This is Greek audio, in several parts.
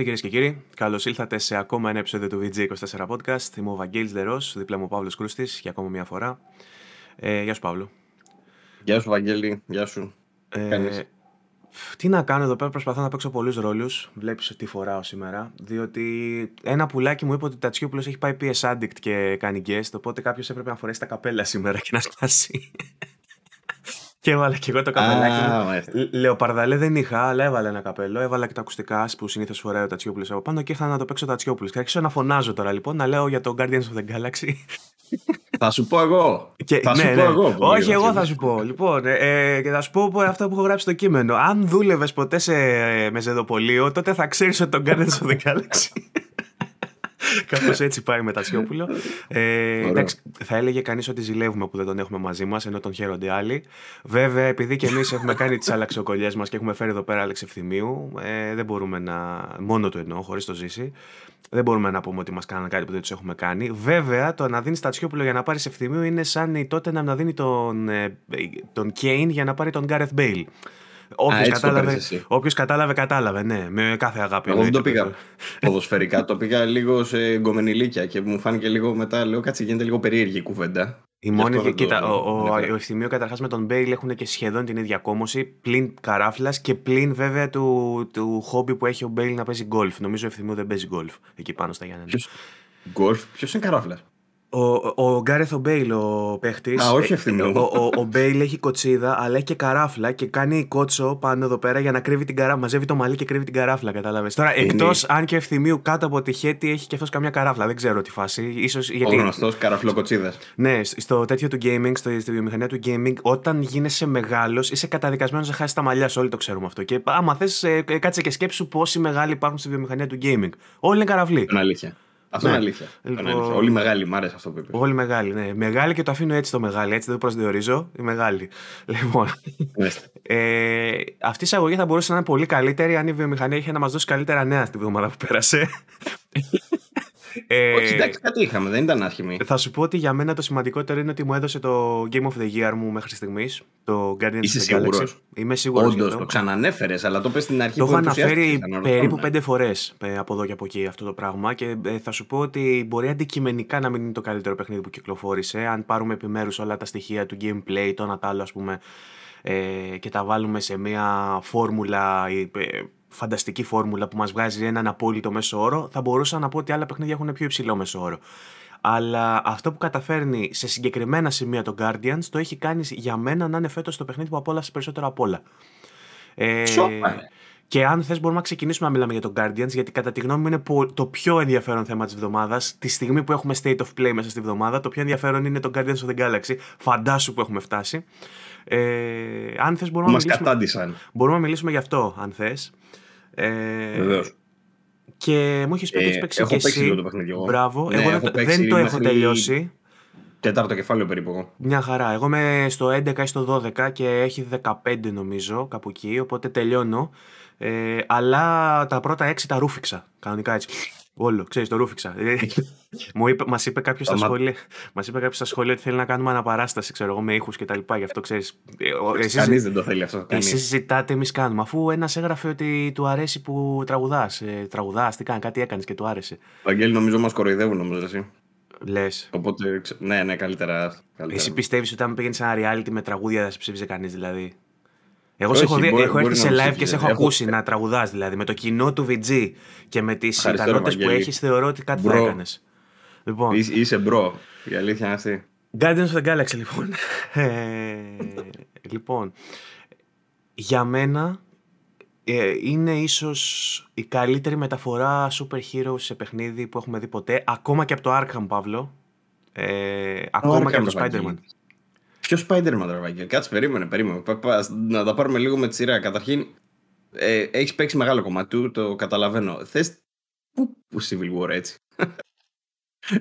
Χαίρετε κυρίες και κύριοι. Καλώς ήλθατε σε ακόμα ένα επεισόδιο του VG24 Podcast. Είμαι ο Βαγγέλης Λερός, δίπλα μου ο Παύλος Κρούστης για ακόμα μια φορά. Ε, γεια σου, Παύλο. Γεια σου, Βαγγέλη. Γεια σου. Ε, τι να κάνω εδώ πέρα, προσπαθώ να παίξω πολλούς ρόλους. Βλέπεις τι φοράω σήμερα. Διότι ένα πουλάκι μου είπε ότι ο Τατσιόπουλος έχει πάει PS Addict και κάνει guest. Οπότε κάποιος έπρεπε να φορέσει τα καπέλα σήμερα και να σπάσει. Και έβαλα και εγώ το καπελάκι μου. Λεοπαρδαλέ δεν είχα, αλλά έβαλα ένα καπέλο. Έβαλα και τα ακουστικά που συνήθως φοράει ο Τατσιόπουλο από πάνω και ήρθα να το παίξω το Τατσιόπουλο. Και άρχισα να φωνάζω τώρα λοιπόν, να λέω για το Guardians of the Galaxy. Θα σου πω εγώ. Και, θα ναι, σου ναι. πω εγώ. Όχι, εγώ θα σου πω. Λοιπόν, ε, ε, και θα σου πω αυτό που έχω γράψει στο κείμενο. Αν δούλευες ποτέ σε ε, μεζεδοπολείο, τότε θα ξέρεις ότι το Guardians of the Galaxy. Κάπως έτσι πάει με τα Σιόπουλο. Ε, εντάξει, θα έλεγε κανείς ότι ζηλεύουμε που δεν τον έχουμε μαζί μας, ενώ τον χαίρονται άλλοι. Βέβαια, επειδή και εμείς έχουμε κάνει τις αλλαξοκολλιές μας και έχουμε φέρει εδώ πέρα Άλεξ Ευθυμίου, ε, δεν μπορούμε να. Μόνο του εννοώ, χωρίς το ζήσει. Δεν μπορούμε να πούμε ότι μας κάνανε κάτι που δεν τους έχουμε κάνει. Βέβαια, το να δίνεις Τατσιόπουλο για να πάρεις Ευθυμίου είναι σαν η Τότεναμ να δίνει τον, ε, τον Κέιν για να πάρει τον Γκάρεθ Μπέιλ. Όποιος κατάλαβε, όποιος κατάλαβε, κατάλαβε, ναι, με κάθε αγάπη. Εγώ δεν το πήγα ποδοσφαιρικά, το πήγα λίγο σε γκομενιλίκια και μου φάνηκε λίγο μετά, λέω κάτσε γίνεται λίγο περίεργη η κουβέντα. Η μόνη, κοίτα, ο, ο, ο Ευθυμίου καταρχάς με τον Μπέιλ έχουν και σχεδόν την ίδια κόμμωση, πλην καράφλας και πλην βέβαια του, του χόμπι που έχει ο Μπέιλ να παίζει γκολφ. Νομίζω ο Ευθυμίου δεν παίζει γκολφ εκεί πάνω στα Γιάννενα. Γκολφ, ποιος είναι καράφλας; Ο, ο Γκάρεθ ο Μπέιλ ο παίχτης. Α, όχι ευθυνό. Ο, ο, ο Μπέιλ έχει κοτσίδα, αλλά έχει και καράφλα και κάνει κότσο πάνω εδώ πέρα για να κρύβει την καράφλα. Μαζεύει το μαλλί και κρύβει την καράφλα, κατάλαβες. Τώρα, εκτός αν και Ευθυμίου κάτω από τη χαίτη έχει και αυτός καμιά καράφλα. Δεν ξέρω τι φάση. Ίσως, γιατί... Ο γνωστός καραφλοκοτσίδας. Ναι, στο τέτοιο του gaming, στο, στη βιομηχανία του gaming, όταν γίνεσαι μεγάλος, είσαι καταδικασμένος να χάσεις τα μαλλιά σου. Όλοι το ξέρουμε αυτό. Και άμα θες, ε, κάτσε και σκέψου πόσοι μεγάλοι υπάρχουν στη βιομηχανία του gaming. Όλοι είναι καραβλοί. Είναι αλήθεια. Αυτό ναι. είναι αλήθεια. Λοιπόν... Είναι αλήθεια. Όλοι μεγάλοι, μ' άρεσε αυτό που είπες. Όλοι μεγάλοι, ναι. Μεγάλοι και το αφήνω έτσι το μεγάλη. Έτσι δεν το προσδιορίζω. Η μεγάλη. Λοιπόν. ε, αυτή η εισαγωγή θα μπορούσε να είναι πολύ καλύτερη αν η βιομηχανία είχε να μας δώσει καλύτερα νέα τη βδομάδα που πέρασε. Ε, Όχι, εντάξει, κάτι είχαμε, δεν ήταν άσχημη. Θα σου πω ότι για μένα το σημαντικότερο είναι ότι μου έδωσε το Game of the Year μου μέχρι στιγμής. Το Guardians Είσαι of the σίγουρος; Είμαι σίγουρος. Όντως, το ξανανέφερες, αλλά το πες στην αρχή Το έχω αναφέρει περίπου πέντε φορές από εδώ και από εκεί αυτό το πράγμα και ε, θα σου πω ότι μπορεί αντικειμενικά να μην είναι το καλύτερο παιχνίδι που κυκλοφόρησε. Αν πάρουμε επιμέρους όλα τα στοιχεία του gameplay, το Νατάλο, ας πούμε, ε, και τα βάλουμε σε μια φόρμουλα φανταστική φόρμουλα που μας βγάζει έναν απόλυτο μέσο όρο, θα μπορούσα να πω ότι άλλα παιχνίδια έχουν πιο υψηλό μέσο όρο. Αλλά αυτό που καταφέρνει σε συγκεκριμένα σημεία το Guardians το έχει κάνει για μένα να είναι φέτος το παιχνίδι που απόλαυσε περισσότερο απ' όλα. Ε, και αν θες, μπορούμε να ξεκινήσουμε να μιλάμε για το Guardians, γιατί κατά τη γνώμη μου είναι το πιο ενδιαφέρον θέμα της εβδομάδα. Τη στιγμή που έχουμε state of play μέσα στη βδομάδα, το πιο ενδιαφέρον είναι το Guardians of the Galaxy. Φαντάσου που έχουμε φτάσει. Ε, αν θες, μπορούμε, να μιλήσουμε... μπορούμε να μιλήσουμε γι' αυτό, αν θες. Ε, Και μου έχεις πει ότι έχεις παίξει και εσύ. Το παιχνίδι, Μπράβο. Ναι, εγώ δεν το έχω τελειώσει. Τέταρτο κεφάλαιο περίπου εγώ. Μια χαρά. Εγώ είμαι στο 11 ή στο 12 και έχει 15 νομίζω κάπου εκεί, οπότε τελειώνω. Ε, αλλά τα πρώτα 6 τα ρούφηξα. Κανονικά έτσι. Όλο, ξέρεις, το ρούφηξα. Μου είπε, μας είπε κάποιος στα σχόλια, μας είπε κάποιος στα σχόλια ότι θέλει να κάνουμε αναπαράσταση, ξέρω εγώ, με ήχους και τα λοιπά. Γι' αυτό ξέρεις... Εσείς, Κανείς δεν το θέλει αυτό. Εσείς ζητάτε, εμείς κάνουμε. Αφού ένας έγραφε ότι του αρέσει που τραγουδάς. Ε, τραγουδάς, τι κάνεις, κάτι έκανες και του άρεσε. Αγγέλη, νομίζω μας κοροϊδεύουν, νομίζω εσύ. Λες. Οπότε, ναι, ναι, καλύτερα. καλύτερα. Εσύ πιστεύεις ότι αν πήγαινες σε ένα reality με τραγούδια θα σε ψήφιζε κανείς δηλαδή; Εγώ σε έχω, δει, έχω έρθει σε live και σε έχω ακούσει να τραγουδάς δηλαδή. Με το κοινό του VG και με τις ικανότητες που έχεις, θεωρώ ότι κάτι θα έκανες. Λοιπόν. Είσαι bro. Η αλήθεια είναι αυτή. Guardians of the Galaxy, λοιπόν. Ε, λοιπόν. Για μένα ε, είναι ίσως η καλύτερη μεταφορά super hero σε παιχνίδι που έχουμε δει ποτέ. Ακόμα και από το Arkham, Παύλο. Ε, ακόμα και από το Spider-Man. Ποιος Spider-Man, Ραβάκη. Κάτσε, περίμενε, περίμενε. Να τα πάρουμε λίγο με τη σειρά. Καταρχήν, ε, έχεις παίξει μεγάλο κομμάτι του, το καταλαβαίνω. Θες. Πού, πού Civil War έτσι.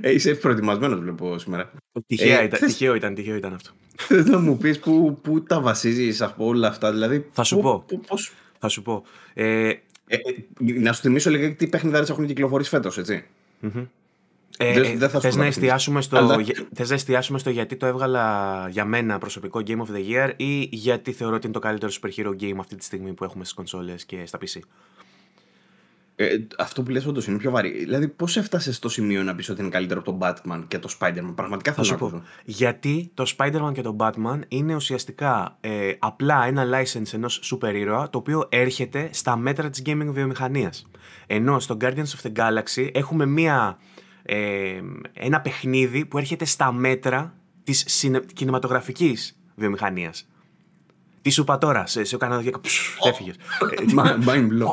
Ε, είσαι προετοιμασμένος, βλέπω σήμερα. Τυχαία, ε, ήταν, θες... τυχαίο ήταν, τυχαίο ήταν αυτό. Θες να μου πεις πού, πού τα βασίζεις από όλα αυτά, δηλαδή. Θα σου πού, πω. Πού, πώς... Θα σου πω. Ε... Ε, να σου θυμίσω λίγα τι παιχνιδάρες έχουν κυκλοφορήσει φέτος, έτσι. Mm-hmm. Ε, δεν, δεν θες, να εστιάσουμε στο, Αλλά... θες να εστιάσουμε στο γιατί το έβγαλα για μένα προσωπικό Game of the Year ή γιατί θεωρώ ότι είναι το καλύτερο super hero game αυτή τη στιγμή που έχουμε στις κονσόλες και στα PC. Ε, αυτό που λες όντως είναι πιο βαρύ. Δηλαδή πώς έφτασες στο σημείο να πεις ότι είναι καλύτερο από τον Batman και το Spider-Man; Πραγματικά θα, σου πω. Γιατί το Spider-Man και το Batman είναι ουσιαστικά ε, απλά ένα license ενός super ήρωα το οποίο έρχεται στα μέτρα της gaming βιομηχανίας. Ενώ στο Guardians of the Galaxy έχουμε μία ε, ένα παιχνίδι που έρχεται στα μέτρα της συνε... κινηματογραφικής βιομηχανίας. Τι σου είπα τώρα, σε, σε έκανα και έφυγες. Mind blow.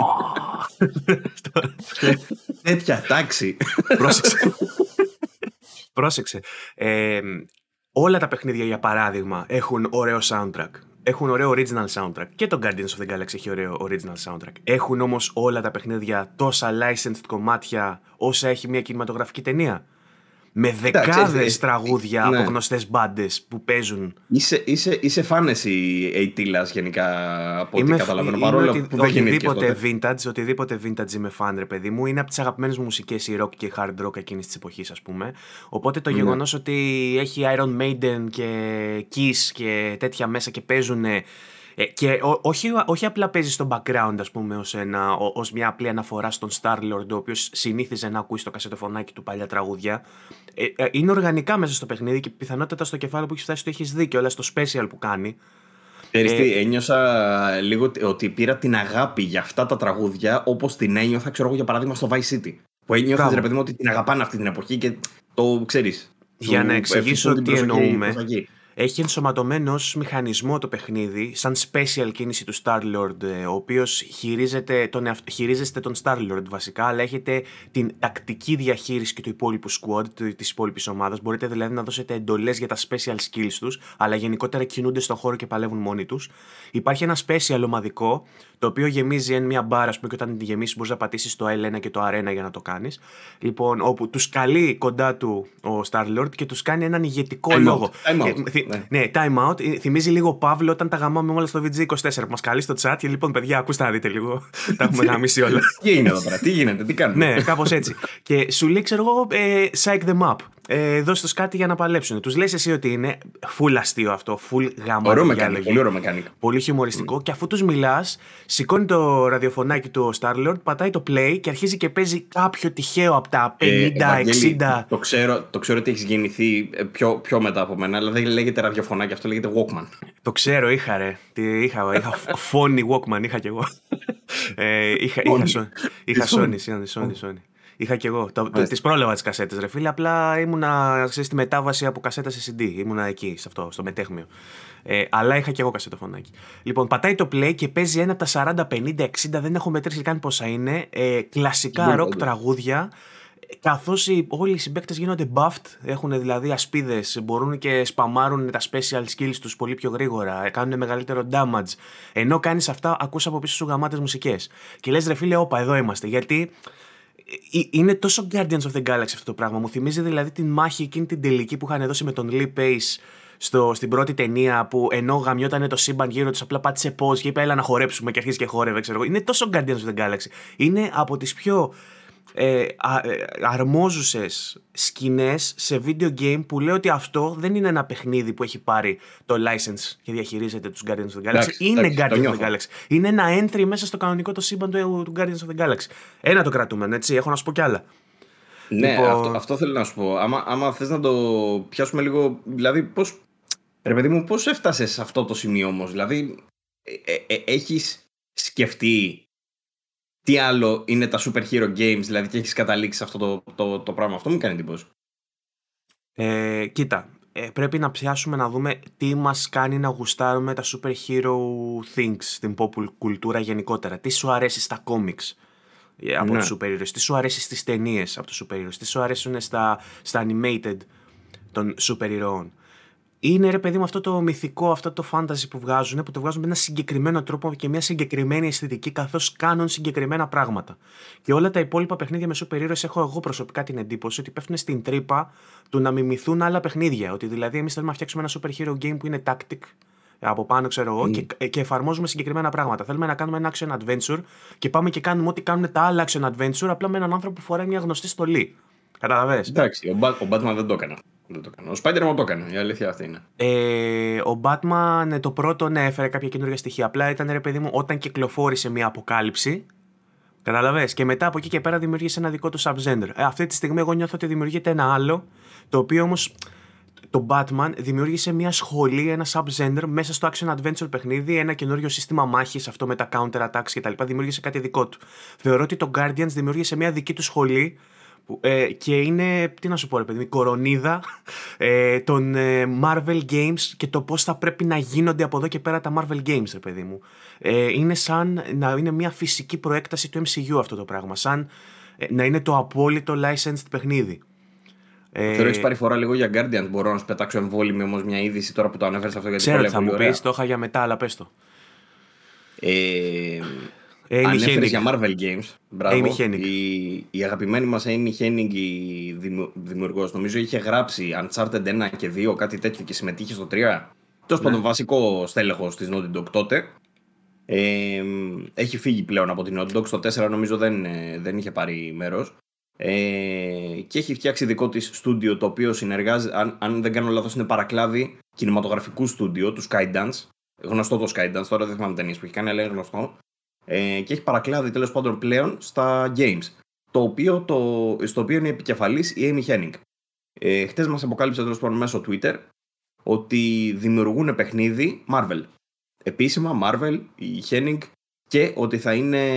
Τέτοια τάξη. Πρόσεξε. Πρόσεξε. Ε, όλα τα παιχνίδια, για παράδειγμα, έχουν ωραίο soundtrack έχουν ωραίο original soundtrack. Και το Guardians of the Galaxy έχει ωραίο original soundtrack. Έχουν όμως όλα τα παιχνίδια τόσα licensed κομμάτια όσα έχει μια κινηματογραφική ταινία με δεκάδες τραγούδια ναι. από γνωστές μπάντες που παίζουν. Είσαι, είσαι, είσαι φάνεση Αιτήλα γενικά από ό,τι καταλαβαίνω. Παρόλο ότι, που δεν οτιδήποτε vintage, οτιδήποτε vintage είμαι φαν, ρε παιδί μου. Είναι από τις αγαπημένες μου μουσικές η rock και hard rock εκείνης της εποχής, ας πούμε. Οπότε το ναι. γεγονός ότι έχει Iron Maiden και Kiss και τέτοια μέσα και παίζουν ε, και όχι, όχι απλά παίζεις στο background, ας πούμε, ως ως μια απλή αναφορά στον Star-Lord, ο οποίος συνήθιζε να ακούει στο κασετοφωνάκι του παλιά τραγούδια. Ε, ε, είναι οργανικά μέσα στο παιχνίδι και πιθανότατα στο κεφάλαιο που έχεις φτάσει το έχεις δει και όλα στο special που κάνει. Ξέρεις τι, ένιωσα λίγο ότι πήρα την αγάπη για αυτά τα τραγούδια όπως την ένιωθα, ξέρω εγώ, για παράδειγμα, στο Vice City. Που ένιωθα, ρε παιδί μου, ότι την αγαπάνε αυτή την εποχή και το ξέρεις. Για να εξηγήσω τι εννοούμε έχει ενσωματωμένο ως μηχανισμό το παιχνίδι, σαν special κίνηση του Star-Lord, ε, ο οποίος χειρίζεται τον, χειρίζεστε τον Star-Lord βασικά, αλλά έχετε την τακτική διαχείριση και του υπόλοιπου squad, της υπόλοιπης ομάδας. Μπορείτε δηλαδή να δώσετε εντολές για τα special skills τους, αλλά γενικότερα κινούνται στον χώρο και παλεύουν μόνοι τους. Υπάρχει ένα special ομαδικό, το οποίο γεμίζει εν μια μπάρα, πούμε, και όταν τη γεμίσεις μπορείς να πατήσεις το L1 και το R1 για να το κάνεις. Λοιπόν, όπου τους καλεί κοντά του ο Star-Lord και τους κάνει έναν ηγετικό time λόγο. Out, time out. Ε, ναι. ναι, time out. Ε, θυμίζει λίγο Παύλο όταν τα γαμάμε όλα στο VG24 που μας καλεί στο chat και λοιπόν, παιδιά, ακούστε να δείτε λίγο. τα έχουμε γαμίσει όλα. τι είναι εδώ πέρα, τι γίνεται, τι κάνουμε; ναι, κάπως έτσι. και σου λέει, ξέρω εγώ, ε, psych them up ε, δώσ' τους κάτι για να παλέψουν. Τους λες εσύ ότι είναι full αστείο αυτό, full γάμα. Ωραίο mechanic, πολύ ωραίο mechanic. Πολύ χιουμοριστικό mm. και αφού τους μιλάς, σηκώνει το ραδιοφωνάκι του ο Starlord, πατάει το play και αρχίζει και παίζει κάποιο τυχαίο από τα 50, ε, 60... Το ξέρω, το ξέρω ότι έχεις γεννηθεί ε, πιο, πιο μετά από μένα, αλλά δεν λέγεται ραδιοφωνάκι, αυτό λέγεται Walkman. Το ξέρω, είχα ρε. Τι, είχα, είχα φόνη Walkman, είχα κι εγώ. ε, είχα, είχα, είχα Sony, Sony, Sony, Sony. Είχα και εγώ. Τις πρόλαβα τις κασέτες, ρε φίλε. Απλά ήμουνα ξέρεις, στη μετάβαση από κασέτα σε CD. Ήμουνα εκεί, σε αυτό, στο μετέχμιο. Ε, αλλά είχα και εγώ κασετοφωνάκι. Λοιπόν, πατάει το play και παίζει ένα από τα 40, 50, 60, δεν έχω μετρήσει καν πόσα είναι. Ε, κλασικά ροκ τραγούδια. Καθώς όλοι οι συμπαίκτες γίνονται buffed, έχουν δηλαδή ασπίδες, μπορούν και σπαμάρουν τα special skills τους πολύ πιο γρήγορα, κάνουν μεγαλύτερο damage. Ενώ κάνεις αυτά, ακούς από πίσω σου γαμάτες μουσικές. Και λες, ρε φίλε, όπα, εδώ είμαστε. Γιατί ε, ε, είναι τόσο Guardians of the Galaxy αυτό το πράγμα. Μου θυμίζει δηλαδή την μάχη εκείνη την τελική που είχαν δώσει με τον Lee Pace στο, στην πρώτη ταινία που ενώ γαμιόταν το σύμπαν γύρω τους, απλά πάτησε πώ και είπε Έλα να χορέψουμε και αρχίζει και χόρευε. Ξέρω. Είναι τόσο Guardians of the Galaxy. Είναι από τις πιο ε, α, ε, αρμόζουσες σκηνές σε video game που λέω ότι αυτό δεν είναι ένα παιχνίδι που έχει πάρει το license και διαχειρίζεται τους Guardians of the Galaxy. είναι Guardians of the Galaxy. Είναι ένα entry μέσα στο κανονικό το σύμπαν του, του Guardians of the Galaxy. Ένα το κρατούμενο, έτσι. Έχω να σου πω κι άλλα. Ναι, λοιπόν... αυτό, αυτό θέλω να σου πω. Άμα, άμα θες να το πιάσουμε λίγο, δηλαδή πώς, ρε παιδί μου, πώς έφτασες σε αυτό το σημείο όμως, δηλαδή ε, ε, ε έχεις σκεφτεί τι άλλο είναι τα super hero games, δηλαδή και έχεις καταλήξει αυτό το, το, το πράγμα; Αυτό μου κάνει εντύπωση. Ε, κοίτα, ε, πρέπει να πιάσουμε να δούμε τι μας κάνει να γουστάρουμε τα super hero things στην pop κουλτούρα γενικότερα. Τι σου αρέσει στα comics ε, από ναι. τους super heroes, τι σου αρέσει στις ταινίες από τους super heroes, τι σου αρέσουν στα, στα animated των super heroes; Είναι ρε παιδί μου αυτό το μυθικό, αυτό το fantasy που βγάζουν, που το βγάζουν με ένα συγκεκριμένο τρόπο και μια συγκεκριμένη αισθητική, καθώς κάνουν συγκεκριμένα πράγματα. Και όλα τα υπόλοιπα παιχνίδια με σούπερ ήρωε έχω εγώ προσωπικά την εντύπωση ότι πέφτουν στην τρύπα του να μιμηθούν άλλα παιχνίδια. Ότι δηλαδή εμείς θέλουμε να φτιάξουμε ένα super hero game που είναι tactic, από πάνω, ξέρω εγώ, και, ε, και εφαρμόζουμε συγκεκριμένα πράγματα. Θέλουμε να κάνουμε ένα action adventure και πάμε και κάνουμε ό,τι κάνουν τα άλλα action adventure, απλά με έναν άνθρωπο που φοράει μια γνωστή στολή. Καταλαβέ. Εντάξει, ο, ο Batman δεν το έκανε. Δεν το έκανε. Ο Spider-Man το έκανε. Η αλήθεια αυτή είναι. Ε, ο Batman ε, το πρώτο ναι, έφερε κάποια καινούργια στοιχεία. Απλά ήταν ρε παιδί μου όταν κυκλοφόρησε μια αποκάλυψη. Καταλαβέ. Και μετά από εκεί και πέρα δημιούργησε ένα δικό του subgender. Ε, αυτή τη στιγμή εγώ νιώθω ότι δημιουργείται ένα άλλο. Το οποίο όμως το Batman δημιούργησε μια σχολή, ένα subgender μέσα στο action adventure παιχνίδι, ένα καινούριο σύστημα μάχης, αυτό με τα counter attacks κτλ. Δημιούργησε κάτι δικό του. Θεωρώ ότι το Guardians δημιούργησε μια δική του σχολή ε, και είναι, τι να σου πω ρε παιδί, η κορονίδα ε, των ε, Marvel Games και το πώς θα πρέπει να γίνονται από εδώ και πέρα τα Marvel Games ρε παιδί μου. Ε, είναι σαν να είναι μια φυσική προέκταση του MCU αυτό το πράγμα, σαν ε, να είναι το απόλυτο licensed παιχνίδι. Ε, Θεωρώ έχει πάρει φορά λίγο για Guardians. Μπορώ να σου πετάξω εμβόλυμη όμως μια είδηση τώρα που το ανέφερες αυτό γιατί Ξέρω θα μου πεις, το είχα για μετά, αλλά πες το. Ε, Amy Ανέφερες για Marvel Games. Μπράβο. Amy η, η αγαπημένη μας Amy Hennig, η δημιουργός, νομίζω είχε γράψει Uncharted 1 και 2, κάτι τέτοιο και συμμετείχε στο 3. Τόσο ναι. πάντων βασικό στέλεχος της Naughty Dog τότε. Ε, έχει φύγει πλέον από την Naughty Dog. Στο 4 νομίζω δεν, ε, δεν είχε πάρει μέρος. Ε, και έχει φτιάξει δικό της στούντιο το οποίο συνεργάζεται, αν, αν δεν κάνω λάθος είναι παρακλάδι κινηματογραφικού στούντιο του Skydance. Γνωστό το Skydance, τώρα δεν θυμάμαι ταινίες που έχει κάνει, αλλά είναι γνωστό ε, και έχει παρακλάδι τέλος πάντων πλέον στα games. Το οποίο, το, στο οποίο είναι επικεφαλής η Amy Henning. Ε, Χτες μας αποκάλυψε τέλος πάντων μέσω Twitter ότι δημιουργούν παιχνίδι Marvel. Επίσημα Marvel, η Henning και ότι θα είναι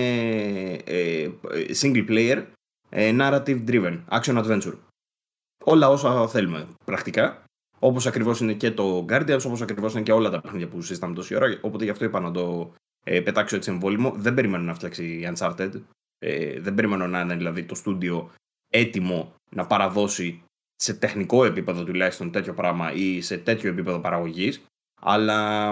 ε, single player ε, narrative driven, action adventure. Όλα όσα θέλουμε πρακτικά. Όπως ακριβώς είναι και το Guardians, όπως ακριβώς είναι και όλα τα παιχνίδια που συζητάμε τόση ώρα. Οπότε γι' αυτό είπα να το ε, πετάξω έτσι εμβόλυμο. Δεν περιμένω να φτιάξει Uncharted. Ε, δεν περιμένω να είναι δηλαδή το στούντιο έτοιμο να παραδώσει σε τεχνικό επίπεδο τουλάχιστον τέτοιο πράγμα ή σε τέτοιο επίπεδο παραγωγής αλλά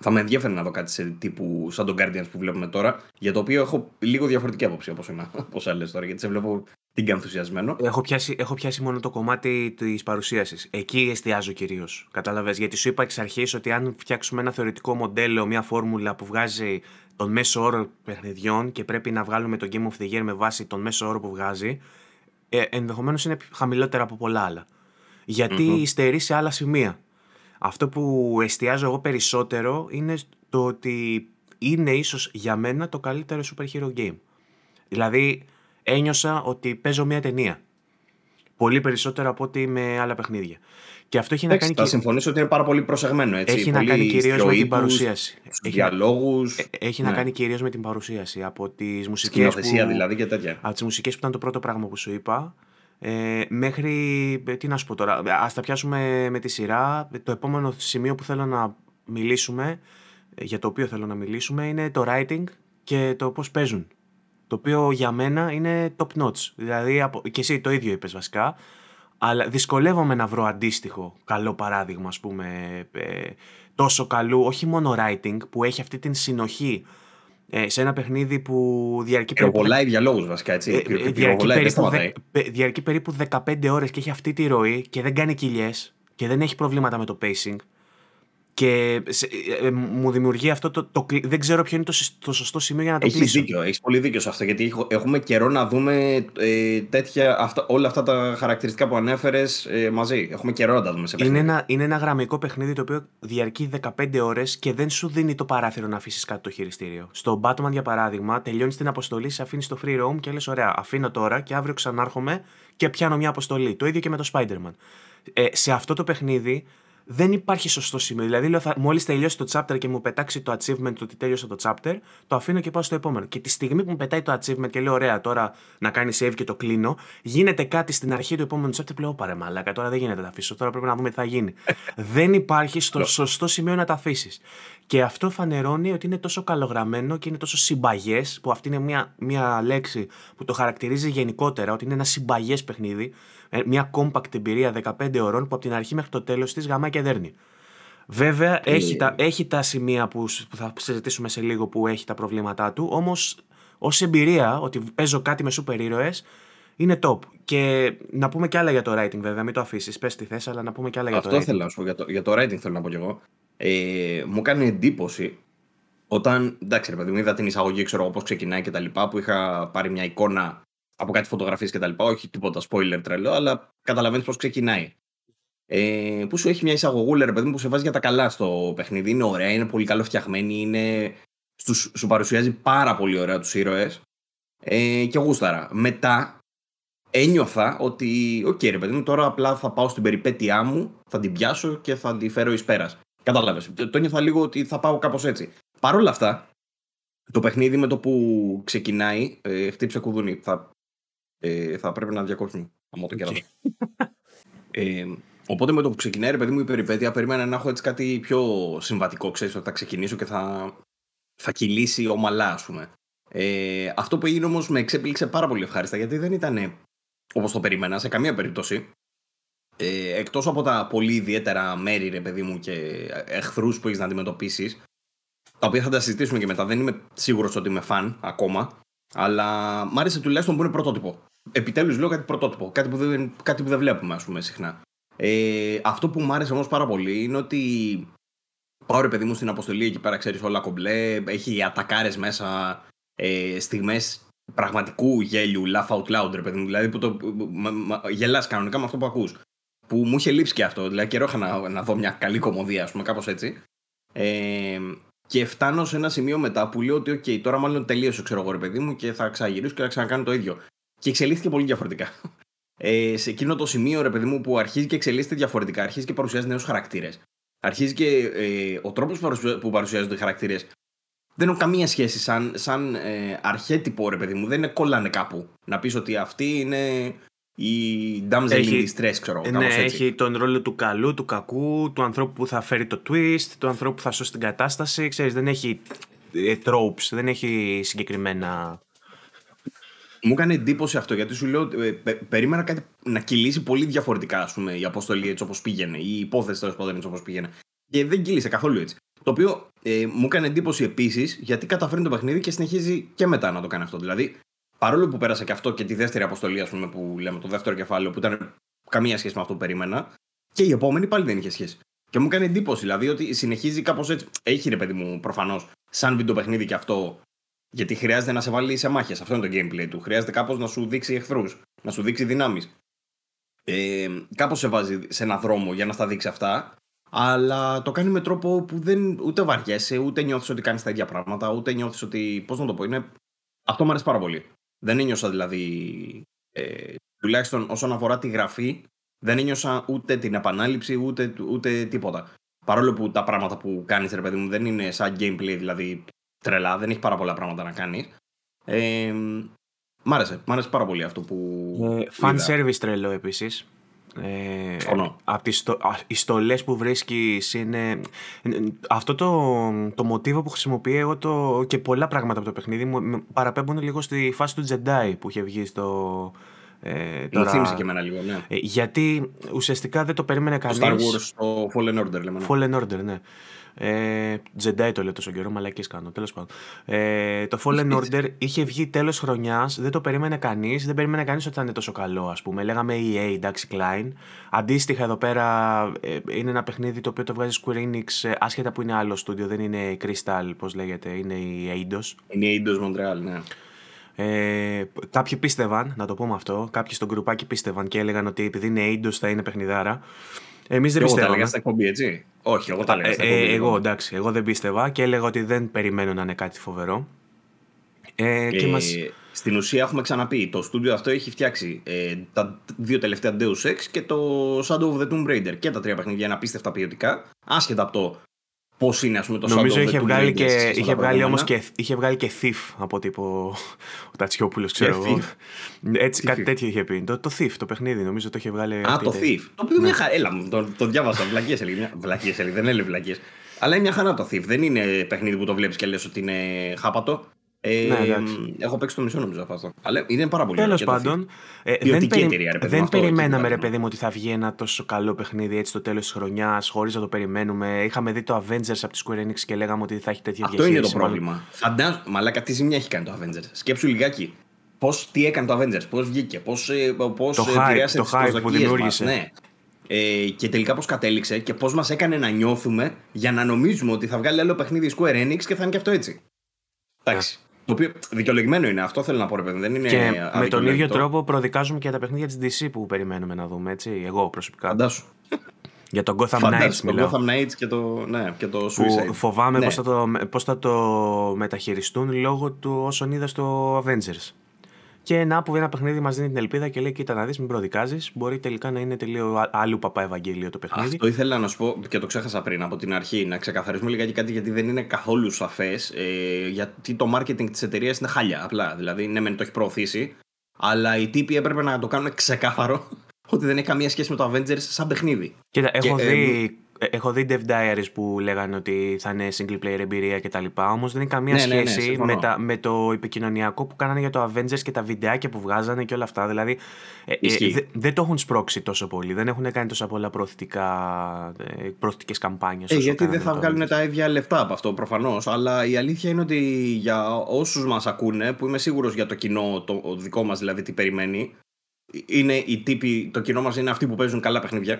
θα με ενδιαφέρει να δω κάτι σε τύπου σαν τον Guardians που βλέπουμε τώρα για το οποίο έχω λίγο διαφορετική άποψη όπως, είμαι, όπως άλλες τώρα γιατί σε βλέπω την ενθουσιασμένο. Έχω πιάσει, έχω πιάσει μόνο το κομμάτι της παρουσίασης. Εκεί εστιάζω κυρίως. Κατάλαβες; Γιατί σου είπα εξ αρχής ότι αν φτιάξουμε ένα θεωρητικό μοντέλο, μια φόρμουλα που βγάζει τον μέσο όρο παιχνιδιών και πρέπει να βγάλουμε το Game of the Year με βάση τον μέσο όρο που βγάζει, ε, ενδεχομένως είναι χαμηλότερα από πολλά άλλα. Γιατί mm-hmm. υστερεί σε άλλα σημεία. Αυτό που εστιάζω εγώ περισσότερο είναι το ότι είναι ίσως για μένα το καλύτερο super hero game. Δηλαδή, ένιωσα ότι παίζω μια ταινία. Πολύ περισσότερο από ότι με άλλα παιχνίδια. Και αυτό έχει να κάνει. Θα συμφωνήσω ότι είναι πάρα πολύ προσεγμένο. Έτσι. Έχει να κάνει κυρίως με την παρουσίαση. Έχει, διαλόγους. Ε, έχει να ναι. κάνει κυρίως με την παρουσίαση. Από τις μουσικές. Που... δηλαδή και τέτοια. Από τις μουσικές που ήταν το πρώτο πράγμα που σου είπα. Ε, μέχρι. Ε, τι να σου πω τώρα. Α τα πιάσουμε με τη σειρά. Το επόμενο σημείο που θέλω να μιλήσουμε. Ε, για το οποίο θέλω να μιλήσουμε είναι το writing και το πώς παίζουν το οποίο για μένα είναι top notch. Δηλαδή, και εσύ το ίδιο είπες βασικά, αλλά δυσκολεύομαι να βρω αντίστοιχο καλό παράδειγμα, ας πούμε, ε, τόσο καλού, όχι μόνο writing, που έχει αυτή την συνοχή ε, σε ένα παιχνίδι που διαρκεί περίπου... Πολλά διαλόγους βασικά, έτσι. Ε, ε διαρκεί, περίπου, δε, διαρκεί περίπου 15 ώρες και έχει αυτή τη ροή και δεν κάνει κοιλιές και δεν έχει προβλήματα με το pacing. Και ε, ε, μου δημιουργεί αυτό το, το, Δεν ξέρω ποιο είναι το, το σωστό σημείο για να το έχεις κλείσω. Δίκιο, έχεις πολύ δίκιο σε αυτό. Γιατί έχουμε καιρό να δούμε ε, τέτοια, αυτά, όλα αυτά τα χαρακτηριστικά που ανέφερες ε, μαζί. Έχουμε καιρό να τα δούμε σε παιχνίδι. Είναι ένα, είναι ένα γραμμικό παιχνίδι το οποίο διαρκεί 15 ώρες και δεν σου δίνει το παράθυρο να αφήσεις κάτι το χειριστήριο. Στο Batman, για παράδειγμα, τελειώνεις την αποστολή, σε αφήνεις στο free roam και λες: Ωραία, αφήνω τώρα και αύριο ξανάρχομαι και πιάνω μια αποστολή. Το ίδιο και με το Spider-Man. Ε, σε αυτό το παιχνίδι δεν υπάρχει σωστό σημείο. Δηλαδή, λέω, μόλις τελειώσει το chapter και μου πετάξει το achievement το ότι τέλειωσε το chapter, το αφήνω και πάω στο επόμενο. Και τη στιγμή που μου πετάει το achievement και λέω, Ωραία, τώρα να κάνει save και το κλείνω, γίνεται κάτι στην αρχή του επόμενου chapter που λέω, Πάρε μαλάκα, τώρα δεν γίνεται να τα αφήσω. Τώρα πρέπει να δούμε τι θα γίνει. δεν υπάρχει στο σωστό σημείο να τα αφήσεις. Και αυτό φανερώνει ότι είναι τόσο καλογραμμένο και είναι τόσο συμπαγές, που αυτή είναι μια, μια λέξη που το χαρακτηρίζει γενικότερα, ότι είναι ένα συμπαγές παιχνίδι Ε, μια compact εμπειρία 15 ώρων που από την αρχή μέχρι το τέλος της γαμάει και δέρνει. Βέβαια, έχει, τα, έχει τα σημεία που, που θα συζητήσουμε σε λίγο που έχει τα προβλήματά του, όμως ως εμπειρία ότι παίζω κάτι με σούπερ ήρωες είναι top. Και να πούμε και άλλα για το writing, βέβαια, μην το αφήσεις. Πες τι θες, αλλά να πούμε και άλλα για Αυτό το writing. θέλω να σου πω. Για το, για το writing θέλω να πω κι εγώ. Ε, μου κάνει εντύπωση όταν. Εντάξει, ρε παιδί μου, είδα την εισαγωγή, ξέρω εγώ πώς ξεκινάει και τα λοιπά, που είχα πάρει μια εικόνα από κάτι φωτογραφίες και τα λοιπά. Όχι τίποτα spoiler τρελό, αλλά καταλαβαίνεις πώς ξεκινάει. Ε, που σου έχει μια εισαγωγούλα, ρε παιδί μου, που σε βάζει για τα καλά στο παιχνίδι. Είναι ωραία, είναι πολύ καλό φτιαγμένη, είναι... Στους, σου παρουσιάζει πάρα πολύ ωραία τους ήρωες. Ε, και γούσταρα. Μετά ένιωθα ότι, οκ, ρε παιδί μου, τώρα απλά θα πάω στην περιπέτειά μου, θα την πιάσω και θα την φέρω εις πέρας. Κατάλαβες. Το ένιωθα λίγο ότι θα πάω κάπως έτσι. Παρ' όλα αυτά, το παιχνίδι με το που ξεκινάει, ε, χτύπησε κουδούνι. Θα, ε, θα πρέπει να διακόψουμε. Αν το κερατό. Ε, οπότε με το που ξεκινάει, ρε παιδί μου, η περιπέτεια, περίμενα να έχω έτσι κάτι πιο συμβατικό. Ξέρεις ότι θα ξεκινήσω και θα, θα κυλήσει ομαλά, ας πούμε. Ε, αυτό που έγινε όμως με εξέπληξε πάρα πολύ ευχάριστα γιατί δεν ήταν όπως το περίμενα σε καμία περίπτωση. Ε, εκτός από τα πολύ ιδιαίτερα μέρη, ρε παιδί μου, και εχθρούς που έχεις να αντιμετωπίσεις, τα οποία θα τα συζητήσουμε και μετά. Δεν είμαι σίγουρος ότι είμαι φαν ακόμα, αλλά μ' άρεσε τουλάχιστον που είναι πρωτότυπο. Επιτέλους λέω κάτι πρωτότυπο, κάτι που δεν, κάτι που δεν βλέπουμε, ας πούμε, συχνά. Ε, αυτό που μου άρεσε όμως πάρα πολύ είναι ότι πάω ρε παιδί μου στην αποστολή εκεί πέρα, ξέρεις όλα κομπλέ, έχει ατακάρες μέσα, ε, στιγμές πραγματικού γέλιου, laugh out loud, ρε παιδί μου. Δηλαδή που το γελάς κανονικά με αυτό που ακούς. Που μου είχε λείψει και αυτό. Δηλαδή καιρό είχα να, να δω μια καλή κομμωδία, ας πούμε, κάπως έτσι. Ε, και φτάνω σε ένα σημείο μετά που λέω ότι, OK, τώρα μάλλον τελείωσε, ξέρω εγώ, ρε παιδί μου, και θα ξαναγυρίσω και θα ξανακάνω το ίδιο. Και εξελίχθηκε πολύ διαφορετικά. Ε, σε εκείνο το σημείο, ρε παιδί μου, που αρχίζει και εξελίσσεται διαφορετικά, αρχίζει και παρουσιάζει νέους χαρακτήρες. Αρχίζει και ε, ο τρόπος που παρουσιάζονται οι χαρακτήρες δεν έχουν καμία σχέση σαν, σαν ε, αρχέτυπο, ρε παιδί μου. Δεν είναι κολλάνε κάπου. Να πεις ότι αυτή είναι η damsel in distress, ξέρω Ναι, έτσι. έχει τον ρόλο του καλού, του κακού, του ανθρώπου που θα φέρει το twist, του ανθρώπου που θα σώσει την κατάσταση. Ξέρεις, δεν έχει ε, tropes, δεν έχει συγκεκριμένα... Μου έκανε εντύπωση αυτό γιατί σου λέω ε, πε, περίμενα κάτι να κυλήσει πολύ διαφορετικά ας πούμε, η αποστολή έτσι όπως πήγαινε, η υπόθεση τέλος πάντων έτσι όπως πήγαινε. Και δεν κύλησε καθόλου έτσι. Το οποίο ε, μου έκανε εντύπωση επίσης γιατί καταφέρνει το παιχνίδι και συνεχίζει και μετά να το κάνει αυτό. Δηλαδή, παρόλο που πέρασα και αυτό και τη δεύτερη αποστολή, ας πούμε, που λέμε το δεύτερο κεφάλαιο, που ήταν καμία σχέση με αυτό που περίμενα, και η επόμενη πάλι δεν είχε σχέση. Και μου έκανε εντύπωση δηλαδή ότι συνεχίζει κάπως έτσι. Έχει ρε παιδί μου προφανώς σαν βίντεο παιχνίδι και αυτό. Γιατί χρειάζεται να σε βάλει σε μάχες. Αυτό είναι το gameplay του. Χρειάζεται κάπως να σου δείξει εχθρούς, να σου δείξει δυνάμεις. Ε, κάπως σε βάζει σε ένα δρόμο για να στα δείξει αυτά. Αλλά το κάνει με τρόπο που δεν ούτε βαριέσαι, ούτε νιώθεις ότι κάνεις τα ίδια πράγματα, ούτε νιώθεις ότι. Πώς να το πω, είναι. Αυτό μου αρέσει πάρα πολύ. Δεν ένιωσα δηλαδή. Ε, τουλάχιστον όσον αφορά τη γραφή, δεν ένιωσα ούτε την επανάληψη ούτε, ούτε τίποτα. Παρόλο που τα πράγματα που κάνεις, ρε παιδί μου, δεν είναι σαν gameplay, δηλαδή τρελά, δεν έχει πάρα πολλά πράγματα να κάνεις. Ε, μ' άρεσε, μ' άρεσε πάρα πολύ αυτό που. Ε, fan service τρελό επίσης. Ε, από τις στο, οι στολές που βρίσκεις είναι αυτό το, το μοτίβο που χρησιμοποιεί εγώ το, και πολλά πράγματα από το παιχνίδι μου παραπέμπουν λίγο στη φάση του Jedi που είχε βγει στο ε, τώρα... Μου θύμισε και εμένα λίγο, ναι. Ε, γιατί ουσιαστικά δεν το περίμενε κανείς. Το Star Wars, το Fallen Order λέμε. Ναι. Fallen Order, ναι. Ε, Jedi το λέω τόσο καιρό, μαλακή κάνω. Τέλος πάντων. Ε, το Fallen Order είχε βγει τέλος χρονιάς, δεν το περίμενε κανείς, δεν περίμενε κανείς ότι θα είναι τόσο καλό, ας πούμε. Λέγαμε EA, εντάξει, Klein. Αντίστοιχα εδώ πέρα ε, είναι ένα παιχνίδι το οποίο το βγάζει Square Enix, ε, άσχετα που είναι άλλο στούντιο, δεν είναι Crystal, πώς λέγεται, είναι η Eidos. Είναι η Eidos Montreal, ναι. Ε, κάποιοι πίστευαν, να το πούμε αυτό, κάποιοι στον γκρουπάκι πίστευαν και έλεγαν ότι επειδή είναι Eidos θα είναι παιχνιδάρα. Εμείς δεν πιστεύαμε. Εγώ τα έλεγα στα εκπομπή, έτσι. Όχι, εγώ τα έλεγα στα ε, εκπομπή. Ε, εγώ, εντάξει, εγώ δεν πίστευα και έλεγα ότι δεν περιμένω να είναι κάτι φοβερό. Ε, και μας... Στην ουσία έχουμε ξαναπεί, το στούντιο αυτό έχει φτιάξει ε, τα δύο τελευταία Deus Ex και το Shadow of the Tomb Raider και τα τρία παιχνίδια είναι απίστευτα ποιοτικά, άσχετα από το πώς είναι ας πούμε, το Νομίζω Shadow είχε of the βγάλει Tomb και, Raider. είχε βγάλει όμως και, είχε βγάλει και Thief από τύπο ο Τατσιόπουλος ξέρω εγώ. Έτσι, κάτι τέτοιο είχε πει. Το, το Thief, το παιχνίδι, νομίζω το είχε βγάλει. Α, το Thief. Το οποίο μια χαρά. Έλα, το, το διάβασα. Βλακίες έλεγε. Βλακίες έλεγε, δεν έλεγε βλακίες. Αλλά είναι μια χαρά το Thief. Δεν είναι παιχνίδι που το βλέπεις και λες ότι είναι χάπατο. Ε, ναι, έχω παίξει το μισό νομίζω από αυτό. Αλλά είναι πάρα πολύ Τέλος πάντων, ε, δεν, περι... εταιρεία, ρε, παιδί, δεν περιμέναμε ρε παιδί μου ότι θα βγει ένα τόσο καλό παιχνίδι έτσι στο τέλος της χρονιάς, χωρίς να το περιμένουμε. Είχαμε δει το Avengers από τη Square Enix και λέγαμε ότι θα έχει τέτοια αυτό διαχείριση. Αυτό είναι το πρόβλημα. Φαντάζομαι, μαλάκα τι ζημιά έχει κάνει το Avengers. Σκέψου λιγάκι. Πώς, τι έκανε το Avengers, πώς βγήκε, πώς πώς το επηρέασε τις προσδοκίες Ναι. Ε, και τελικά πώς κατέληξε και πώς μας έκανε να νιώθουμε για να νομίζουμε ότι θα βγάλει άλλο παιχνίδι Square Enix και θα είναι και αυτό έτσι. Εντάξει. Το οποίο δικαιολογημένο είναι, αυτό θέλω να πω, ρε παιδί. Δεν είναι και με τον ίδιο τρόπο προδικάζουμε και τα παιχνίδια της DC που περιμένουμε να δούμε, έτσι. Εγώ προσωπικά. Φαντάσου. Για τον Gotham Knights μιλάω. Το Gotham Knights και το, ναι, και το Suicide. Που φοβάμαι ναι. πώς, θα το, πώς θα το μεταχειριστούν λόγω του όσων είδα στο Avengers. Και να που ένα παιχνίδι μας δίνει την ελπίδα και λέει: Κοίτα να δεις, μην προδικάζεις. Μπορεί τελικά να είναι τελείω άλλου παπά Ευαγγέλιο το παιχνίδι. Αυτό ήθελα να σου πω και το ξέχασα πριν από την αρχή. Να ξεκαθαρίσουμε λιγάκι κάτι γιατί δεν είναι καθόλου σαφές. Ε, γιατί το marketing της εταιρείας είναι χάλια. Απλά. Δηλαδή, ναι, μεν το έχει προωθήσει. Αλλά οι τύποι έπρεπε να το κάνουν ξεκάθαρο ότι δεν έχει καμία σχέση με το Avengers σαν παιχνίδι. Κοίτα, έχω δει ε, έχω δει Dev Diaries που λέγανε ότι θα είναι single player εμπειρία κτλ. Όμως δεν έχει καμία ναι, ναι, ναι σχέση με, τα, με το επικοινωνιακό που κάνανε για το Avengers και τα βιντεάκια που βγάζανε και όλα αυτά. Δηλαδή ε, ε, δεν το έχουν σπρώξει τόσο πολύ. Δεν έχουν κάνει τόσα πολλά προωθητικές καμπάνιες. Ε, γιατί δεν θα βγάλουν τα ίδια λεφτά από αυτό προφανώς. Αλλά η αλήθεια είναι ότι για όσους μας ακούνε, που είμαι σίγουρος για το κοινό, το δικό μας δηλαδή τι περιμένει, είναι οι τύποι, το κοινό μας είναι αυτοί που παίζουν καλά παιχνίδια.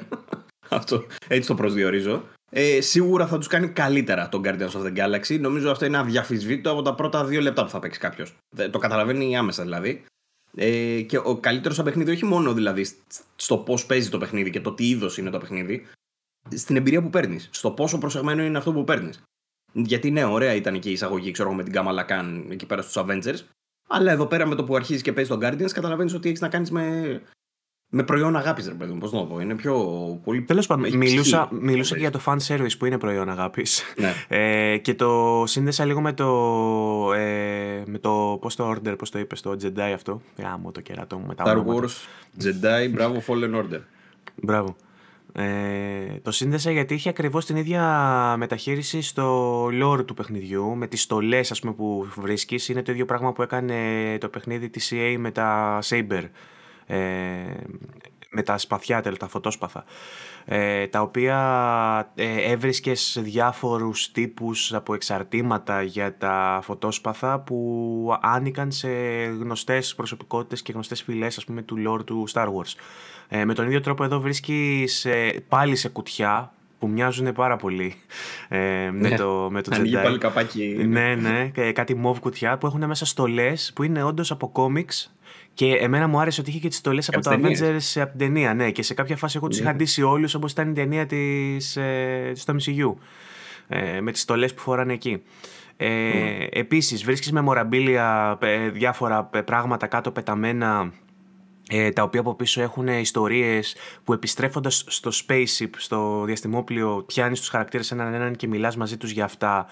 Αυτό, έτσι το προσδιορίζω. Ε, σίγουρα θα τους κάνει καλύτερα τον Guardians of the Galaxy. Νομίζω αυτό είναι αδιαφυσβήτητο από τα πρώτα δύο λεπτά που θα παίξει κάποιος. Το καταλαβαίνει άμεσα δηλαδή. Ε, και ο καλύτερος σαν παιχνίδι, όχι μόνο δηλαδή στο πώς παίζει το παιχνίδι και το τι είδος είναι το παιχνίδι, στην εμπειρία που παίρνεις. Στο πόσο προσεγμένο είναι αυτό που παίρνεις. Γιατί ναι, ωραία ήταν και η εισαγωγή, ξέρω με την Kamala Khan εκεί πέρα στους Avengers. Αλλά εδώ πέρα με το που αρχίζει και παίζει τον Guardians, καταλαβαίνεις ότι έχεις να κάνεις με με προϊόν αγάπης, ρε παιδί μου. Πώς να το πω. Είναι πιο πολύ. Τέλος πάντων, μιλούσα, μιλούσα και για το fan service που είναι προϊόν αγάπης. Ναι. Ε, και το σύνδεσα λίγο με το. Ε, με το πώς το order, πώς το είπες, το Jedi αυτό. Γάμο το κερατό μου μετά. Star Wars, Jedi, μπράβο, Fallen Order. Μπράβο. Ε, το σύνδεσα γιατί είχε ακριβώς την ίδια μεταχείριση στο lore του παιχνιδιού με τις στολές ας πούμε, που βρίσκεις είναι το ίδιο πράγμα που έκανε το παιχνίδι της EA με τα Saber ε, με τα σπαθιά, τα φωτόσπαθα, ε, τα οποία ε, έβρισκες διάφορους τύπους από εξαρτήματα για τα φωτόσπαθα που άνοικαν σε γνωστές προσωπικότητες και γνωστές φυλές ας πούμε του lore του Star Wars. Ε, με τον ίδιο τρόπο εδώ βρίσκεις ε, πάλι σε κουτιά που μοιάζουν πάρα πολύ ε, με, ναι. το, με το Jedi. πάλι καπάκι. Ναι, ναι, κάτι μοβ κουτιά που έχουν μέσα στολές που είναι όντως από κόμιξ και εμένα μου άρεσε ότι είχε και τις στολές από το Avengers από την ταινία. Ναι, και σε κάποια φάση εγώ τους είχα ντύσει όλους όπως ήταν η ταινία της ε, στο MCU. Ε, με τις στολές που φοράνε εκεί. Ε, mm. Επίσης βρίσκεις μεμοραμπίλια ε, διάφορα ε, πράγματα κάτω πεταμένα ε, τα οποία από πίσω έχουν ιστορίες που επιστρέφοντας στο spaceship, στο διαστημόπλιο πιάνεις τους χαρακτήρες έναν έναν και μιλάς μαζί τους για αυτά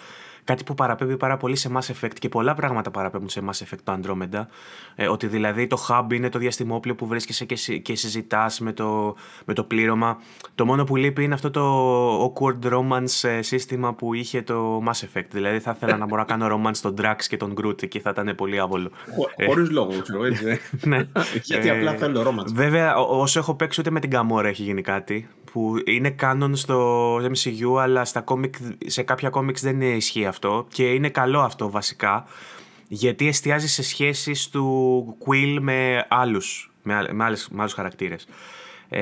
Κάτι που παραπέμπει πάρα πολύ σε Mass Effect και πολλά πράγματα παραπέμπουν σε Mass Effect το Andromeda. Ε, ότι δηλαδή το hub είναι το διαστημόπλαιο που βρίσκεσαι και, και συζητάς με το, με το πλήρωμα. Το μόνο που λείπει είναι αυτό το awkward romance ε, σύστημα που είχε το Mass Effect. Δηλαδή θα ήθελα να μπορώ να κάνω romance στον Drax και τον Groot και θα ήταν πολύ άβολο. Χωρίς λόγο, ξέρω έτσι. ναι. Γιατί απλά θέλω romance. Βέβαια, όσο έχω παίξει, ούτε με την Gamora έχει γίνει κάτι που είναι κάνον στο MCU αλλά στα comic, σε κάποια comics δεν ισχύει αυτό και είναι καλό αυτό βασικά γιατί εστιάζει σε σχέσεις του Quill με άλλους, με, με, άλλες, με άλλους χαρακτήρες. Ε,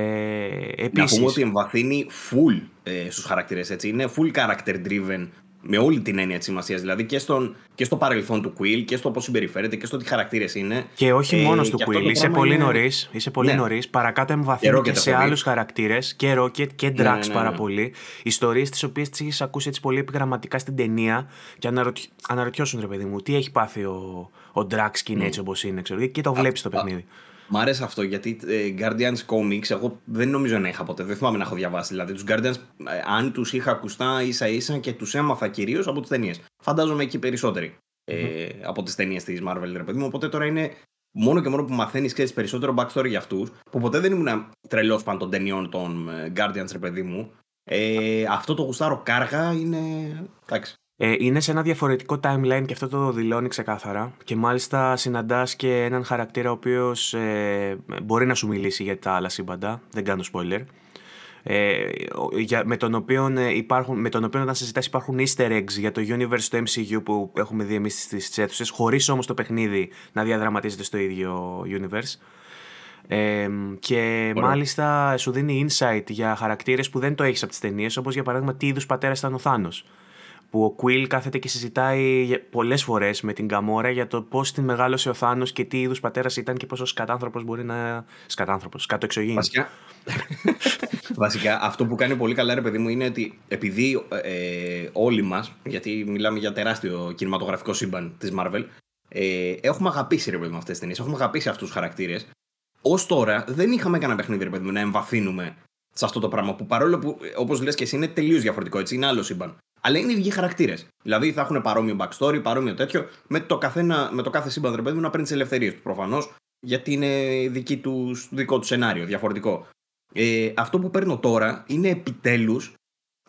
επίσης... Να πούμε ότι εμβαθύνει full ε, στους χαρακτήρες, έτσι. Είναι full character driven με όλη την έννοια της σημασίας. Δηλαδή και, στον, και στο παρελθόν του Quill και στο πώς συμπεριφέρεται και στο τι χαρακτήρες είναι. Και όχι ε, μόνο του Quill. Είσαι πολύ είναι... νωρίς. Είσαι πολύ ναι. νωρίς. Παρακάτω εμβαθύνει και, και σε άλλους χαρακτήρες. Και Rocket και ναι, Drax ναι, ναι, πάρα πολύ. Ιστορίες τις οποίες τις έχεις ακούσει έτσι πολύ επιγραμματικά στην ταινία και αναρωτ... αναρωτιώσουν ρε παιδί μου, τι έχει πάθει ο, ο Drax και είναι έτσι όπως είναι. Ξέρω, και το βλέπεις το παιχνίδι. Μ' άρεσε αυτό γιατί ε, Guardians Comics εγώ δεν νομίζω να είχα ποτέ. Δεν θυμάμαι να έχω διαβάσει. Δηλαδή τους Guardians, ε, αν τους είχα ακουστά ίσα ίσα και τους έμαθα κυρίως από τις ταινίες. Φαντάζομαι εκεί περισσότεροι ε, από τις ταινίες της Marvel, ρε παιδί μου. Οπότε τώρα είναι μόνο και μόνο που μαθαίνεις και περισσότερο backstory για αυτούς, που ποτέ δεν ήμουν τρελός πάνω των ταινιών των ε, Guardians, ρε παιδί μου. Ε, αυτό το γουστάρο κάργα είναι. Εντάξει. Ε, είναι σε ένα διαφορετικό timeline και αυτό το δηλώνει ξεκάθαρα. Και μάλιστα συναντάς και έναν χαρακτήρα ο οποίος ε, μπορεί να σου μιλήσει για τα άλλα σύμπαντα. Δεν κάνω spoiler. Ε, για, με, τον οποίο, ε, υπάρχουν, με τον οποίο όταν συζητάς υπάρχουν easter eggs για το universe του MCU που έχουμε δει εμείς στις αίθουσες χωρίς όμως το παιχνίδι να διαδραματίζεται στο ίδιο universe ε, και μάλιστα σου δίνει insight για χαρακτήρες που δεν το έχεις από τις ταινίες όπως για παράδειγμα τι είδους πατέρας ήταν ο Θάνος που ο Κουίλ κάθεται και συζητάει πολλές φορές με την Καμόρα για το πώς την μεγάλωσε ο Θάνος και τι είδους πατέρας ήταν και πόσο σκατάνθρωπος μπορεί να... Σκατάνθρωπος, κάτω εξωγήινο. Βασικά, Βασικά, αυτό που κάνει πολύ καλά, ρε παιδί μου, είναι ότι επειδή ε, όλοι μας, γιατί μιλάμε για τεράστιο κινηματογραφικό σύμπαν της Marvel, ε, έχουμε αγαπήσει ρε παιδί μου αυτές τις ταινίες, έχουμε αγαπήσει αυτούς τους χαρακτήρες. Ω τώρα δεν είχαμε κανένα παιχνίδι, ρε παιδί μου, να εμβαθύνουμε σε αυτό το πράγμα που παρόλο που, όπως λες και εσύ, είναι τελείως διαφορετικό, έτσι, είναι άλλο σύμπαν. Αλλά είναι οι ίδιοι χαρακτήρες. Δηλαδή θα έχουν παρόμοιο backstory, παρόμοιο τέτοιο, με το, καθένα, με το κάθε σύμπαν, ρε παιδί μου, να παίρνει τις ελευθερίες τους προφανώς, γιατί είναι δική τους, δικό τους σενάριο, διαφορετικό. Ε, αυτό που παίρνω τώρα είναι επιτέλους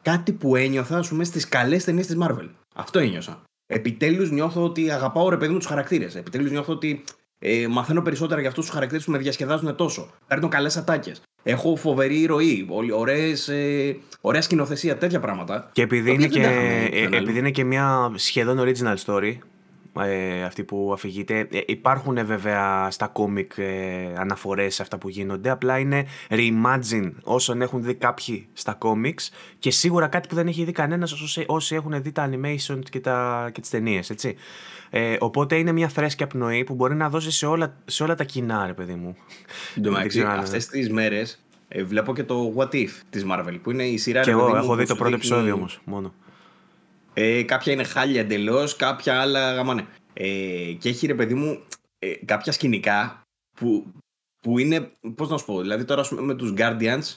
κάτι που ένιωθα, ας πούμε, στις καλές ταινίες της Marvel. Αυτό ένιωσα. Επιτέλους νιώθω ότι αγαπάω ρε παιδί μου τους χαρακτήρες. Επιτέλους νιώθω ότι ε, μαθαίνω περισσότερα για αυτούς τους χαρακτήρες που με διασκεδάζουν τόσο. Παίρνω καλές ατάκες. Έχω φοβερή ροή, ωραίες, ε, ωραία σκηνοθεσία, τέτοια πράγματα. Και επειδή, είναι και, ε, επειδή είναι και μια σχεδόν original story, ε, αυτή που αφηγείται. Ε, υπάρχουν βέβαια στα κόμικ ε, αναφορές σε αυτά που γίνονται, απλά είναι reimagine όσων έχουν δει κάποιοι στα κόμικς και σίγουρα κάτι που δεν έχει δει κανένας όσοι, όσοι έχουν δει τα animation και, τα, και τις ταινίες, έτσι. Ε, οπότε είναι μια φρέσκια πνοή που μπορεί να δώσει σε όλα, σε όλα τα κοινά, ρε παιδί μου. Εντάξει, αυτές τις μέρες ε, βλέπω και το What If της Marvel, που είναι η σειρά... Και εγώ έχω δει το πρώτο επεισόδιο όμως, μόνο. Ε, κάποια είναι χάλια εντελώς, κάποια άλλα γαμάνε. Ε, και έχει ρε παιδί μου ε, κάποια σκηνικά που, που είναι. Πώς να σου πω, δηλαδή τώρα με τους Guardians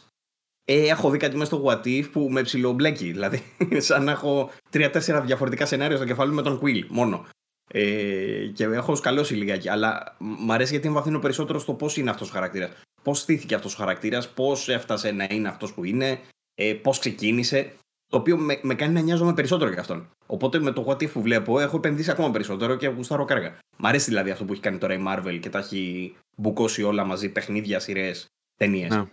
ε, έχω δει κάτι μέσα στο What If που με ψιλομπλέκει. Δηλαδή, σαν να έχω τρία-τέσσερα διαφορετικά σενάρια στο κεφάλι με τον Quill μόνο. Ε, και έχω σκαλώσει λιγάκι. Αλλά μ' αρέσει γιατί εμβαθύνω περισσότερο στο πώς είναι αυτός ο χαρακτήρας. Πώς στήθηκε αυτός ο χαρακτήρας, πώς έφτασε να είναι αυτός που είναι, ε, πώς ξεκίνησε το οποίο με, με κάνει να νοιάζομαι περισσότερο για αυτόν. Οπότε με το What If που βλέπω έχω επενδύσει ακόμα περισσότερο και γουστάρω κάργα. Μ' αρέσει δηλαδή αυτό που έχει κάνει τώρα η Marvel και τα έχει μπουκώσει όλα μαζί, παιχνίδια, σειρές, ταινίες. Ναι.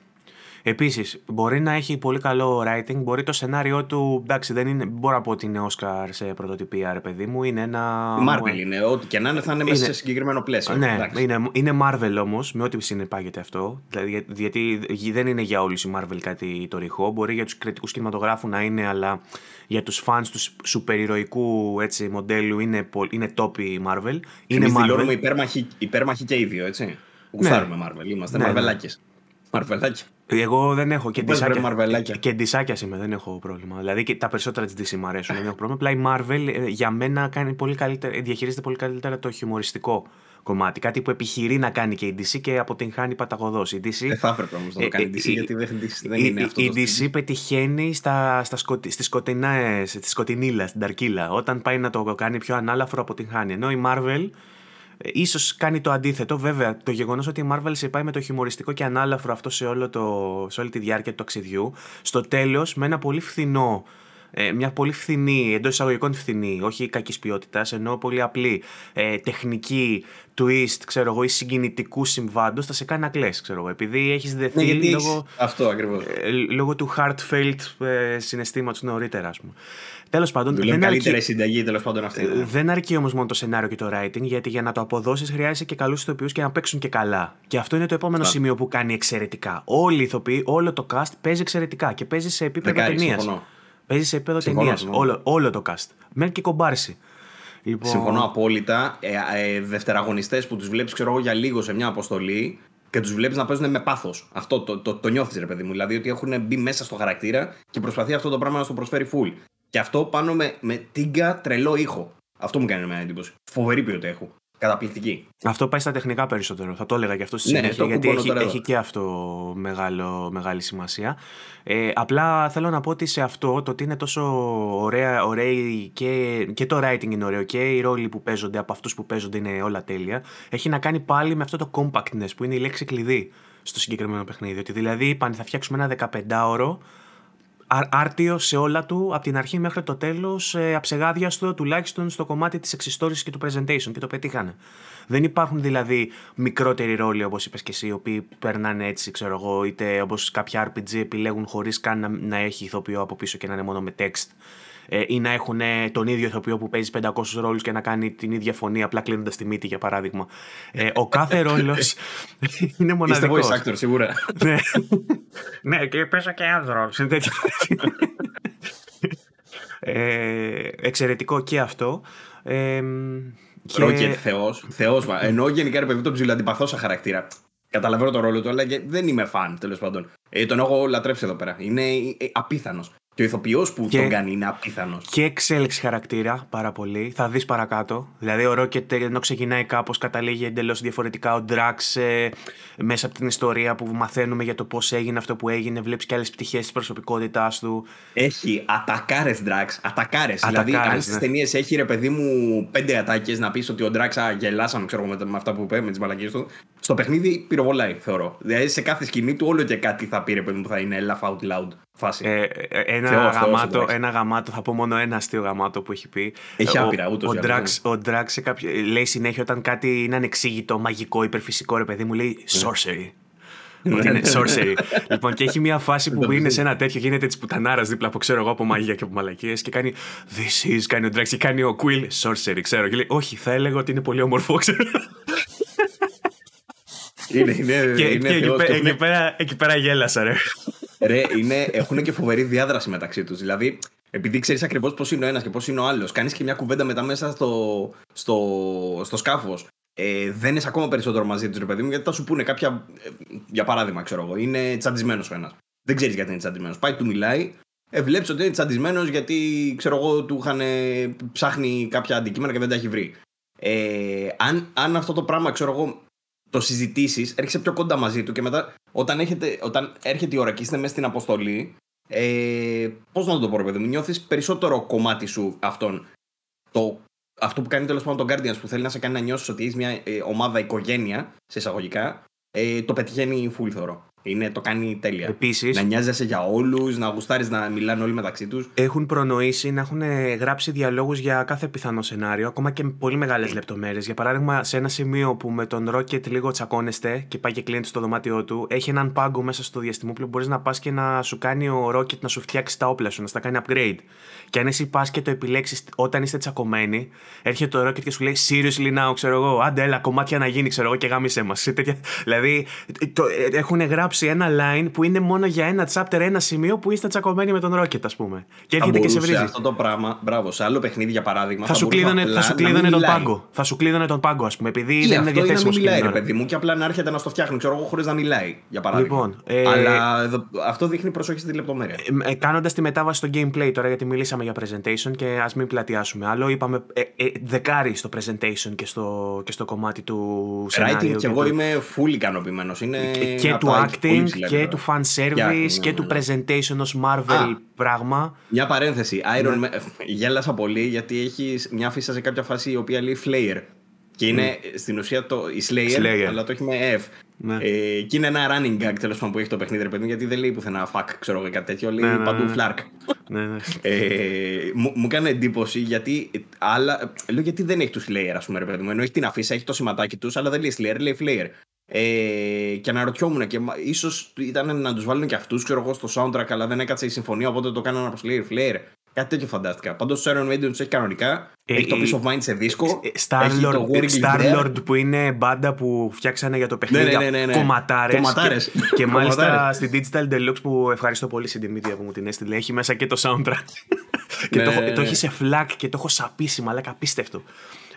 Επίσης, μπορεί να έχει πολύ καλό writing, μπορεί το σενάριό του. Εντάξει, δεν είναι, μπορώ να πω ότι είναι Όσκαρ σε πρωτοτυπία, ρε παιδί μου. Είναι ένα. Marvel είναι. Ό,τι και να είναι, θα είναι, μέσα σε συγκεκριμένο πλαίσιο. Ναι, είναι, είναι Marvel όμως, με ό,τι συνεπάγεται αυτό. Δηλαδή, γιατί δεν είναι για όλους η Marvel κάτι το ρηχό. Μπορεί για τους κριτικούς κινηματογράφου να είναι, αλλά για τους fans τους σουπερηρωικού έτσι, μοντέλου είναι, είναι top η Marvel. Είναι Εμείς Marvel. υπέρμαχοι, υπέρμαχοι και οι δύο, έτσι. Ναι. Marvel. Είμαστε ναι, Marvelάκες. Ναι. Εγώ δεν έχω και ντισάκια. Και ντισάκια είμαι, δεν έχω πρόβλημα. Δηλαδή και τα περισσότερα της DC μου αρέσουν, δεν έχω πρόβλημα. Απλά η Marvel ε, για μένα κάνει πολύ καλύτερα, διαχειρίζεται πολύ καλύτερα το χιουμοριστικό κομμάτι. Κάτι που επιχειρεί να κάνει και η DC και αποτυγχάνει παταγωδός. Η DC. Δεν θα έπρεπε όμως να το κάνει η DC, γιατί δεν, δεν είναι αυτό. Η DC πετυχαίνει στα, στα σκοτι, στη σκοτεινά, στη σκοτεινίλα, στην ταρκίλα. Όταν πάει να το κάνει πιο ανάλαφρο, αποτυγχάνει. Ενώ η Marvel ε, ίσως κάνει το αντίθετο. Βέβαια, το γεγονός ότι η Marvel σε πάει με το χιουμοριστικό και ανάλαφρο αυτό σε, όλο το, σε όλη τη διάρκεια του ταξιδιού, στο τέλος με ένα πολύ φθηνό ε, μια πολύ φθηνή, εντός εισαγωγικών φθηνή, όχι κακής ποιότητας, ενώ πολύ απλή ε, τεχνική twist, ξέρω εγώ, ή συγκινητικού συμβάντος, θα σε κάνει να κλέσει, ξέρω εγώ. Επειδή έχεις δεθεί ναι, λόγω, αυτό ακριβώς. Ε, λόγω του heartfelt ε, συναισθήματος νωρίτερα, ας πούμε. Τέλος πάντων. Δεν καλύτερη αρκεί... συνταγή, τέλος πάντων αυτή. Ναι. Δεν αρκεί όμως μόνο το σενάριο και το writing, γιατί για να το αποδώσεις χρειάζεσαι και καλούς ηθοποιούς και να παίξουν και καλά. Και αυτό είναι το επόμενο σημείο που κάνει εξαιρετικά. Όλοι οι ηθοποιοί, όλο το cast παίζει εξαιρετικά και παίζει σε επίπεδο ταινίας. Παίζει σε επίπεδο ταινίας. Όλο, όλο το cast. Μέχρι και κομπάρση. Λοιπόν... Συμφωνώ απόλυτα. Ε, ε, Δευτεραγωνιστές που τους βλέπεις, ξέρω εγώ, για λίγο σε μια αποστολή και τους βλέπεις να παίζουν με πάθος. Αυτό το, το, το, νιώθεις, ρε παιδί μου. Δηλαδή ότι έχουν μπει μέσα στο χαρακτήρα και προσπαθεί αυτό το πράγμα να στο προσφέρει full. Και αυτό πάνω με, με τίγκα τρελό ήχο. Αυτό μου κάνει μια εντύπωση. Φοβερή ποιότητα έχω. Καταπληκτική. Αυτό πάει στα τεχνικά περισσότερο. Θα το έλεγα και αυτό στη ναι, συνέχεια, γιατί έχει, έχει και αυτό μεγάλο, μεγάλη σημασία. Ε, απλά θέλω να πω ότι σε αυτό το ότι είναι τόσο ωραία, ωραίοι και, και το writing είναι ωραίο και οι ρόλοι που παίζονται από αυτούς που παίζονται είναι όλα τέλεια. Έχει να κάνει πάλι με αυτό το compactness που είναι η λέξη κλειδί στο συγκεκριμένο παιχνίδι. Ότι δηλαδή είπαν θα φτιάξουμε ένα 15ωρο άρτιο σε όλα του, από την αρχή μέχρι το τέλος, ε, αψεγάδιαστο τουλάχιστον στο κομμάτι της εξιστόρησης και του presentation και το πετύχανε. Δεν υπάρχουν δηλαδή μικρότεροι ρόλοι, όπως είπες και εσύ, οι οποίοι περνάνε έτσι, ξέρω εγώ, είτε όπως κάποια RPG επιλέγουν χωρίς καν να, να έχει ηθοποιό από πίσω και να είναι μόνο με text ε, ή να έχουν τον ίδιο ηθοποιό που παίζει 500 ρόλους και να κάνει την ίδια φωνή, απλά κλείνοντας τη μύτη, για παράδειγμα. Ε, ο κάθε ρόλος είναι μοναδικός. Είστε voice actor, σίγουρα. ναι. ναι, και παίζω και άλλο ρόλο. Είναι τέτοιο. ε, εξαιρετικό και αυτό. Ε, και... Ρόκετ, θεός, θεός, ενώ γενικά ρε παιδί τον ψηλοαντιπαθώ σαν χαρακτήρα. Καταλαβαίνω τον ρόλο του, αλλά δεν είμαι φαν τέλος πάντων. Ε, τον έχω λατρέψει εδώ πέρα. Είναι ε, απίθανος. Και ο ηθοποιός που και, τον κάνει είναι απίθανος. Και εξέλιξη χαρακτήρα πάρα πολύ. Θα δεις παρακάτω. Δηλαδή, ο Ρόκετ ενώ ξεκινάει κάπως, καταλήγει εντελώς διαφορετικά. Ο Ντράξ ε, μέσα από την ιστορία που μαθαίνουμε για το πώς έγινε αυτό που έγινε, βλέπεις και άλλες πτυχές της προσωπικότητάς του. Έχει ατακάρες Ντράξ. Ατακάρες. Δηλαδή, αν στις ναι. ταινίες έχει ρε παιδί μου πέντε ατάκες να πεις ότι ο Ντράξ γελάσαμε ξέρω, με, με αυτά που είπε, με τις μαλακίες του. Στο παιχνίδι πυροβολάει, θεωρώ. Δηλαδή, σε κάθε σκηνή του όλο και κάτι θα πει ρε παιδί μου που θα είναι laugh out loud φάση. Ε, ε, ένα, Θεός, γαμάτο, Θεός, ένα γαμάτο, θα πω μόνο ένα αστείο γαμάτο που έχει πει. Έχει άπειρα, ούτως ή άλλως. Ο Drax κάποιο, λέει συνέχεια όταν κάτι είναι ανεξήγητο, μαγικό, υπερφυσικό, ρε παιδί μου, λέει ναι. sorcery. Ναι. Ότι είναι sorcery. λοιπόν, και έχει μια φάση που είναι σε ένα τέτοιο, γίνεται της πουτανάρας δίπλα από ξέρω εγώ από μαγεία και από μαλακίες και κάνει This is, κάνει ο Drax και κάνει ο Quill sorcery, ξέρω. Και λέει Όχι, θα έλεγα ότι είναι πολύ όμορφο, ξέρω. Είναι, είναι, και, είναι και εκεί, εκεί, πέρα, εκεί πέρα γέλασα, ρε. Ρε, είναι, έχουν και φοβερή διάδραση μεταξύ τους. Δηλαδή, επειδή ξέρεις ακριβώς πώς είναι ο ένας και πώς είναι ο άλλος, κάνεις και μια κουβέντα μετά μέσα στο, στο, στο σκάφος. Ε, δεν είσαι ακόμα περισσότερο μαζί τους, ρε παιδί μου, γιατί θα σου πούνε κάποια. Ε, για παράδειγμα, ξέρω εγώ, είναι τσαντισμένος ο ένας. Δεν ξέρεις γιατί είναι τσαντισμένος. Πάει, του μιλάει, ε, βλέπεις ότι είναι τσαντισμένος γιατί ξέρω εγώ, του είχαν ψάχνει κάποια αντικείμενα και δεν τα έχει βρει. Ε, αν, αν αυτό το πράγμα, ξέρω εγώ, το συζητήσεις, έρχεσαι πιο κοντά μαζί του και μετά όταν, έχετε, όταν έρχεται η ώρα και είστε μέσα στην αποστολή, ε, πώς να το πω, ρε παιδί μου, νιώθεις περισσότερο κομμάτι σου αυτόν. Το, αυτό που κάνει τέλος πάντων τον Guardians που θέλει να σε κάνει να νιώσεις ότι έχεις μια ε, ομάδα οικογένεια, σε εισαγωγικά, ε, το πετυχαίνει full θεωρώ. Είναι, το κάνει τέλεια. Επίσης, να νοιάζεσαι για όλους, να γουστάρεις να μιλάνε όλοι μεταξύ τους. Έχουν προνοήσει να έχουν γράψει διαλόγους για κάθε πιθανό σενάριο, ακόμα και με πολύ μεγάλες λεπτομέρειες. Για παράδειγμα, σε ένα σημείο που με τον Ρόκετ λίγο τσακώνεστε και πάει και κλείνεται στο δωμάτιό του, έχει έναν πάγκο μέσα στο διαστημόπλαιο που μπορείς να πας και να σου κάνει ο Ρόκετ να σου φτιάξει τα όπλα σου, να στα κάνει upgrade. Και αν εσύ πας και το επιλέξεις όταν είστε τσακωμένοι, έρχεται το Rocket και σου λέει Seriously now, ξέρω εγώ, άντε έλα, κομμάτια να γίνει, ξέρω εγώ και γάμισε μας. Δηλαδή, το, ε, έχουν γράψει ένα line που είναι μόνο για ένα chapter, ένα σημείο που είστε τσακωμένοι με τον Rocket, ας πούμε. Και έρχεται και σε βρίζει. αυτό το πράγμα, μπράβο, σε άλλο παιχνίδι για παράδειγμα. Θα, θα σου κλείδωνε, θα σου κλείδωνε τον πάγκο. Θα σου κλείδωνε τον πάγκο, ας πούμε, επειδή δεν είναι διαθέσιμος. Δεν μιλάει, ρε παιδί μου, και απλά να έρχεται να στο φτιάχνει, ξέρω εγώ, χωρίς να μιλάει, για παράδειγμα. Λοιπόν, ε, Αλλά αυτό δείχνει προσοχή στη λεπτομέρεια. Ε, ε Κάνοντας τη μετάβαση στο gameplay τώρα, γιατί μιλήσαμε για presentation και ας μην πλατιάσουμε άλλο. Είπαμε ε, ε, δεκάρι στο presentation και στο, και στο κομμάτι του σενάριου. Writing και, εγώ είμαι full ικανοποιημένος. Και, και του acting και του fan service και του presentation ως Marvel πράγμα. Μια παρένθεση. Iron ναι. Man, γέλασα πολύ γιατί έχεις μια φύσα σε κάποια φάση η οποία λέει Flair. Και είναι στην ουσία το, η Slayer, αλλά το έχει με F. Ναι. Ε, και είναι ένα running gag τέλος πάντων που έχει το παιχνίδι, ρε παιδί γιατί δεν λέει πουθενά fuck, ξέρω εγώ κάτι τέτοιο. Λέει ναι, ναι παντού ναι. flark. Ναι, ναι. Ε, μου, μου έκανε εντύπωση γιατί. Άλλα, λέω γιατί δεν έχει τους Slayer, ας πούμε, ρε παιδί μου. Ενώ έχει την αφίσα, έχει το σηματάκι τους, αλλά δεν λέει Slayer, λέει Flair. Ε, και αναρωτιόμουν και ίσως ήταν να τους βάλουν και αυτούς, ξέρω εγώ, στο soundtrack, αλλά δεν έκατσε η συμφωνία, οπότε το κάνανε από Slayer Flair. Κάτι τέτοιο φαντάστηκα. Πάντως το Iron Maiden του έχει κανονικά. Ε, έχει το Peace of Mind σε δίσκο. Ε, Star-Lord που είναι μπάντα που φτιάξανε για το παιχνίδι. Ναι, ναι, ναι, ναι. Κομματάρες. Και, και μάλιστα στην Digital Deluxe που ευχαριστώ πολύ στην Δημήτρια που μου την έστειλε. Έχει μέσα και το soundtrack. και το, το έχει σε φλακ και το έχω σαπίσει, μαλάκα απίστευτο.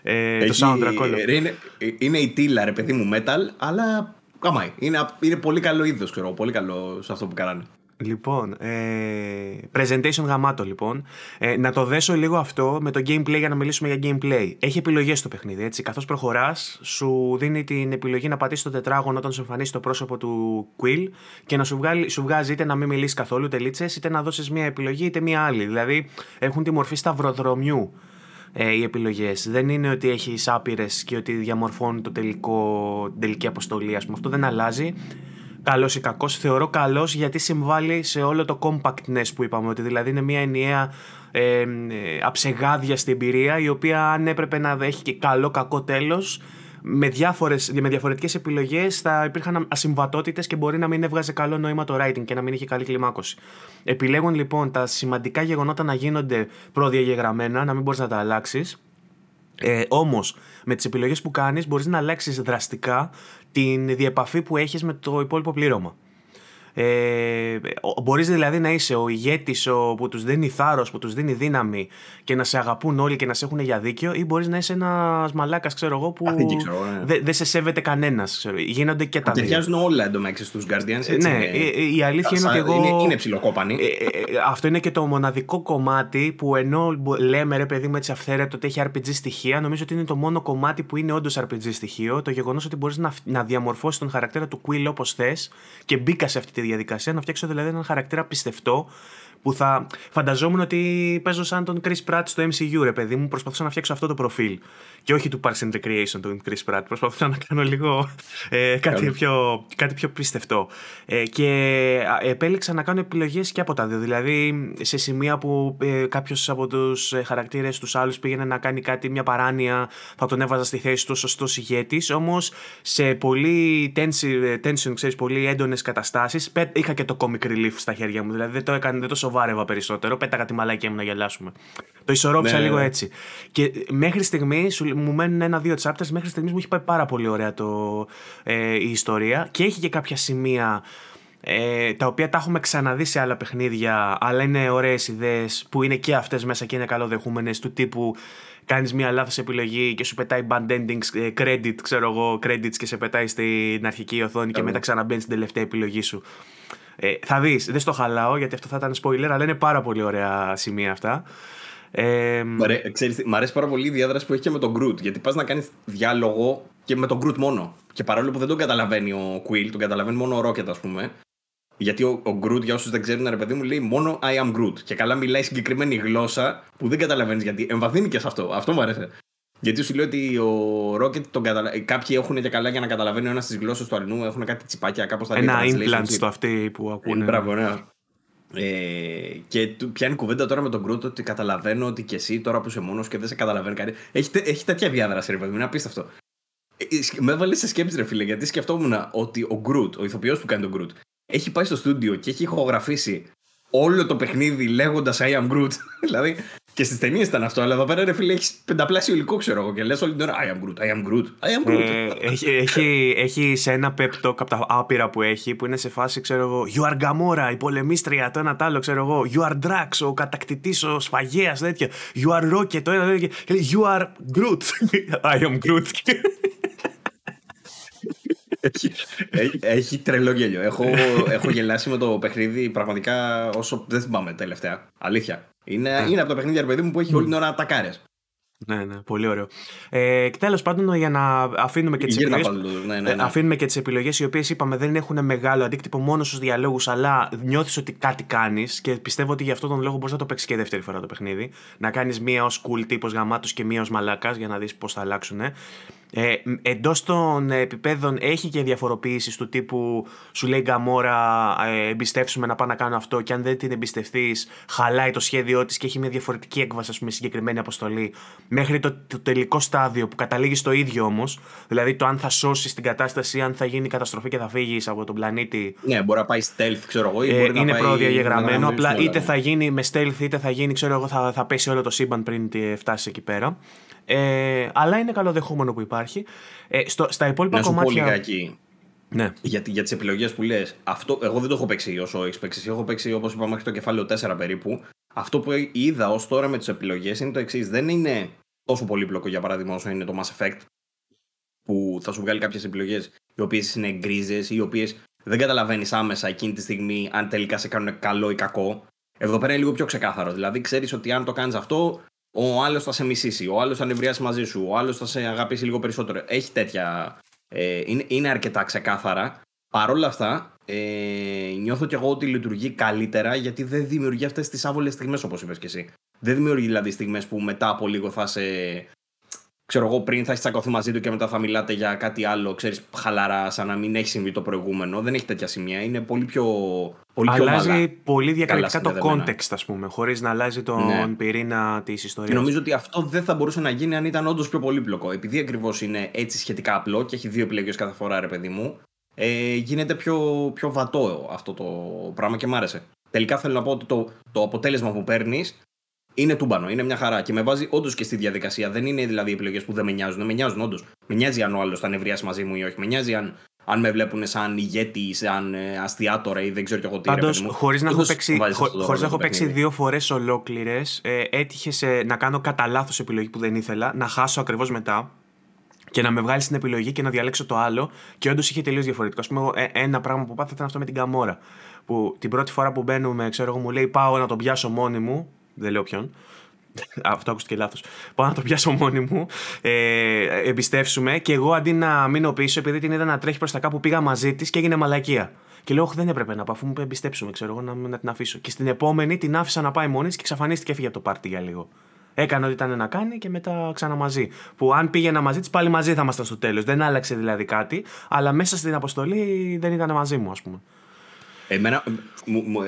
Ε, το soundtrack όλο. Είναι, είναι η τίλα, ρε παιδί μου, metal, αλλά καμάει. Είναι, είναι πολύ καλό είδος, ξέρω Πολύ καλό σε αυτό που κάνανε. Λοιπόν, ε, presentation γαμάτο λοιπόν. Ε, να το δέσω λίγο αυτό με το gameplay για να μιλήσουμε για gameplay. Έχει επιλογές στο παιχνίδι, έτσι. Καθώς προχωράς, σου δίνει την επιλογή να πατήσεις το τετράγωνο όταν σου εμφανίσει το πρόσωπο του Quill και να σου, βγάλει, σου βγάζει είτε να μην μιλήσεις καθόλου τελίτσε, είτε να δώσεις μία επιλογή είτε μία άλλη. Δηλαδή έχουν τη μορφή σταυροδρομιού ε, οι επιλογές. Δεν είναι ότι έχεις άπειρες και ότι διαμορφώνει το τελικό, την τελική αποστολή, ας πούμε. Αυτό δεν αλλάζει καλός ή κακός. Θεωρώ καλός γιατί συμβάλλει σε όλο το compactness που είπαμε. Ότι δηλαδή είναι μια ενιαία ε, αψεγάδιαστη εμπειρία η οποία αν έπρεπε να έχει και καλό κακό τέλος με, διάφορες, με διαφορετικές επιλογές θα υπήρχαν ασυμβατότητες και μπορεί να μην έβγαζε καλό νόημα το writing και να μην είχε καλή κλιμάκωση. Επιλέγουν λοιπόν τα σημαντικά γεγονότα να γίνονται προδιαγεγραμμένα, να μην μπορείς να τα αλλάξεις. Ε, Όμως, με τις επιλογές που κάνεις, μπορείς να αλλάξεις δραστικά την διεπαφή που έχεις με το υπόλοιπο πλήρωμα. Ε, Μπορείς δηλαδή να είσαι ο ηγέτης που τους δίνει θάρρος, που τους δίνει δύναμη και να σε αγαπούν όλοι και να σε έχουν για δίκιο, ή μπορείς να είσαι ένας μαλάκας, ξέρω εγώ, που ναι. δεν σε σέβεται κανένας. Γίνονται και τα δύο. Ταιριάζουν όλα εντωμεταξύ στους Guardians. Έτσι ναι, είναι. η αλήθεια είναι ότι εγώ. Είναι, είναι ψιλοκόπανη. Ε, ε, αυτό είναι και το μοναδικό κομμάτι που ενώ λέμε ρε παιδί μου έτσι αυθαίρετο ότι έχει RPG στοιχεία, νομίζω ότι είναι το μόνο κομμάτι που είναι όντως RPG στοιχείο. Το γεγονός ότι μπορείς να, να διαμορφώσεις τον χαρακτήρα του Quill όπως θες και μπήκα σε αυτή τη διαδικασία να φτιάξω δηλαδή έναν χαρακτήρα πιστευτό που θα φανταζόμουν ότι παίζω σαν τον Chris Pratt στο MCU, ρε παιδί μου. Προσπαθούσα να φτιάξω αυτό το προφίλ. Και όχι του Parks and Recreation του Chris Pratt. Προσπαθούσα να κάνω λίγο ε, κάτι, πιο, κάτι πιο πιστευτό. Ε, και επέλεξα να κάνω επιλογές και από τα δύο. Δηλαδή, σε σημεία που ε, κάποιος από τους ε, χαρακτήρες τους άλλους πήγαινε να κάνει κάτι, μια παράνοια, θα τον έβαζα στη θέση του σωστό ηγέτης. Όμως, σε πολύ tension, tension ξέρεις, πολύ έντονες καταστάσεις, είχα και το comic relief στα χέρια μου. Δηλαδή, δεν το έκανε, δεν το σοβάρευα περισσότερο. Πέταγα τη μαλάκια μου να γελάσουμε. Το ισορρόπησα ναι, λίγο ναι. έτσι. Και μέχρι στιγμή μου μένουν ένα-δύο chapters. Μέχρι στιγμής μου έχει πάει πάρα πολύ ωραία το, ε, η ιστορία και έχει και κάποια σημεία ε, τα οποία τα έχουμε ξαναδεί σε άλλα παιχνίδια, αλλά είναι ωραίες ιδέες που είναι και αυτές μέσα και είναι καλοδεχούμενες του τύπου κάνεις μια λάθος επιλογή και σου πετάει band endings, ε, credit, ξέρω εγώ, credits και σε πετάει στην αρχική οθόνη και μετά ξαναμπαίνει στην τελευταία επιλογή σου. Ε, θα δεις, δεν στο χαλάω γιατί αυτό θα ήταν spoiler, αλλά είναι πάρα πολύ ωραία σημεία αυτά. Ε, μ' αρέσει πάρα πολύ η διάδραση που έχει και με τον Groot. Γιατί πας να κάνεις διάλογο και με τον Groot μόνο. Και παρόλο που δεν τον καταλαβαίνει ο Quill, τον καταλαβαίνει μόνο ο Rocket, ας πούμε. Γιατί ο, ο Groot, για όσους δεν ξέρουν, ρε παιδί μου, λέει μόνο I am Groot. Και καλά μιλάει συγκεκριμένη γλώσσα που δεν καταλαβαίνεις γιατί. Εμβαθύνει και σε αυτό. Αυτό μου αρέσει. Γιατί σου λέει ότι ο Rocket τον καταλα... Κάποιοι έχουν και καλά για να καταλαβαίνει ο ένας τι γλώσσε του αλλού, έχουν κάτι τσιπάκια κάπως στα Ένα implant στο αυτή που ακούνε. μπράβο, ναι. Ε, και πιάνει κουβέντα τώρα με τον Groot ότι καταλαβαίνω ότι και εσύ τώρα που είσαι μόνος και δεν σε καταλαβαίνει κάτι. Έχει, έχει τέτοια διάδραση, ρε παιδί είναι απίστευτο. Ε, με έβαλες σε σκέψη, ρε φίλε, γιατί σκεφτόμουν ότι ο Groot, ο ηθοποιός που κάνει τον Groot, έχει πάει στο στούντιο και έχει ηχογραφήσει όλο το παιχνίδι λέγοντας I am Groot. δηλαδή και στις ταινίες ήταν αυτό, αλλά εδώ πέρα ρε φίλε έχεις πενταπλάσιο υλικό, ξέρω εγώ. Και λες όλη την ώρα I am Groot, I am Groot, I am Groot. Ε, έχει, έχει, έχει σε ένα pep talk από τα άπειρα που έχει, που είναι σε φάση, ξέρω εγώ, You are Gamora, η πολεμίστρια, το ένα τ' άλλο, ξέρω εγώ. You are Drax, ο κατακτητής, ο σφαγέας, τέτοια. You are Rocket, το ένα τέτοιο. You are Groot. I am Groot. Έχει, έχει τρελό γέλιο. Έχω, έχω γελάσει με το παιχνίδι πραγματικά όσο δεν θυμάμαι τελευταία. Αλήθεια. Είναι, είναι από τα παιχνίδια, παιδί μου, που έχει όλη την ώρα τακάρες. Ναι, ναι, πολύ ωραίο. Ε, Τέλο πάντων, για να αφήνουμε και τις επιλογέ. Ναι, ναι, ναι. Αφήνουμε και τις επιλογές οι οποίες είπαμε δεν έχουν μεγάλο αντίκτυπο μόνο στους διαλόγους, αλλά νιώθεις ότι κάτι κάνεις και πιστεύω ότι γι' αυτόν τον λόγο μπορείς να το παίξεις και δεύτερη φορά το παιχνίδι. Να κάνεις μία ως cool τύπος γαμάτος και μία ως μαλάκας για να δεις πώς θα αλλάξουν. Ε, Εντός των επιπέδων έχει και διαφοροποιήσει του τύπου σου λέει Γκαμόρα, ε, εμπιστεύσουμε να πάω να κάνω αυτό και αν δεν την εμπιστευτείς, χαλάει το σχέδιό της και έχει μια διαφορετική έκβαση, ας πούμε, συγκεκριμένη αποστολή. Μέχρι το, το τελικό στάδιο που καταλήγεις στο ίδιο όμως, δηλαδή το αν θα σώσεις την κατάσταση, αν θα γίνει καταστροφή και θα φύγεις από τον πλανήτη. Ναι, μπορεί να πάει stealth, ξέρω εγώ, ή ε, μπορεί είναι να προδιαγεγραμμένο. Απλά είτε θα γίνει με stealth, είτε θα γίνει, ξέρω εγώ, θα, θα πέσει όλο το σύμπαν πριν φτάσεις εκεί πέρα. Ε, αλλά είναι καλοδεχούμενο που υπάρχει. Ε, στο, στα υπόλοιπα να σου κομμάτια. Πω λιγάκι, ναι. Για, για τις επιλογές που λες, εγώ δεν το έχω παίξει όσο έχεις παίξει. Έχω παίξει, όπως είπαμε, μέχρι το κεφάλαιο 4 περίπου. Αυτό που είδα ως τώρα με τις επιλογές είναι το εξής. Δεν είναι τόσο πολύπλοκο για παράδειγμα όσο είναι το Mass Effect, που θα σου βγάλει κάποιες επιλογές οι οποίες είναι γκρίζες, οι οποίες δεν καταλαβαίνεις άμεσα εκείνη τη στιγμή αν τελικά σε κάνουν καλό ή κακό. Εδώ πέρα είναι λίγο πιο ξεκάθαρο. Δηλαδή, ξέρεις ότι αν το κάνεις αυτό, ο άλλος θα σε μισήσει, ο άλλος θα νευριάσει μαζί σου, ο άλλος θα σε αγαπήσει λίγο περισσότερο. Έχει τέτοια. Ε, είναι, είναι αρκετά ξεκάθαρα. Παρ' όλα αυτά, ε, νιώθω κι εγώ ότι λειτουργεί καλύτερα γιατί δεν δημιουργεί αυτές τις άβολες στιγμές όπως είπες και εσύ. Δεν δημιουργεί δηλαδή στιγμές που μετά από λίγο θα σε. Ξέρω εγώ, πριν θα έχεις τσακωθεί μαζί του και μετά θα μιλάτε για κάτι άλλο, ξέρεις, χαλαρά, σαν να μην έχει συμβεί το προηγούμενο. Δεν έχει τέτοια σημεία. Είναι πολύ πιο. Πολύ αλλάζει πιο πολύ διακριτικά το context, ας πούμε, χωρίς να αλλάζει τον ναι. πυρήνα της ιστορίας. Και νομίζω ότι αυτό δεν θα μπορούσε να γίνει αν ήταν όντως πιο πολύπλοκο. Επειδή ακριβώς είναι έτσι σχετικά απλό και έχει δύο επιλογές κάθε φορά, ρε παιδί μου, ε, γίνεται πιο, πιο βατό αυτό το πράγμα και μ' άρεσε. Τελικά θέλω να πω ότι το, το αποτέλεσμα που παίρνεις είναι τούμπανο, είναι μια χαρά και με βάζει όντως και στη διαδικασία. Δεν είναι δηλαδή επιλογές που δεν με νοιάζουν. Με νοιάζουν όντως. Με νοιάζει αν ο άλλος θα νευριάσει μαζί μου ή όχι. Με νοιάζει αν, αν με βλέπουν σαν ηγέτη, σαν ε, αστιάτορα ή δεν ξέρω κι εγώ τι. Πάντως, χωρίς να έχω παίξει, χωρίς να έχω παίξει δύο φορές ολόκληρες, ε, έτυχε να κάνω κατά λάθος επιλογή που δεν ήθελα, να χάσω ακριβώς μετά και να με βγάλει στην επιλογή και να διαλέξω το άλλο. Και όντως είχε τελείως διαφορετικό. Α πούμε, ε, ένα πράγμα που πάθα ήταν αυτό με την Καμόρα. Που την πρώτη φορά που μπαίνουμε, ξέρω εγώ, μου λέει Πάω να τον πιάσω μόνη μου δεν λέω ποιον. Αυτό ακούστηκε λάθος. Πάω να το πιάσω μόνη μου. Ε, εμπιστεύσουμε και εγώ αντί να μείνω πίσω, επειδή την είδα να τρέχει προς τα κάπου, πήγα μαζί της και έγινε μαλακία. Και λέω, Όχι, δεν έπρεπε να πάω, αφού μου εμπιστέψουμε, ξέρω εγώ, να, να την αφήσω. Και στην επόμενη την άφησα να πάει μόνη και εξαφανίστηκε έφυγε από το πάρτι για λίγο. Έκανε ό,τι ήταν να κάνει και μετά ξανά μαζί. Που αν πήγαινα μαζί της, πάλι μαζί θα ήμασταν στο τέλος. Δεν άλλαξε δηλαδή κάτι, αλλά μέσα στην αποστολή δεν ήταν μαζί μου, ας πούμε. Εμένα, μου, μου,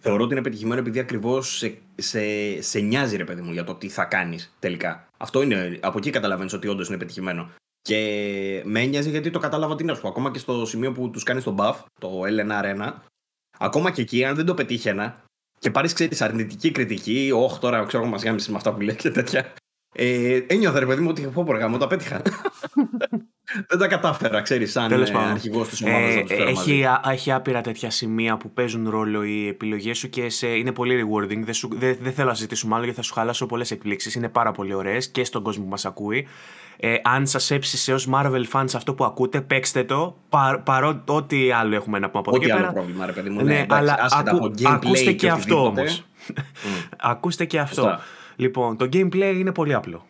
θεωρώ ότι είναι πετυχημένο επειδή ακριβώς σε, σε, σε νοιάζει, ρε παιδί μου, για το τι θα κάνεις τελικά. Αυτό είναι, από εκεί καταλαβαίνεις ότι όντως είναι πετυχημένο. Και με ένοιαζε γιατί το κατάλαβα τι να σου πω. Ακόμα και στο σημείο που τους κάνει τον buff, το LNR1, ακόμα και εκεί, αν δεν το πετύχαινα και πάρεις ξέρεις αρνητική κριτική, Όχι, τώρα ξέρω μας γάμισε με αυτά που λέει και τέτοια. Ε, ένιωθα ρε παιδί μου ότι πω προγράμμα, τα πέτυχα. Δεν τα κατάφερα, ξέρεις, σαν ε, αρχηγός της ομάδας. Ε, έχει, έχει άπειρα τέτοια σημεία που παίζουν ρόλο οι επιλογές σου και σε, είναι πολύ rewarding. Δεν, σου, δεν, δεν θέλω να ζητήσουμε άλλο γιατί θα σου χαλάσω πολλές εκπλήξεις. Είναι πάρα πολύ ωραίες και στον κόσμο που μας ακούει. Ε, αν σας έψησε ως Marvel fans αυτό που ακούτε, παίξτε το. Πα, παρότι ό,τι άλλο έχουμε να πούμε από εδώ Ό,τι άλλο πρόβλημα, ρε παιδί μου. Ναι, ναι αλλά ακού, ακούστε και, και αυτό όμως. ακούστε και αυτό. Λοιπόν, το gameplay είναι πολύ απλό.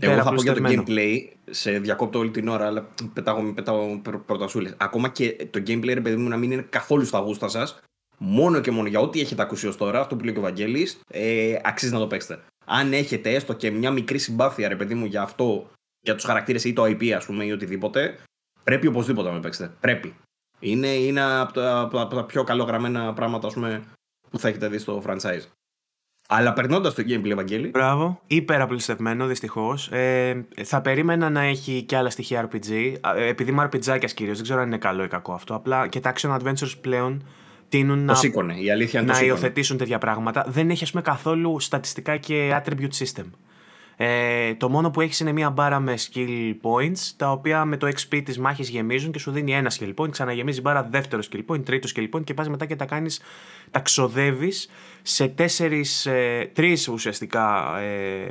Εγώ θα πω για το gameplay, σε διακόπτω όλη την ώρα, αλλά πετάω, πετάω πρωτασούλες. Ακόμα και το gameplay, ρε παιδί μου, να μην είναι καθόλου στα γούστα σας. μόνο και μόνο για ό,τι έχετε ακούσει ως τώρα, αυτό που λέει και ο Βαγγέλης, ε, αξίζει να το παίξετε. Αν έχετε έστω και μια μικρή συμπάθεια, ρε παιδί μου, για αυτό, για τους χαρακτήρες ή το IP, ας πούμε, ή οτιδήποτε, πρέπει οπωσδήποτε να με παίξετε. Πρέπει. Είναι, είναι από τα, από τα πιο καλογραμμένα πράγματα, ας πούμε, που θα έχετε δει στο franchise. Αλλά περνώντας το gameplay, Ευαγγέλη. Μπράβο. Υπεραπλουστευμένο, δυστυχώς. Ε, θα περίμενα να έχει και άλλα στοιχεία RPG. Ε, επειδή είμαι RPGάκια κυρίως, δεν ξέρω αν είναι καλό ή κακό αυτό. Απλά και τα action adventures πλέον τείνουν το να, σήκωνε. Η αλήθεια να υιοθετήσουν τέτοια πράγματα. Δεν έχει, ας πούμε, καθόλου στατιστικά και attribute system. Ε, το μόνο που έχεις είναι μία μπάρα με skill points, τα οποία με το XP της μάχης γεμίζουν και σου δίνει ένα skill point, ξαναγεμίζει μπάρα δεύτερο skill point, τρίτο skill point και πας μετά και τα κάνεις, τα ξοδεύεις σε τέσσερις, ε, τρεις ουσιαστικά, ε,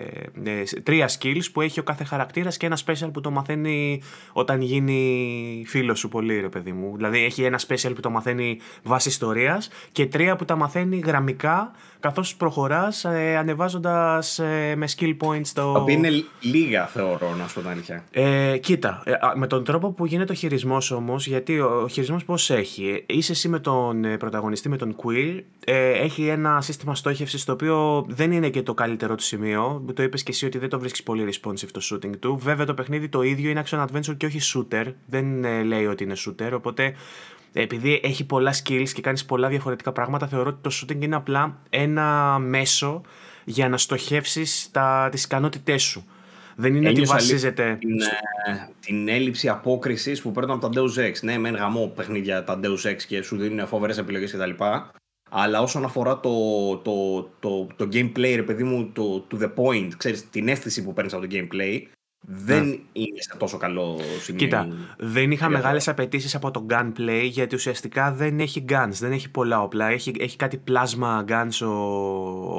ε, τρία skills που έχει ο κάθε χαρακτήρας και ένα special που το μαθαίνει όταν γίνει φίλος σου πολύ ρε παιδί μου. Δηλαδή έχει ένα special που το μαθαίνει βάσει ιστορίας και τρία που τα μαθαίνει γραμμικά καθώς προχωράς ε, ανεβάζοντας ε, με skill points το... Τα είναι λίγα θεωρώ να σου πω την αλήθεια. Ε, κοίτα, ε, με τον τρόπο που γίνεται ο χειρισμός όμως, γιατί ο, ο χειρισμός πώς έχει, είσαι εσύ με τον ε, πρωταγωνιστή, με τον Quill, έχει ένα σύστημα στόχευσης το οποίο δεν είναι και το καλύτερο του σημείο. Το είπες και εσύ ότι δεν το βρίσκεις πολύ responsive το shooting του. Βέβαια το παιχνίδι το ίδιο είναι action adventure και όχι shooter. Δεν λέει ότι είναι shooter. Οπότε επειδή έχει πολλά skills και κάνεις πολλά διαφορετικά πράγματα, θεωρώ ότι το shooting είναι απλά ένα μέσο για να στοχεύσεις τις ικανότητές σου. Δεν είναι ότι βασίζεται. Την, ε, την έλλειψη απόκρισης που παίρνουν από τα Deus Ex. Ναι, μεν γαμό παιχνίδια τα Deus Ex και σου δίνουν φοβερές επιλογές κτλ. Αλλά όσον αφορά το, το, το, το gameplay, ρε παιδί μου, το to the point, ξέρεις, την αίσθηση που παίρνεις από το gameplay, δεν ναι. είναι σε τόσο καλό σημείο. Κοίτα, δεν είχα μεγάλες απαιτήσεις από το gunplay γιατί ουσιαστικά δεν έχει guns, δεν έχει πολλά όπλα. Έχει, έχει κάτι plasma guns ο,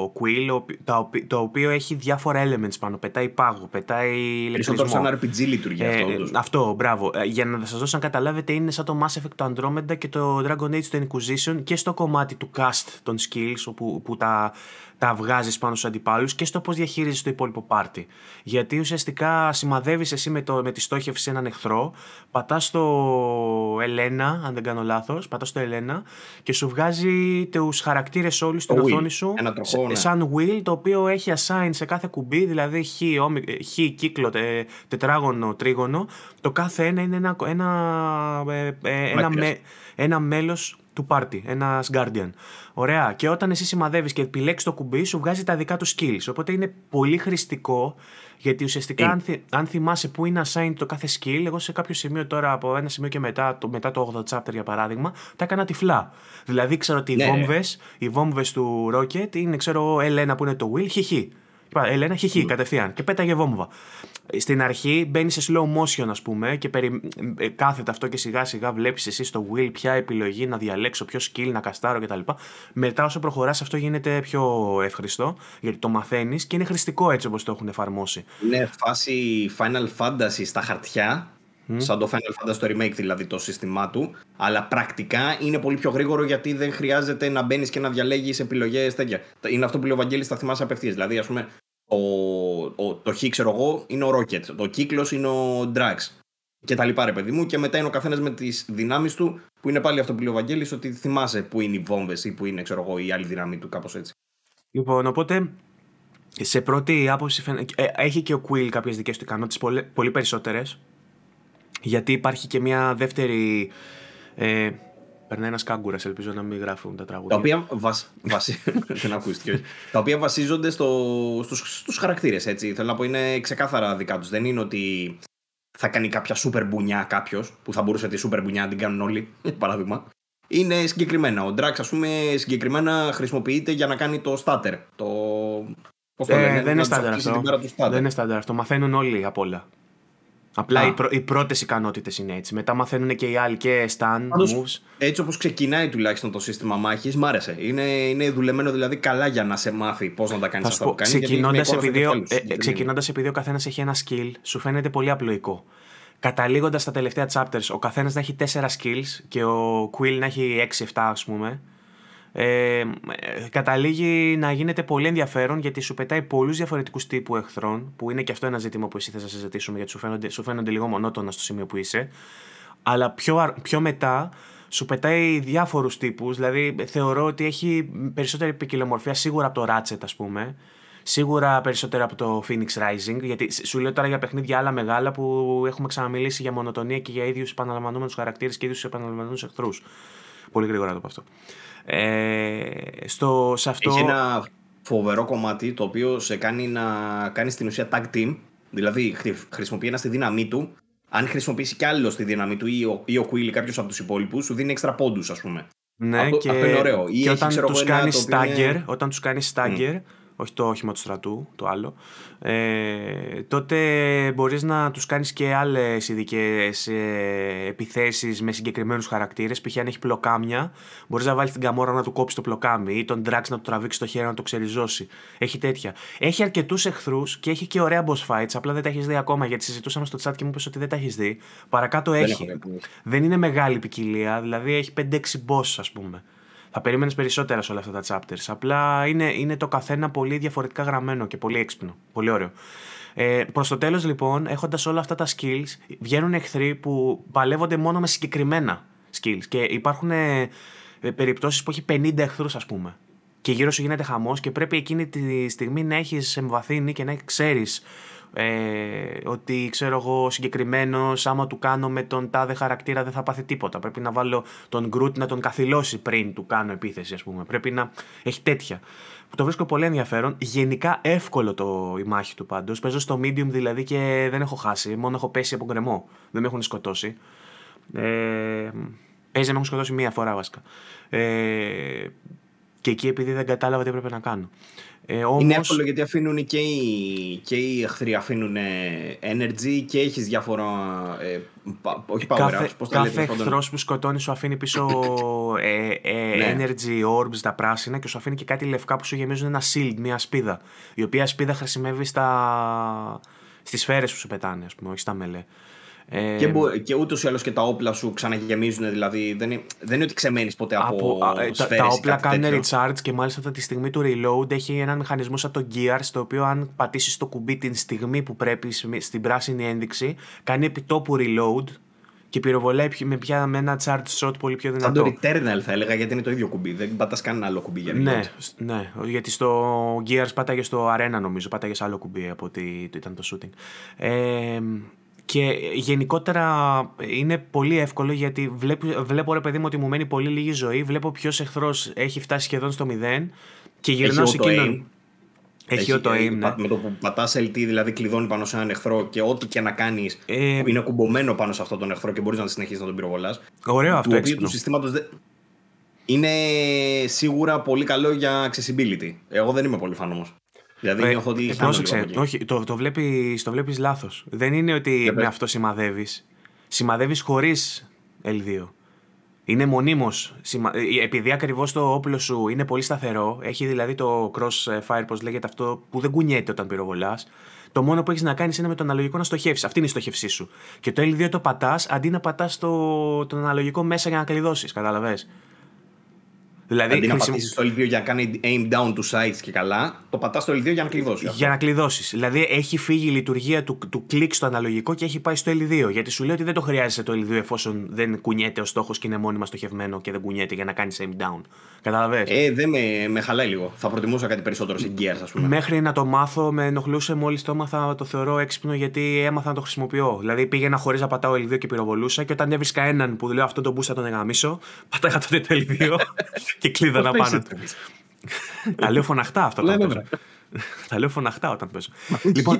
ο Quill, το, το οποίο έχει διάφορα elements πάνω. Πετάει πάγο, πετάει ηλεκτρισμό. σαν RPG λειτουργεί αυτό. Ε, αυτό, μπράβο. Ε, για να σας δώσω να καταλάβετε, είναι σαν το Mass Effect το Andromeda και το Dragon Age το Inquisition και στο κομμάτι του cast των skills, όπου, που τα τα βγάζεις πάνω στους αντιπάλους και στο πώς διαχειρίζεσαι το υπόλοιπο πάρτι. Γιατί ουσιαστικά σημαδεύεις εσύ με, το, με τη στόχευση έναν εχθρό, πατάς στο Ελένα, αν δεν κάνω λάθος, πατάς στο Ελένα και σου βγάζει τους χαρακτήρες όλους στην οθόνη σου. Ένα τροχό, ναι. Σαν wheel, το οποίο έχει assign σε κάθε κουμπί, δηλαδή χ, χ κύκλο, τε, τετράγωνο, τρίγωνο. Το κάθε ένα είναι ένα, ένα, ε, ε, ένα, με, ένα μέλος του πάρτι, ένας Guardian. Ωραία. Και όταν εσύ σημαδεύεις και επιλέξεις το κουμπί, σου βγάζει τα δικά του skills. Οπότε είναι πολύ χρηστικό, γιατί ουσιαστικά, αν, θυ, αν θυμάσαι πού είναι assigned το κάθε skill, εγώ σε κάποιο σημείο τώρα, από ένα σημείο και μετά, το, μετά το 8 chapter για παράδειγμα, τα έκανα τυφλά. Δηλαδή, ξέρω ότι ναι. οι βόμβες οι βόμβες του Rocket είναι, ξέρω, L1 που είναι το Will, χιχι. Ελένα, χιχι, mm. κατευθείαν. Και πέταγε βόμβα. Στην αρχή μπαίνεις σε slow motion, ας πούμε, και περι... Ε, κάθεται αυτό και σιγά σιγά βλέπεις εσύ στο wheel ποια επιλογή να διαλέξω, ποιο skill να καστάρω κτλ. Μετά, όσο προχωράς, αυτό γίνεται πιο εύχριστο, γιατί το μαθαίνεις και είναι χρηστικό έτσι όπως το έχουν εφαρμόσει. Είναι φάση Final Fantasy στα χαρτιά, Mm. Σαν το Final Fantasy το remake δηλαδή το σύστημά του. Αλλά πρακτικά είναι πολύ πιο γρήγορο γιατί δεν χρειάζεται να μπαίνεις και να διαλέγεις επιλογές τέτοια. Είναι αυτό που λέει ο Βαγγέλης, θα θυμάσαι απευθείας. Δηλαδή, ας πούμε, ο, ο, το Χ, ξέρω εγώ, είναι ο Rocket. Το κύκλος είναι ο Drax. Και τα λοιπά, ρε παιδί μου. Και μετά είναι ο καθένας με τις δυνάμεις του, που είναι πάλι αυτό που λέει ο Βαγγέλης, ότι θυμάσαι που είναι οι βόμβες ή που είναι, ξέρω εγώ, η άλλη δύναμη του, κάπως έτσι. Λοιπόν, οπότε σε πρώτη άποψη ε, έχει και ο Quill κάποιες δικές του ικανότητες, πολύ, πολύ περισσότερες. Γιατί υπάρχει και μια δεύτερη. Ε, Περνάει ένας κάγκουρας, ελπίζω να μην γράφουν τα τραγούδια. Τα οποία, βασ... βασι... Δεν ακούστηκε, τα οποία βασίζονται στο... στους, στους χαρακτήρες, έτσι. Θέλω να πω, είναι ξεκάθαρα δικά τους. Δεν είναι ότι θα κάνει κάποια σούπερ μπουνιά κάποιος, που θα μπορούσε τη σούπερ μπουνιά να την κάνουν όλοι, παράδειγμα. Είναι συγκεκριμένα. Ο Drax, ας πούμε, συγκεκριμένα χρησιμοποιείται για να κάνει το starter. Το. Πώς το ε, λένε, δεν είναι στάντερ αυτό. Δεν είναι στάντερ αυτό. Μαθαίνουν όλοι απ' όλα. Απλά οι, πρω, οι πρώτες ικανότητες είναι έτσι. Μετά μαθαίνουν και οι άλλοι και stun, moves. Έτσι όπως ξεκινάει τουλάχιστον το σύστημα μάχης, μ' άρεσε. Είναι, είναι δουλεμένο δηλαδή καλά για να σε μάθει πώς να τα κάνεις αυτά που κάνεις. Ξεκινώντας επειδή, ε, ξεκινώντας επειδή ο καθένας έχει ένα skill, σου φαίνεται πολύ απλοϊκό. Καταλήγοντας τα τελευταία chapters, ο καθένας να έχει 4 skills και ο Quill να έχει 6-7, ας πούμε ε, καταλήγει να γίνεται πολύ ενδιαφέρον γιατί σου πετάει πολλούς διαφορετικούς τύπου εχθρών, που είναι και αυτό ένα ζήτημα που εσύ θες να συζητήσουμε γιατί σου φαίνονται, σου φαίνονται λίγο μονότονα στο σημείο που είσαι. Αλλά πιο, πιο μετά σου πετάει διάφορους τύπους, δηλαδή θεωρώ ότι έχει περισσότερη ποικιλομορφία σίγουρα από το Ratchet, ας πούμε. Σίγουρα περισσότερο από το Phoenix Rising, γιατί σου λέω τώρα για παιχνίδια άλλα μεγάλα που έχουμε ξαναμιλήσει για μονοτονία και για ίδιους επαναλαμβανόμενους χαρακτήρες και ίδιους επαναλαμβανόμενους εχθρούς. Πολύ γρήγορα το πω αυτό. Ε, στο, σε αυτό... Έχει ένα φοβερό κομμάτι το οποίο σε κάνει να κάνει στην ουσία tag team. Δηλαδή χρησιμοποιεί ένα στη δύναμή του. Αν χρησιμοποιήσει κι άλλο στη δύναμή του ή ο, ή ο Quill ή κάποιος από τους υπόλοιπους, σου δίνει έξτρα πόντους, ας πούμε. Ναι, αυτό, και, αυτό είναι ωραίο. Ή και έχει, όταν τους κάνεις stagger, όταν τους κάνεις stagger, όχι το όχημα του στρατού, το άλλο, ε, τότε μπορείς να τους κάνεις και άλλες ειδικές ε, επιθέσεις με συγκεκριμένους χαρακτήρες. Π.χ. αν έχει πλοκάμια, μπορείς να βάλεις την καμόρα να του κόψει το πλοκάμι ή τον Drax να του τραβήξει το χέρι να το ξεριζώσει. Έχει τέτοια. Έχει αρκετούς εχθρούς και έχει και ωραία boss fights. Απλά δεν τα έχεις δει ακόμα γιατί συζητούσαμε στο chat και μου είπες ότι δεν τα έχεις δει. Παρακάτω έχει. Δεν, είναι μεγάλη ποικιλία, δηλαδή έχει 5-6 boss, ας πούμε. Θα περίμενε περισσότερα σε όλα αυτά τα chapters. Απλά είναι, είναι το καθένα πολύ διαφορετικά γραμμένο και πολύ έξυπνο. Πολύ ωραίο. Ε, Προς το τέλος, λοιπόν, έχοντας όλα αυτά τα skills, βγαίνουν εχθροί που παλεύονται μόνο με συγκεκριμένα skills. Και υπάρχουν ε, περιπτώσεις που έχει 50 εχθρούς, ας πούμε. Και γύρω σου γίνεται χαμός και πρέπει εκείνη τη στιγμή να έχεις εμβαθύνει και να ξέρεις ε, ότι ξέρω εγώ συγκεκριμένος, άμα του κάνω με τον τάδε χαρακτήρα δεν θα πάθει τίποτα. Πρέπει να βάλω τον Γκρουτ να τον καθυλώσει πριν του κάνω επίθεση, ας πούμε. Πρέπει να έχει τέτοια. Που το βρίσκω πολύ ενδιαφέρον. Γενικά εύκολο το, η μάχη του πάντως. Παίζω στο medium δηλαδή και δεν έχω χάσει. Μόνο έχω πέσει από γκρεμό. Δεν με έχουν σκοτώσει. Ε, παίζει να με έχουν σκοτώσει μία φορά βασικά. Ε, και εκεί επειδή δεν κατάλαβα τι έπρεπε να κάνω. Ε, όμως... Είναι εύκολο γιατί αφήνουν και οι, και οι εχθροί αφήνουν energy και έχεις διάφορα. Ε, όχι power κάθε, ups, Κάθε εχθρός που σκοτώνει σου αφήνει πίσω ε, ε, ναι. energy orbs, τα πράσινα και σου αφήνει και κάτι λευκά που σου γεμίζουν ένα shield, μια σπίδα. Η οποία σπίδα χρησιμεύει στα, στις σφαίρες που σου πετάνε, ας πούμε, όχι στα μελέ. Ε, και, μπο, και ούτως ή άλλως και τα όπλα σου ξαναγεμίζουν, δηλαδή δεν είναι, δεν είναι ότι ξεμένεις ποτέ από, από ε, σφαίρες, Τα, τα όπλα κάνουν recharge και μάλιστα αυτή τη στιγμή του reload έχει έναν μηχανισμό σαν το Gear, στο οποίο αν πατήσεις το κουμπί την στιγμή που πρέπει στην πράσινη ένδειξη, κάνει επιτόπου reload και πυροβολάει με, πια, με ένα charge shot πολύ πιο δυνατό. Σαν το Returnal θα έλεγα γιατί είναι το ίδιο κουμπί. Δεν πατάς κανένα άλλο κουμπί για ναι, ναι, γιατί στο Gears πάταγες στο Arena νομίζω. Πάταγες άλλο κουμπί από ότι ήταν το shooting. Ε, και γενικότερα είναι πολύ εύκολο γιατί βλέπω, βλέπω ρε παιδί μου ότι μου μένει πολύ λίγη ζωή. Βλέπω ποιος εχθρός έχει φτάσει σχεδόν στο 0 και γυρνάω σε εκείνον. Έχει, το aim, ναι. Με το που πατάς LT, δηλαδή κλειδώνει πάνω σε έναν εχθρό και ό,τι και να κάνεις ε, είναι κουμπωμένο πάνω σε αυτόν τον εχθρό και μπορείς να συνεχίσεις να τον πυροβολάς. Ωραίο αυτό. Το του συστήματος είναι σίγουρα πολύ καλό για accessibility. Εγώ δεν είμαι πολύ φαν όμως. Δηλαδή ε, νιώθω ότι. Πρόσεξε, όχι, το, το βλέπεις το βλέπεις λάθος. Δεν είναι ότι με αυτό σημαδεύεις. Σημαδεύεις χωρίς L2. Είναι μονίμως. Ε, επειδή ακριβώς το όπλο σου είναι πολύ σταθερό, έχει δηλαδή το cross fire, πώς λέγεται αυτό, που δεν κουνιέται όταν πυροβολάς. Το μόνο που έχεις να κάνεις είναι με το αναλογικό να στοχεύσεις. Αυτή είναι η στοχευσή σου. Και το L2 το πατάς αντί να πατάς το, το αναλογικό μέσα για να κλειδώσεις. Κατάλαβε. Δηλαδή, Αντί να χρησιμο... πατήσεις το L2 για να κάνει aim down to sides και καλά, το πατάς το L2 για να κλειδώσεις. Για να κλειδώσεις. Δηλαδή έχει φύγει η λειτουργία του, του κλικ στο αναλογικό και έχει πάει στο L2. Γιατί σου λέει ότι δεν το χρειάζεσαι το L2 εφόσον δεν κουνιέται ο στόχος και είναι μόνιμα στοχευμένο και δεν κουνιέται για να κάνεις aim down. Κατάλαβε. Ε, δεν με, με χαλάει λίγο. Θα προτιμούσα κάτι περισσότερο σε Gears, ας πούμε. Μέχρι να το μάθω, με ενοχλούσε μόλις το έμαθα, το θεωρώ έξυπνο γιατί έμαθα να το χρησιμοποιώ. Δηλαδή πήγαινα χωρίς να πατάω L2 και πυροβολούσα και όταν έβρισκα έναν που λέω αυτό το μπούσα τον εγαμίσω, πατάγα τότε το L2 και κλείδωνα πάνω. Τα λέω φωναχτά αυτό. Τα λέω φωναχτά όταν παίζω. λοιπόν,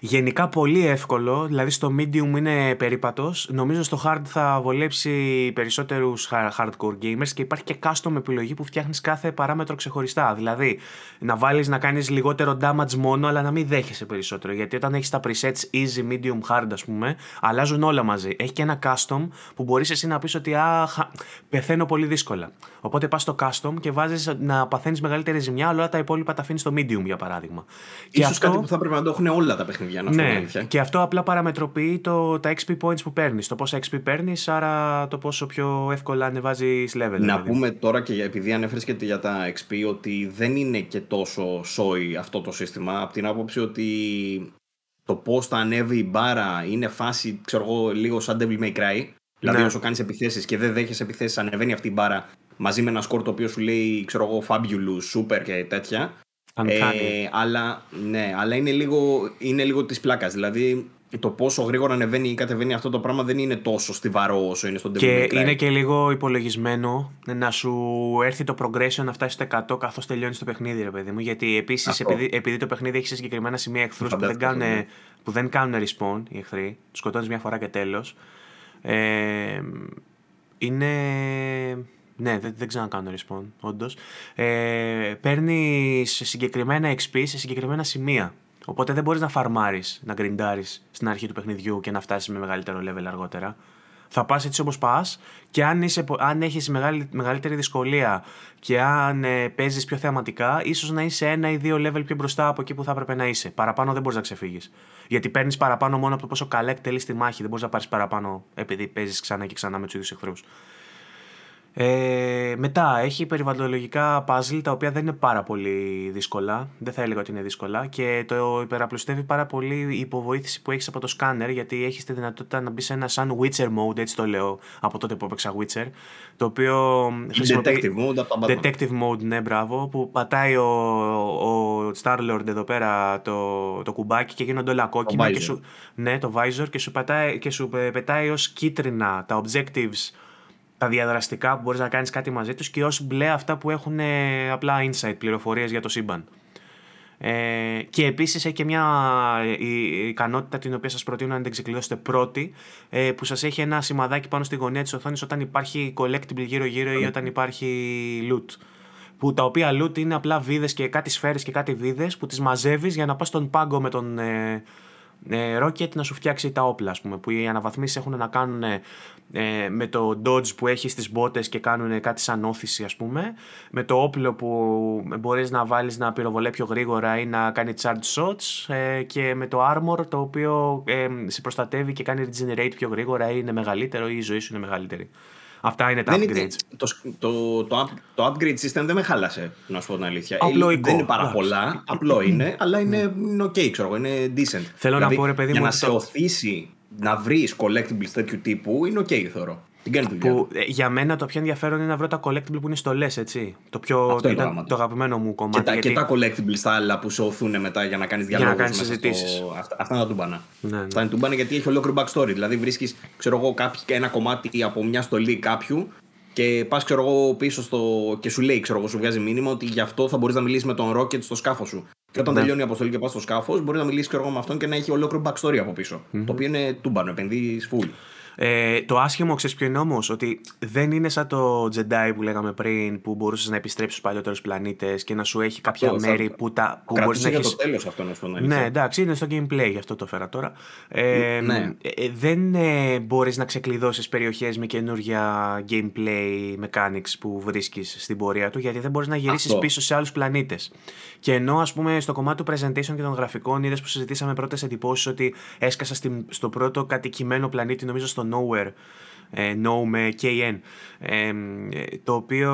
γενικά πολύ εύκολο. Δηλαδή στο medium είναι περίπατος. Νομίζω στο hard θα βολέψει περισσότερους hardcore gamers και υπάρχει και custom επιλογή που φτιάχνεις κάθε παράμετρο ξεχωριστά. Δηλαδή να βάλεις να κάνεις λιγότερο damage μόνο, αλλά να μην δέχεσαι περισσότερο. Γιατί όταν έχεις τα presets easy, medium, hard, ας πούμε, αλλάζουν όλα μαζί. Έχει και ένα custom που μπορείς εσύ να πεις ότι α, πεθαίνω πολύ δύσκολα. Οπότε πας στο custom και βάζεις να παθαίνεις μεγαλύτερη ζημιά, αλλά όλα τα υπόλοιπα τα αφήνεις στο medium για παράδειγμα. Ίσως αυτό... κάτι που θα πρέπει να το έχουν όλα τα παιχνίδια, να ναι, και αυτό απλά παραμετροποιεί το, τα XP points που παίρνεις. Το πόσα XP παίρνεις, άρα το πόσο πιο εύκολα ανεβάζεις level. Να δηλαδή. πούμε τώρα και επειδή ανέφερες και για τα XP, ότι δεν είναι και τόσο σόι αυτό το σύστημα. Από την άποψη ότι το πώς θα ανέβει η μπάρα είναι φάση, ξέρω εγώ, λίγο σαν Devil May Cry. Δηλαδή, ναι. όσο κάνεις επιθέσεις και δεν δέχεσαι επιθέσεις, ανεβαίνει αυτή η μπάρα μαζί με ένα σκορ το οποίο σου λέει, ξέρω εγώ, Fabulous, Super και τέτοια. Ε, αλλά, ναι, αλλά είναι λίγο, είναι λίγο της πλάκας. Δηλαδή το πόσο γρήγορα ανεβαίνει ή κατεβαίνει αυτό το πράγμα δεν είναι τόσο στιβαρό όσο είναι στον Devil Και είναι και λίγο υπολογισμένο να σου έρθει το progression να φτάσει στο 100 καθώς τελειώνεις το παιχνίδι, ρε παιδί μου. Γιατί επίσης, επειδή, επειδή το παιχνίδι έχει σε συγκεκριμένα σημεία εχθρούς που, δεν κάνουν, που δεν κάνουν respawn οι εχθροί, τους σκοτώνεις μια φορά και τέλος. Ε, είναι ναι, δεν, δεν ξανακάνω respawn, όντως. Ε, Παίρνεις συγκεκριμένα XP σε συγκεκριμένα σημεία. Οπότε δεν μπορείς να φαρμάρεις, να γκριντάρεις στην αρχή του παιχνιδιού και να φτάσεις με μεγαλύτερο level αργότερα. Θα πας έτσι όπως πας και αν, είσαι, αν έχεις μεγαλύτερη δυσκολία και αν ε, παίζεις πιο θεαματικά, ίσως να είσαι ένα ή δύο level πιο μπροστά από εκεί που θα έπρεπε να είσαι. Παραπάνω δεν μπορείς να ξεφύγεις. Γιατί παίρνεις παραπάνω μόνο από το πόσο καλά εκτελεί τη μάχη. Δεν μπορείς να πάρεις παραπάνω επειδή παίζεις ξανά και ξανά με τους ίδιους εχθρούς. Ε, μετά έχει περιβαλλοντολογικά puzzle τα οποία δεν είναι πάρα πολύ δύσκολα. Δεν θα έλεγα ότι είναι δύσκολα. Και το υπεραπλουστεύει πάρα πολύ η υποβοήθηση που έχεις από το σκάνερ γιατί έχεις τη δυνατότητα να μπει σε ένα σαν Witcher mode, έτσι το λέω από τότε που έπαιξα Witcher. Το οποίο. Detective mode από Detective mode, ναι, μπράβο. Που πατάει ο, ο Starlord εδώ πέρα το, το κουμπάκι και γίνονται όλα κόκκινα. Και σου, ναι, το visor και σου, πατάει, και σου πετάει ως κίτρινα τα objectives τα διαδραστικά που μπορείς να κάνεις κάτι μαζί τους και ως μπλε αυτά που έχουν ε, απλά insight, πληροφορίες για το σύμπαν. Ε, και επίσης έχει και μια η, ικανότητα την οποία σας προτείνω να την ξεκλειδώσετε πρώτη ε, που σας έχει ένα σημαδάκι πάνω στη γωνία της οθόνης όταν υπάρχει collectible γύρω γύρω ή όταν υπάρχει loot που τα οποία loot είναι απλά βίδες και κάτι σφαίρες και κάτι βίδες που τις μαζεύεις για να πας στον πάγκο με τον, ε, ε, Rocket να σου φτιάξει τα όπλα, ας πούμε, που οι αναβαθμίσεις έχουν να κάνουν ε, με το dodge που έχεις στις μπότες και κάνουν κάτι σαν όθηση ας πούμε, με το όπλο που μπορείς να βάλεις να πυροβολέ πιο γρήγορα ή να κάνει charge shots ε, και με το armor το οποίο ε, σε προστατεύει και κάνει regenerate πιο γρήγορα ή είναι μεγαλύτερο ή η ζωή σου είναι μεγαλύτερη. Αυτά είναι τα δεν upgrades. Είναι, το, το, το, το, upgrade system δεν με χάλασε, να σου πω την αλήθεια. Απλοϊκό. Δεν είναι πάρα πολλά, απλό είναι, αλλά είναι, είναι ok, ξέρω είναι decent. Θέλω δηλαδή, να πω, ρε παιδί για μου, να σε οθήσει να βρεις collectibles τέτοιου τύπου είναι ok, θεωρώ. Την κάνει δουλειά. Που, ε, για μένα το πιο ενδιαφέρον είναι να βρω τα collectible που είναι στολέ, έτσι. Το πιο Αυτό είναι ήταν το το αγαπημένο μου κομμάτι. Και τα, γιατί... και τα collectibles τα άλλα που σε οθούν μετά για να κάνεις Για να διαλόγους. κάνεις συζητήσεις. Αυτά, αυτά είναι τα τούμπανα. Ναι, ναι. Αυτά είναι τούμπανα γιατί έχει ολόκληρο backstory. Δηλαδή βρίσκεις, ξέρω εγώ, κάποιο, ένα κομμάτι από μια στολή κάποιου και πας, ξέρω εγώ, πίσω στο. και σου λέει, ξέρω εγώ, σου βγάζει μήνυμα ότι γι' αυτό θα μπορείς να μιλήσεις με τον Rocket στο σκάφος σου. Και όταν Ναι. τελειώνει η αποστολή και πας στο σκάφος, μπορείς να μιλήσεις ξέρω εγώ, με αυτόν και να έχει ολόκληρο backstory από πίσω. Το οποίο είναι τούμπανο, επενδύεις full. Ε, το άσχημο, ξέρεις ποιο είναι όμως, ότι δεν είναι σαν το Jedi που λέγαμε πριν, που μπορούσες να επιστρέψεις στου παλιότερους πλανήτες και να σου έχει κάποια Αυτό, θα- μέρη που, τα, που μπορείς Κρατούσε να για έχει. το τέλος αυτό, να σου πω την Ναι, αλήθεια. εντάξει, είναι στο gameplay, γι' αυτό το έφερα τώρα. Ε, Ναι. ε, ε, δεν ε, μπορείς να ξεκλειδώσεις περιοχές με καινούργια gameplay mechanics που βρίσκεις στην πορεία του, γιατί δεν μπορείς να γυρίσεις Αυτό. πίσω σε άλλους πλανήτες. Και ενώ ας πούμε στο κομμάτι του presentation και των γραφικών είδες που συζητήσαμε πρώτες εντυπώσεις ότι έσκασα στην, στο πρώτο κατοικημένο πλανήτη, νομίζω στο Nowhere, ε, No με KN. Ε, ε, το οποίο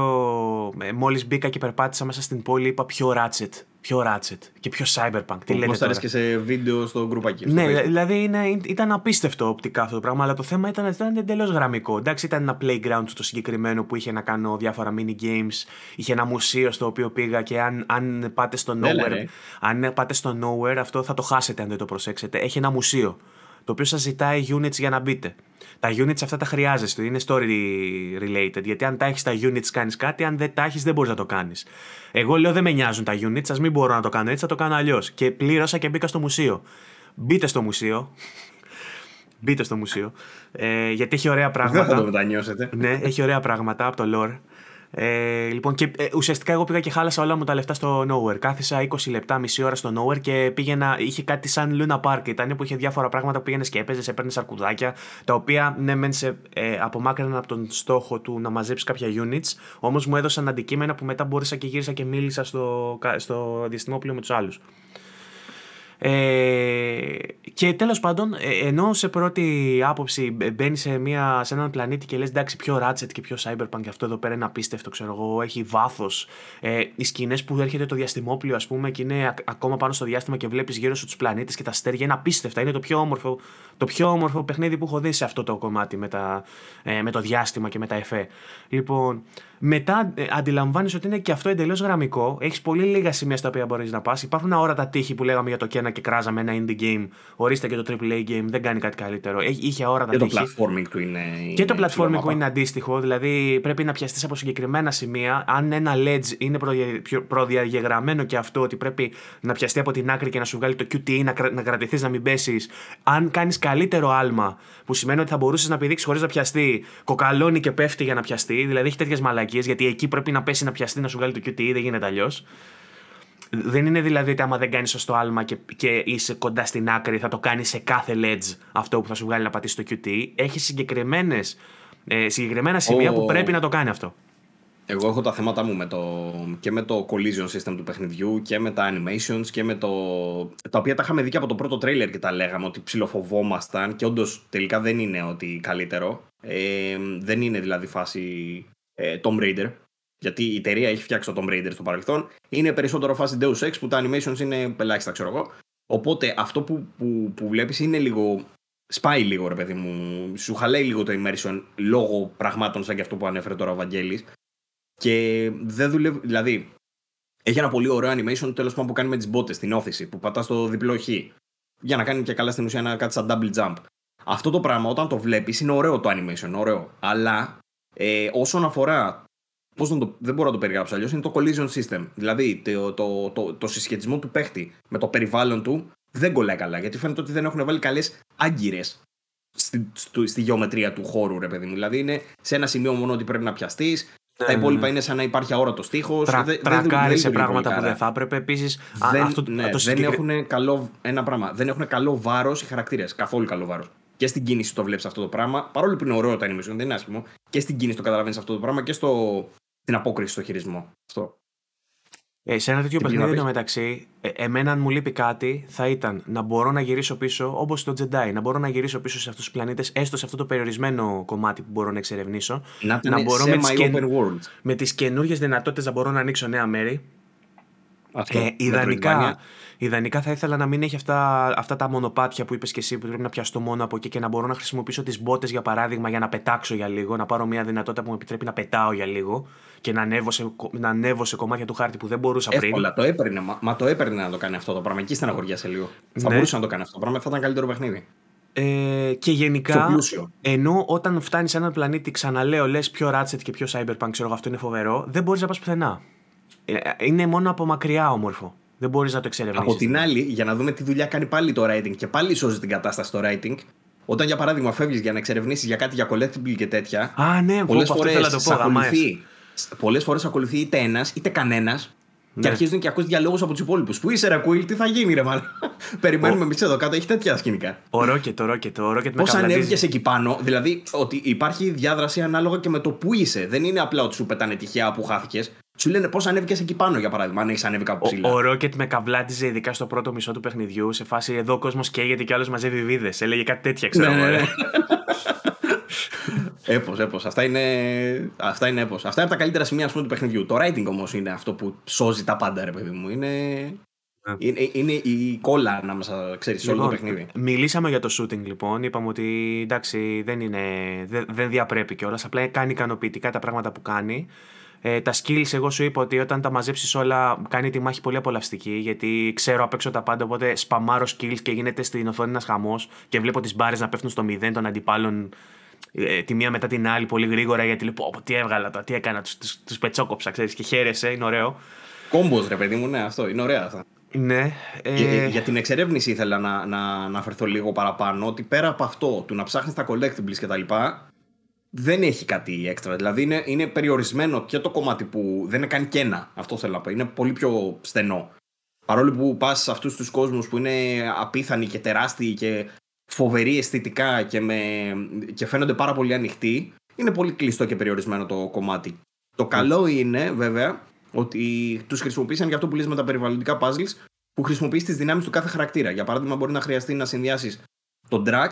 ε, μόλις μπήκα και περπάτησα μέσα στην πόλη είπα πιο Ratchet, πιο Ratchet και πιο Cyberpunk. Τι λέτε Πώ τώρα; και σε βίντεο στο γκρουπάκι. στο Ναι, Facebook. δηλαδή είναι, ήταν απίστευτο οπτικά αυτό το πράγμα, αλλά το θέμα ήταν, ήταν εντελώς γραμμικό. Εντάξει, ήταν ένα playground το συγκεκριμένο που είχε να κάνω διάφορα mini games, είχε ένα μουσείο στο οποίο πήγα και αν, αν πάτε στο Ναι, ναι, Nowhere, ναι. αν πάτε στο Nowhere, αυτό θα το χάσετε αν δεν το προσέξετε. Έχει ένα μουσείο, το οποίο σας ζητάει units για να μπείτε. Τα units αυτά τα χρειάζεστε, είναι story related. Γιατί αν τα έχεις τα units, κάνεις κάτι. Αν δεν τα έχεις, δεν μπορείς να το κάνεις. Εγώ λέω δεν με νοιάζουν τα units, ας μην μπορώ να το κάνω έτσι, θα το κάνω αλλιώς. Και πλήρωσα και μπήκα στο μουσείο. Μπείτε στο μουσείο. Μπείτε στο μουσείο. Ε, γιατί έχει ωραία Δεν θα το πράγματα. μετανιώσετε. ναι, έχει ωραία πράγματα από το lore. Ε, λοιπόν, και ε, ουσιαστικά εγώ πήγα και χάλασα όλα μου τα λεφτά στο Nowhere. Κάθισα 20 λεπτά, μισή ώρα στο Nowhere και πήγαινα. Είχε κάτι σαν Luna Park. Ήταν που είχε διάφορα πράγματα που πήγαινες και έπαιζες, έπαιρνες αρκουδάκια. Τα οποία ναι, μεν σε ε, απομάκρυναν από τον στόχο του να μαζέψεις κάποια units. Όμως μου έδωσαν αντικείμενα που μετά μπόρεσα και γύρισα και μίλησα στο, κα- στο διαστημόπλαιο με τους άλλους. Ε, και τέλος πάντων, ε, ενώ σε πρώτη άποψη μπαίνει σε, μια, σε έναν πλανήτη και λες εντάξει πιο Ratchet και πιο Cyberpunk αυτό εδώ πέρα είναι απίστευτο ξέρω εγώ, έχει βάθος ε, οι σκηνές που έρχεται το διαστημόπλιο ας πούμε και είναι α- ακόμα πάνω στο διάστημα και βλέπεις γύρω σου τους πλανήτες και τα αστέρια είναι απίστευτα, είναι το πιο όμορφο, το πιο όμορφο παιχνίδι που έχω δει σε αυτό το κομμάτι με, τα, ε, με το διάστημα και με τα εφέ. Λοιπόν μετά ε, αντιλαμβάνει ότι είναι και αυτό εντελώς γραμμικό. Έχεις πολύ λίγα σημεία στα οποία μπορείς να πας. Υπάρχουν αόρατα τείχη που λέγαμε για το Κένα και κράζαμε ένα indie game. Ορίστε και το AAA game, δεν κάνει κάτι καλύτερο. Έχει- Είχε αόρατα Και το τείχη. platforming του είναι. Και το είναι platforming ψηλομάπα. που είναι αντίστοιχο, δηλαδή πρέπει να πιαστείς από συγκεκριμένα σημεία. Αν ένα ledge είναι προδια- πιο- προδιαγεγραμμένο και αυτό ότι πρέπει να πιαστεί από την άκρη και να σου βγάλει το QTE, να, κρα- να κρατηθείς, να μην πέσεις. Αν κάνεις καλύτερο άλμα, που σημαίνει ότι θα μπορούσες να πηδήξεις χωρίς να πιαστεί, κοκαλώνει και πέφτει για να πιαστεί. Δηλαδή έχει τέτοιες μαλακίες, γιατί εκεί πρέπει να πέσει να πιαστεί, να σου βγάλει το QTE, δεν γίνεται αλλιώς. Δεν είναι δηλαδή ότι άμα δεν κάνεις σωστό άλμα και, και είσαι κοντά στην άκρη, θα το κάνεις σε κάθε ledge αυτό που θα σου βγάλει να πατήσει το QT. Έχει συγκεκριμένες, ε, συγκεκριμένα σημεία Ο- που πρέπει να το κάνει αυτό. Εγώ έχω τα θέματα μου με το, και με το collision system του παιχνιδιού και με τα animations και με το. τα οποία τα είχαμε δει και από το πρώτο trailer και τα λέγαμε ότι ψιλοφοβόμασταν και όντως τελικά δεν είναι ότι καλύτερο. Ε, δεν είναι δηλαδή φάση ε, Tomb Raider. Γιατί η εταιρεία έχει φτιάξει το Tomb Raider στο παρελθόν. Είναι περισσότερο φάση Deus Ex που τα animations είναι ελάχιστα, ξέρω εγώ. Οπότε αυτό που, που, που βλέπεις είναι λίγο. Σπάει λίγο, ρε παιδί μου. Σου χαλάει λίγο το immersion λόγω πραγμάτων σαν και αυτό που ανέφερε τώρα ο Βαγγέλης. Και δεν δουλεύει. Δηλαδή, έχει ένα πολύ ωραίο animation τέλος πάντων που κάνει με τις μπότες στην όθηση, που πατάς το διπλό χ. Για να κάνει και καλά στην ουσία ένα κάτι σαν double jump. Αυτό το πράγμα όταν το βλέπεις είναι ωραίο το animation, ωραίο. Αλλά ε, όσον αφορά. Πώς να το, δεν μπορώ να το περιγράψω αλλιώς, είναι το collision system. Δηλαδή το, το, το, το συσχετισμό του παίχτη με το περιβάλλον του δεν κολλάει καλά. Γιατί φαίνεται ότι δεν έχουν βάλει καλές άγκυρες στη, στο- στη γεωμετρία του χώρου, ρε παιδί μου. Δηλαδή είναι σε ένα σημείο μόνο ότι πρέπει να πιαστείς, Ναι, τα υπόλοιπα ναι. είναι σαν να υπάρχει αόρατος τείχο. Τρα, δε, τρακάρει σε πράγματα που δεν θα έπρεπε. Επίσης, δεν, αυτό, ναι, το δεν έχουν καλό, ένα πράγμα. Δεν έχουν καλό βάρος οι χαρακτήρες. Καθόλου καλό βάρος. Και στην κίνηση το βλέπεις αυτό το πράγμα. Παρόλο που είναι ωραίο το animation, δεν είναι άσχημο. Και στην κίνηση το καταλαβαίνεις αυτό το πράγμα και στο, στην απόκριση στο χειρισμό. Αυτό. Ε, σε ένα τέτοιο παιχνίδι μεταξύ, ε, εμένα αν μου λείπει κάτι θα ήταν να μπορώ να γυρίσω πίσω όπως το Jedi. Να μπορώ να γυρίσω πίσω σε αυτούς τους πλανήτες, έστω σε αυτό το περιορισμένο κομμάτι που μπορώ να εξερευνήσω. Να, να μπορώ με τις, open world. με τις καινούριες δυνατότητες να μπορώ να ανοίξω νέα μέρη. Αυτό, ε, ιδανικά, ιδανικά θα ήθελα να μην έχει αυτά, αυτά τα μονοπάτια που είπες και εσύ που πρέπει να πιαστώ μόνο από εκεί και να μπορώ να χρησιμοποιήσω τις μπότες για παράδειγμα για να πετάξω για λίγο, να πάρω μια δυνατότητα που μου επιτρέπει να πετάω για λίγο και να ανέβω σε, να ανέβω σε κομμάτια του χάρτη που δεν μπορούσα πριν. Εύκολα, το έπαιρνε. Μα, μα το έπαιρνε να το κάνει αυτό το πράγμα. Εκεί στεναχωριάσαι λίγο. Ναι. Θα μπορούσε να το κάνει αυτό το πράγμα, θα ήταν καλύτερο παιχνίδι. Ε, και γενικά, ενώ όταν φτάνεις σε έναν πλανήτη, ξαναλέω, λες πιο Ratchet και πιο Cyberpunk, ξέρω αυτό είναι φοβερό, δεν μπορείς να πας πουθενά. Ε, είναι μόνο από μακριά όμορφο. Δεν μπορείς να το εξερευνήσεις. Από την άλλη, για να δούμε τι δουλειά κάνει πάλι το writing και πάλι σώζει την κατάσταση το writing, όταν για παράδειγμα φεύγεις για να εξερευνήσεις για κάτι για collectible και τέτοια. Α, ναι, πολλές φορές ακολουθεί, πολλές φορές ακολουθεί είτε ένας είτε κανένας ναι. Και αρχίζουν και ακούς διαλόγους από τους υπόλοιπους. Πού είσαι, Ρακουίλ, τι θα γίνει, ρε μάλλον; Περιμένουμε εμείς εδώ κάτω, έχει τέτοια σκηνικά. Ο Ρόκετ, ο Ρόκετ, ο Ρόκετ Πώς ανέβηκε εκεί πάνω, δηλαδή ότι υπάρχει διάδραση ανάλογα και με το που είσαι. Δεν είναι απλά ότι σου πετάνε τυχαία που χάθηκες. Σου λένε πώς ανέβηκες εκεί πάνω, για παράδειγμα, αν έχεις ανέβει κάπου ψηλά. Ο, ο Ρόκετ με καβλάτιζε ειδικά στο πρώτο μισό του παιχνιδιού, σε φάση εδώ ο κόσμος καίγεται και άλλος μαζεύει βίδες. Έλεγε κάτι τέτοια, ξέρω ναι, ναι, ναι. Έπω, έπω. Αυτά είναι, αυτά είναι έπως. Αυτά είναι από τα καλύτερα σημεία πούμε, του παιχνιδιού. Το writing όμως είναι αυτό που σώζει τα πάντα, ρε παιδί μου. Είναι, yeah. είναι, είναι η κόλλα ανάμεσα, ξέρεις, σε όλο το λοιπόν, παιχνίδι. Μιλήσαμε για το shooting λοιπόν. Είπαμε ότι εντάξει, δεν, είναι, δεν, δεν διαπρέπει κιόλας. Απλά κάνει ικανοποιητικά τα πράγματα που κάνει. Ε, τα skills, εγώ σου είπα ότι όταν τα μαζέψεις όλα, κάνει τη μάχη πολύ απολαυστική. Γιατί ξέρω απ' έξω τα πάντα. Οπότε σπαμάρω skills και γίνεται στην οθόνη ένας χαμός και βλέπω τις μπάρες να πέφτουν στο μηδέν των αντιπάλων ε, τη μία μετά την άλλη πολύ γρήγορα γιατί λέω πω, τι έβγαλα τώρα, τι έκανα, τους, τους, τους πετσόκοψα ξέρεις και χαίρεσαι, είναι ωραίο. Κόμπος ρε παιδί μου, ναι αυτό, είναι ωραία αυτά. Ναι. Ε... Για, την εξερεύνηση ήθελα να, να, να αναφερθώ λίγο παραπάνω ότι πέρα από αυτό του να ψάχνεις τα collectibles και τα λοιπά δεν έχει κάτι έξτρα. Δηλαδή είναι, είναι περιορισμένο και το κομμάτι που δεν είναι καν κένα. Αυτό θέλω να πω. Είναι πολύ πιο στενό. Παρόλο που πας σε αυτούς τους κόσμους που είναι απίθανοι και τεράστιοι και φοβερή αισθητικά και, με, και φαίνονται πάρα πολύ ανοιχτοί, είναι πολύ κλειστό και περιορισμένο το κομμάτι. Το καλό είναι βέβαια ότι τους χρησιμοποίησαν για αυτό που λες με τα περιβαλλοντικά puzzles που χρησιμοποιείς τις δυνάμεις του κάθε χαρακτήρα. Για παράδειγμα, μπορεί να χρειαστεί να συνδυάσεις τον Drax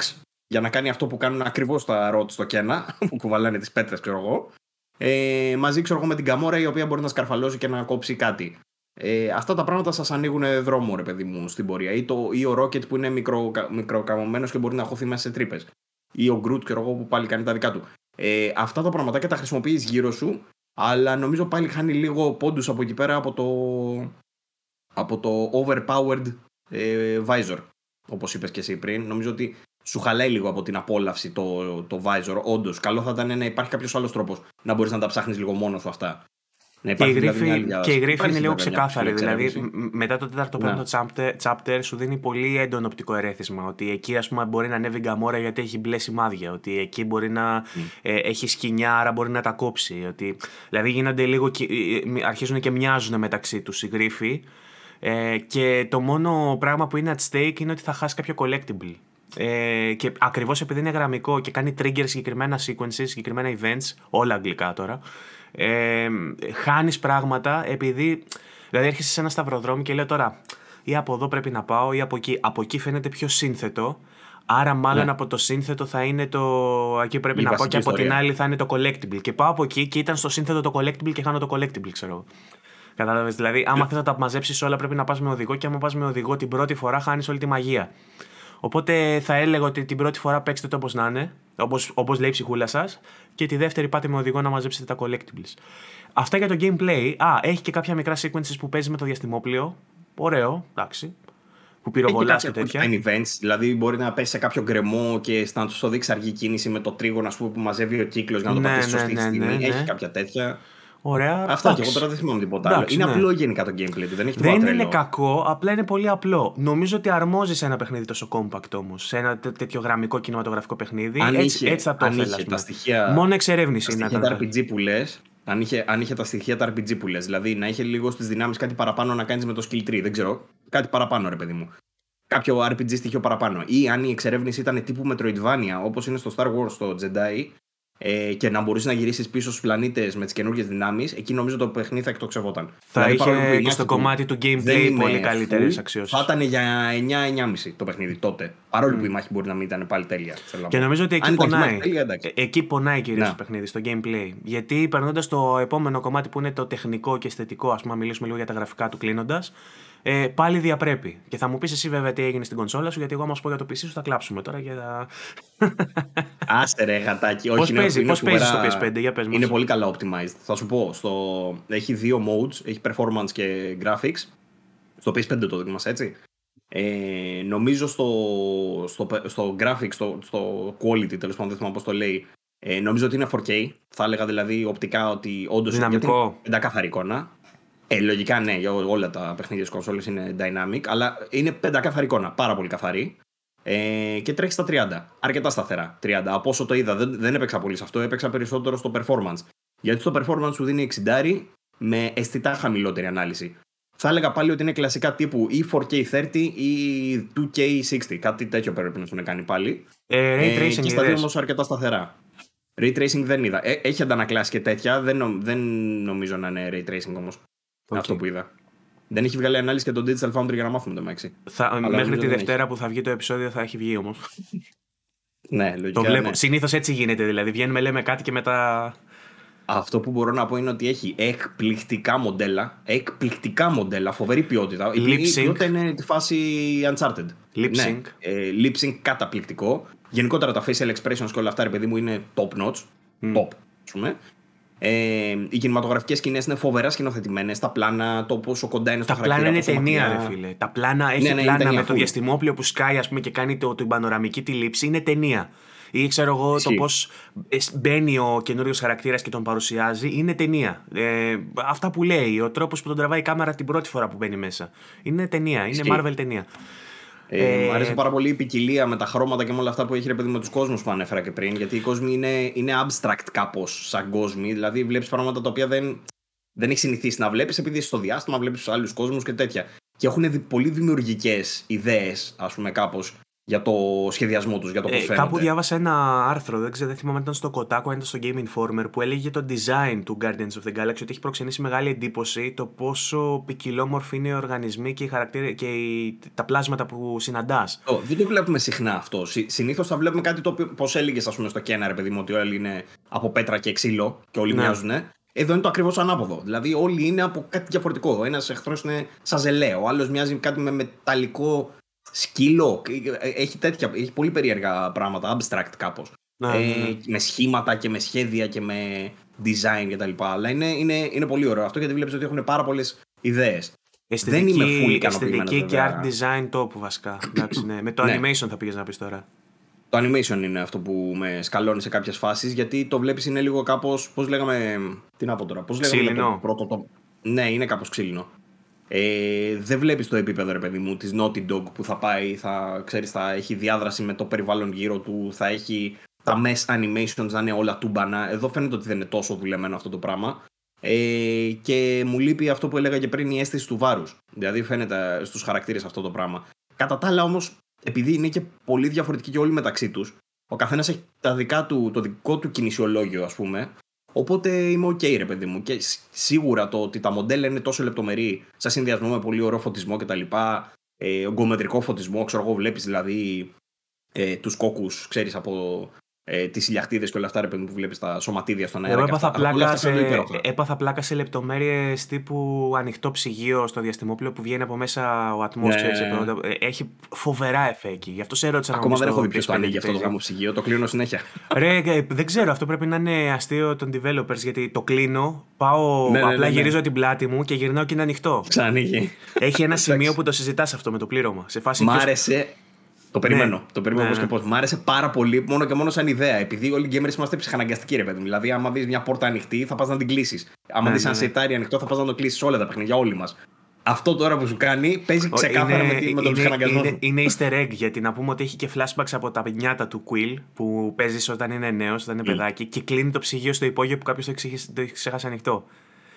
για να κάνει αυτό που κάνουν ακριβώς τα ρότ στο κένα, που κουβαλάνε τις πέτρες, ξέρω εγώ. Ε, μαζί, ξέρω εγώ, με την Καμόρα η οποία μπορεί να σκαρφαλώσει και να κόψει κάτι. Ε, αυτά τα πράγματα σας ανοίγουν δρόμο, ρε παιδί μου, στην πορεία. Ή, το, ή ο Ρόκετ που είναι μικρο, μικροκαμωμένος και μπορεί να χωθεί μέσα σε τρύπες. Ή ο Γκρουτ, ξέρω εγώ, που πάλι κάνει τα δικά του. Ε, αυτά τα πραγματάκια τα χρησιμοποιείς γύρω σου, αλλά νομίζω πάλι χάνει λίγο πόντους από εκεί πέρα από το, από το overpowered ε, visor. Όπως είπες και εσύ πριν. Νομίζω ότι σου χαλάει λίγο από την απόλαυση το, το visor. Όντως, καλό θα ήταν να υπάρχει κάποιος άλλος τρόπος να μπορείς να τα ψάχνεις λίγο μόνο σου αυτά. Ναι, και, η γρήφη, δηλαδή και η γρήφη είναι λίγο ξεκάθαρη. Δηλαδή, μετά το τέταρτο ναι. πέμπτο chapter, chapter σου δίνει πολύ έντονο οπτικό ερέθισμα. Ότι εκεί ας πούμε, μπορεί να ανέβει γκαμόρα γιατί έχει μπλε σημάδια. Ότι εκεί μπορεί να ε, έχει σκηνιά, άρα μπορεί να τα κόψει. Ότι, δηλαδή γίνονται λίγο, ε, ε, αρχίζουν και μοιάζουν μεταξύ τους οι γρήφοι. Ε, και το μόνο πράγμα που είναι at stake είναι ότι θα χάσει κάποιο collectible. Ε, και ακριβώς επειδή είναι γραμμικό και κάνει trigger συγκεκριμένα sequences, συγκεκριμένα events, όλα αγγλικά τώρα, ε, χάνεις πράγματα επειδή. Δηλαδή έρχεσαι σε ένα σταυροδρόμι και λέω τώρα ή από εδώ πρέπει να πάω ή από εκεί. Από εκεί φαίνεται πιο σύνθετο. Άρα, μάλλον ναι. από το σύνθετο θα είναι το. Εκεί πρέπει να πάω και από την άλλη θα είναι το collectible. Και πάω από εκεί και ήταν στο σύνθετο το collectible και χάνω το collectible, ξέρω. Κατάλαβες. Δηλαδή, άμα yeah. θες να τα μαζέψεις όλα, πρέπει να πας με οδηγό και άμα πας με οδηγό την πρώτη φορά, χάνεις όλη τη μαγεία. Οπότε θα έλεγα ότι την πρώτη φορά παίξτε το όπως να είναι, όπως λέει η ψυχούλα σας, και τη δεύτερη πάτε με οδηγό να μαζέψετε τα collectibles. Αυτά για το gameplay. Α, έχει και κάποια μικρά sequences που παίζει με το διαστημόπλαιο. Ωραίο, εντάξει. Που πυροβολάς και, και τέτοια. Time events, δηλαδή μπορεί να πέσει σε κάποιο γκρεμό και να του το δείξει αργή κίνηση με το τρίγωνο που μαζεύει ο κύκλος για να το ναι, πατήσεις ναι, σωστή ναι, στιγμή. Ναι, ναι. Έχει κάποια τέτοια. Ωραία. Αυτά και εγώ τώρα δεν θυμάμαι τίποτα άλλο. Είναι ναι. απλό γενικά το gameplay του. Δεν, έχει δεν είναι κακό, απλά είναι πολύ απλό. Νομίζω ότι αρμόζει σε ένα παιχνίδι τόσο compact όμως. Σε ένα τέτοιο γραμμικό κινηματογραφικό παιχνίδι. Αν έτσι, είχε, έτσι θα το ήθελα. Τα στοιχεία, Μόνο εξερεύνηση είναι. Τα RPG που λες, Αν είχε, αν είχε τα στοιχεία τα RPG που λες. Δηλαδή να είχε λίγο στις δυνάμεις κάτι παραπάνω να κάνεις με το skill tree. Δεν ξέρω. Κάτι παραπάνω, ρε παιδί μου. Κάποιο RPG στοιχείο παραπάνω. Ή αν η εξερεύνηση ήταν τύπου Metroidvania, όπως είναι στο Star Wars, στο Jedi, ε, και να μπορείς να γυρίσεις πίσω στους πλανήτες με τις καινούργιες δυνάμεις, εκεί νομίζω το παιχνίδι θα εκτοξευόταν. Θα δηλαδή, είχε και στο κομμάτι του gameplay πολύ καλύτερες αξιώσεις. Θα ήταν για 9-9,5 το παιχνίδι τότε. Παρόλο mm. που η μάχη μπορεί να μην ήταν πάλι τέλεια. Και νομίζω ότι εκεί πονάει. Τέλεια, ε, εκεί πονάει κυρίως το παιχνίδι, στο gameplay. Γιατί περνώντας το επόμενο κομμάτι που είναι το τεχνικό και αισθητικό, ας πούμε, μιλήσουμε λίγο για τα γραφικά του κλείνοντας, ε, πάλι διαπρέπει. Και θα μου πεις εσύ βέβαια τι έγινε στην κονσόλα σου, γιατί εγώ άμα σου πω για το PC σου θα κλάψουμε τώρα. Για τα... Άστε ρε γατάκι. Πώς παίζει, πώς παίζει στο PS5, για πες Είναι πολύ καλά optimized. Θα σου πω, στο... έχει δύο modes, έχει performance και graphics. Στο PS5 το δοκιμάσαι έτσι. Ε, νομίζω στο, στο, στο graphics, στο, στο quality τέλος πάντων, δεν θυμάμαι πώς το λέει, ε, νομίζω ότι είναι 4K. Θα έλεγα δηλαδή οπτικά ότι όντω είναι πεντακάθαρη εικόνα. Ε, λογικά ναι, για όλα τα παιχνίδια της κονσόλε είναι dynamic, αλλά είναι πεντακάθαρη εικόνα, πάρα πολύ καθαρή. Ε, και τρέχει στα 30. Αρκετά σταθερά. 30. Από όσο το είδα, δεν, δεν έπαιξα πολύ σε αυτό, έπαιξα περισσότερο στο performance. Γιατί στο performance σου δίνει 60 με αισθητά χαμηλότερη ανάλυση. Θα έλεγα πάλι ότι είναι κλασικά τύπου ή 4K30 ή 2K60. Κάτι τέτοιο πρέπει να σου κάνει πάλι. Ε, ray tracing ε, και στα δύο όμως αρκετά σταθερά. Ray tracing δεν είδα. Ε, έχει αντανακλάσει και τέτοια. Δεν, δεν νομίζω να είναι ray tracing όμως. Okay. Αυτό που είδα. Δεν έχει βγάλει ανάλυση και το Digital Foundry για να μάθουμε το Maxi. Θα, μέχρι τη Δευτέρα που θα βγει το επεισόδιο θα έχει βγει όμως. ναι, λογικά. Το βλέπω. Ναι. Συνήθως έτσι γίνεται. Δηλαδή βγαίνουμε, λέμε κάτι και μετά. Αυτό που μπορώ να πω είναι ότι έχει εκπληκτικά μοντέλα. Εκπληκτικά μοντέλα, φοβερή ποιότητα. Η ποιότητα είναι τη φάση Uncharted. Lip sync. Ναι, ε, lip sync καταπληκτικό. Γενικότερα τα facial expressions και όλα αυτά, ρε παιδί μου, είναι top notch. Mm. Top, ας πούμε. Ε, οι κινηματογραφικές σκηνές είναι φοβερά σκηνοθετημένες. Τα πλάνα, το πόσο κοντά είναι στο Τα πλάνα είναι ταινία, ρε φίλε. Τα πλάνα έχει ναι, ναι, πλάνα με το διαστημόπλαιο που σκάει ας πούμε, και κάνει το, την πανοραμική τη λήψη. Είναι ταινία. Ή ξέρω εγώ το πώς ε, μπαίνει ο καινούριος χαρακτήρας και τον παρουσιάζει. Είναι ταινία. Ε, αυτά που λέει, ο τρόπος που τον τραβάει η κάμερα την πρώτη φορά που μπαίνει μέσα. Είναι ταινία. Είναι Marvel ταινία. Ε, ε, μου αρέσει πάρα πολύ η ποικιλία με τα χρώματα και με όλα αυτά που έχει ρε παιδί με τους κόσμους που ανέφερα και πριν. Γιατί οι κόσμοι είναι, είναι abstract κάπως σαν κόσμοι. Δηλαδή βλέπεις πράγματα τα οποία δεν, δεν έχει συνηθίσει να βλέπεις επειδή είσαι στο διάστημα, βλέπεις άλλους κόσμους και τέτοια. Και έχουν πολύ δημιουργικές ιδέες, ας πούμε, κάπως για το σχεδιασμό τους, για το πώς ε, Κάπου διάβασα ένα άρθρο, δεν ξέρω, δεν θυμάμαι αν ήταν στο Kotaku, αν ήταν στο Game Informer, που έλεγε το design του Guardians of the Galaxy ότι έχει προξενήσει μεγάλη εντύπωση το πόσο ποικιλόμορφοι είναι οι οργανισμοί και, οι και οι... τα πλάσματα που συναντάς. Δεν το βλέπουμε συχνά αυτό. Συνήθως θα βλέπουμε κάτι το οποίο, πώς έλεγες, ας πούμε, στο Κένα, ρε παιδί μου, ότι όλοι είναι από πέτρα και ξύλο και όλοι ναι. μοιάζουν. Εδώ είναι το ακριβώς ανάποδο. Δηλαδή, όλοι είναι από κάτι διαφορετικό. Ένας εχθρός είναι σαν ζελέ, ο άλλος μοιάζει κάτι με μεταλλικό σκύλο. Έχει, τέτοια, έχει πολύ περίεργα πράγματα, abstract κάπως. Ναι, ε, ναι, ναι. με σχήματα και με σχέδια και με design κτλ. Αλλά είναι, είναι, είναι πολύ ωραίο αυτό γιατί βλέπεις ότι έχουν πάρα πολλές ιδέες. Δεν είμαι full Αισθητική και art design τόπου βασικά. Εντάξει, ναι. με το animation θα πήγες να πεις τώρα. Το animation είναι αυτό που με σκαλώνει σε κάποιες φάσεις γιατί το βλέπεις είναι λίγο κάπως. Πώς λέγαμε. Τι να πω τώρα. Πώς λέγαμε. Το πρώτο, το... Ναι, είναι κάπως ξύλινο. Ε, δεν βλέπεις το επίπεδο, ρε παιδί μου, της Naughty Dog που θα πάει, θα, ξέρεις, θα έχει διάδραση με το περιβάλλον γύρω του, θα έχει τα mesh animations να είναι όλα τούμπανα. Εδώ φαίνεται ότι δεν είναι τόσο δουλεμένο αυτό το πράγμα. Ε, και μου λείπει αυτό που έλεγα και πριν, η αίσθηση του βάρους. Δηλαδή φαίνεται στους χαρακτήρες αυτό το πράγμα. Κατά τα άλλα όμως, επειδή είναι και πολύ διαφορετικοί και όλοι μεταξύ τους, ο καθένας έχει τα δικά του, το δικό του κινησιολόγιο, ας πούμε, Οπότε είμαι OK, ρε παιδί μου. Και σίγουρα το ότι τα μοντέλα είναι τόσο λεπτομερή, σε συνδυασμό με πολύ ωραίο φωτισμό κτλ. Ε, ογκομετρικό φωτισμό, ξέρω εγώ, βλέπεις δηλαδή ε, τους κόκκους, ξέρεις από ε, τις ηλιακτίδες και όλα αυτά ρε, που βλέπεις τα σωματίδια στον αέρα. Εγώ έπαθα, πλάκα, σε, έπαθα πλάκα σε λεπτομέρειες τύπου ανοιχτό ψυγείο στο διαστημόπλαιο που βγαίνει από μέσα ο ατμός. Ναι. Ε, έχει φοβερά εφέ εκεί. Γι' αυτό σε ερώτησα Ακόμα δεν έχω δει ποιος το ανοίγει αυτό το γάμο ψυγείο. Το κλείνω συνέχεια. Ρε, ε, δεν ξέρω. Αυτό πρέπει να είναι αστείο των developers γιατί το κλείνω, πάω, ναι, ναι, απλά ναι, γυρίζω την πλάτη μου και γυρνάω και είναι ανοιχτό. Ξανοίγει. Έχει ένα σημείο που το συζητάς αυτό με το πλήρωμα. Σε φάση Μ' άρεσε το περιμένω. Ναι. Το περιμένω ναι. πώ και πώς. Μ' άρεσε πάρα πολύ μόνο και μόνο σαν ιδέα. Επειδή όλοι οι gamers είμαστε ψυχαναγκαστικοί, ρε παιδί μου. Δηλαδή, άμα δεις μια πόρτα ανοιχτή, θα πας να την κλείσεις. Άμα ναι, δεις ένα ναι. σετάρι ανοιχτό, θα πας να το κλείσεις όλα τα παιχνίδια, όλοι μας. αυτό τώρα που σου κάνει παίζει ξεκάθαρα είναι, με, τη, με τον είναι, ψυχαναγκασμό. είναι, είναι easter egg γιατί να πούμε ότι έχει και flashbacks από τα νιάτα του Quill που παίζεις όταν είναι νέος, όταν είναι παιδάκι και κλείνει το ψυγείο στο υπόγειο που κάποιος το, εξηγεί- το έχει ξεχάσει ανοιχτό.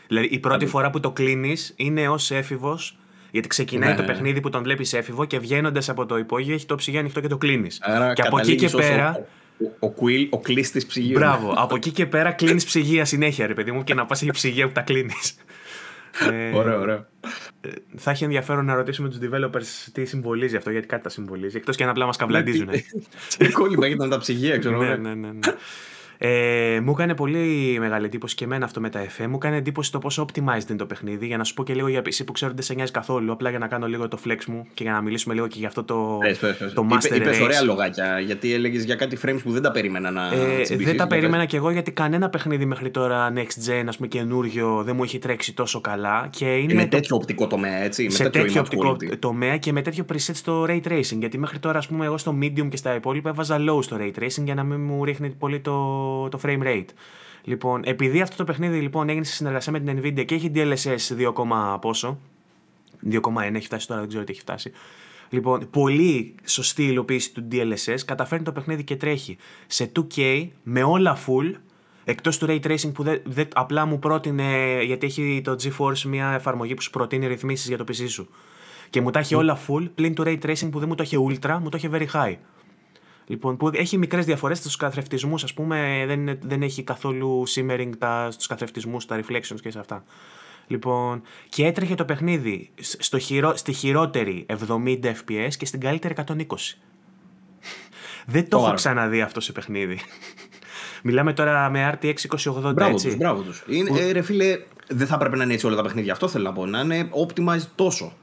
Δηλαδή η πρώτη φορά που το κλείνεις είναι ως έφηβος. Γιατί ξεκινάει Ναι, το ναι, ναι. παιχνίδι που τον βλέπεις έφηβο και βγαίνοντας από το υπόγειο έχει το ψυγείο ανοιχτό και το κλείνεις. Άρα Και από εκεί και καταλήγεις ως πέρα. Ο, ο, ο Quill, ο κλείστη ψυγείου. Μπράβο. από εκεί και πέρα κλείνεις ψυγεία συνέχεια, ρε παιδί μου, και να πας έχει ψυγεία που τα κλείνεις. ε, Ωραίο, ωραίο. θα έχει ενδιαφέρον να ρωτήσουμε τους developers τι συμβολίζει αυτό, γιατί κάτι τα συμβολίζει. Εκτός και αν απλά μας καβλαντίζουν. Τι κόλλημα ήταν τα ψυγεία, ξέρω ναι, εγώ. ναι, ναι, ναι. Ε, μου έκανε πολύ μεγάλη εντύπωση και εμένα αυτό με τα FE. Μου έκανε εντύπωση το πόσο optimized είναι το παιχνίδι. Για να σου πω και λίγο για PC που ξέρω ότι δεν σε νοιάζει καθόλου. Απλά για να κάνω λίγο το flex μου και για να μιλήσουμε λίγο και για αυτό το, Πες, πες, πες. το Είπε- Master είπες Race. ωραία λογάκια, γιατί έλεγες για κάτι frames που δεν τα περίμενα να Ε, τσιμπήσεις. δεν τα Για περίμενα κι εγώ γιατί κανένα παιχνίδι μέχρι τώρα next gen, ας πούμε καινούριο, δεν μου έχει τρέξει τόσο καλά. Και είναι πες. Με το- τέτοιο οπτικό τομέα, έτσι. σε με τέτοιο, τέτοιο image οπτικό quality. τομέα και με τέτοιο preset στο ray tracing. Γιατί μέχρι τώρα, ας πούμε, εγώ στο medium και στα υπόλοιπα έβαζα low στο ray tracing για να μην μου ρίχνει πολύ το, το frame rate. Λοιπόν, επειδή αυτό το παιχνίδι λοιπόν έγινε σε συνεργασία με την Nvidia και έχει DLSS 2, πόσο. 2,1 έχει φτάσει τώρα, δεν ξέρω τι έχει φτάσει. Λοιπόν, πολύ σωστή υλοποίηση του DLSS. Καταφέρνει το παιχνίδι και τρέχει σε 2K με όλα full. Εκτός του ray tracing που δεν, δεν- απλά μου πρότεινε, γιατί έχει το GeForce μια εφαρμογή που σου προτείνει ρυθμίσεις για το PC σου. Και μου τα έχει όλα full, πλην του ray tracing που δεν μου το έχει ultra, μου το έχει very high. Λοιπόν, που έχει μικρές διαφορές στους καθρεφτισμούς, ας πούμε, δεν, είναι- δεν έχει καθόλου simmering στους καθρεφτισμούς, τα reflections και σε αυτά. Λοιπόν, και έτρεχε το παιχνίδι στο χειρο, στη χειρότερη 70 FPS και στην καλύτερη 120. δεν το έχω Σοβαρό. ξαναδεί αυτό σε παιχνίδι. Μιλάμε τώρα με RTX 2080, Μπράβο έτσι. τους, μπράβο τους. Ε, ρε φίλε, δεν θα έπρεπε να είναι έτσι όλα τα παιχνίδια. Αυτό θέλω να πω. Να είναι optimized τόσο.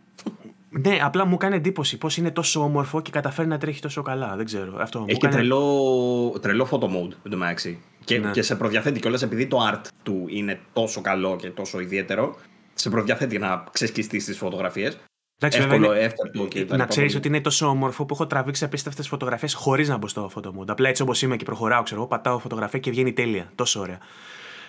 Ναι, απλά μου κάνει εντύπωση πώς είναι τόσο όμορφο και καταφέρει να τρέχει τόσο καλά. Δεν ξέρω. Αυτό μου Έχει και κάνει- τρελό, τρελό photo mode εν τω μεταξύ. Και, Ναι. και σε προδιαθέτει κιόλας επειδή το art του είναι τόσο καλό και τόσο ιδιαίτερο. Σε προδιαθέτει να ξεσκιστείς τις φωτογραφίες. Εντάξει, βέβαια, Εύκολο, είναι- εύκολο και τα να λοιπά. ξέρεις ότι είναι τόσο όμορφο που έχω τραβήξει απίστευτες φωτογραφίες χωρίς να μπω στο photo mode. Απλά έτσι όπως είμαι και προχωράω, ξέρω εγώ, πατάω φωτογραφία και βγαίνει τέλεια. Τόσο ωραία.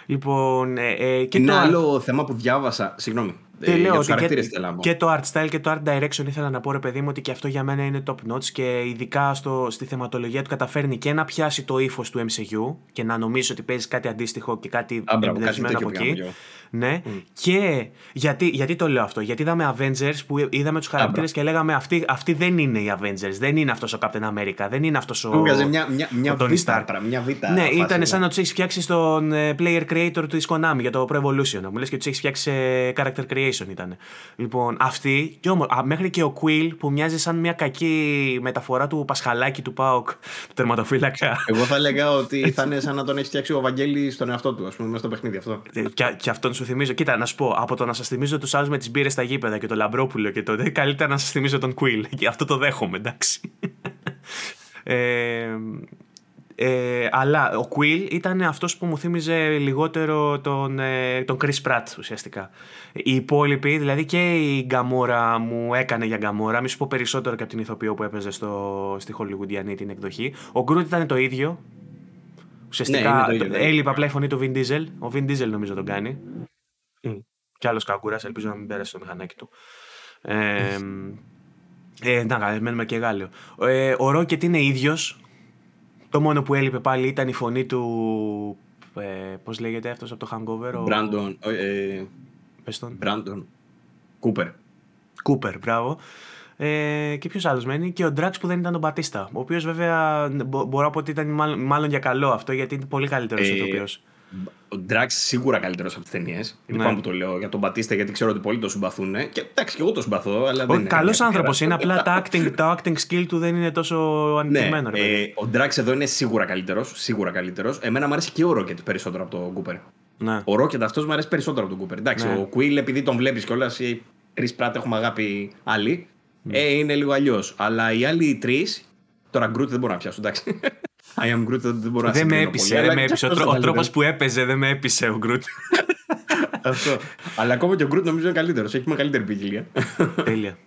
Λοιπόν, ε, ε, και Είναι το art- άλλο θέμα που διάβασα. Συγγνώμη. Τι ε, λέω για τους ότι χαρακτήρες και, θέλω να πω. και το art style και το art direction ήθελα να πω ρε παιδί μου ότι και αυτό για μένα είναι top notch και ειδικά στο, στη θεματολογία του καταφέρνει και να πιάσει το ύφος του MCU και να νομίζει ότι παίζει κάτι αντίστοιχο και κάτι Α, μπράβο, κάτι εμπνευσμένο από τέτοιο εκεί. πήγα να πω Ναι. Και γιατί, γιατί το λέω αυτό, Γιατί είδαμε Avengers που είδαμε τους χαρακτήρες και λέγαμε αυτοί, αυτοί δεν είναι οι Avengers, δεν είναι αυτός ο Captain America, δεν είναι αυτός ο. Μου βγάζει μια, μια, μια, ο Tony β' Stark. πρα- μια β' Ναι, φάση, ήταν ναι. σαν να τους έχεις φτιάξει τον ε, player creator της Konami για το Pro Evolution. Μου λες και τους έχεις φτιάξει ε, character creation ήταν. Λοιπόν, αυτή, και όμως, α, μέχρι και ο Quill που μοιάζει σαν μια κακή μεταφορά του Πασχαλάκη του Πάοκ, του τερματοφύλακα. Εγώ θα έλεγα ότι θα είναι σαν να τον έχει φτιάξει ο Βαγγέλη στον εαυτό του, ας πούμε, μέσα στο παιχνίδι αυτό. Ε, και, και αυτόν σου θυμίζω. Κοίτα, να σου πω, από το να σας θυμίζω τους άλλους με τις μπύρες στα γήπεδα και το Λαμπρόπουλο και το. Δεν καλύτερα να σας θυμίζω τον Quill. Και αυτό το δέχομαι, εντάξει. ε, ε, αλλά ο Quill ήταν αυτός που μου θύμιζε λιγότερο τον, ε, τον Chris Pratt ουσιαστικά. Οι υπόλοιποι, δηλαδή και η Γκαμόρα μου έκανε για Γκαμόρα, μη σου πω περισσότερο και από την ηθοποιό που έπαιζε στο, στη Χολιγουντιανή την εκδοχή. Ο Γκρούτ ήταν το ίδιο. Ουσιαστικά Ναι, είναι το ίδιο, το- ναι. έλειπε απλά η φωνή του Vin Diesel. Ο Vin Diesel νομίζω τον κάνει. Κι άλλος κακούρας, ελπίζω να μην πέρασε το μηχανάκι του. Ε, ε, να, μένουμε και Γάλλιο. Ε, ο Ρόκετ είναι ίδιος. Το μόνο που έλειπε πάλι ήταν η φωνή του. Ε, Πώς λέγεται αυτός από το Hangover, ο Μπράντον. Ε, πες τον. Μπράντον. Κούπερ. Κούπερ, μπράβο. Ε, και ποιος άλλος μένει, και ο Ντράξ που δεν ήταν τον Πατίστα. Ο οποίος βέβαια μπο- μπορώ να πω ότι ήταν μάλλον, μάλλον για καλό αυτό, γιατί είναι πολύ καλύτερος Ε, ηθοποιός. Ο Ντράξ σίγουρα καλύτερος από τις ταινίες. Λυπάμαι Ναι. που το λέω για τον Μπατίστα γιατί ξέρω ότι πολλοί το συμπαθούν. Και εντάξει, και εγώ το συμπαθώ. Αλλά δεν είναι Καλός καμία άνθρωπος χαρά. είναι, απλά τα acting, το acting skill του δεν είναι τόσο Ναι, ανεπτυγμένο. ρε παιδί. ε, ο Ντράξ εδώ είναι σίγουρα καλύτερος. Σίγουρα καλύτερος. Εμένα μου αρέσει και ο Ρόκετ περισσότερο από τον Κούπερ. ναι. Ο Ρόκετ αυτός μου αρέσει περισσότερο από τον Κούπερ. Εντάξει, Ναι. ο Κουίλ επειδή τον βλέπεις κιόλας, οι τρει πράτε έχουμε αγάπη άλλοι. Ε, είναι λίγο αλλιώς. Αλλά οι άλλοι τρεις. Τώρα Γκρούτ δεν μπορώ να πιάσω, εντάξει. I am Groot δεν μπορώ να Δεν με συγκρίνω έπεισε, πολύ, δεν αλλά με και έπεισε. Ο, αυτός τρό- ο είναι τρόπος που έπαιζε δεν με έπεισε ο Γκρουτ. Αυτό. Αλλά ακόμα και ο Γκρουτ νομίζω είναι καλύτερος. Έχει με καλύτερη ποικιλία. Τέλεια.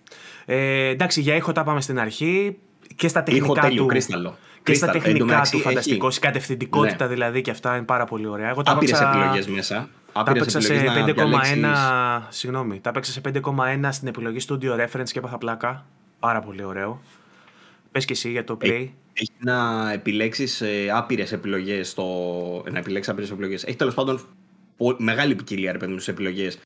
Ε, εντάξει, για ήχο τα πάμε στην αρχή. Και στα Ήχο τεχνικά τέλειο, του. κρίσταλο. Και στα τεχνικά του φανταστικό, η κατευθυντικότητα ναι. δηλαδή και αυτά είναι πάρα πολύ ωραία. Εγώ τα έπαιξα... επιλογές μέσα. Τα έπαιξα σε 5,1. Συγγνώμη, τα έπαιξα σε 5,1 στην επιλογή Studio Reference και έπαθα πλάκα. Πάρα πολύ ωραίο. Πες και εσύ για το play. Έχει να επιλέξεις ε, άπειρες επιλογές. Στο... Να επιλέξεις άπειρες επιλογές. Έχει τέλος πάντων μεγάλη ποικιλία ρε παιδί σε επιλογές.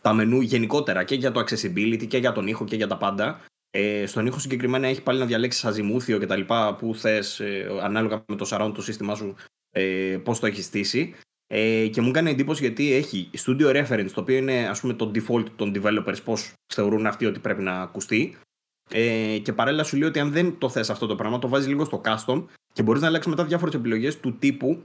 Τα μενού γενικότερα και για το accessibility και για τον ήχο και για τα πάντα. Ε, στον ήχο συγκεκριμένα έχει πάλι να διαλέξεις αζημούθιο και τα λοιπά που θες ε, ανάλογα με το surround το σύστημά σου ε, πώς το έχεις στήσει. Ε, και μου έκανε εντύπωση γιατί έχει studio reference, το οποίο είναι ας πούμε το default των developers, πώς θεωρούν αυτοί ότι πρέπει να ακουστεί. Ε, και παράλληλα σου λέει ότι αν δεν το θες αυτό το πράγμα, το βάζεις λίγο στο custom και μπορείς να αλλάξεις μετά διάφορες επιλογές του τύπου.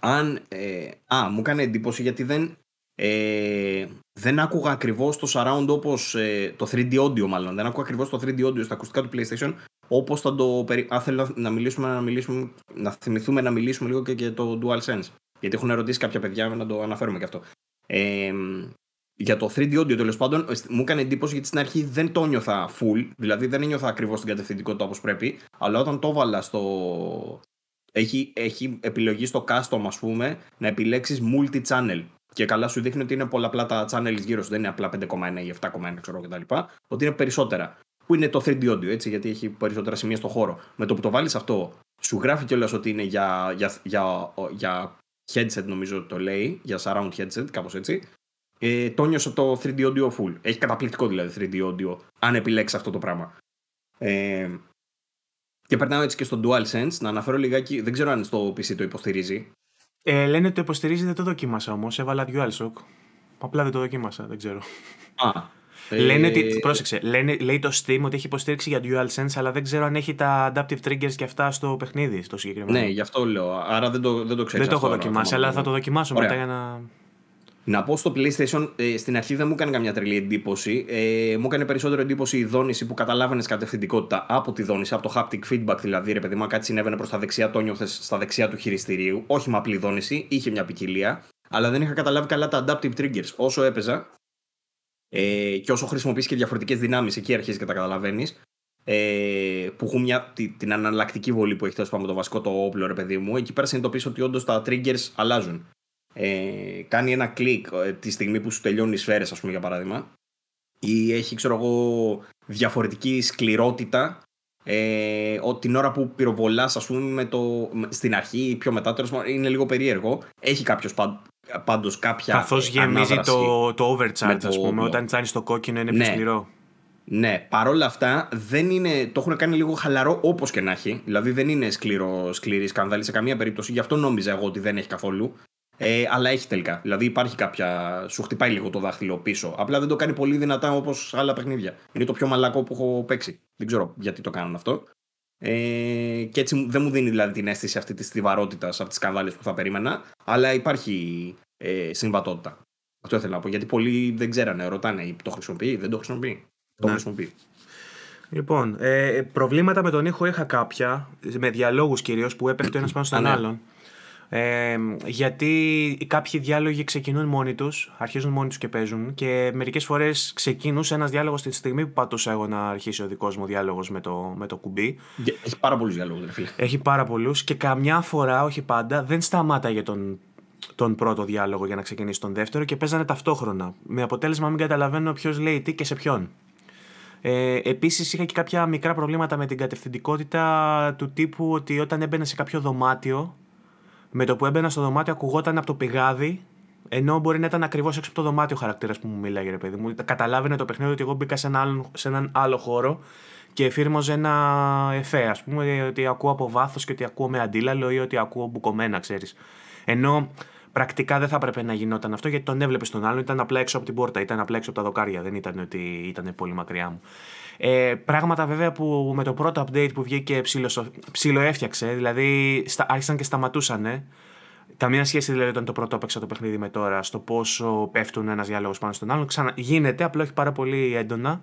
Αν. Ε, α, μου έκανε εντύπωση γιατί δεν. Ε, δεν άκουγα ακριβώς το surround όπως ε, το 3D audio, μάλλον. Δεν άκουγα ακριβώς το 3D audio στα ακουστικά του PlayStation όπως θα το. Αν θέλω να μιλήσουμε, να μιλήσουμε, να θυμηθούμε να μιλήσουμε λίγο και για το DualSense. Γιατί έχουν ερωτήσει κάποια παιδιά να το αναφέρουμε και αυτό. Ε, για το 3D audio τέλος πάντων, μου έκανε εντύπωση γιατί στην αρχή δεν το νιώθα full, δηλαδή δεν ένιωθα ακριβώς την κατευθυντικότητα όπως πρέπει, αλλά όταν το έβαλα στο. Έχει, έχει επιλογή στο custom, ας πούμε, να επιλέξεις multi-channel. Και καλά σου δείχνει ότι είναι πολλαπλά τα channels γύρω σου, δεν είναι απλά 5,1 ή 7,1 ξέρω κτλ. Ότι είναι περισσότερα. Που είναι το 3D audio, έτσι, γιατί έχει περισσότερα σημεία στο χώρο. Με το που το βάλεις αυτό, σου γράφει κιόλας ότι είναι για, για, για, για headset, νομίζω το λέει, για surround headset, κάπως έτσι. Ε, το νιώσα το 3D audio full. Έχει καταπληκτικό δηλαδή 3D audio, αν επιλέξει αυτό το πράγμα. Ε, και περνάω έτσι και στο DualSense, να αναφέρω λιγάκι, δεν ξέρω αν στο PC το υποστηρίζει. Ε, λένε ότι το υποστηρίζει, δεν το δοκίμασα όμως. Έβαλα DualShock. Απλά δεν το δοκίμασα, δεν ξέρω. Α, Λένε ότι, ε, πρόσεξε, λένε, λέει το Steam ότι έχει υποστήριξη για DualSense, αλλά δεν ξέρω αν έχει τα adaptive triggers και αυτά στο παιχνίδι, στο συγκεκριμένο. Ναι, γι' αυτό λέω. Άρα δεν το, δεν το ξέρω. Δεν το έχω δοκιμάσει, αλλά θα το δοκιμάσω Ωραία. μετά για να. Να πω στο PlayStation, ε, στην αρχή δεν μου έκανε καμιά τρελή εντύπωση. Ε, μου έκανε περισσότερο εντύπωση η δόνηση που καταλάβαινες κατευθυντικότητα από τη δόνηση, από το haptic feedback δηλαδή. Ρε παιδί μου, κάτι συνέβαινε προς τα δεξιά, το νιώθες στα δεξιά του χειριστηρίου. Όχι με απλή δόνηση, είχε μια ποικιλία. Αλλά δεν είχα καταλάβει καλά τα adaptive triggers. Όσο έπαιζα ε, και όσο χρησιμοποιείς και διαφορετικές δυνάμεις, εκεί αρχίζει και τα καταλαβαίνεις. Ε, που έχουν μια, την, αναλλακτική βολή που έχει τέλος πάντων το βασικό το όπλο, ρε παιδί μου. Εκεί πέρα συνειδητοποιείς ότι όντως τα triggers αλλάζουν ε, κάνει ένα κλικ ε, τη στιγμή που σου τελειώνουν οι σφαίρες, ας πούμε, για παράδειγμα, ή έχει, ξέρω εγώ, διαφορετική σκληρότητα ε, την ώρα που πυροβολάς, ας πούμε, με το, στην αρχή ή πιο μετά, τέλος είναι λίγο περίεργο. Έχει κάποιος πάντως κάποια Καθώς γεμίζει το, το overcharge, το... ας πούμε, όταν τσάνει το κόκκινο είναι πιο ναι. σκληρό. Ναι, παρόλα αυτά δεν είναι, το έχουν κάνει λίγο χαλαρό όπως και να έχει. Δηλαδή δεν είναι σκληρό, σκληρή σκανδάλη σε καμία περίπτωση. Γι' αυτό νόμιζα εγώ ότι δεν έχει καθόλου. Ε, αλλά έχει τελικά. Δηλαδή υπάρχει κάποια. Σου χτυπάει λίγο το δάχτυλο πίσω. Απλά δεν το κάνει πολύ δυνατά όπως άλλα παιχνίδια. Είναι το πιο μαλακό που έχω παίξει. Δεν ξέρω γιατί το κάνουν αυτό. Ε, και έτσι δεν μου δίνει δηλαδή την αίσθηση αυτή της στιβαρότητας από τι κανδάλε που θα περίμενα. Αλλά υπάρχει ε, συμβατότητα. Αυτό ήθελα να πω. Γιατί πολλοί δεν ξέρανε, ρωτάνε, το χρησιμοποιεί, δεν το χρησιμοποιεί; Το ναι. χρησιμοποιεί. Λοιπόν, ε, προβλήματα με τον ήχο είχα κάποια, με διαλόγους κυρίως που έπεφτε ένας πάνω στον άλλον. Ε, γιατί κάποιοι διάλογοι ξεκινούν μόνοι τους, αρχίζουν μόνοι τους και παίζουν και μερικές φορές ξεκινούσε ένας διάλογος τη στιγμή που πατούσα εγώ να αρχίσει ο δικός μου διάλογος με το, με το κουμπί. Έχεις πάρα πολλούς διάλογους, ρε φίλε. Έχει πάρα πολλούς και καμιά φορά, όχι πάντα, δεν σταμάταγε τον, τον πρώτο διάλογο για να ξεκινήσει τον δεύτερο και παίζανε ταυτόχρονα. Με αποτέλεσμα να μην καταλαβαίνω ποιος λέει τι και σε ποιον. Ε, Επίσης, είχα και κάποια μικρά προβλήματα με την κατευθυντικότητα του τύπου ότι όταν έμπαινε σε κάποιο δωμάτιο με το που έμπαινα στο δωμάτιο ακουγόταν από το πηγάδι, ενώ μπορεί να ήταν ακριβώς έξω από το δωμάτιο ο χαρακτήρας που μου μιλάγε, ρε παιδί μου. Καταλάβαινε το παιχνίδι ότι εγώ μπήκα σε, ένα σε έναν άλλο χώρο και εφήρμοζε ένα εφέ, ας πούμε, ότι ακούω από βάθος και ότι ακούω με αντίλαλο ή ότι ακούω μπουκωμένα, ξέρεις. Ενώ πρακτικά δεν θα έπρεπε να γινόταν αυτό γιατί τον έβλεπες τον άλλον, ήταν απλά έξω από την πόρτα, ήταν απλά έξω από τα δοκάρια, δεν ήταν ότι ήταν πολύ μακριά μου. Ε, πράγματα βέβαια που με το πρώτο update που βγήκε ψιλο, έφτιαξε, δηλαδή στα, άρχισαν και σταματούσαν. Καμία σχέση δηλαδή όταν το πρώτο έπαιξα το παιχνίδι με τώρα στο πόσο πέφτουν ένας διάλογος πάνω στον άλλον. Ξανα, γίνεται, απλά όχι πάρα πολύ έντονα.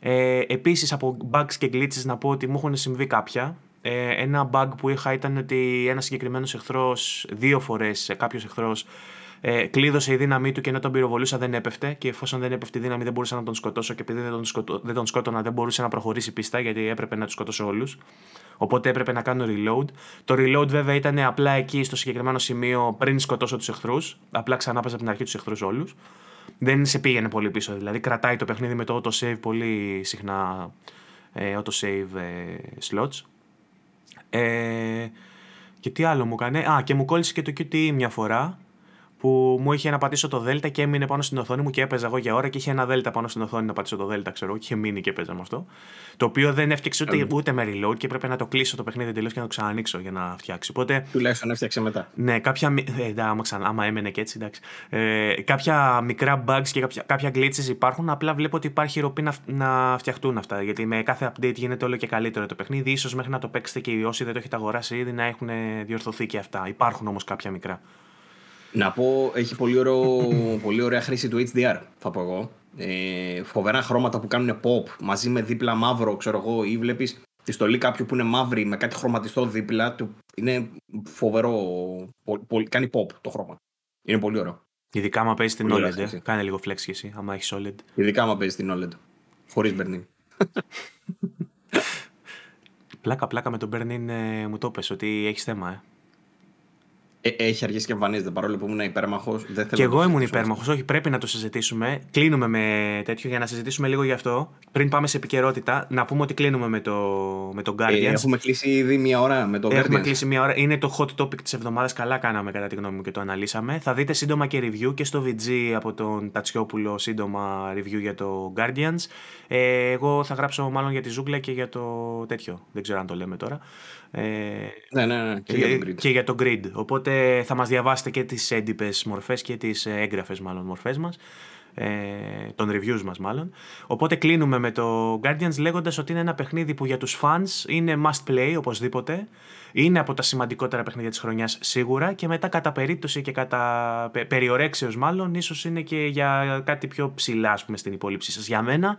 Ε, Επίσης από bugs και glitches να πω ότι μου έχουν συμβεί κάποια. Ε, ένα bug που είχα ήταν ότι ένας συγκεκριμένος εχθρός, δύο φορές κάποιος εχθρός Ε, κλείδωσε η δύναμή του και ενώ τον πυροβολούσα δεν έπεφτε. Και εφόσον δεν έπεφτε η δύναμη, δεν μπορούσα να τον σκοτώσω. Και επειδή δεν τον, σκοτώ, δεν τον σκότωνα, δεν μπορούσε να προχωρήσει πίστα γιατί έπρεπε να τους σκοτώσω όλους. Οπότε έπρεπε να κάνω reload. Το reload βέβαια ήταν απλά εκεί στο συγκεκριμένο σημείο πριν σκοτώσω τους εχθρούς. Απλά ξανά από την αρχή τους εχθρούς όλους. Δεν σε πήγαινε πολύ πίσω. Δηλαδή κρατάει το παιχνίδι με το auto-save πολύ συχνά ε, auto-save ε, slots. Ε, και τι άλλο μου έκανε. Α, και μου κόλλησε και το QTE μια φορά που μου είχε να πατήσω το Δέλτα και έμεινε πάνω στην οθόνη μου και έπαιζα εγώ για ώρα και είχε ένα Δέλτα πάνω στην οθόνη να πατήσω το Δέλτα, ξέρω, και είχε μείνει και έπαιζα με αυτό. Το οποίο δεν έφτιαξε ούτε, ούτε με reload και έπρεπε να το κλείσω το παιχνίδι τελείω και να το ξανανοίξω για να φτιάξει. Οπότε, Τουλάχιστον έφτιαξε μετά. Ναι, κάποια. Ε, άμα, ξανά, άμα έμενε και έτσι, εντάξει. Ε, κάποια μικρά bugs και κάποια, κάποια glitches υπάρχουν. Απλά βλέπω ότι υπάρχει ροπή να, να φτιαχτούν αυτά. Γιατί με κάθε update γίνεται όλο και καλύτερο το παιχνίδι. σω μέχρι να το παίξετε και όσοι δεν το έχετε αγοράσει ήδη να έχουν διορθωθεί και αυτά. Υπάρχουν όμως κάποια μικρά. Να πω, έχει πολύ, ωραίο, πολύ ωραία χρήση του HDR, θα πω εγώ. Ε, φοβερά χρώματα που κάνουν pop μαζί με δίπλα μαύρο, ξέρω εγώ, ή βλέπεις τη στολή κάποιου που είναι μαύρη με κάτι χρωματιστό δίπλα. Του, είναι φοβερό. Πολύ, κάνει pop το χρώμα. Είναι πολύ ωραίο. Ειδικά άμα παίζεις την OLED. Ε. Κάνε λίγο flex και εσύ, άμα έχεις OLED. Ειδικά άμα παίζεις την OLED. Χωρίς Bernin. πλάκα, πλάκα με τον Bernin ε, μου το πες ότι έχεις θέμα, ε. Ε, έχει αρχίσει και εμφανίζεται παρόλο που ήμουν υπέρμαχος. Και εγώ ήμουν υπέρμαχος. Όχι, πρέπει να το συζητήσουμε. Κλείνουμε με τέτοιο για να συζητήσουμε λίγο γι' αυτό. Πριν πάμε σε επικαιρότητα, να πούμε ότι κλείνουμε με, το, με τον Guardians. Ε, έχουμε κλείσει ήδη μία ώρα με τον Guardians. Έχουμε κλείσει μία ώρα. Είναι το hot topic της εβδομάδας. Καλά κάναμε κατά τη γνώμη μου και το αναλύσαμε. Θα δείτε σύντομα και review και στο VG από τον Τατσιόπουλο σύντομα review για το Guardians. Ε, εγώ θα γράψω μάλλον για τη ζούγκλα και για το τέτοιο. Δεν ξέρω αν το λέμε τώρα. Ε, ναι, ναι, ναι. Και, για, και για το grid. Οπότε θα μας διαβάσετε και τις έντυπες μορφές και τις έγγραφες μάλλον μορφές μας. Ε, των reviews μας μάλλον. Οπότε κλείνουμε με το Guardians λέγοντας ότι είναι ένα παιχνίδι που για τους fans είναι must play οπωσδήποτε. Είναι από τα σημαντικότερα παιχνίδια της χρονιάς σίγουρα και μετά κατά περίπτωση και κατά περιορέξεως μάλλον ίσως είναι και για κάτι πιο ψηλά ας πούμε στην υπόλοιψή σας. Για μένα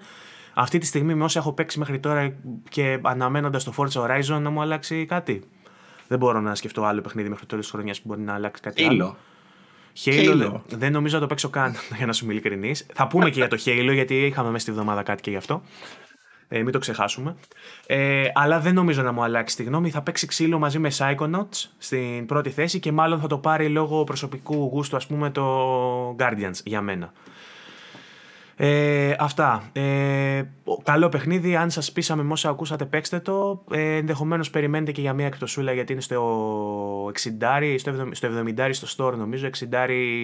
αυτή τη στιγμή με όσα έχω παίξει μέχρι τώρα και αναμένοντας το Forza Horizon να μου αλλάξει κάτι. Δεν μπορώ να σκεφτώ άλλο παιχνίδι μέχρι τέλος της χρονιάς που μπορεί να αλλάξει κάτι Halo. άλλο. Halo, Halo. Δεν νομίζω να το παίξω καν, για να σου είμαι ειλικρινής. Θα πούμε και για το Halo, γιατί είχαμε μέσα στη βδομάδα κάτι και γι' αυτό. Ε, μην το ξεχάσουμε. Ε, αλλά δεν νομίζω να μου αλλάξει τη γνώμη. Θα παίξει ξύλο μαζί με Psychonauts στην πρώτη θέση και μάλλον θα το πάρει λόγω προσωπικού γούστου, ας πούμε, το Guardians για μένα. Ε, αυτά. Ε, καλό παιχνίδι. Αν σας πείσαμε με όσα ακούσατε, παίξτε το. Ε, Ενδεχομένως περιμένετε και για μια εκτοσούλα γιατί είναι στο 60, στο 70 στο store νομίζω, 60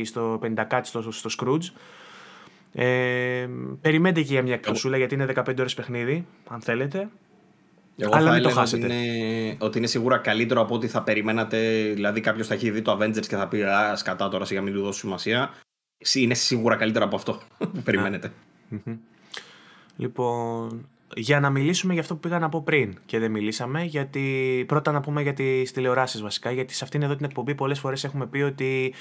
στο 50 στο, στο Scrooge. Ε, περιμένετε και για μια εκτοσούλα γιατί είναι 15 ώρες παιχνίδι, αν θέλετε. Εγώ Αλλά θα μην το χάσετε. Ότι είναι, ότι είναι σίγουρα καλύτερο από ό,τι θα περιμένατε. Δηλαδή, κάποιος θα έχει δει το Avengers και θα πει Α, σκατά τώρα σιγά μην του δώσω σημασία είναι σίγουρα καλύτερα από αυτό που περιμένετε. Λοιπόν, για να μιλήσουμε για αυτό που πήγα να πω πριν και δεν μιλήσαμε, γιατί πρώτα να πούμε για τις τηλεοράσεις βασικά. Γιατί σε αυτήν εδώ την εκπομπή πολλές φορές έχουμε πει ότι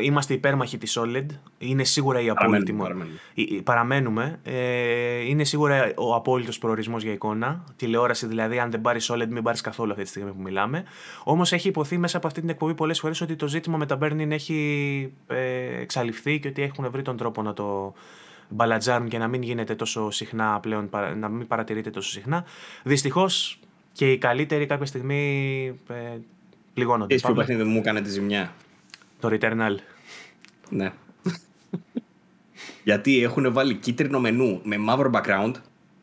είμαστε υπέρμαχοι της OLED. Είναι σίγουρα η απόλυτη. Παραμένουμε. παραμένουμε. Ε, είναι σίγουρα ο απόλυτος προορισμός για εικόνα. Τηλεόραση δηλαδή, αν δεν πάρεις OLED, μην πάρεις καθόλου αυτή τη στιγμή που μιλάμε. Όμως έχει υποθεί μέσα από αυτή την εκπομπή πολλές φορές ότι το ζήτημα με τα Burning έχει ε, εξαλειφθεί και ότι έχουν βρει τον τρόπο να το μπαλατζάρουν και να μην γίνεται τόσο συχνά πλέον, να μην παρατηρείται τόσο συχνά. Δυστυχώς και οι καλύτεροι κάποια στιγμή ε, πληγώνονται. Εσύ ποιο παιχνίδι μου έκανε τη ζημιά; Το Returnal. Ναι. Γιατί έχουν βάλει κίτρινο μενού με μαύρο background.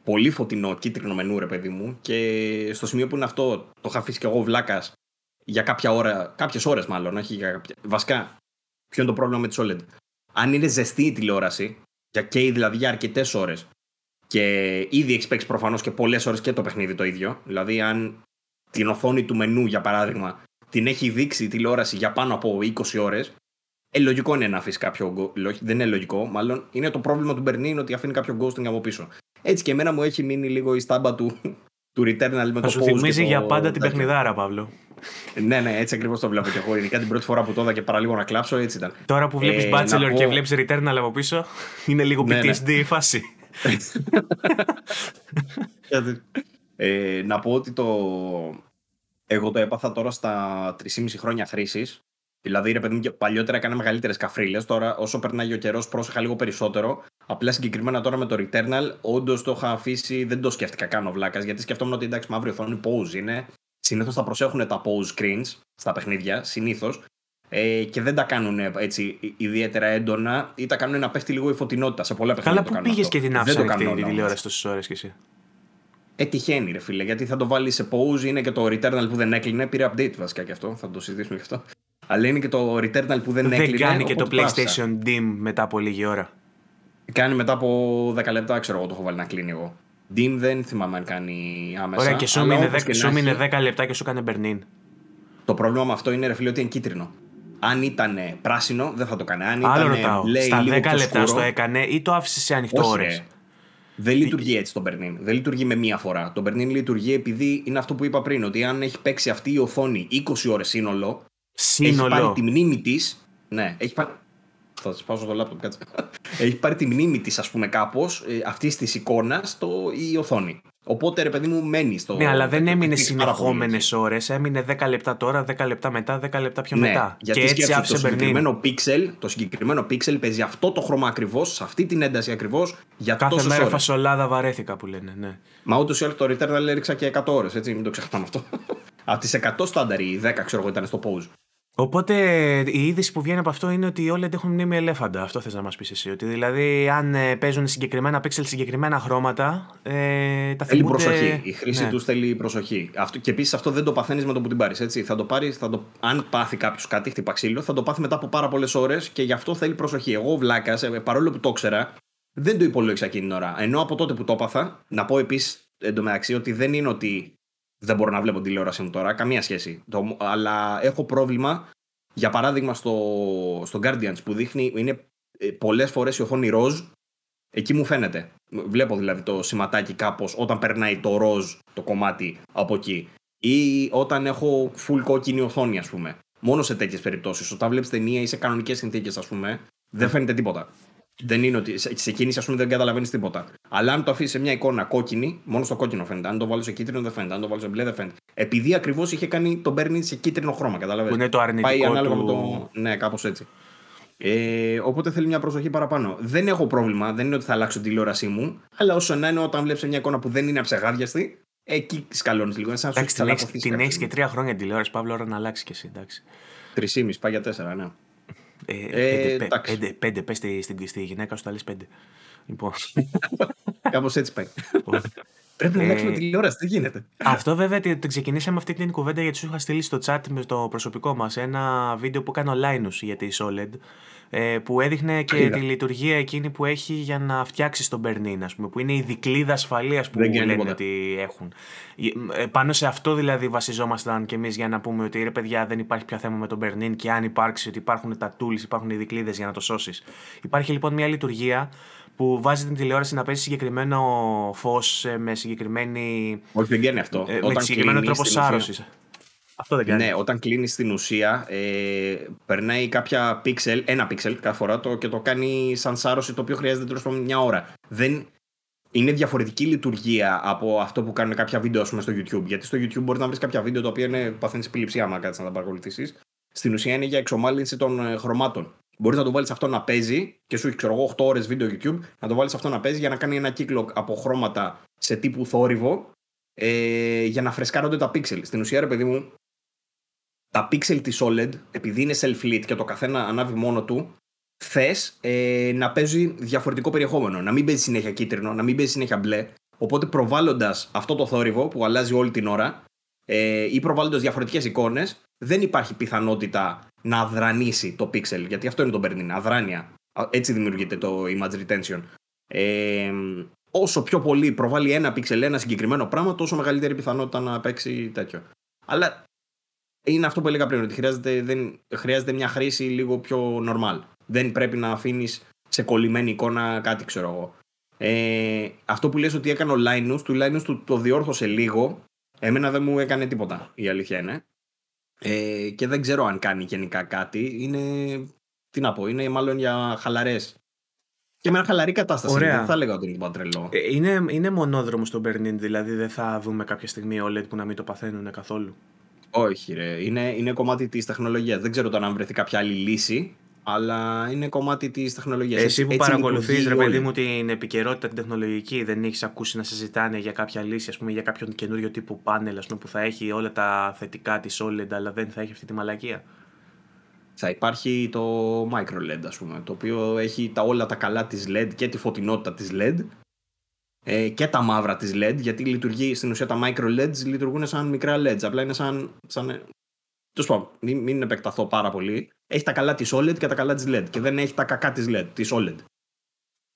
Πολύ φωτεινό κίτρινο μενού, ρε παιδί μου. Και στο σημείο που είναι αυτό, το είχα αφήσει και εγώ βλάκας για κάποια ώρα, κάποιες ώρες μάλλον. Όχι για κάποια... Βασικά, ποιο είναι το πρόβλημα με τη OLED. Αν είναι ζεστή η τηλεόραση, για καίει δηλαδή για αρκετές ώρες. Και ήδη έχει παίξει προφανώς και πολλές ώρες και το παιχνίδι το ίδιο. Δηλαδή, αν την οθόνη του μενού, για παράδειγμα, την έχει δείξει η τηλεόραση για πάνω από 20 ώρες, ε, λογικό είναι να αφήσεις κάποιο. Δεν είναι λογικό, μάλλον είναι το πρόβλημα του Μπερνίν ότι αφήνει κάποιο ghosting από πίσω. Έτσι και εμένα μου έχει μείνει λίγο η στάμπα του, του Returnal με το Σου θυμίζει για πάντα την παιχνιδάρα, Παύλο. Ναι, ναι, έτσι ακριβώς το βλέπω και εγώ. Ειδικά την πρώτη φορά που το είδα και παραλίγο να κλάψω, έτσι ήταν. Τώρα που βλέπεις ε, Bachelor πω... και βλέπει Returnal από πίσω, είναι λίγο ναι, PTSD ναι. η φάση. ε, να πω ότι το. Εγώ το έπαθα τώρα στα 3,5 χρόνια χρήσης Δηλαδή, ρε παιδί μου, παλιότερα έκανε μεγαλύτερες καφρίλες. Τώρα, όσο περνάει ο καιρός, πρόσεχα λίγο περισσότερο. Απλά συγκεκριμένα τώρα με το Returnal, όντως το είχα αφήσει, δεν το σκέφτηκα καν ο βλάκας. Γιατί σκεφτόμουν ότι εντάξει, μαύρη οθόνη pause είναι. Συνήθως θα προσέχουν τα pause screens στα παιχνίδια, συνήθως. Ε, και δεν τα κάνουν έτσι ιδιαίτερα έντονα ή τα κάνουν να πέφτει λίγο η φωτεινότητα σε πολλά παιχνίδια. Καλά, πού πήγες και την άφησες αυτή τη τηλεόραση τόσες ώρες κι εσύ; Ε, τυχαίνει, ρε φίλε, γιατί θα το βάλεις σε pause. Είναι και το Returnal που δεν έκλεινε. Πήρε update βασικά και αυτό, θα το συζητήσουμε γι' αυτό. Αλλά είναι και το Returnal που δεν, δεν έκλεινε. Δεν κάνει και το PlayStation Dim μετά από λίγη ώρα. Κάνει μετά από 10 λεπτά, ξέρω εγώ, το έχω βάλει να κλείνει εγώ. Dim δεν θυμάμαι αν κάνει άμεσα. Ωραία, και σου μείνε 10, 10 λεπτά και σου κάνει Bernin. Το πρόβλημα με αυτό είναι, ρε φίλε, ότι είναι κίτρινο. Αν ήταν πράσινο, δεν θα το κάνει. Αν Άλλο ήταν, ρωτάω. Λέει, Στα 10 λεπτά σκούρο, στο έκανε ή το άφησε σε ανοιχτό ώρες; Δεν λειτουργεί έτσι το Bernin. Δεν λειτουργεί με μία φορά. Το Bernin λειτουργεί επειδή είναι αυτό που είπα πριν, ότι αν έχει παίξει αυτή η οθόνη 20 ώρες σύνολο, σύνολο. έχει πάρει τη μνήμη της. Ναι, έχει πάρει. Θα σας πάω στο λάπτοπ, κάτσε. έχει πάρει τη μνήμη της, ας πούμε, κάπως ε, αυτής της εικόνας η οθόνη. Οπότε ρε παιδί μου μένει στο. Ναι, αλλά δεν έμεινε συνεχόμενε ώρες. Έμεινε 10 λεπτά τώρα, 10 λεπτά μετά, 10 λεπτά πιο ναι, μετά. Γιατί και έτσι άφησε το συγκεκριμένο pixel, το συγκεκριμένο pixel παίζει αυτό το χρώμα ακριβώς, σε αυτή την ένταση ακριβώς για Κάθε τόσες μέρα ώρες. φασολάδα βαρέθηκα που λένε. Ναι. Μα ούτως ή άλλως το Returnal έριξα και 100 ώρες, έτσι, μην το ξεχνάμε αυτό. Από τις 100 στάνταρ, οι 10 ξέρω εγώ ήταν στο pause. Οπότε η είδηση που βγαίνει από αυτό είναι ότι όλοι έχουν μνήμη ελέφαντα. Αυτό θες να μας πεις εσύ. Ότι δηλαδή, αν ε, παίζουν συγκεκριμένα πίξελ, συγκεκριμένα χρώματα. Ε, τα θέλει προσοχή. Η χρήση ναι. τους θέλει προσοχή. Αυτό, και επίσης αυτό δεν το παθαίνεις με το που την πάρεις. Θα το πάρεις, θα το, αν πάθει κάποιος κάτι, χτυπά ξύλο, θα το πάθει μετά από πάρα πολλές ώρες και γι' αυτό θέλει προσοχή. Εγώ βλάκας, ε, παρόλο που το ήξερα, δεν το υπολόγισα εκείνη την ώρα. Ενώ από τότε που το έπαθα, να πω επίσης εντωμεταξύ ότι δεν είναι ότι δεν μπορώ να βλέπω τηλεόραση μου τώρα, καμία σχέση. Το, αλλά έχω πρόβλημα, για παράδειγμα στο, στο Guardians που δείχνει, είναι ε, πολλές φορές η οθόνη ροζ, εκεί μου φαίνεται. Βλέπω δηλαδή το σηματάκι κάπως όταν περνάει το ροζ το κομμάτι από εκεί. Ή όταν έχω full κόκκινη οθόνη, ας πούμε. Μόνο σε τέτοιες περιπτώσεις. Όταν βλέπεις ταινία ή σε κανονικές συνθήκες, ας πούμε, δεν φαίνεται τίποτα. Δεν είναι ότι σε κίνηση, ας πούμε, δεν καταλαβαίνεις τίποτα. Αλλά αν το αφήσεις σε μια εικόνα κόκκινη, μόνο στο κόκκινο φαίνεται. Αν το βάλεις σε κίτρινο, δεν φαίνεται. Αν το βάλεις σε μπλε, δεν φαίνεται. Επειδή ακριβώς είχε κάνει τον παίρνει σε κίτρινο χρώμα, καταλαβαίνετε. Που είναι το αρνητικό. Πάει ανάλογα του... με το. Ναι, κάπως έτσι. Ε, οπότε θέλει μια προσοχή παραπάνω. Δεν έχω πρόβλημα, δεν είναι ότι θα αλλάξω την τηλεόρασή μου. Αλλά όσο να είναι, όταν βλέπεις μια εικόνα που δεν είναι αψεγάδιαστη, εκεί σκαλώνεις λίγο. Σαν εντάξει, την έχει την έχεις και τρία χρόνια τηλεόραση, Παύλο, ώρα να αλλάξει κι εσύ. Τρεις πάει για τέσσερα, ναι. Ε, ε, πέντε, πέντε, πες στη, στη γυναίκα σου, τα λες πέντε. Λοιπόν. Κάπως έτσι πάει. Πρέπει να αλλάξουμε ε, τηλεόραση, τι γίνεται. Αυτό βέβαια το ξεκινήσαμε αυτή την κουβέντα γιατί σου είχα στείλει στο chat με το προσωπικό μας ένα βίντεο που έκανε ο Linus για τη Solid. Ε, που έδειχνε και τη λειτουργία εκείνη που έχει για να φτιάξει τον Bernin, ας πούμε, που είναι η δικλίδα ασφαλείας που λένε ότι έχουν. Ε, πάνω σε αυτό δηλαδή βασιζόμασταν κι εμείς για να πούμε ότι ρε παιδιά δεν υπάρχει πια θέμα με τον Bernin και αν υπάρξει ότι υπάρχουν τα tools, υπάρχουν οι δικλείδε για να το σώσεις. Υπάρχει λοιπόν μια λειτουργία που βάζει την τηλεόραση να παίζει συγκεκριμένο φως ε, με συγκεκριμένη. Όχι, δεν κάνει αυτό. Ε, με συγκεκριμένο τρόπο σάρωσης. Αυτό δεν κάνει. Ναι, όταν κλείνεις στην ουσία, ε, περνάει κάποια πίξελ, ένα πίξελ κάθε φορά το, και το κάνει σαν σάρωση το οποίο χρειάζεται τέλος πάντων μια ώρα. Δεν, είναι διαφορετική λειτουργία από αυτό που κάνουν κάποια βίντεο πούμε, στο YouTube. Γιατί στο YouTube μπορείς να βρεις κάποια βίντεο τα οποία είναι παθαίνεις επιληψία, άμα κάτσεις να τα παρακολουθήσεις. Στην ουσία είναι για εξομάλυνση των ε, χρωμάτων. Μπορείς να το βάλεις αυτό να παίζει και σου έχει ξέρω εγώ 8 ώρες βίντεο YouTube, να το βάλεις αυτό να παίζει για να κάνει ένα κύκλο από χρώματα σε τύπου θόρυβο ε, για να φρεσκάρονται τα pixel. Στην ουσία, ρε παιδί μου, τα pixel της OLED, επειδή είναι self-lit και το καθένα ανάβει μόνο του, θες ε, να παίζει διαφορετικό περιεχόμενο. Να μην παίζει συνέχεια κίτρινο, να μην παίζει συνέχεια μπλε. Οπότε προβάλλοντας αυτό το θόρυβο που αλλάζει όλη την ώρα ε, ή προβάλλοντας διαφορετικές εικόνες, δεν υπάρχει πιθανότητα να αδρανήσει το pixel. Γιατί αυτό είναι το Bernin, αδράνεια. Έτσι δημιουργείται το image retention. Ε, όσο πιο πολύ προβάλλει ένα pixel ένα συγκεκριμένο πράγμα, τόσο μεγαλύτερη πιθανότητα να παίξει τέτοιο. Αλλά είναι αυτό που έλεγα πριν, ότι χρειάζεται, δεν, χρειάζεται μια χρήση λίγο πιο normal. Δεν πρέπει να αφήνεις σε κολλημένη εικόνα κάτι, ξέρω εγώ. Ε, αυτό που λες ότι έκανε ο Linus, του Linus του το διόρθωσε λίγο. Εμένα δεν μου έκανε τίποτα, η αλήθεια είναι. Ε, και δεν ξέρω αν κάνει γενικά κάτι. Είναι, τι να πω, είναι μάλλον για χαλαρές. Και με ένα χαλαρή κατάσταση. Ωραία. Δεν θα έλεγα ότι είναι παντρελό. Ε, είναι, είναι μονόδρομος στο Bernin, δηλαδή δεν θα δούμε κάποια στιγμή OLED που να μην το παθαίνουν καθόλου. Όχι, ρε. Είναι, είναι κομμάτι της τεχνολογίας. Δεν ξέρω τώρα αν βρεθεί κάποια άλλη λύση, αλλά είναι κομμάτι της τεχνολογίας. Εσύ που παρακολουθείς, ρε παιδί μου, την επικαιρότητα την τεχνολογική, δεν έχεις ακούσει να συζητάνε για κάποια λύση, ας πούμε, για κάποιον καινούριο τύπου πάνελ ας πούμε, που θα έχει όλα τα θετικά της OLED, αλλά δεν θα έχει αυτή τη μαλακία; Θα υπάρχει το micro LED, ας πούμε, το οποίο έχει τα, όλα τα καλά της LED και τη φωτεινότητα της LED ε, και τα μαύρα της LED, γιατί λειτουργεί στην ουσία τα micro LEDs λειτουργούν σαν μικρά LEDs. Απλά είναι σαν. σαν Τέλος πάντων, μην, μην επεκταθώ πάρα πολύ. Έχει τα καλά της OLED και τα καλά της LED και δεν έχει τα κακά της LED, της OLED.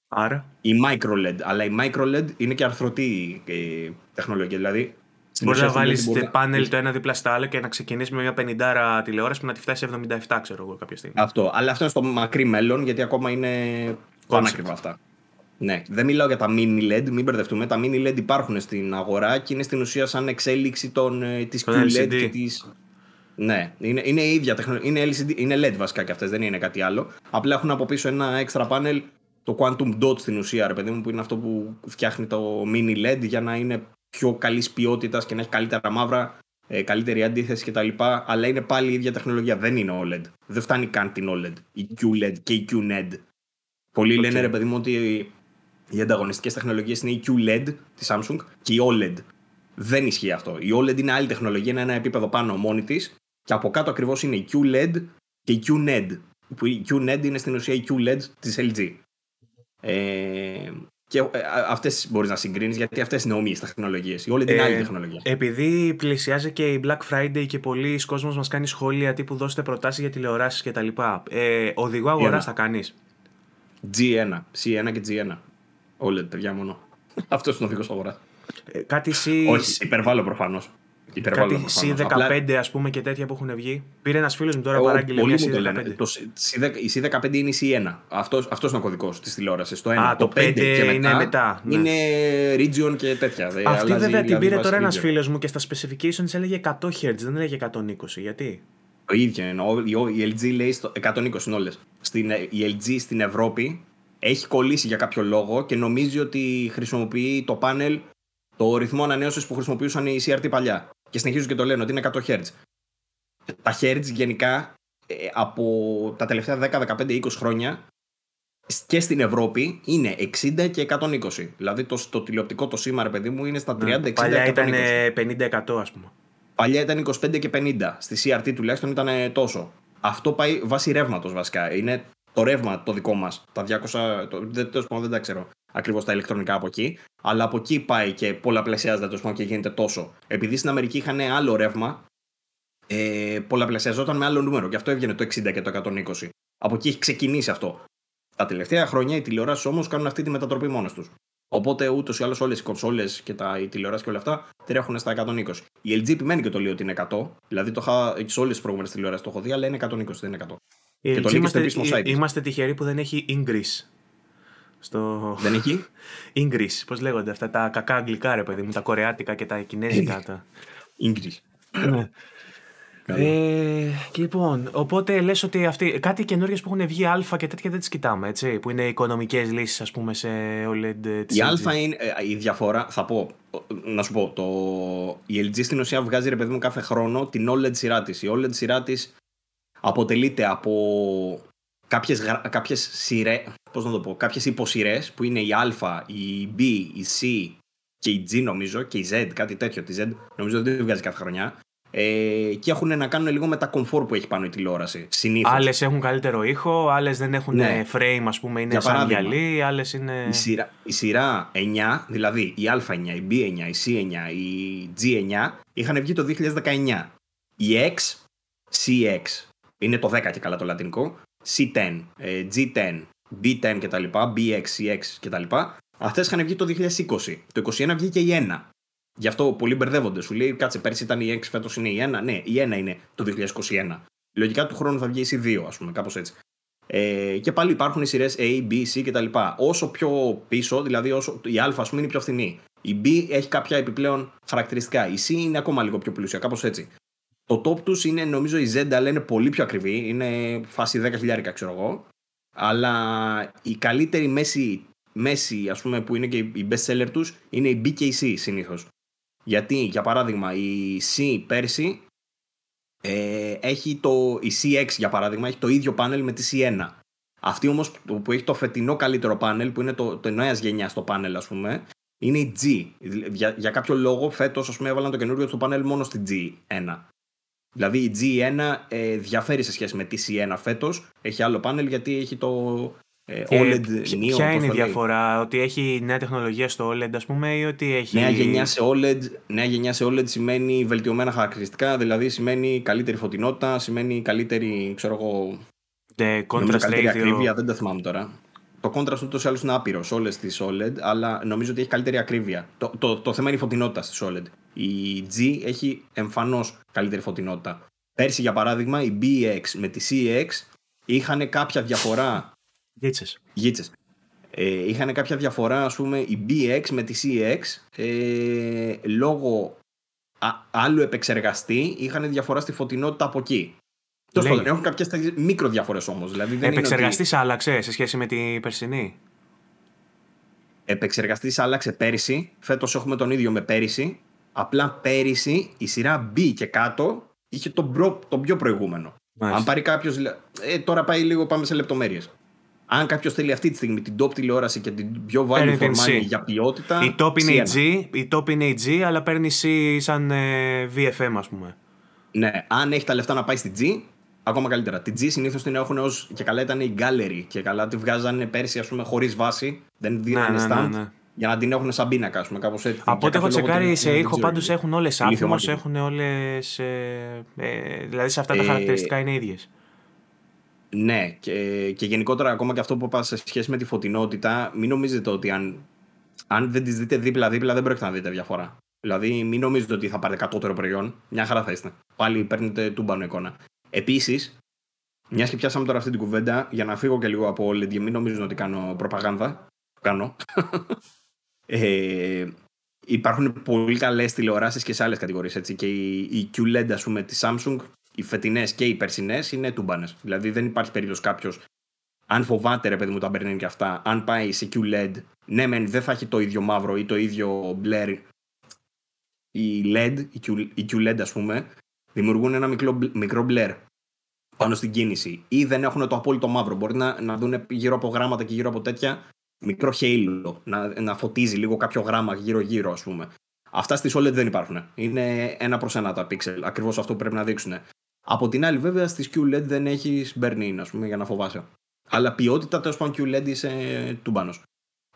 Άρα; Η micro LED. Αλλά η micro LED είναι και αρθρωτή ε, τεχνολογία. Δηλαδή. Μπορείς να βάλεις πάνελ το ένα δίπλα στο άλλο και να ξεκινήσεις με μια 50 τηλεόραση που να τη φτάσει 77, ξέρω εγώ κάποια στιγμή. Αυτό. Αλλά αυτό είναι στο μακρύ μέλλον γιατί ακόμα είναι πανάκριβα αυτά. Ναι, δεν μιλάω για τα mini LED, μην μπερδευτούμε. Τα mini LED υπάρχουν στην αγορά και είναι στην ουσία σαν εξέλιξη των, ε, της QLED και της... Ναι, είναι, είναι η ίδια τεχνολογία. Είναι, LCD, είναι LED βασικά και αυτές, δεν είναι κάτι άλλο. Απλά έχουν από πίσω ένα έξτρα πάνελ, το Quantum Dot στην ουσία, ρε παιδί μου, που είναι αυτό που φτιάχνει το mini LED για να είναι πιο καλής ποιότητας και να έχει καλύτερα μαύρα, ε, καλύτερη αντίθεση κτλ. Αλλά είναι πάλι η ίδια τεχνολογία. Δεν είναι OLED. Δεν φτάνει καν την OLED. Η QLED και η QNED. Πολλοί okay. λένε ρε παιδί μου ότι οι ανταγωνιστικές τεχνολογίες είναι η QLED της Samsung και η OLED. Δεν ισχύει αυτό. Η OLED είναι άλλη τεχνολογία, είναι ένα επίπεδο πάνω μόνη της και από κάτω ακριβώς είναι η QLED και η QNED. Που η QNED είναι στην ουσία η QLED της LG. Ε, και ε, αυτές μπορείς να συγκρίνεις γιατί αυτές είναι όμοιες τεχνολογίες. Η OLED είναι άλλη ε, τεχνολογία. Επειδή πλησιάζει και η Black Friday και πολλοί κόσμοι μας κάνει σχόλια τύπου δώστε προτάσεις για τηλεοράσεις κτλ. Ε, οδηγό αγοράς θα κάνεις; G1, C1 και G1. OLED, παιδιά μόνο. Αυτός είναι ο οδηγός αγορά. Ε, κάτι C. Όχι, υπερβάλλω προφανώς. Κάτι C15 ας πούμε και τέτοια που έχουν βγει. Πήρε ένας φίλος μου τώρα παράγγειλε μια C15. Το, η C15 είναι η C1. Αυτό αυτός είναι ο κωδικός της τηλεόρασης. Το 1. Α, το, 5, 5 και μετά είναι μετά. Ναι. Είναι region και τέτοια. Αυτή αλλάζει, βέβαια την δηλαδή πήρε τώρα ένας φίλος μου και στα specifications έλεγε 100 Hz, δεν έλεγε 120. Γιατί; Το ίδιο είναι. Η LG λέει στο 120 είναι όλες. Η LG στην Ευρώπη έχει κολλήσει για κάποιο λόγο και νομίζει ότι χρησιμοποιεί το πάνελ το ρυθμό ανανέωσης που χρησιμοποιούσαν οι CRT παλιά. Και συνεχίζουν και το λένε ότι είναι 100 Hz. Τα Hz γενικά ε, από τα τελευταία 10, 15, 20 χρόνια και στην Ευρώπη είναι 60 και 120. Δηλαδή το, το τηλεοπτικό το σήμα, ρε παιδί μου, είναι στα 30, 60 Παλιά ήταν 50-100, ας πούμε. Παλιά ήταν 25 και 50. Στη CRT τουλάχιστον ήταν τόσο. Αυτό πάει βάσει ρεύματος βασικά. Είναι το ρεύμα το δικό μας. Τα 200. Το, δεν, δεν τα ξέρω ακριβώς τα ηλεκτρονικά από εκεί. Αλλά από εκεί πάει και πολλαπλασιάζεται το και γίνεται τόσο. Επειδή στην Αμερική είχαν άλλο ρεύμα, ε, πολλαπλασιαζόταν με άλλο νούμερο. Και αυτό έβγαινε το 60 και το 120. Από εκεί έχει ξεκινήσει αυτό. Τα τελευταία χρόνια οι τηλεοράσεις όμως κάνουν αυτή τη μετατροπή μόνες τους. Οπότε ούτως ή άλλως όλες οι κονσόλες και τα, οι τηλεοράσεις και όλα αυτά τρέχουν στα 120. Η LG επιμένει και το λέει ότι είναι 100. Δηλαδή το είχα, σε όλες τις προηγούμενες τηλεοράσεις το έχω δει, αλλά είναι 120, δεν είναι 100 και το είμαστε, είμαστε τυχεροί που δεν έχει English. Στο... Δεν έχει; English, πώς λέγονται αυτά τα κακά αγγλικά ρε παιδί μου, τα κορεάτικα και τα κινέζικα. τα... English. Ναι. Ε, λοιπόν, οπότε λες ότι αυτοί, κάτι καινούργιες που έχουν βγει α και τέτοια δεν τις κοιτάμε, έτσι, που είναι οικονομικές λύσεις ας πούμε σε OLED Η α είναι, ε, η διαφορά, θα πω, να σου πω, το, η LG στην ουσία βγάζει ρε παιδί μου κάθε χρόνο την OLED σειρά της. Η OLED σειρά της αποτελείται από κάποιες, κάποιες σειρέ, πώς να το πω, κάποιες υποσυρές που είναι η Α, η B, η C και η G νομίζω και η Z, κάτι τέτοιο. Τη Z νομίζω δεν βγάζει κάθε χρονιά. Ε, και έχουν να κάνουν λίγο με τα κομφόρ που έχει πάνω η τηλεόραση. Συνήθως. Άλλες έχουν καλύτερο ήχο, άλλες δεν έχουν ναι. frame, ας πούμε, είναι Για σαν γυαλί, άλλες είναι. Η σειρά, η σειρά 9, δηλαδή η Α9, η B9, η C9, η G9, είχαν βγει το 2019. Η X, CX, είναι το 10 και καλά το λατινικό, C10, G10, B10 κτλ, BX, CX κτλ. Αυτές είχαν βγει το 2020. Το 2021 βγήκε η 1. Γι' αυτό πολλοί μπερδεύονται. Σου λέει, κάτσε, πέρσι ήταν η 6, φέτος είναι η 1. Ναι, η 1 είναι το 2021. Λογικά του χρόνου θα βγει η C2, ας πούμε, κάπως έτσι. Ε, και πάλι υπάρχουν οι σειρές A, B, C κτλ. Όσο πιο πίσω, δηλαδή όσο, η Α, ας πούμε, είναι πιο φθηνή. Η B έχει κάποια επιπλέον χαρακτηριστικά. Η C είναι ακόμα λίγο πιο πλούσια, κάπως έτσι. Το top τους είναι νομίζω η Z, αλλά είναι πολύ πιο ακριβή. Είναι φάση 10.000 ξέρω εγώ. Αλλά η καλύτερη μέση, μέση ας πούμε, που είναι και η best seller τους είναι η B και η C συνήθως. Γιατί, για παράδειγμα, η C πέρσι ε, έχει το, η C6 για παράδειγμα έχει το ίδιο πάνελ με τη C1. Αυτή όμως που έχει το φετινό καλύτερο πάνελ που είναι το, το νέας γενιάς στο πάνελ ας πούμε είναι η G. Για, για κάποιο λόγο φέτος ας πούμε έβαλαν το καινούριο του πάνελ μόνο στη G1. Δηλαδή η G1 ε, διαφέρει σε σχέση με τη C1 φέτος. Έχει άλλο πάνελ γιατί έχει το ε, OLED ε, Neo. Ποια είναι η διαφορά, ότι έχει νέα τεχνολογία στο OLED ας πούμε ή ότι έχει... Νέα γενιά σε OLED, νέα γενιά σε OLED σημαίνει βελτιωμένα χαρακτηριστικά, δηλαδή σημαίνει καλύτερη φωτεινότητα, σημαίνει καλύτερη, ξέρω εγώ... The contrast καλύτερη ακρίβεια, δεν τα θυμάμαι τώρα. Το contrast ούτως ή άλλως είναι άπειρος σε όλες τις OLED, αλλά νομίζω ότι έχει καλύτερη ακρίβεια. Το, το, το θέμα είναι η φωτεινότητα στις OLED. Η G έχει εμφανώς καλύτερη φωτεινότητα. Πέρσι, για παράδειγμα, η BX με τη CX είχαν κάποια διαφορά. Γίτσες. Γίτσες. Ε, είχαν κάποια διαφορά, ας πούμε, η BX με τη CX ε, λόγω α, άλλου επεξεργαστή είχαν διαφορά στη φωτεινότητα από εκεί. Τέλος πάντων, έχουν κάποιες μικροδιαφορέ όμως. Δηλαδή Επεξεργαστή ότι... άλλαξε σε σχέση με την περσινή; Επεξεργαστής άλλαξε πέρυσι. Φέτος έχουμε τον ίδιο με πέρυσι. Απλά πέρυσι η σειρά B και κάτω είχε τον, προ, τον πιο προηγούμενο. Αν πάρει κάποιος. Ε, τώρα πάει λίγο, πάμε σε λεπτομέρειες. Αν κάποιος θέλει αυτή τη στιγμή την top τηλεόραση και την πιο value for money για ποιότητα. Η top είναι η G, η top είναι η G, αλλά παίρνει C σαν ε, VFM, ας πούμε. Ναι, αν έχει τα λεφτά να πάει στη G, ακόμα καλύτερα. Την G συνήθως την έχουν ως και καλά ήταν η Gallery και καλά τη βγάζανε πέρσι, ας πούμε, χωρίς βάση. Δεν δίνανε ναι, ναι, stand. Ναι, ναι. Για να την έχουν σαν πίνακα, ας πούμε, κάπως έτσι. Από ό,τι έχω τσεκάρει σε ήχο, πάντως έχουν όλες άτομο, έχουν όλες. Ε, ε, δηλαδή σε αυτά τα ε, χαρακτηριστικά είναι ίδιες. Ναι, και, και γενικότερα ακόμα και αυτό που είπα σε σχέση με τη φωτεινότητα, μην νομίζετε ότι αν, αν δεν τις δείτε δίπλα-δίπλα δεν πρόκειται να δείτε διαφορά. Δηλαδή, μην νομίζετε ότι θα πάρετε κατώτερο προϊόν. Μια χαρά θα είστε. Πάλι παίρνετε τούμπανο εικόνα. Επίσης, μιας και πιάσαμε τώρα αυτή την κουβέντα, για να φύγω και λίγο από OLED, για μην νομίζουν ότι κάνω προπαγάνδα. Κάνω. ε, υπάρχουν πολύ καλές τηλεοράσεις και σε άλλες κατηγορίες. Και η, η QLED, ας πούμε, της Samsung, οι φετινές και οι περσινές είναι τούμπανες. Δηλαδή δεν υπάρχει περίπτωση κάποιος, αν φοβάται ρε παιδί μου τα παίρνει και αυτά, αν πάει σε QLED, ναι, μεν δεν θα έχει το ίδιο μαύρο ή το ίδιο blur. Η LED, η QLED ας πούμε, δημιουργούν ένα μικρό, μικρό blur πάνω στην κίνηση ή δεν έχουν το απόλυτο μαύρο. Μπορεί να, να δουν γύρω από γράμματα και γύρω από τέτοια μικρό χέιλο, να, να φωτίζει λίγο κάποιο γράμμα γύρω-γύρω, ας πούμε. Αυτά στι OLED δεν υπάρχουν. Είναι ένα προς ένα τα pixel. Ακριβώς αυτό που πρέπει να δείξουν. Από την άλλη, βέβαια, στις QLED δεν έχεις burn-in, ας πούμε, για να φοβάσαι. Αλλά ποιότητα τέλος πάντων QLED είσαι τούμπανος.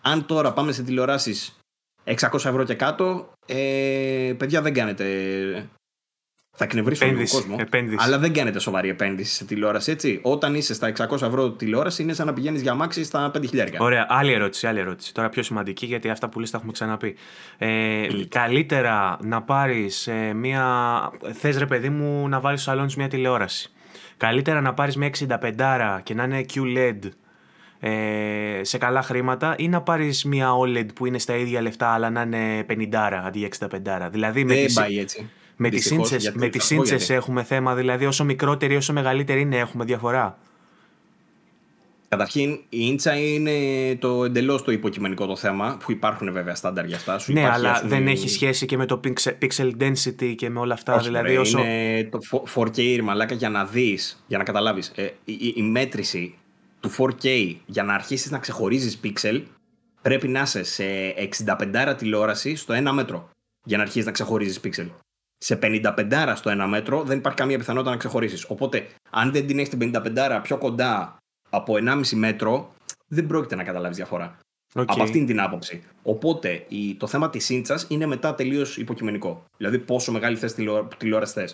Αν τώρα πάμε σε τηλεοράσεις 600 ευρώ και κάτω, ε, παιδιά δεν κάνετε θα εκνευρίσω τον κόσμο. Επένδυση. Αλλά δεν κάνετε σοβαρή επένδυση σε τηλεόραση, έτσι. Όταν είσαι στα 600 ευρώ τηλεόραση, είναι σαν να πηγαίνεις για μάξι στα 5.000. Ωραία. Άλλη ερώτηση, άλλη ερώτηση. Τώρα πιο σημαντική, γιατί αυτά που λες τα έχουμε ξαναπεί. Ε, Καλύτερα να πάρεις ε, μία. Θες ρε παιδί μου να βάλεις στο σαλόνι μια τηλεόραση. Καλύτερα να πάρεις μια 65 και να είναι QLED ε, σε καλά χρήματα ή να πάρεις μια OLED που είναι στα ίδια λεφτά αλλά να είναι 50 αντί για 65. Δηλαδή με δεν πάει έτσι. Με τις σύντσες, με τις σύντσες έχουμε θέμα, δηλαδή όσο μικρότερη όσο μεγαλύτερη είναι έχουμε διαφορά. Καταρχήν, η ίντσα είναι το εντελώς το υποκειμενικό το θέμα, που υπάρχουν βέβαια στάνταρ για αυτά. Σου ναι, αλλά δεν έχει σχέση και με το pixel density και με όλα αυτά. Όχι, δηλαδή, όσο... Είναι το 4K, μαλάκα, για να δεις, για να καταλάβεις. Ε, η, η, μέτρηση του 4K για να αρχίσεις να ξεχωρίζεις pixel πρέπει να είσαι σε 65 τηλεόραση στο 1 μέτρο για να αρχίσεις να ξεχωρίζεις pixel σε 55 στο ένα μέτρο δεν υπάρχει καμία πιθανότητα να ξεχωρίσεις. Οπότε, αν δεν την έχεις την 55 πιο κοντά από 1,5 μέτρο, δεν πρόκειται να καταλάβεις διαφορά. Okay. Από αυτήν την άποψη. Οπότε, η, το θέμα της ίντσα είναι μετά τελείως υποκειμενικό. Δηλαδή, πόσο μεγάλη θε τηλεόραση θε.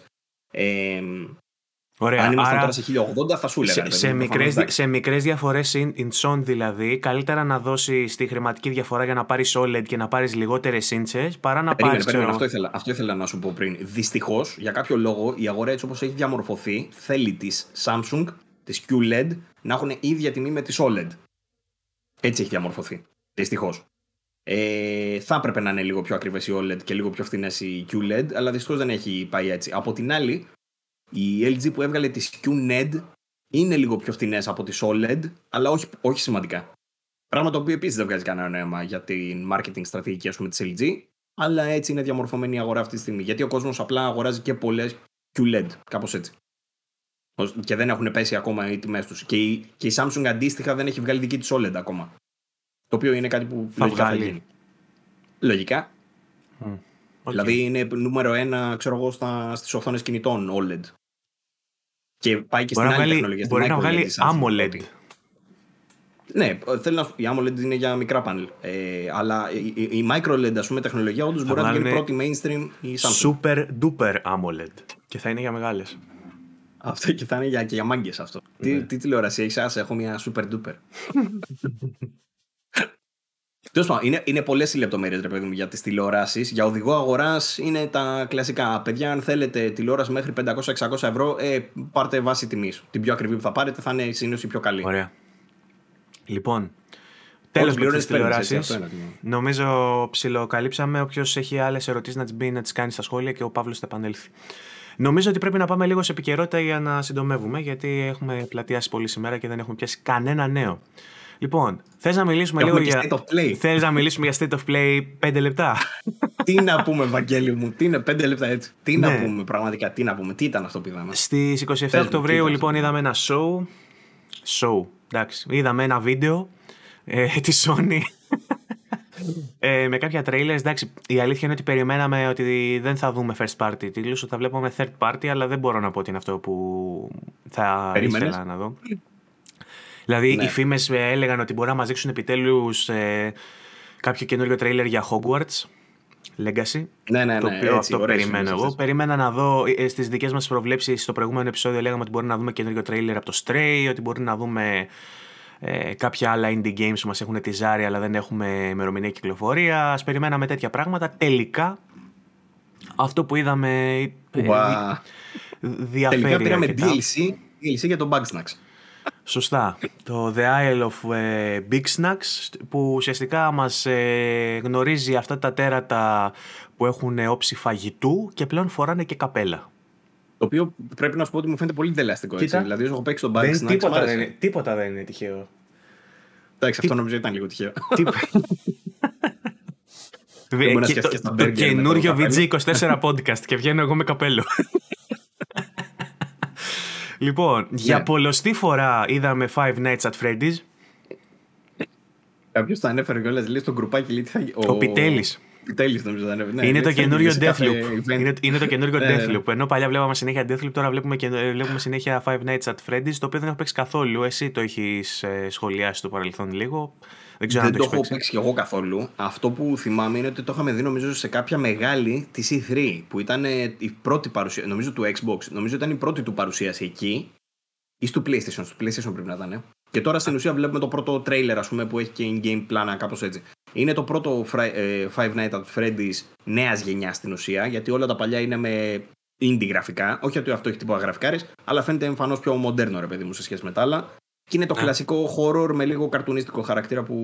Ε, Ωραία, Αν ήμασταν τώρα σε 1080 θα σου έλεγα. Σε, σε, μικρές, σε μικρές διαφορές in, δηλαδή, καλύτερα να δώσει τη χρηματική διαφορά για να πάρεις OLED και να πάρεις λιγότερες ίντσες παρά να πάρει. πάρεις... Περίμενε, αυτό, ήθελα, αυτό ήθελα να σου πω πριν. Δυστυχώς, για κάποιο λόγο, η αγορά έτσι όπως έχει διαμορφωθεί θέλει τις Samsung, τις QLED να έχουν ίδια τιμή με τις OLED. Έτσι έχει διαμορφωθεί. Δυστυχώς. Ε, θα έπρεπε να είναι λίγο πιο ακριβές οι OLED και λίγο πιο φθηνές οι QLED, αλλά δυστυχώς δεν έχει πάει έτσι. Από την άλλη, η LG που έβγαλε τις QNED είναι λίγο πιο φθηνέ από τις OLED, αλλά όχι, όχι σημαντικά. Πράγμα το οποίο επίσης δεν βγάζει κανένα νόημα για την marketing στρατηγική ας πούμε, της LG, αλλά έτσι είναι διαμορφωμένη η αγορά αυτή τη στιγμή. Γιατί ο κόσμος απλά αγοράζει και πολλές QLED, κάπως έτσι. Και δεν έχουν πέσει ακόμα οι τιμές τους. Και η, και η Samsung αντίστοιχα δεν έχει βγάλει δική της OLED ακόμα. Το οποίο είναι κάτι που θα λογικά βγάλει. θα γίνει. Λογικά. Mm. Δηλαδή είναι νούμερο ένα, ξέρω εγώ, στα, στις οθόνες κινητών OLED. Και πάει και Μπορεί στην να άλλη βγάλει, τεχνολογία. στη μπορεί να micro βγάλει LED της Samsung, AMOLED. πρώτη. Ναι, θέλω να σου πω, η AMOLED είναι για μικρά πάνελ. Ε, αλλά η, η, η micro LED, ας πούμε, τεχνολογία όντως μπορεί να γίνει βγάλουνε πρώτη mainstream η Samsung. Super duper AMOLED. Και θα είναι για μεγάλες. Αυτό και θα είναι για, και για μάγκες αυτό. Ναι. Τι, τι τηλεόραση έχεις, άσε, έχω μια super duper. Τέλος πάντων, είναι, είναι πολλές οι λεπτομέρειες ρε παιδί μου για τις τηλεοράσεις. Για οδηγό αγοράς είναι τα κλασικά. Παιδιά, αν θέλετε τηλεόραση μέχρι 500-600 ευρώ, ε, πάρτε βάση τιμή. Την πιο ακριβή που θα πάρετε θα είναι συνήθω η πιο καλή. Ωραία. Λοιπόν, τέλος με πληρώνεις, τι παίρνεις, έτσι, τηλεοράσει. αυτό είναι το- Νομίζω ψιλοκαλύψαμε. Όποιος έχει άλλες ερωτήσεις να τις μπει, να τις κάνει στα σχόλια και ο Παύλος θα επανέλθει. Νομίζω ότι πρέπει να πάμε λίγο σε επικαιρότητα για να συντομεύουμε, γιατί έχουμε πλατιάσει πολύ σήμερα και δεν έχουμε πιάσει κανένα νέο. Λοιπόν, θες να μιλήσουμε Έχουμε λίγο και για. state of play. Θες να μιλήσουμε για state of play 5 λεπτά; τι να πούμε, Βαγγέλη μου, τι είναι, πέντε λεπτά έτσι. Τι Ναι. να πούμε, πραγματικά, τι να πούμε, τι ήταν αυτό που είδαμε. Στις 27 Πες μου, τι Οκτωβρίου, ήταν λοιπόν, είδαμε ένα show. Show, εντάξει. Είδαμε ένα βίντεο ε, τη Sony. ε, με κάποια trailers. Εντάξει, η αλήθεια είναι ότι περιμέναμε ότι δεν θα δούμε first party τίτλους, ότι θα βλέπουμε third party, αλλά δεν μπορώ να πω ότι είναι αυτό που θα Περίμενες; ήθελα να δω. Δηλαδή, Ναι. οι φήμες έλεγαν ότι μπορεί να μας δείξουν επιτέλους ε, κάποιο καινούριο trailer για Hogwarts Legacy. Ναι, ναι, Το ναι. οποίο έτσι, αυτό ωραίες περιμένω φήμες εγώ. αυτές. Περίμενα να δω ε, στις δικές μας προβλέψεις στο προηγούμενο επεισόδιο λέγαμε ότι μπορεί να δούμε καινούριο τρέιλερ από το Stray, ότι μπορεί να δούμε ε, κάποια άλλα indie games που μας έχουν τυζάρει αλλά δεν έχουμε ημερομηνία κυκλοφορία. Α περιμέναμε τέτοια πράγματα. Τελικά αυτό που είδαμε ε, Ουα. διαφέρει. Τελικά πήραμε αρκετά. DLC, DLC για το Bugsnax. Σωστά. Το The Isle of ε, Big Snacks που ουσιαστικά μας ε, γνωρίζει αυτά τα τέρατα που έχουν όψη φαγητού και πλέον φοράνε και καπέλα. Το οποίο πρέπει να σου πω ότι μου φαίνεται πολύ τελεαστικό. Έτσι. Κοίτα. Δηλαδή, όσο έχω παίξει τον Bugsnax. μ' άρεσε. τίποτα δεν είναι τυχαίο. Εντάξει, αυτό νομίζω ήταν λίγο τυχαίο. Ε, μπορεί να και σκέφτηκες το, τα το burger με το καινούριο καπέλο. VG24 podcast και βγαίνω εγώ με καπέλο. λοιπόν, για Ναι. πολλωστή φορά είδαμε Five Nights at Freddy's. Κάποιος τα ανέφερε κιόλας, λέει στο γκρουπάκι. Λέει, τι θα... Ο Πιτέλης. Πιτέλης νομίζω τα ανέφερε. Ναι, είναι λέει, το τι θα καινούριο γίνει σε κάθε Deathloop. event. Είναι, είναι το καινούριο Ναι, ναι. Deathloop. Ενώ παλιά βλέπαμε συνέχεια Deathloop, τώρα βλέπουμε, και, ε, βλέπουμε συνέχεια Five Nights at Freddy's, το οποίο δεν έχω παίξει καθόλου. Εσύ το έχεις σχολιάσει στο παρελθόν λίγο. Δεν ξέρω Δεν αν το το έχεις έχω παίξει. παίξει κι εγώ καθόλου. Αυτό που θυμάμαι είναι ότι το είχαμε δει νομίζω σε κάποια μεγάλη της E3 που ήταν ε, η πρώτη παρουσία, νομίζω του Xbox. Νομίζω ήταν η πρώτη του παρουσίαση εκεί ή στο PlayStation. Στο PlayStation πρέπει να ήταν. ε. Και τώρα στην ουσία βλέπουμε το πρώτο trailer ας πούμε, που έχει και in-game πλάνα κάπως έτσι. Είναι το πρώτο Fri- ε, Five Nights at Freddy's νέας γενιάς στην ουσία γιατί όλα τα παλιά είναι με indie γραφικά. Όχι ότι αυτό έχει τίποτα γραφικάρες, αλλά φαίνεται εμφανώς πιο μοντέρνο ρε παιδί μου σε σχέση με τα άλλα. Και είναι το Ναι. κλασικό horror με λίγο καρτουνίστικο χαρακτήρα που,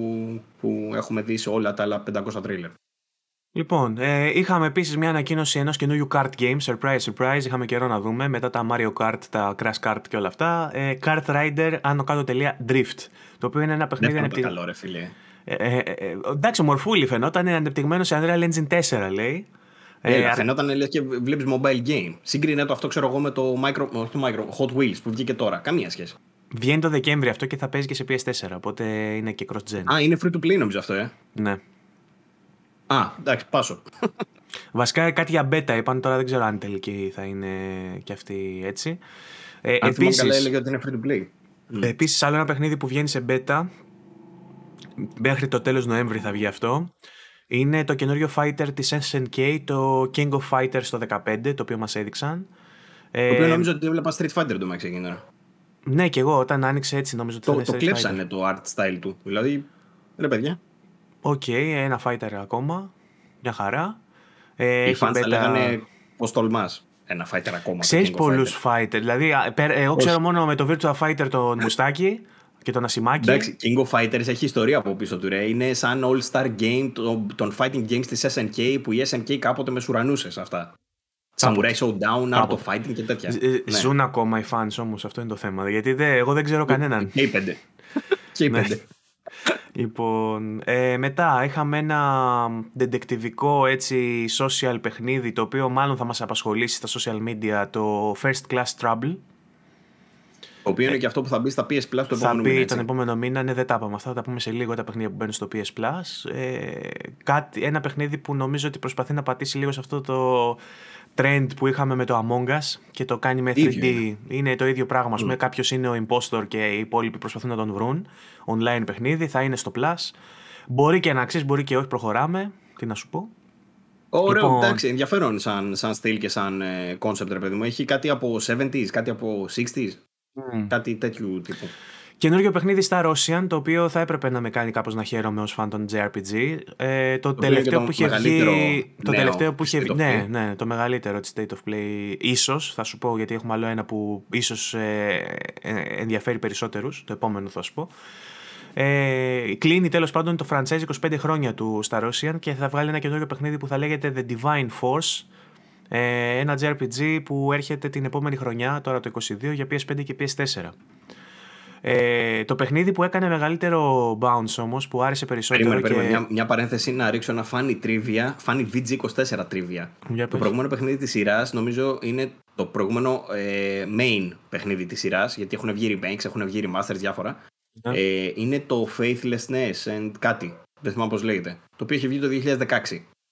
που έχουμε δει σε όλα τα άλλα 500 trailer. Λοιπόν, ε, είχαμε επίσης μια ανακοίνωση ενός καινούριου kart game. Surprise, surprise. Είχαμε καιρό να δούμε μετά τα Mario Kart, τα Crash Kart και όλα αυτά. Ε, Kart Rider άνω κάτω τελεία Drift. Το οποίο είναι ένα παιχνίδι Δεν είναι ανεπτυγμένο. καλό ρε φίλε. Ε, ε, ε, εντάξει, μορφούλη φαινόταν, είναι ανεπτυγμένος σε Unreal Engine 4, λέει. Ε, Ε, αρ- φαινόταν λες και βλέπεις mobile game. Σύγκρινε το αυτό ξέρω εγώ με το micro, όχι το micro, Hot Wheels που βγήκε τώρα. Καμία σχέση. Βγαίνει το Δεκέμβρη αυτό και θα παίζει και σε PS4, οπότε είναι και cross-gen. Α, είναι free to play νομίζω αυτό, ε. Ναι. Α, εντάξει, πάσω. Βασικά κάτι για beta είπαν, τώρα δεν ξέρω αν τελική θα είναι και αυτή έτσι. Ε, Αν θυμάμαι καλά επίσης, έλεγε ότι είναι free to play. επίσης, άλλο ένα παιχνίδι που βγαίνει σε beta, μέχρι το τέλος Νοέμβρη θα βγει αυτό, είναι το καινούριο fighter της SNK, το King of Fighters το 15, το οποίο μας έδειξαν. Ε, Το οποίο νομίζω ότι έβλεπα Street Fighter το μεταξύ εκείνη τώρα. Ναι, και εγώ όταν άνοιξε έτσι νόμιζα ότι Το, θα το είναι Street Fighter. κλέψανε το art style του. Δηλαδή, ρε παιδιά. Οκ, ένα fighter ακόμα. Μια χαρά. Ε, Οι έχει fans θα beta- λέγανε πώς τολμάς ένα fighter ακόμα. το Ξέρεις King of πολλούς Fighter. fighter. Δηλαδή, α, πέρα- εγώ ξέρω μόνο με το Virtua Fighter τον Μουστάκι και τον Ασημάκι. Εντάξει, King of Fighters έχει ιστορία από πίσω του, ρε. Είναι σαν all-star game των, των fighting games της SNK που η SNK κάποτε μεσουρανούσε σε αυτά. Samurai Showdown, Art Κάποτε. of Fighting και τέτοια. Ε, Ναι. Ζουν ακόμα οι fans όμως, αυτό είναι το θέμα. Γιατί δε, εγώ δεν ξέρω κανέναν. Και οι πέντε. και οι Ναι. πέντε. λοιπόν, ε, μετά είχαμε ένα δεντεκτιβικό έτσι social παιχνίδι το οποίο μάλλον θα μας απασχολήσει στα social media το First Class Trouble το οποίο είναι ε, και αυτό που θα μπει στα PS Plus το επόμενο μήνα. Θα μπει τον επόμενο μήνα, ναι, δεν τα είπαμε αυτά. Θα τα πούμε σε λίγο τα παιχνίδια που μπαίνουν στο PS Plus. Ε, κάτι, ένα παιχνίδι που νομίζω ότι προσπαθεί να πατήσει λίγο σε αυτό το trend που είχαμε με το Among Us και το κάνει με 3D. Είναι. είναι το ίδιο πράγμα. Mm. Κάποιος είναι ο impostor και οι υπόλοιποι προσπαθούν να τον βρουν. Online παιχνίδι, θα είναι στο Plus. Μπορεί και να αξίζει, μπορεί και όχι. Προχωράμε. Τι να σου πω; Ωραίο, λοιπόν... εντάξει, ενδιαφέρον σαν, σαν στυλ και σαν ε, concept, ρε παιδί μου. Έχει κάτι από 70s, κάτι από 60s. Mm. Κάτι τέτοιου τύπου. Καινούργιο παιχνίδι στα Russian, το οποίο θα έπρεπε να με κάνει κάπως να χαίρομαι ως φαν των JRPG. Ε, το, το τελευταίο που είχε βγει... Το τελευταίο που είχε βγει... Ναι, ναι, το μεγαλύτερο της State of Play. Ίσως, θα σου πω, γιατί έχουμε άλλο ένα που ίσως ε, ε, ενδιαφέρει περισσότερους. Το επόμενο θα σου πω. Ε, κλείνει τέλος πάντων το franchise 25 χρόνια του στα Russian και θα βγάλει ένα καινούριο παιχνίδι που θα λέγεται The Divine Force ε, ένα JRPG που έρχεται την επόμενη χρονιά, τώρα το 22, για PS5 και PS4. Ε, το παιχνίδι που έκανε μεγαλύτερο bounce όμως, που άρεσε περισσότερο. Περίμενε, και... Μια, μια παρένθεση να ρίξω ένα funny trivia, funny VG24 trivia. το προηγούμενο παιχνίδι της σειράς νομίζω είναι το προηγούμενο ε, main παιχνίδι της σειράς, γιατί έχουν βγει remakes, έχουν βγει remasters διάφορα. Ναι. Ε, είναι το Faithlessness and κάτι. Δεν θυμάμαι πώς λέγεται. Το οποίο έχει βγει το 2016.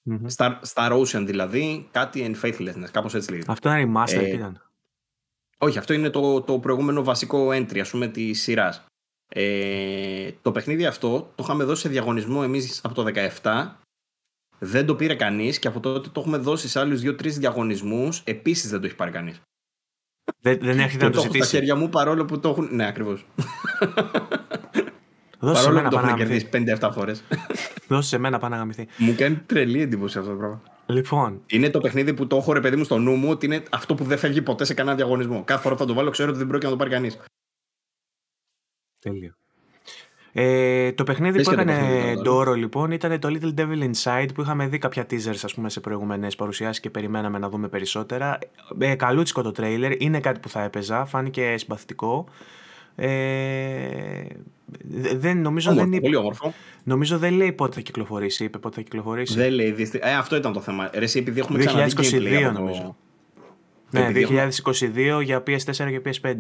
Mm-hmm. Star, Star Ocean δηλαδή, κάτι and faithlessness, κάπως έτσι λέγεται. Αυτό είναι remaster, ε, ήταν; Όχι, αυτό είναι το, το προηγούμενο βασικό entry, ας πούμε, της σειράς. Ε, το παιχνίδι αυτό το είχαμε δώσει σε διαγωνισμό εμείς από το 17 δεν το πήρε κανείς και από τότε το έχουμε δώσει σε άλλους 2-3 διαγωνισμούς επίσης δεν το έχει πάρει κανείς δεν, δεν έρχεται να το, το ζητήσει. στα χέρια μου παρόλο που το έχουν. Ναι, ακριβώς. Δώσε Παρόλο που το έχουν κερδίσει 5-7 φορές. Δώσε σε μένα πάνω να γαμηθεί. Μου κάνει τρελή εντύπωση αυτό το πράγμα. Λοιπόν. Είναι το παιχνίδι που το έχω ρε παιδί μου στο νου μου ότι είναι αυτό που δεν φεύγει ποτέ σε κανένα διαγωνισμό. Κάθε φορά που θα το βάλω ξέρω ότι δεν πρόκειται να το πάρει κανείς. Τέλειο. Ε, το παιχνίδι που έκανε Ντόρο λοιπόν ήταν το Little Devil Inside που είχαμε δει κάποια teasers ας πούμε σε προηγούμενες παρουσιάσεις και περιμέναμε να δούμε περισσότερα. Ε, καλούτσικο το τρέιλερ, είναι κάτι που θα έπαιζα, φάνηκε συμπαθητικό. Ε, δεν, νομίζω, όμορφο, δεν, πολύ όμορφο. νομίζω δεν λέει πότε θα κυκλοφορήσει. Είπε πότε θα κυκλοφορήσει. Δεν λέει. Ε, αυτό ήταν το θέμα. Ρε, επειδή έχουμε 2022 νομίζω. Ναι, 2022 για PS4 και PS5.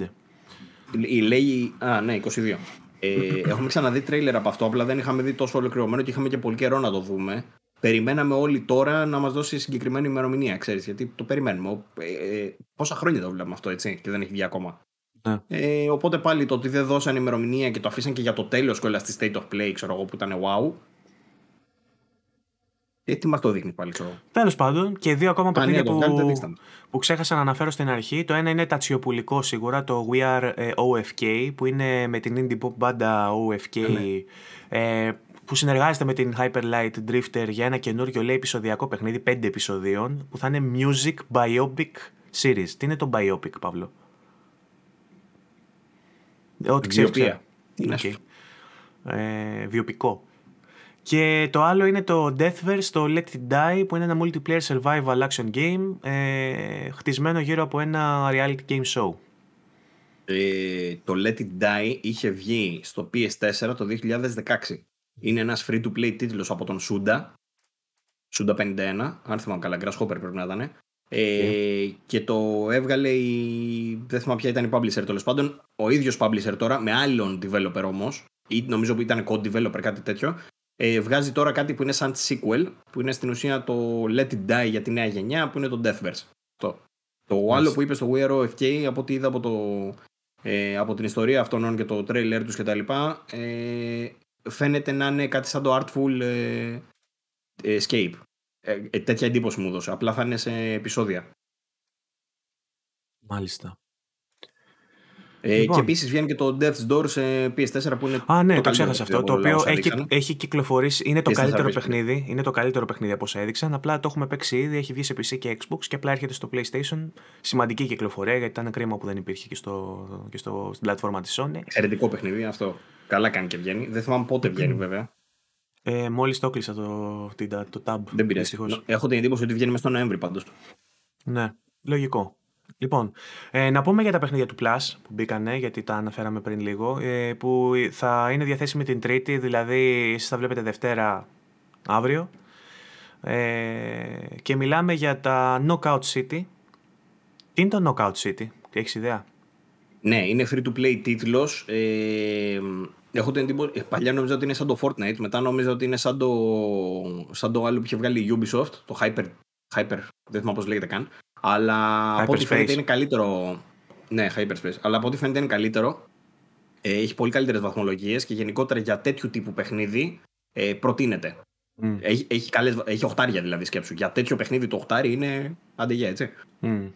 Λέει. Α, ναι, 22. Ε, έχουμε ξαναδεί τρέιλερ από αυτό, απλά δεν είχαμε δει τόσο ολοκληρωμένο και είχαμε και πολύ καιρό να το δούμε. Περιμέναμε όλοι τώρα να μας δώσει συγκεκριμένη ημερομηνία, ξέρεις, γιατί το περιμένουμε. Ε, ε, πόσα χρόνια το βλέπουμε αυτό, έτσι, και δεν έχει βγει ακόμα. Ναι. Ε, οπότε πάλι το ότι δεν δώσαν ημερομηνία και το αφήσαν και για το τέλος κιόλα στη State of Play, ξέρω εγώ που ήταν wow. Ε, τι μας το δείχνει πάλι, ξέρω. Τέλος πάντων, και δύο ακόμα ναι, παιχνίδια που, που ξέχασα να αναφέρω στην αρχή. Το ένα είναι τατσιοπουλικό σίγουρα, το We Are ε, OFK, που είναι με την indie pop banda OFK. Ναι. Ε, που συνεργάζεται με την Hyperlight Drifter για ένα καινούριο λέει επεισοδιακό παιχνίδι, πέντε επεισοδίων, που θα είναι Music Biopic Series. Τι είναι το Biopic, Παύλο; Ό,τι ξέρεις. Okay. Ε, βιοπικό. Και το άλλο είναι το Deathverse, το Let It Die, που είναι ένα multiplayer survival action game, ε, χτισμένο γύρω από ένα reality game show. Ε, το Let It Die είχε βγει στο PS4 το 2016. Είναι ένας free-to-play τίτλος από τον Suda, Suda 51, αν θυμάμαι καλά, Grasshopper πρέπει να ήταν. Ε, και το έβγαλε η. Δεν θυμάμαι ποια ήταν η publisher τέλος πάντων. Ο ίδιος publisher τώρα, με άλλον developer όμως, ή νομίζω που ήταν code developer, κάτι τέτοιο. Ε, βγάζει τώρα κάτι που είναι σαν sequel, που είναι στην ουσία το Let It Die για τη νέα γενιά, που είναι το Deathverse. Το, το άλλο που είπε στο We Are OFK, από ό,τι είδα από, το, ε, από την ιστορία αυτών και το trailer τους κτλ. Ε, φαίνεται να είναι κάτι σαν το Artful ε, Escape. Ε, ε, τέτοια εντύπωση μου έδωσε. Απλά θα είναι σε επεισόδια. Μάλιστα. Ε, λοιπόν. Και επίσης βγαίνει και το Death's Door σε PS4 που είναι. Α, ναι, το, το ξέχασα αυτό. Το οποίο έχει, έχει κυκλοφορήσει. Είναι το καλύτερο παιχνίδι. Είναι το καλύτερο παιχνίδι από όσα έδειξαν. Απλά το έχουμε παίξει ήδη. Έχει βγει σε PC και Xbox και απλά έρχεται στο PlayStation. Σημαντική κυκλοφορία γιατί ήταν κρίμα που δεν υπήρχε και, στο, και στο, στην πλατφόρμα της Sony. Εξαιρετικό παιχνίδι αυτό. Καλά κάνει και βγαίνει. Δεν θυμάμαι πότε βγαίνει βέβαια. Ε, Μόλις το έκλεισα το, το, tab. Δεν πειράζει. Έχω την εντύπωση ότι βγαίνει μέσα στο Νοέμβρη πάντως. Ναι, λογικό. Λοιπόν, ε, να πούμε για τα παιχνίδια του Plus που μπήκανε, γιατί τα αναφέραμε πριν λίγο, ε, που θα είναι διαθέσιμη την Τρίτη, δηλαδή εσείς θα βλέπετε Δευτέρα αύριο. Ε, και μιλάμε για τα Knockout City. Τι είναι το Knockout City, έχεις ιδέα; Ναι, είναι free to play τίτλος. Ε, έχω την εντύπωση, ε, παλιά νόμιζα ότι είναι σαν το Fortnite, μετά νόμιζα ότι είναι σαν το, σαν το άλλο που είχε βγάλει η Ubisoft, το Hyper, Hyper, δεν θυμάμαι πώς λέγεται καν. Αλλά από ό,τι φαίνεται είναι καλύτερο. Ναι, Hyperspace. Αλλά από ό,τι φαίνεται είναι καλύτερο. Ε, έχει πολύ καλύτερες βαθμολογίες και γενικότερα για τέτοιου τύπου παιχνίδι ε, προτείνεται. Mm. Έχει, έχει, καλές, έχει οχτάρια δηλαδή σκέψου. Για τέτοιο παιχνίδι το οχτάρι είναι άντε γεια, έτσι. Mm.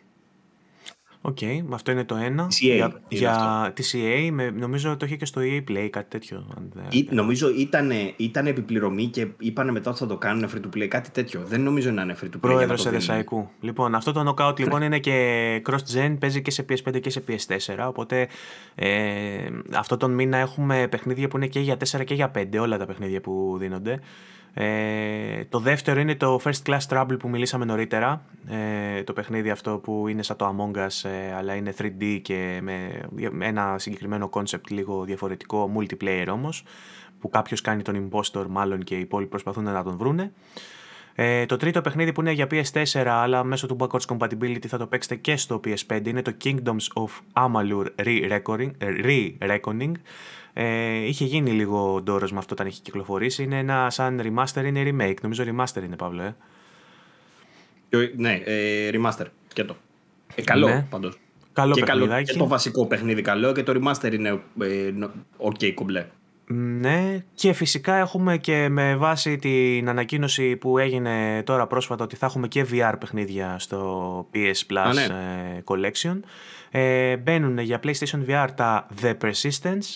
OK, okay, αυτό είναι το ένα. CA, για για τη CA, με, νομίζω το είχε και στο EA Play, κάτι τέτοιο. Ή, νομίζω ήταν, ήταν επί πληρωμή και είπανε μετά ότι θα το κάνουν free to play, κάτι τέτοιο. Δεν νομίζω να είναι free to play. Πρόεδρος Εδεσαϊκού. Λοιπόν, αυτό το knockout λοιπόν είναι και cross-gen, παίζει και σε PS5 και σε PS4. Οπότε ε, αυτό τον μήνα έχουμε παιχνίδια που είναι και για 4 και για 5, όλα τα παιχνίδια που δίνονται. Ε, το δεύτερο είναι το First Class Trouble που μιλήσαμε νωρίτερα. Ε, το παιχνίδι αυτό που είναι σαν το Among Us ε, αλλά είναι 3D και με, ένα συγκεκριμένο concept λίγο διαφορετικό, multiplayer όμως που κάποιος κάνει τον impostor μάλλον και οι υπόλοιποι προσπαθούν να τον βρούνε. Ε, το τρίτο παιχνίδι που είναι για PS4 αλλά μέσω του backwards compatibility θα το παίξετε και στο PS5 είναι το Kingdoms of Amalur Re-Reckoning ε, είχε γίνει λίγο ντόρος με αυτό όταν είχε κυκλοφορήσει. Είναι ένα σαν remaster, είναι remake. Νομίζω remaster είναι, Παύλο. Ε. Ναι, ε, remaster και το. Ε, καλό ναι. πάντως. Καλό και, καλό, και το βασικό παιχνίδι καλό και το remaster είναι ε, ok κομπλέ. Ναι, και φυσικά έχουμε και με βάση την ανακοίνωση που έγινε τώρα πρόσφατα ότι θα έχουμε και VR παιχνίδια στο PS Plus ναι. ε, Collection. Ε, μπαίνουν για PlayStation VR τα The Persistence,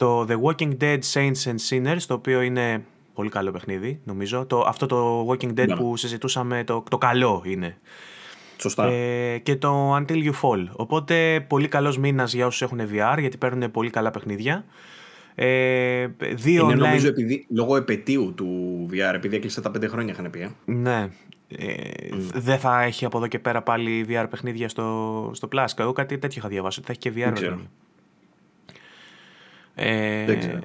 το The Walking Dead Saints and Sinners, το οποίο είναι πολύ καλό παιχνίδι, νομίζω. Το, αυτό το Walking Dead ναι. που συζητούσαμε, το, το καλό είναι. Σωστά. Ε, και το Until You Fall. Οπότε πολύ καλός μήνας για όσους έχουν VR, γιατί παίρνουν πολύ καλά παιχνίδια. Ε, δύο είναι online... νομίζω επειδή, λόγω επαιτίου του VR, επειδή έκλεισε τα πέντε χρόνια είχαν πει. Ε. Ναι. Ε, mm. Δεν θα έχει από εδώ και πέρα πάλι VR παιχνίδια στο, στο Plus. Εγώ κάτι τέτοιο είχα διαβάσει, ότι θα έχει και VR. Ε,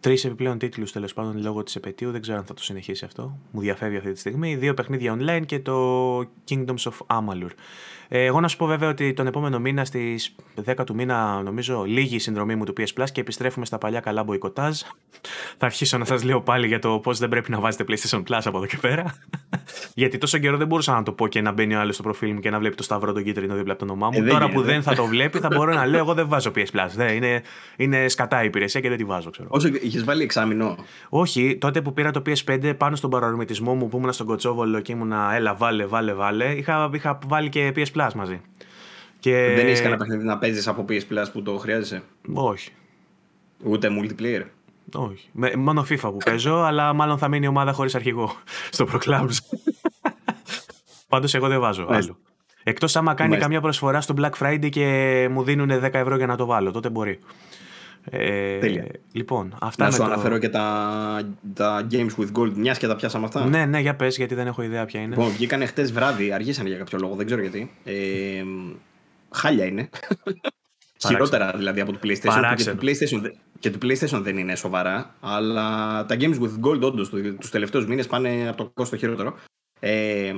Τρεις επιπλέον τίτλους τέλος πάντων λόγω της επαιτίου. Δεν ξέρω αν θα το συνεχίσει αυτό. Μου διαφεύγει αυτή τη στιγμή. Δύο παιχνίδια online και το Kingdoms of Amalur. Ε, εγώ να σου πω βέβαια ότι τον επόμενο μήνα στις 10 του μήνα, νομίζω, λίγη η συνδρομή μου του PS Plus και επιστρέφουμε στα παλιά καλά μποϊκοτάζ. Θα αρχίσω να σας λέω πάλι για το πώς δεν πρέπει να βάζετε PlayStation Plus από εδώ και πέρα. Γιατί τόσο καιρό δεν μπορούσα να το πω και να μπαίνει ο άλλος στο προφίλ μου και να βλέπει το σταυρό τον κίτρινο δίπλα από το όνομά μου. Ε, Τώρα που δεν θα το βλέπει, θα μπορώ να λέω: Εγώ δεν βάζω PS Plus. Δεν, είναι, είναι σκατά η υπηρεσία και δεν τη βάζω, ξέρω. Όσο είχες βάλει εξάμεινο; Όχι, τότε που πήρα το PS5 πάνω στον παρορμητισμό μου που ήμουν στον Κοτσόβολο και ήμουνα έλα, βάλε, βάλε, βάλε. Είχα, είχα βάλει και PS Plus μαζί. Και... Δεν έχει κανένα παιχνίδι να παίζεις από PS Plus που το χρειάζεσαι; Όχι. Ούτε multiplayer; Όχι. Με, μόνο FIFA που παίζω, αλλά μάλλον θα μείνει η ομάδα χωρίς αρχηγό στο Pro Clubs. Πάντως εγώ δεν βάζω άλλο. Εκτός άμα κάνει καμιά προσφορά στο Black Friday και μου δίνουν 10 ευρώ για να το βάλω, τότε μπορεί. Ε, Τέλεια. Λοιπόν, αυτά να σου το... αναφέρω και τα, τα Games with Gold, μιας και τα πιάσαμε αυτά. Ναι, ναι, για πες, γιατί δεν έχω ιδέα ποια είναι. Λοιπόν, βγήκαν χτες βράδυ, αργήσαν για κάποιο λόγο, δεν ξέρω γιατί. Ε, χάλια είναι. Χειρότερα δηλαδή από το PlayStation. Και το PlayStation, και το PlayStation δεν είναι σοβαρά. Αλλά τα Games with Gold, όντως, τους τελευταίους μήνες πάνε από το κόστος χειρότερο. Ε,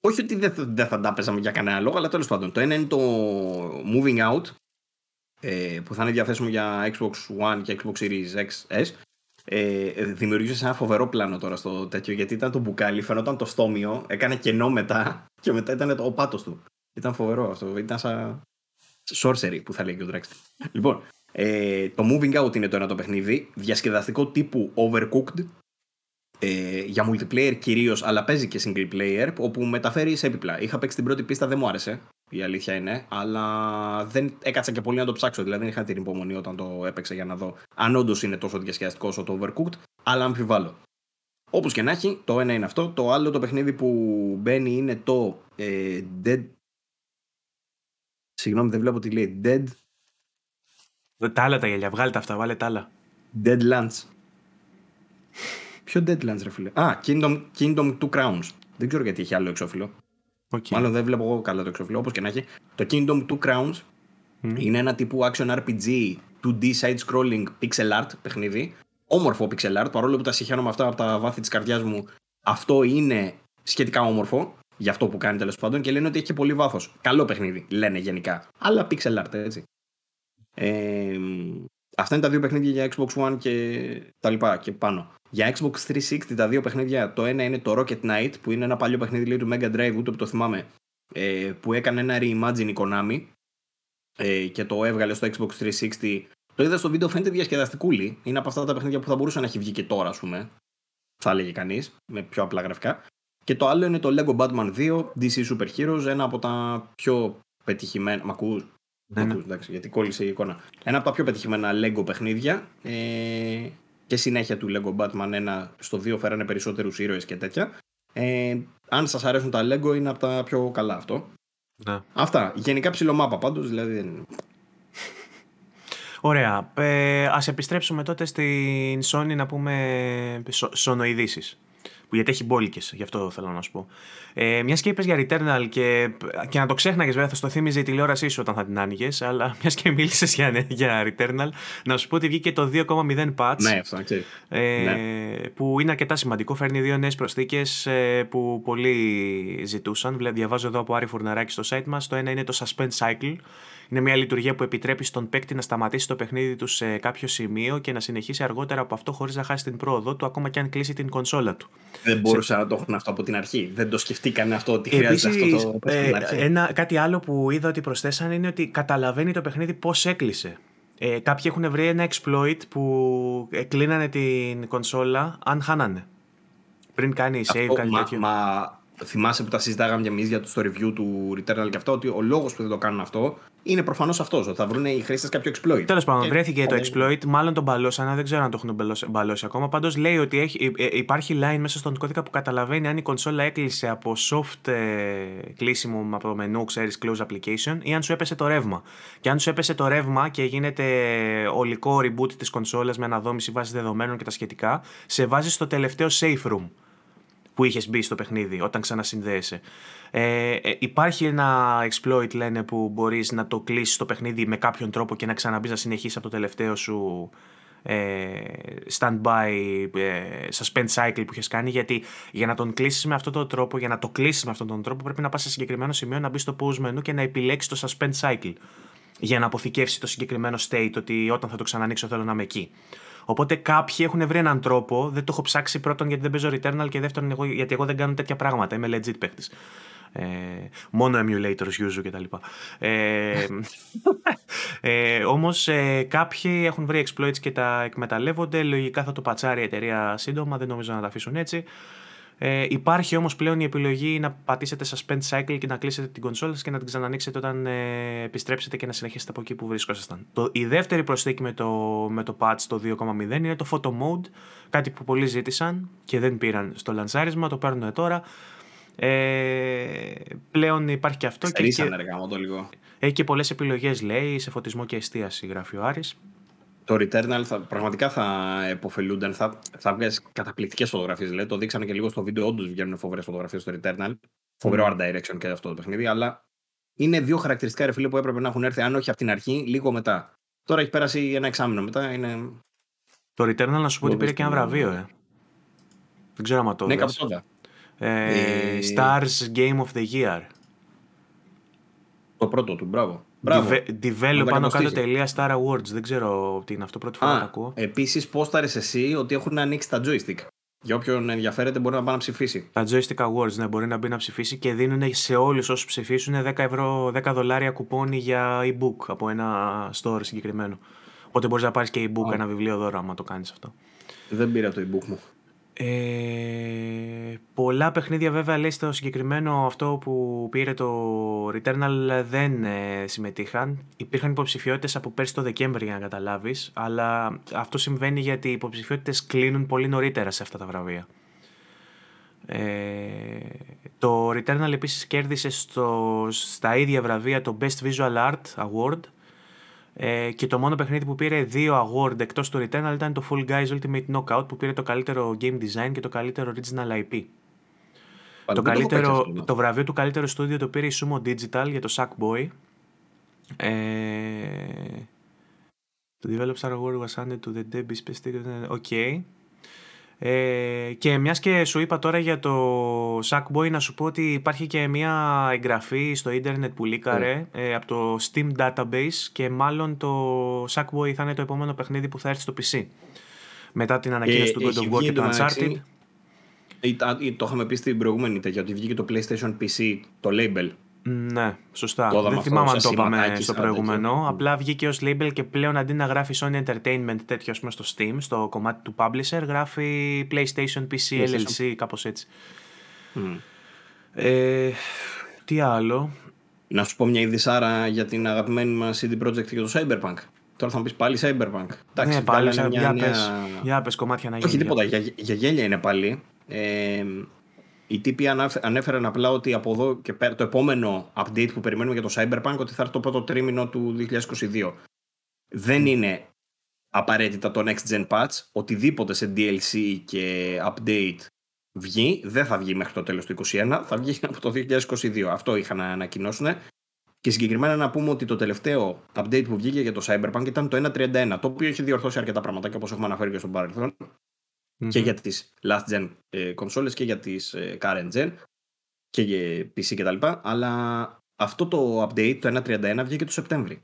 όχι ότι δεν, δεν θα τα παίζαμε για κανένα λόγο, αλλά τέλος πάντων. Το ένα είναι το Moving Out, ε, που θα είναι διαθέσιμο για Xbox One και Xbox Series X, S, ε, δημιουργήσε ένα φοβερό πλάνο τώρα στο τέτοιο γιατί ήταν το μπουκάλι, φαινόταν το στόμιο, έκανε κενό μετά και μετά ήταν το, ο πάτος του. Ήταν φοβερό αυτό. Ήταν σαν sorcery που θα λέει και ο Drexler. λοιπόν, ε, το Moving Out είναι το ένα το παιχνίδι. Διασκεδαστικό τύπου Overcooked. Ε, για multiplayer κυρίως, αλλά παίζει και single player, όπου μεταφέρεις σε έπιπλα. Είχα παίξει την πρώτη πίστα, δεν μου άρεσε η αλήθεια είναι. Αλλά δεν έκατσα και πολύ να το ψάξω. Δηλαδή δεν είχα την υπομονή όταν το έπαιξα για να δω αν όντως είναι τόσο διασκεδαστικό όσο το Overcooked. Αλλά αμφιβάλλω. Όπως και να έχει, το ένα είναι αυτό. Το άλλο το παιχνίδι που μπαίνει είναι το ε, Dead. Συγγνώμη, δεν βλέπω τι λέει. Dead. Τα άλλα τα γελιά, βγάλε τα αυτά, βάλε τα άλλα. Deadlands. Ποιο Deadlands, ρε φίλε; Α, Kingdom, Kingdom Two Crowns. Δεν ξέρω γιατί έχει άλλο εξώφυλλο. Okay. Μάλλον δεν βλέπω εγώ καλά το εξώφυλλο. Όπως και να έχει. Το Kingdom Two Crowns είναι ένα τύπου action RPG 2D side scrolling pixel art παιχνίδι. Όμορφο pixel art, παρόλο που τα συγχαίρω με αυτά από τα βάθη της καρδιάς μου. Αυτό είναι σχετικά όμορφο για αυτό που κάνει τέλος πάντων και λένε ότι έχει και πολύ βάθος. Καλό παιχνίδι, λένε γενικά. Αλλά pixel art, έτσι. Ε, αυτά είναι τα δύο παιχνίδια για Xbox One και τα λοιπά και πάνω. Για Xbox 360 τα δύο παιχνίδια, το ένα είναι το Rocket Knight που είναι ένα παλιό παιχνίδι λέει, του Mega Drive, ούτε που το θυμάμαι, ε, που έκανε ένα reimagine η Konami ε, και το έβγαλε στο Xbox 360. Το είδα στο βίντεο, φαίνεται διασκεδαστικούλη. Είναι από αυτά τα παιχνίδια που θα μπορούσε να έχει βγει και τώρα, ας πούμε. Θα έλεγε κανείς, με πιο απλά γραφικά. Και το άλλο είναι το Lego Batman 2, DC Super Heroes, ένα από τα πιο πετυχημένα. Μ' ακούς, ναι, ναι. εντάξει, γιατί κόλλησε η εικόνα. Ένα από τα πιο πετυχημένα Lego παιχνίδια. Ε, και συνέχεια του Lego Batman 1 στο 2 φέρανε περισσότερους ήρωες και τέτοια. Ε, αν σας αρέσουν τα Lego είναι από τα πιο καλά αυτό. Ναι. Αυτά. Γενικά ψιλομάπα πάντως, δηλαδή Ωραία. Ε, ας επιστρέψουμε τότε στην Sony να πούμε σονοειδήσεις γιατί έχει μπόλικες, γι' αυτό θέλω να σου πω. Ε, μιας και είπες για Returnal και, και να το ξέχναγες, βέβαια, θα στο θύμιζε η τηλεόρασή σου όταν θα την άνοιγες. Αλλά μιας και μίλησες για, για Returnal, να σου πω ότι βγήκε το 2,0 patch. Ναι, αυτό, ε, ναι. Που είναι αρκετά σημαντικό. Φέρνει δύο νέες προσθήκες ε, που πολλοί ζητούσαν. Διαβάζω εδώ από Άρη Φουρναράκη στο site μας. Το ένα είναι το Suspend Cycle είναι μια λειτουργία που επιτρέπει στον παίκτη να σταματήσει το παιχνίδι του σε κάποιο σημείο και να συνεχίσει αργότερα από αυτό χωρίς να χάσει την πρόοδο του, ακόμα και αν κλείσει την κονσόλα του. Δεν μπορούσα να το έχουν αυτό από την αρχή. Δεν το σκεφτήκανε αυτό ότι χρειάζεται αυτό το παιχνίδι. Ε, ένα, κάτι άλλο που είδα ότι προσθέσαν είναι ότι καταλαβαίνει το παιχνίδι πώς έκλεισε. Ε, κάποιοι έχουν βρει ένα exploit που κλείνανε την κονσόλα αν χάνανε. Πριν κάνει save, κάτι τέτοιο. Μα θυμάσαι που τα συζητάγαμε εμείς για το στο review του Returnal και αυτό, ότι ο λόγος που δεν το κάνουν αυτό είναι προφανώς αυτός, ότι θα βρουν οι χρήστες κάποιο exploit. Τέλος πάντων, βρέθηκε το exploit, μάλλον τον μπαλώσαν, δεν ξέρω αν το έχουν μπαλώσει ακόμα. Πάντως λέει ότι έχει, ε, ε, υπάρχει line μέσα στον κώδικα που καταλαβαίνει αν η κονσόλα έκλεισε από soft ε, κλείσιμο από το μενού, ξέρεις, close application, ή αν σου έπεσε το ρεύμα. Και αν σου έπεσε το ρεύμα και γίνεται ολικό reboot της κονσόλας με αναδόμηση βάσης δεδομένων και τα σχετικά, σε βάζει στο τελευταίο safe room που είχες μπει στο παιχνίδι όταν ξανασυνδέεσαι. Ε, ε, υπάρχει ένα exploit λένε που μπορείς να το κλείσεις το παιχνίδι με κάποιον τρόπο και να ξαναμπείς να συνεχίσεις από το τελευταίο σου ε, standby ε, suspend cycle που έχει κάνει γιατί για να τον κλείσεις με αυτόν τον τρόπο, για να το κλείσεις με αυτόν τον τρόπο πρέπει να πας σε συγκεκριμένο σημείο να μπεις στο pause menu και να επιλέξεις το suspend cycle για να αποθηκεύσεις το συγκεκριμένο state ότι όταν θα το ξανανοίξω θέλω να είμαι εκεί. Οπότε κάποιοι έχουν βρει έναν τρόπο. Δεν το έχω ψάξει πρώτον γιατί δεν παίζω Returnal και δεύτερον εγώ, γιατί εγώ δεν κάνω τέτοια πράγματα. Είμαι legit παίχτη. Ε, μόνο emulators user κτλ. Ε, ε, όμως ε, κάποιοι έχουν βρει exploits και τα εκμεταλλεύονται. Λογικά θα το πατσάρει η εταιρεία σύντομα. Δεν νομίζω να τα αφήσουν έτσι. Ε, υπάρχει όμως πλέον η επιλογή να πατήσετε suspend cycle και να κλείσετε την κονσόλα και να την ξανανοίξετε όταν ε, επιστρέψετε και να συνεχίσετε από εκεί που βρίσκοσασταν. Το, η δεύτερη προσθήκη με το, με το patch το 2.0 είναι το photo mode, κάτι που πολλοί ζήτησαν και δεν πήραν στο λανσάρισμα, το παίρνουν τώρα. Ε, πλέον υπάρχει και αυτό. και, και, το λίγο. Έχει και πολλές επιλογές λέει σε φωτισμό και εστίαση γράφει ο Άρης το Returnal θα, πραγματικά θα επωφελούνταν. Θα, θα βγάζει καταπληκτικές φωτογραφίες. Δηλαδή, το δείξανε και λίγο στο βίντεο. Όντως βγαίνουν φοβερές φωτογραφίες στο Returnal. Φοβερό art direction και αυτό το παιχνίδι. Αλλά είναι δύο χαρακτηριστικά ρε φίλε που έπρεπε να έχουν έρθει, αν όχι από την αρχή, λίγο μετά. Τώρα έχει πέρασει ένα εξάμεινο μετά. Είναι... Το Returnal, να σου πω ότι πήρε και ένα βραβείο, ε. Δεν ξέρω αν το Ναι, κάπου τότε. Ε, ε, Stars Game of the Year. Το πρώτο του, μπράβο. Develop πάνω κάτω τελεία Star Awards. Δεν ξέρω τι είναι αυτό, πρώτη φορά το ακούω. Επίσης, πόσταρες εσύ ότι έχουν ανοίξει τα joystick. Για όποιον ενδιαφέρεται μπορεί να πάει να ψηφίσει. Τα Joystick Awards, ναι, μπορεί να μπει να ψηφίσει και δίνουν σε όλους όσους ψηφίσουν 10, ευρώ, 10 δολάρια κουπόνι για e-book από ένα store συγκεκριμένο. Οπότε μπορείς να πάρεις και e-book, ένα βιβλίο δώρο, άμα το κάνεις αυτό. Δεν πήρα το e-book μου. Ε, πολλά παιχνίδια βέβαια λέει στο συγκεκριμένο αυτό που πήρε το Returnal δεν ε, συμμετείχαν. Υπήρχαν υποψηφιότητες από πέρσι το Δεκέμβρη για να καταλάβεις, αλλά αυτό συμβαίνει γιατί οι υποψηφιότητες κλείνουν πολύ νωρίτερα σε αυτά τα βραβεία. Ε, το Returnal επίσης κέρδισε στο, στα ίδια βραβεία το Best Visual Art Award ε, και το μόνο παιχνίδι που πήρε δύο award εκτός του Returnal ήταν το Fall Guys Ultimate Knockout που πήρε το καλύτερο game design και το καλύτερο original IP. το, καλύτερο, το βραβείο του καλύτερου στούντιο το πήρε η Sumo Digital για το Sackboy. Ε, το developer award was handed to the Debbie Specific. OK. Okay. Ε, και μιας και σου είπα τώρα για το Sackboy να σου πω ότι υπάρχει και μια εγγραφή στο ίντερνετ που λίκαρε mm. ε, από το Steam Database και μάλλον το Sackboy θα είναι το επόμενο παιχνίδι που θα έρθει στο PC μετά την ανακοίνωση ε, του God of War και του Uncharted. Το είχαμε πει στην προηγούμενη τέτοια ότι βγήκε το PlayStation PC το label ναι, σωστά. Δεν θυμάμαι αν το είπαμε στο προηγούμενο. Απλά βγήκε ως label και πλέον αντί να γράφει Sony Entertainment τέτοιο πούμε, στο Steam, στο κομμάτι του publisher, γράφει PlayStation PC LLC, κάπως έτσι. Ε, τι άλλο; Να σου πω μια ειδισάρα για την αγαπημένη μας CD Projekt και το Cyberpunk. Τώρα θα μου πεις πάλι Cyberpunk. Εντάξει, ναι, πάλι. Μια για, νέα... πες, για πες κομμάτια να γίνει. Όχι τίποτα, για, για γέλια είναι πάλι. Ε, οι τύποι ανέφεραν απλά ότι από εδώ και πέρα το επόμενο update που περιμένουμε για το Cyberpunk ότι θα έρθει το πρώτο τρίμηνο του 2022. Δεν είναι απαραίτητα το next gen patch. Οτιδήποτε σε DLC και update βγει, δεν θα βγει μέχρι το τέλος του 2021, θα βγει από το 2022. Αυτό είχαν να ανακοινώσουν. Και συγκεκριμένα να πούμε ότι το τελευταίο update που βγήκε για το Cyberpunk ήταν το 1.31, το οποίο έχει διορθώσει αρκετά πράγματα και όπως έχουμε αναφέρει και στον παρελθόν και για τις last gen ε, και για τις ε, current gen και για PC κτλ. Αλλά αυτό το update, το 1.31, βγήκε το Σεπτέμβρη.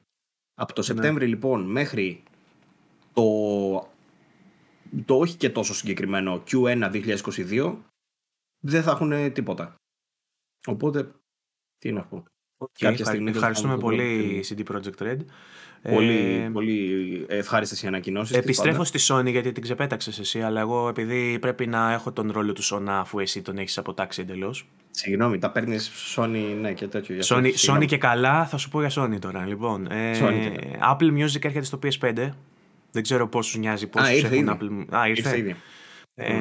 Από το ναι. Σεπτέμβρη λοιπόν μέχρι το, το όχι και τόσο συγκεκριμένο Q1 2022 δεν θα έχουν τίποτα. Οπότε, τι να πω. Okay, ευχαριστούμε πολύ CD Projekt Red. Πολύ, ε, πολύ ευχάριστες οι ανακοινώσεις. Επιστρέφω στη Sony γιατί την ξεπέταξες εσύ, αλλά εγώ επειδή πρέπει να έχω τον ρόλο του Sony αφού εσύ τον έχεις αποτάξει εντελώς. Συγγνώμη, τα παίρνεις Sony ναι, και τέτοιο. Sony, Sony και καλά, θα σου πω για Sony τώρα. Λοιπόν, ε, Apple Music έρχεται στο PS5. Δεν ξέρω πόσους νοιάζει, πόσους έχουν ήδη. Apple. Α, ήρθε. ήρθε ήδη. Ε,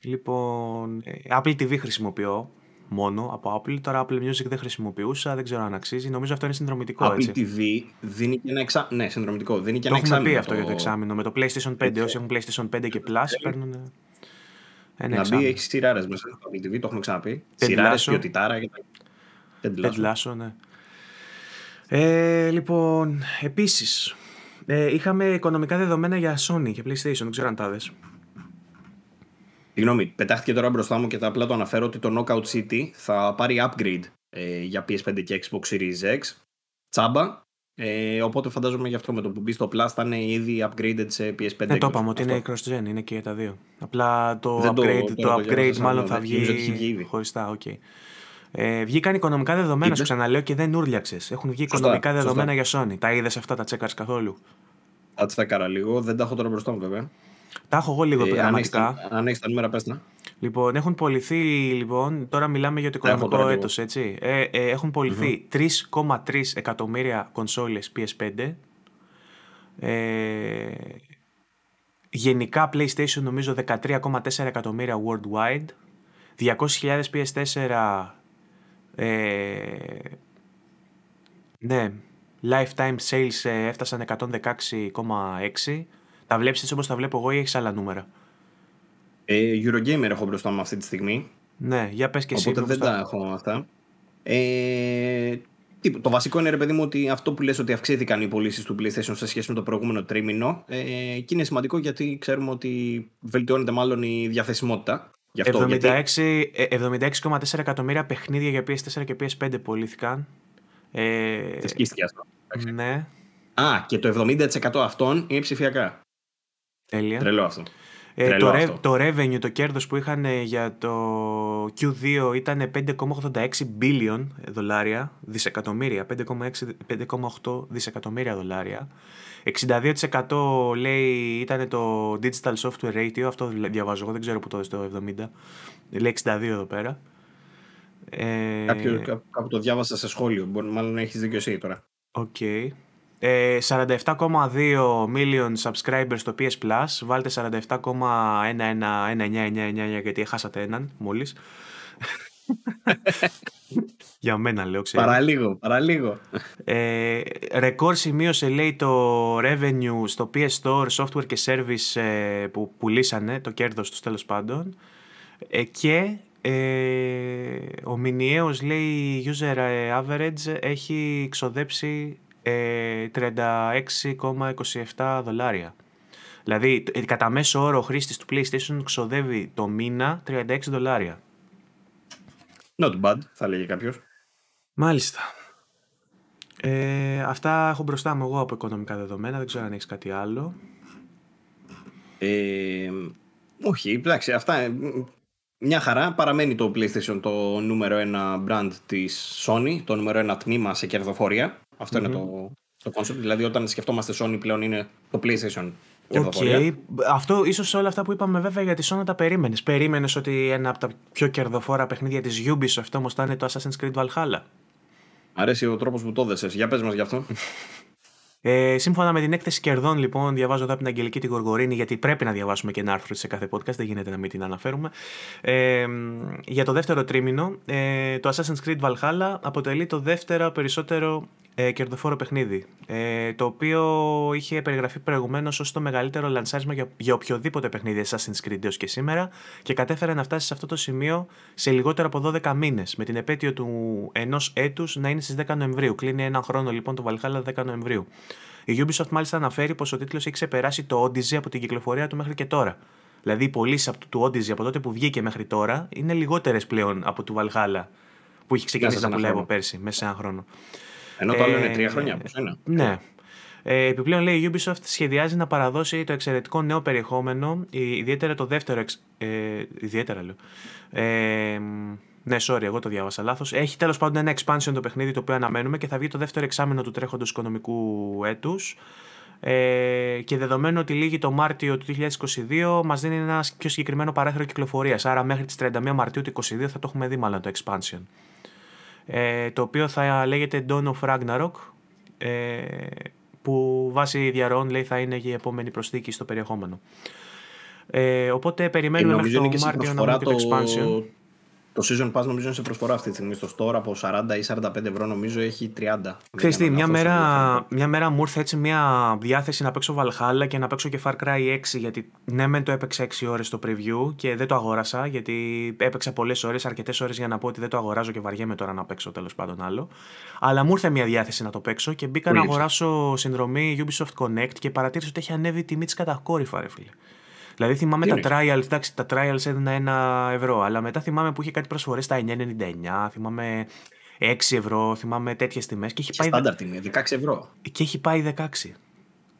λοιπόν, ε, Apple TV χρησιμοποιώ μόνο από Apple. Τώρα Apple Music δεν χρησιμοποιούσα, δεν ξέρω αν αξίζει. Νομίζω αυτό είναι συνδρομητικό. Apple έτσι. TV δίνει και ένα εξάμεινο. Ναι, συνδρομητικό. Δίνει και το ένα έχουμε πει αυτό για το εξάμεινο. Με το PlayStation 5, όσοι έχουν PlayStation 5 και Plus, παίρνουν. Ένα να μπει, έχει σειράρες μέσα στο Apple TV, το έχουμε ξαναπεί. Σειράρες, ποιοτητάρα και τα. ναι. Ε, λοιπόν, επίσης, ε, είχαμε οικονομικά δεδομένα για Sony και PlayStation, δεν ξέρω αν τα δες. Συγγνώμη, πετάχτηκε τώρα μπροστά μου και θα απλά το αναφέρω ότι το Knockout City θα πάρει upgrade ε, για PS5 και Xbox Series X. Τσάμπα. Ε, οπότε φαντάζομαι γι' αυτό με το που μπει στο Plus θα είναι ήδη upgraded σε PS5. Δεν το είπαμε ότι είναι cross-gen, είναι και για τα δύο. Απλά το upgrade, το, το, upgrade μάλλον θα βγει χωριστά. Okay. Ε, βγήκαν οικονομικά δεδομένα, σου ξαναλέω και δεν ούρλιαξε. Έχουν βγει σωστά, οικονομικά δεδομένα για Sony. Τα είδε αυτά, τα τσέκαρ καθόλου. Θα τσέκαρα λίγο, δεν τα έχω τώρα μπροστά μου βέβαια. Τα έχω εγώ λίγο ε, πραγματικά. Αν έχεις τα νούμερα, πες Λοιπόν, έχουν πωληθεί, λοιπόν, τώρα μιλάμε για το οικονομικό έτος, έτσι. Ε, ε, έχουν πωληθεί 3,3 εκατομμύρια κονσόλες PS5. Ε, γενικά PlayStation νομίζω 13,4 εκατομμύρια worldwide. 200.000 PS4 ες, ναι, lifetime sales ε, έφτασαν 116,6 τα βλέπεις έτσι όπως τα βλέπω εγώ ή έχεις άλλα νούμερα; Ε, Eurogamer έχω μπροστά μου αυτή τη στιγμή. Ναι, για πες και εσύ. Οπότε δεν τα έχω αυτά. Ε, το βασικό είναι ρε παιδί μου ότι αυτό που λες ότι αυξήθηκαν οι πωλήσεις του PlayStation σε σχέση με το προηγούμενο τρίμηνο ε, και είναι σημαντικό γιατί ξέρουμε ότι βελτιώνεται μάλλον η διαθεσιμότητα. 76,4 76 εκατομμύρια παιχνίδια για PS4 και PS5 πωλήθηκαν. Ε, αυτό. Ναι. Α, και το 70% αυτών είναι ψηφιακά. Τέλεια. Τρελό αυτό. Ε, το, αυτό. το revenue, το κέρδος που είχαν για το Q2 ήταν 5,86 billion δολάρια, δισεκατομμύρια, 5,8 δισεκατομμύρια δολάρια. 62% λέει ήταν το digital software ratio, αυτό διαβάζω εγώ, δεν ξέρω που το στο 70. Λέει 62 εδώ πέρα. Ε... Κάποιο, κάπου το διάβασα σε σχόλιο, μπορεί μάλλον να έχεις δίκιο εσύ τώρα. OK. Okay. 47,2 million subscribers στο PS Plus. Βάλτε 47,11999 γιατί χάσατε έναν μόλις. Για μένα λέω, ξέρω. Παραλίγο, παραλίγο. Ε, ρεκόρ σημείωσε λέει το revenue στο PS Store, software και service ε, που πουλήσανε, το κέρδος τους τέλος πάντων. Ε, και ε, ο μηνιαίος λέει user average έχει ξοδέψει ε, 36,27 δολάρια. Δηλαδή, κατά μέσο όρο ο χρήστης του PlayStation ξοδεύει το μήνα 36 δολάρια. Not bad, θα λέγει κάποιος. Μάλιστα. Ε, αυτά έχω μπροστά μου εγώ από οικονομικά δεδομένα. Δεν ξέρω αν έχεις κάτι άλλο. Ε, όχι, εντάξει, αυτά ε, μια χαρά. Παραμένει το PlayStation το νούμερο ένα brand της Sony, το νούμερο ένα τμήμα σε κερδοφορία. Είναι το, το concept. Δηλαδή, όταν σκεφτόμαστε Sony πλέον είναι το PlayStation Okay. Αυτό ίσως όλα αυτά που είπαμε βέβαια για τη Sony τα περίμενες. Περίμενες ότι ένα από τα πιο κερδοφόρα παιχνίδια της Ubisoft όμως θα είναι το Assassin's Creed Valhalla. Αρέσει ο τρόπος που το έδεσες. Για πες μας γι' αυτό. Ε, σύμφωνα με την έκθεση κερδών, λοιπόν, διαβάζω εδώ από την Αγγελική την Γοργορίνη, γιατί πρέπει να διαβάσουμε και ένα άρθρο σε κάθε podcast, δεν γίνεται να μην την αναφέρουμε. Ε, για το δεύτερο τρίμηνο, ε, το Assassin's Creed Valhalla αποτελεί το δεύτερο περισσότερο ε, κερδοφόρο παιχνίδι. Ε, το οποίο είχε περιγραφεί προηγουμένως ως το μεγαλύτερο λανσάρισμα για, για οποιοδήποτε παιχνίδι Assassin's Creed έως και σήμερα και κατέφερε να φτάσει σε αυτό το σημείο σε λιγότερο από 12 μήνες, με την επέτειο του ενός έτους να είναι στις 10 Νοεμβρίου. Κλείνει ένα χρόνο λοιπόν το Valhalla 10 Νοεμβρίου. Η Ubisoft μάλιστα αναφέρει πως ο τίτλος έχει ξεπεράσει το Odyssey από την κυκλοφορία του μέχρι και τώρα. Δηλαδή οι πωλήσει του Odyssey από τότε που βγήκε μέχρι τώρα είναι λιγότερες πλέον από του Valhalla που έχει ξεκινήσει να πουλάει πέρσι, μέσα σε ένα χρόνο. Ενώ το άλλο είναι τρία χρόνια. Πώς είναι. Ναι. Ε, επιπλέον λέει η Ubisoft σχεδιάζει να παραδώσει το εξαιρετικό νέο περιεχόμενο, ιδιαίτερα το δεύτερο. Εξ, ε, ιδιαίτερα λέω. Ε, ναι, sorry, εγώ το διάβασα λάθος. Έχει τέλος πάντων ένα expansion το παιχνίδι το οποίο αναμένουμε και θα βγει το δεύτερο εξάμενο του τρέχοντος οικονομικού έτους. Ε, και δεδομένου ότι λύγει το Μάρτιο του 2022, μας δίνει ένα πιο συγκεκριμένο παράθυρο κυκλοφορίας. Άρα μέχρι τις 31 Μαρτίου του 2022 θα το έχουμε δει μάλλον το expansion ε, το οποίο θα λέγεται Dawn of Ragnarok ε, που βάσει διαρροών λέει θα είναι και η επόμενη προσθήκη στο περιεχόμενο. Ε, οπότε περιμένουμε μέχρι το Μάρτιο να το expansion. Το Season Pass νομίζω είναι σε προσφορά αυτή τη στιγμή στο store από 40 ή 45 ευρώ νομίζω έχει 30. Ξέρεις τι, μια μέρα, μια μέρα μου ήρθε έτσι μια διάθεση να παίξω Valhalla και να παίξω και Far Cry 6 γιατί ναι μεν το έπαιξα 6 ώρες στο preview και δεν το αγόρασα γιατί έπαιξα πολλές ώρες, αρκετές ώρες για να πω ότι δεν το αγοράζω και βαριέμαι τώρα να παίξω τέλος πάντων άλλο. Αλλά μου ήρθε μια διάθεση να το παίξω και μπήκα να αγοράσω συνδρομή Ubisoft Connect και παρατήρησα ότι έχει ανέβει η τιμή της κατακόρυφα ρε φίλε. Δηλαδή θυμάμαι τα trials, εντάξει, τα trials έδινα ένα ευρώ, αλλά μετά θυμάμαι που είχε κάτι προσφορές στα 9,99, θυμάμαι 6 ευρώ, θυμάμαι τέτοιες τιμές. Και έχει πάει. Στάνταρ τιμή, 16 ευρώ. Και έχει πάει 16.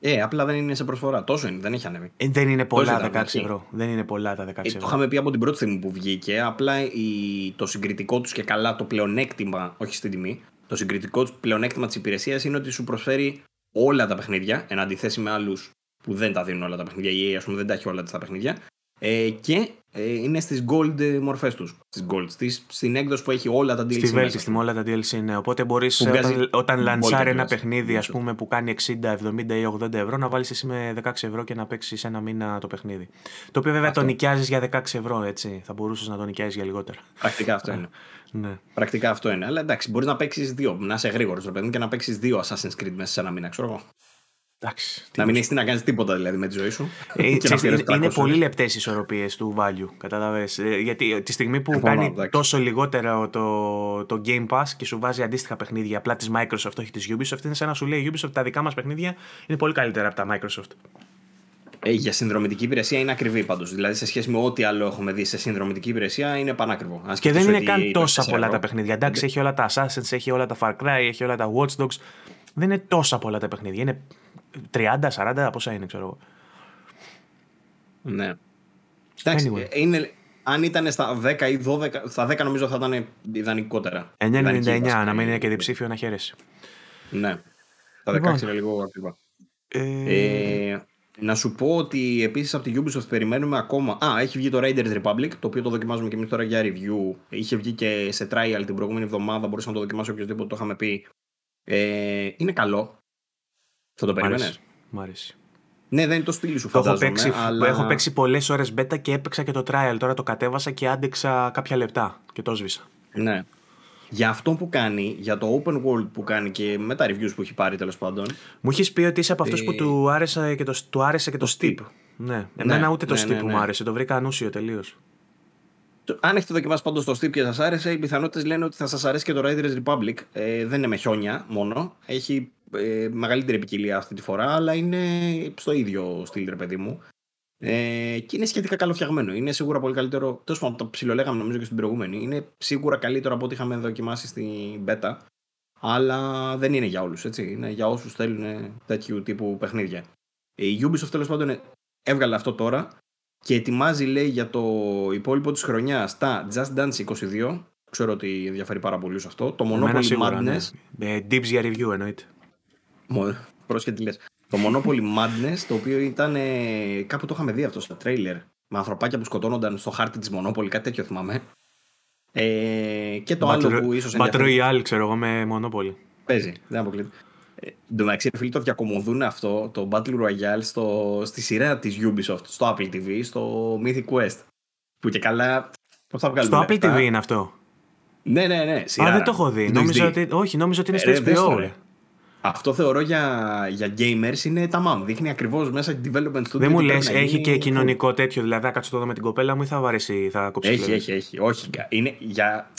Ε, απλά δεν είναι σε προσφορά. Τόσο είναι, δεν έχει ανέβει. Ε, δεν είναι πολλά τα 16 ευρώ. Δεν είναι πολλά τα 16 ευρώ. Ε, το είχαμε πει από την πρώτη στιγμή που βγήκε. Απλά η, το συγκριτικό τους και καλά το πλεονέκτημα, όχι στην τιμή, το συγκριτικό τους πλεονέκτημα της υπηρεσίας είναι ότι σου προσφέρει όλα τα παιχνίδια εν αντιθέσει με άλλους που δεν τα δίνουν όλα τα παιχνίδια. Η EA, ας πούμε, δεν τα έχει όλα τα παιχνίδια. Ε, και ε, είναι στις gold ε, μορφές τους. Στις gold, στις, στην έκδοση που έχει όλα τα DLC. Στη βέλτιστη με όλα τα DLC, ναι. Οπότε μπορείς όταν, όταν λανσάρει ένα παιχνίδι ας πούμε, που κάνει 60, 70 ή 80 ευρώ να βάλεις εσύ με 16 ευρώ και να παίξεις ένα μήνα το παιχνίδι. Το οποίο βέβαια αυτό. το νοικιάζεις για 16 ευρώ, έτσι. Θα μπορούσες να το νοικιάζεις για λιγότερα. Πρακτικά αυτό είναι. ναι. Πρακτικά αυτό είναι. Αλλά εντάξει, μπορείς να παίξεις δύο. Να είσαι γρήγορος στο παιδί και να παίξεις δύο Assassin's Creed μέσα σε ένα μήνα, ξέρω εγώ. Εντάξει, να μην έχεις να κάνεις τίποτα δηλαδή με τη ζωή σου. Ε, είναι, είναι πολύ λεπτές οι ισορροπίες του value. Κατάλαβες. Ε, γιατί τη στιγμή που κάνει τόσο λιγότερο το, το Game Pass και σου βάζει αντίστοιχα παιχνίδια απλά της Microsoft, όχι της Ubisoft, είναι σαν να σου λέει η Ubisoft τα δικά μας παιχνίδια είναι πολύ καλύτερα από τα Microsoft. Ε, για συνδρομητική υπηρεσία είναι ακριβή πάντως. Δηλαδή σε σχέση με ό,τι άλλο έχουμε δει σε συνδρομητική υπηρεσία είναι πανάκριβο. και δεν είναι καν τόσα πολλά τα παιχνίδια. Εντάξει, έχει όλα τα Assassin's, έχει όλα τα Far Cry, έχει όλα τα Watch Dogs. Δεν είναι τόσα πολλά τα παιχνίδια. Είναι 30, 40, πόσα είναι, ξέρω εγώ. Ναι. Εντάξει, anyway. είναι, αν ήταν στα 10 ή 12, στα 10 νομίζω θα ήταν ιδανικότερα. 9,99 να μην είναι και διψήφιο να χαίρεσαι. Ναι. Τα 16 λοιπόν. είναι λίγο ακριβά. Ε... Ε, να σου πω ότι επίσης από τη Ubisoft περιμένουμε ακόμα. Α, έχει βγει το Raiders Republic, το οποίο το δοκιμάζουμε και εμείς τώρα για review. Είχε βγει και σε trial την προηγούμενη εβδομάδα, μπορούσε να το δοκιμάσει οποιοδήποτε το είχαμε πει. Ε, είναι καλό. Θα το περίμενε. Μ' αρέσει. Ναι, δεν είναι το στυλ σου, φαντάζομαι. Έχω παίξει, αλλά... έχω παίξει πολλές ώρες beta και έπαιξα και το trial. Τώρα το κατέβασα και άντεξα κάποια λεπτά και το σβήσα. Ναι. Για αυτό που κάνει, για το open world που κάνει και με τα reviews που έχει πάρει τέλος πάντων. Μου έχεις πει ότι είσαι από αυτούς ε... που του άρεσε και το, του άρεσε και το, το steep. Ναι. Εμένα ναι, ούτε το ναι, steep ναι, ναι. μου άρεσε. Το βρήκα ανούσιο τελείως. Αν έχετε δοκιμάσει πάντως το Steam και σας άρεσε, οι πιθανότητες λένε ότι θα σας αρέσει και το Riders Republic. Ε, δεν είναι με χιόνια μόνο. Έχει ε, μεγαλύτερη ποικιλία αυτή τη φορά, αλλά είναι στο ίδιο στυλ, ρε παιδί μου. Ε, και είναι σχετικά καλοφτιαγμένο. Είναι σίγουρα πολύ καλύτερο. Τέλος πάντων, το ψιλολέγαμε νομίζω και στην προηγούμενη. Είναι σίγουρα καλύτερο από ό,τι είχαμε δοκιμάσει στην beta. Αλλά δεν είναι για όλους. Είναι για όσους θέλουν τέτοιου τύπου παιχνίδια. Η Ubisoft τέλος πάντων έβγαλε αυτό τώρα και ετοιμάζει λέει για το υπόλοιπο της χρονιάς τα Just Dance 22 ξέρω ότι ενδιαφέρει πάρα πολύ σε αυτό. Το Monopoly σίγουρα, Madness. Ναι. Dips για review εννοείται. Πρόσχετη λες. Το Monopoly Madness το οποίο ήταν ε, κάπου το είχαμε δει αυτό στο τρέιλερ με ανθρωπάκια που σκοτώνονταν στο χάρτη της Monopoly κάτι τέτοιο θυμάμαι. Ε, και το άλλο που ίσως ενδιαφέρει Battle ξέρω εγώ με Monopoly. Παίζει δεν αποκλείται Εν τω μεταξύ, φίλοι το διακομωδούν αυτό το Battle Royale στο, στη σειρά της Ubisoft, στο Apple TV, στο Mythic Quest. Που και καλά. Πώς θα βγάλουμε. Στο Apple TV είναι αυτό. Ναι, ναι, ναι. Σειρά. Α, δεν το έχω δει. Νόμιζα ότι, όχι, νόμιζα ότι είναι στο ε, HBO. Αυτό θεωρώ για, για gamers είναι τα μάμ. Δείχνει ακριβώς μέσα την development studio. Δεν μου λες, έχει και κοινωνικό τέτοιο. Δηλαδή, θα κάτσω το δω με την κοπέλα μου ή θα βαρέσει, θα κόψει. Έχει, έχει, έχει. Όχι. Είναι για...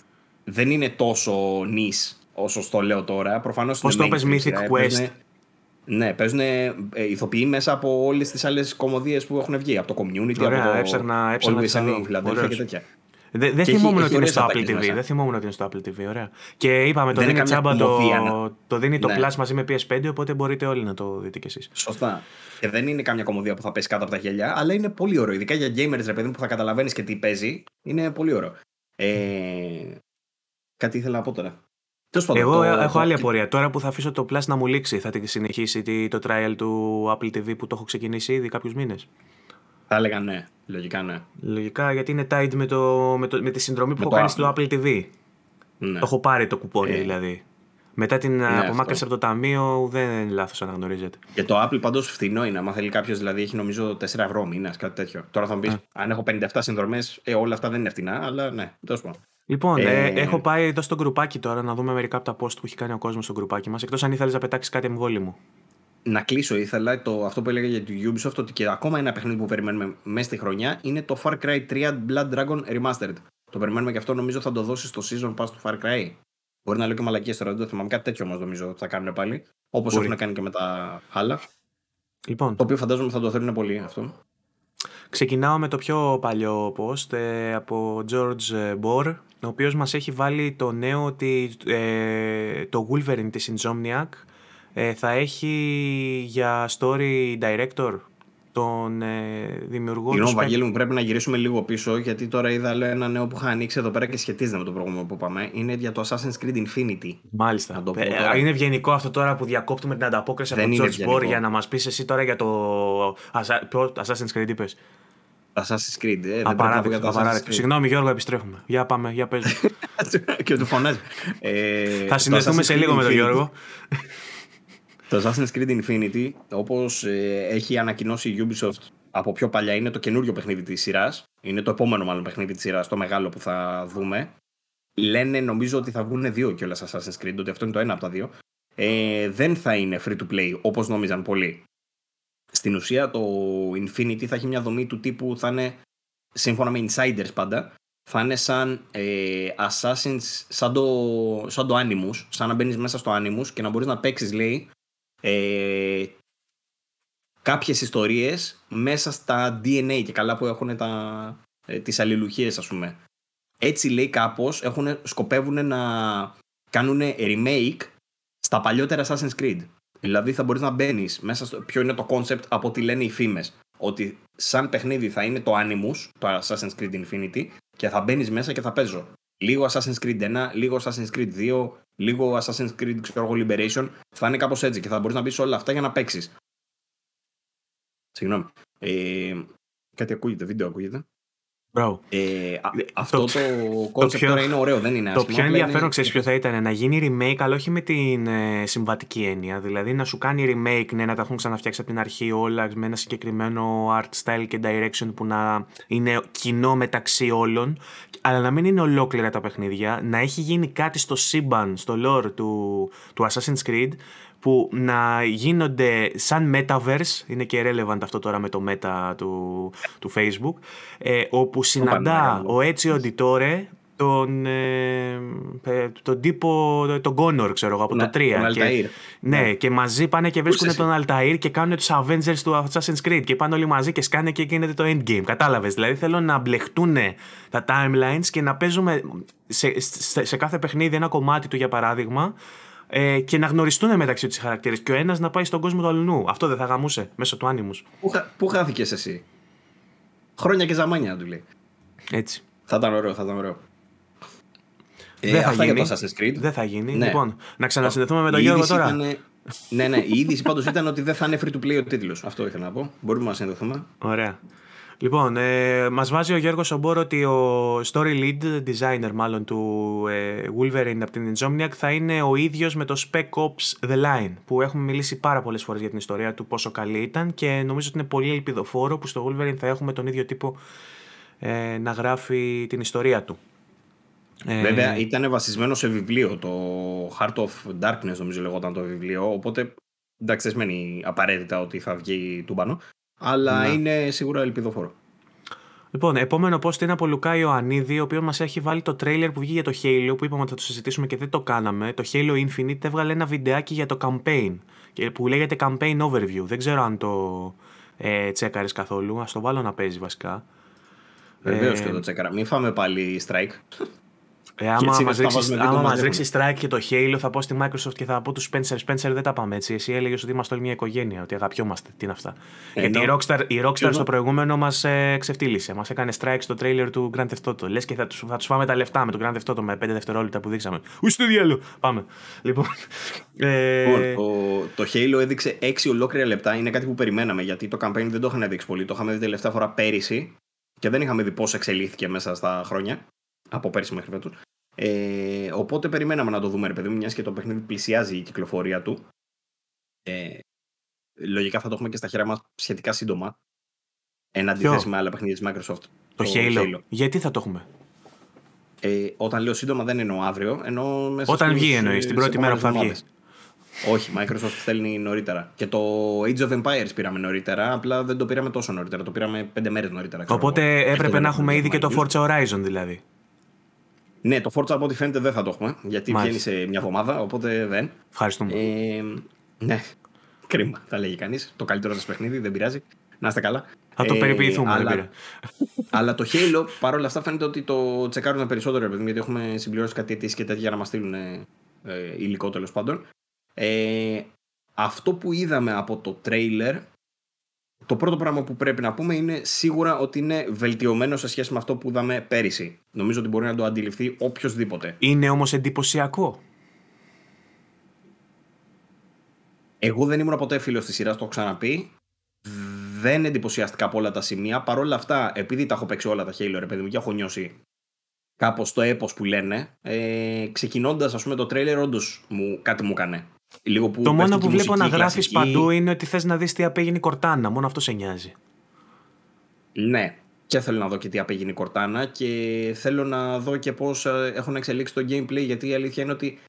Δεν είναι τόσο νης όσο το λέω τώρα. Προφανώς Πώς το πες Mythic Quest; Ναι, παίζουν ε, ηθοποιοί μέσα από όλες τις άλλες κομμωδίες που έχουν βγει. Από το community, Ωραία, από το. Έψαχνα, έψαχνα και τέτοια. Δεν δε θυμόμουν ότι είναι στο Apple TV. Δεν θυμόμουν ότι είναι στο Apple TV. Ωραία. Και είπαμε, το δίνει τσάμπα το, το δίνει το ναι. Plus μαζί με PS5, οπότε μπορείτε όλοι να το δείτε κι εσείς. Σωστά. Και δεν είναι κάμια κομμωδία που θα πέσει κάτω από τα γελιά, αλλά είναι πολύ ωραίο. Ειδικά για gamers, ρε παιδί που θα καταλαβαίνεις και τι παίζει. Είναι πολύ ωραίο. Ε, κάτι ήθελα να πω τώρα. Εγώ το... έχω άλλη απορία. Τώρα που θα αφήσω το Plus να μου λήξει, θα τη συνεχίσει το trial του Apple TV που το έχω ξεκινήσει ήδη κάποιους μήνες; Θα έλεγα ναι. Λογικά ναι. Λογικά γιατί είναι tied με, το, με, το, με τη συνδρομή που έχω κάνει στο Apple TV. Ναι. Το έχω πάρει το κουπόνι ε. δηλαδή. Μετά την ναι, απομάκρυνση από το ταμείο δεν είναι λάθος αναγνωρίζεται. Και το Apple παντό φθηνό είναι. Αν θέλει κάποιος δηλαδή έχει νομίζω 4 ευρώ μήνας, κάτι τέτοιο. Τώρα θα μου πεις, αν έχω 57 συνδρομές, ε, όλα αυτά δεν είναι φτηνά, αλλά ναι, τέλος πάντων. Λοιπόν, ε, ε, έχω πάει εδώ στο γκρουπάκι τώρα να δούμε μερικά από τα post που έχει κάνει ο κόσμος στο γκρουπάκι μας. Εκτός αν ήθελες να πετάξεις κάτι εμβόλυμο μου. Να κλείσω, ήθελα το, αυτό που έλεγα για το Ubisoft ότι και ακόμα ένα παιχνίδι που περιμένουμε μέσα στη χρονιά είναι το Far Cry 3 Blood Dragon Remastered. Το περιμένουμε και αυτό νομίζω θα το δώσει στο season pass του Far Cry. Μπορεί να λέω και μαλακίες τώρα, δεν το θυμάμαι. Κάτι τέτοιο όμως νομίζω ότι θα κάνουν πάλι. Όπως έχουν κάνει και με τα άλλα. Λοιπόν. Το οποίο φαντάζομαι θα το θέλουν πολύ αυτό. Ξεκινάω με το πιο παλιό post ε, από George Bohr, ο οποίος μας έχει βάλει το νέο ότι ε, το Wolverine της Insomniac ε, θα έχει για story director τον ε, δημιουργό Συγγνώμη, Βαγγέλη μου, πρέπει να γυρίσουμε λίγο πίσω, γιατί τώρα είδα λέω, ένα νέο που είχα ανοίξει εδώ πέρα και σχετίζεται με το προηγούμενο που πάμε. Είναι για το Assassin's Creed Infinity. Μάλιστα. Να το πω ε, είναι ευγενικό αυτό τώρα που διακόπτουμε την ανταπόκριση από τον George Bohr για να μας πεις εσύ τώρα για το. Assassin's Creed, είπες. Assassin's Creed. Ε, απαράδεκτο, απαράδεκτο. Συγγνώμη Γιώργο, επιστρέφουμε. Για πάμε, για πες και του φωνάζει. Ε, Θα συνδεθούμε σε λίγο με τον Γιώργο. το Assassin's Creed Infinity, όπως ε, έχει ανακοινώσει η Ubisoft από πιο παλιά, είναι το καινούριο παιχνίδι της σειράς. Είναι το επόμενο μάλλον παιχνίδι της σειράς, το μεγάλο που θα δούμε. Λένε νομίζω ότι θα βγουν δύο κιόλας Assassin's Creed, ότι αυτό είναι το ένα από τα δύο. Ε, δεν θα είναι free to play όπως νόμιζαν πολλοί στην ουσία το Infinity θα έχει μια δομή του τύπου θα είναι σύμφωνα με insiders πάντα θα είναι σαν ε, Assassin's σαν το, σαν το Animus σαν να μπαίνεις μέσα στο Animus και να μπορείς να παίξεις λέει ε, κάποιες ιστορίες μέσα στα DNA και καλά που έχουν τα, ε, τις αλληλουχίες ας πούμε. Έτσι λέει κάπως έχουν, σκοπεύουν να κάνουν remake στα παλιότερα Assassin's Creed Δηλαδή θα μπορείς να μπαίνεις μέσα στο. Ποιο είναι το concept από ό,τι λένε οι φήμες. Ότι σαν παιχνίδι θα είναι το Animus, το Assassin's Creed Infinity, και θα μπαίνεις μέσα και θα παίζω. Λίγο Assassin's Creed 1, λίγο Assassin's Creed 2, λίγο Assassin's Creed ξέρω εγώ, Liberation. Θα είναι κάπως έτσι και θα μπορείς να μπεις όλα αυτά για να παίξεις. Συγγνώμη. Ε, κάτι ακούγεται, βίντεο ακούγεται. Ε, αυτό το, το concept τώρα είναι ωραίο, δεν είναι άσχημο. Το πιο ενδιαφέρον, ξέρεις ποιο θα ήταν, να γίνει remake, αλλά όχι με την ε, συμβατική έννοια. Δηλαδή να σου κάνει remake, ναι, να τα έχουν ξαναφτιάξει από την αρχή όλα με ένα συγκεκριμένο art style και direction που να είναι κοινό μεταξύ όλων, αλλά να μην είναι ολόκληρα τα παιχνίδια, να έχει γίνει κάτι στο σύμπαν, στο lore του, του Assassin's Creed, που να γίνονται σαν metaverse, είναι και relevant αυτό τώρα με το meta του, του Facebook, ε, όπου συναντά ο Έτσιο Ντιτόρε τον, ε, ε, τον τύπο, τον Κόνορ, ξέρω εγώ, από το 3. Ναι, τον και, ναι, ναι, και μαζί πάνε και βρίσκουν τον Αλταΐρ και κάνουν τους Avengers του Assassin's Creed και πάνε όλοι μαζί και σκάνε και γίνεται το Endgame. Κατάλαβες, δηλαδή θέλω να μπλεχτούν τα timelines και να παίζουμε σε, σε, σε κάθε παιχνίδι ένα κομμάτι του για παράδειγμα ε, και να γνωριστούν μεταξύ τους οι χαρακτήρες. Και ο ένας να πάει στον κόσμο του αλλού. Αυτό δεν θα γαμούσε μέσω του άνιμου. Πού, πού χάθηκες εσύ; Χρόνια και ζαμάνια του λέει. Έτσι. Θα ήταν ωραίο, θα ήταν ωραίο. Ε, δεν θα αυτά γίνει. για το Assassin's Creed. Δεν θα γίνει. Ναι. Λοιπόν, να ξανασυνδεθούμε με τον Γιώργο τώρα. Ήταν, ναι, ναι. Η είδηση πάντως ήταν ότι δεν θα είναι free to play ο τίτλος. Αυτό ήθελα να πω. Μπορούμε να συνδεθούμε. Ωραία. Λοιπόν, ε, μας βάζει ο Γιώργος Σομπόρο ότι ο story lead designer μάλλον του ε, Wolverine από την Insomniac θα είναι ο ίδιος με το Spec Ops The Line που έχουμε μιλήσει πάρα πολλές φορές για την ιστορία του πόσο καλή ήταν και νομίζω ότι είναι πολύ ελπιδοφόρο που στο Wolverine θα έχουμε τον ίδιο τύπο ε, να γράφει την ιστορία του. Ε, Βέβαια ήταν βασισμένο σε βιβλίο, το Heart of Darkness νομίζω λεγόταν το βιβλίο, οπότε εντάξει δεν σημαίνει απαραίτητα ότι θα βγει τούμπανο, αλλά ναι. είναι σίγουρα ελπιδοφόρο. Λοιπόν, επόμενο post είναι από Λουκά Ιωαννίδη, ο οποίος μας έχει βάλει το τρέιλερ που βγήκε για το Halo, που είπαμε ότι θα το συζητήσουμε και δεν το κάναμε. Το Halo Infinite έβγαλε ένα βιντεάκι για το campaign, που λέγεται Campaign Overview. Δεν ξέρω αν το ε, τσέκαρες καθόλου. Α το βάλω να παίζει βασικά. Βεβαίως ε, και το τσέκαρα. Μην φάμε πάλι strike. Ε, άμα μας ρίξει, άμα ρίξεις strike και το Halo, θα πω στη Microsoft και θα πω τους Spencer. Spencer δεν τα πάμε έτσι. Εσύ έλεγες ότι είμαστε όλοι μια οικογένεια, ότι αγαπιόμαστε. Τι είναι αυτά. Ε, Γιατί η Rockstar, η Rockstar στο προηγούμενο μας ε, ξεφτύλισε. Μας έκανε strike στο trailer του Grand Theft Auto. Λες και θα του θα τους φάμε τα λεφτά με το Grand Theft Auto με 5 δευτερόλεπτα που δείξαμε. Ου στο διάλογο. Πάμε. Λοιπόν. Ε... Λοιπόν, το Halo έδειξε 6 ολόκληρα λεπτά. Είναι κάτι που περιμέναμε γιατί το campaign δεν το είχαν δείξει πολύ. Το είχαμε δει τελευταία φορά πέρυσι και δεν είχαμε δει πώς εξελίχθηκε μέσα στα χρόνια. Από πέρυσι μέχρι φέτος. Ε, οπότε περιμέναμε να το δούμε, ρε παιδί μου, μιας και το παιχνίδι πλησιάζει η κυκλοφορία του. Ε, λογικά θα το έχουμε και στα χέρια μας σχετικά σύντομα. Εν αντίθεση με άλλα παιχνίδια της Microsoft. Το, το Halo. Γιατί θα το έχουμε; Ε, όταν λέω σύντομα δεν εννοώ αύριο, εννοώ μέσα Όταν βγει εννοείς, την πρώτη μέρα που θα βγει. Όχι, Microsoft στέλνει νωρίτερα. Και το Age of Empires πήραμε νωρίτερα, απλά δεν το πήραμε τόσο νωρίτερα. Το πήραμε πέντε μέρες νωρίτερα. Οπότε έπρεπε να έχουμε ήδη και το Forza Horizon δηλαδή. Ναι, το Forza από ό,τι φαίνεται δεν θα το έχουμε, γιατί Μάλιστα. βγαίνει σε μια εβδομάδα, οπότε δεν. Ευχαριστούμε. Ε, ναι, κρίμα, θα λέγει κανείς. Το καλύτερο σας παιχνίδι, δεν πειράζει. Να είστε καλά. Θα το ε, περιποιηθούμε, αλλά, δεν αλλά το Halo παρόλα αυτά φαίνεται ότι το τσεκάρουν περισσότερο, επειδή γιατί έχουμε συμπληρώσει κάτι αιτήσεις και τέτοια για να μας στείλουν ε, υλικό τέλος πάντων. Ε, αυτό που είδαμε από το τρέιλερ το πρώτο πράγμα που πρέπει να πούμε είναι σίγουρα ότι είναι βελτιωμένο σε σχέση με αυτό που είδαμε πέρυσι. Νομίζω ότι μπορεί να το αντιληφθεί οποιοδήποτε. Είναι όμως εντυπωσιακό. Εγώ δεν ήμουν ποτέ φίλος της σειράς, το έχω ξαναπεί. Δεν εντυπωσιαστικά από όλα τα σημεία. Παρ' όλα αυτά, επειδή τα έχω παίξει όλα τα Halo, ρε παιδί μου, και έχω νιώσει κάπως το έπος που λένε, ε, ξεκινώντας, ας πούμε, το τρέλερ, όντως κάτι μου έκανε το μόνο που βλέπω να γράφεις παντού είναι ότι θες να δεις τι απέγινε η Κορτάνα. Μόνο αυτό σε νοιάζει. Ναι. Και θέλω να δω και τι απέγινε η Κορτάνα και θέλω να δω και πώς ε, έχουν εξελίξει το gameplay. Γιατί η αλήθεια είναι ότι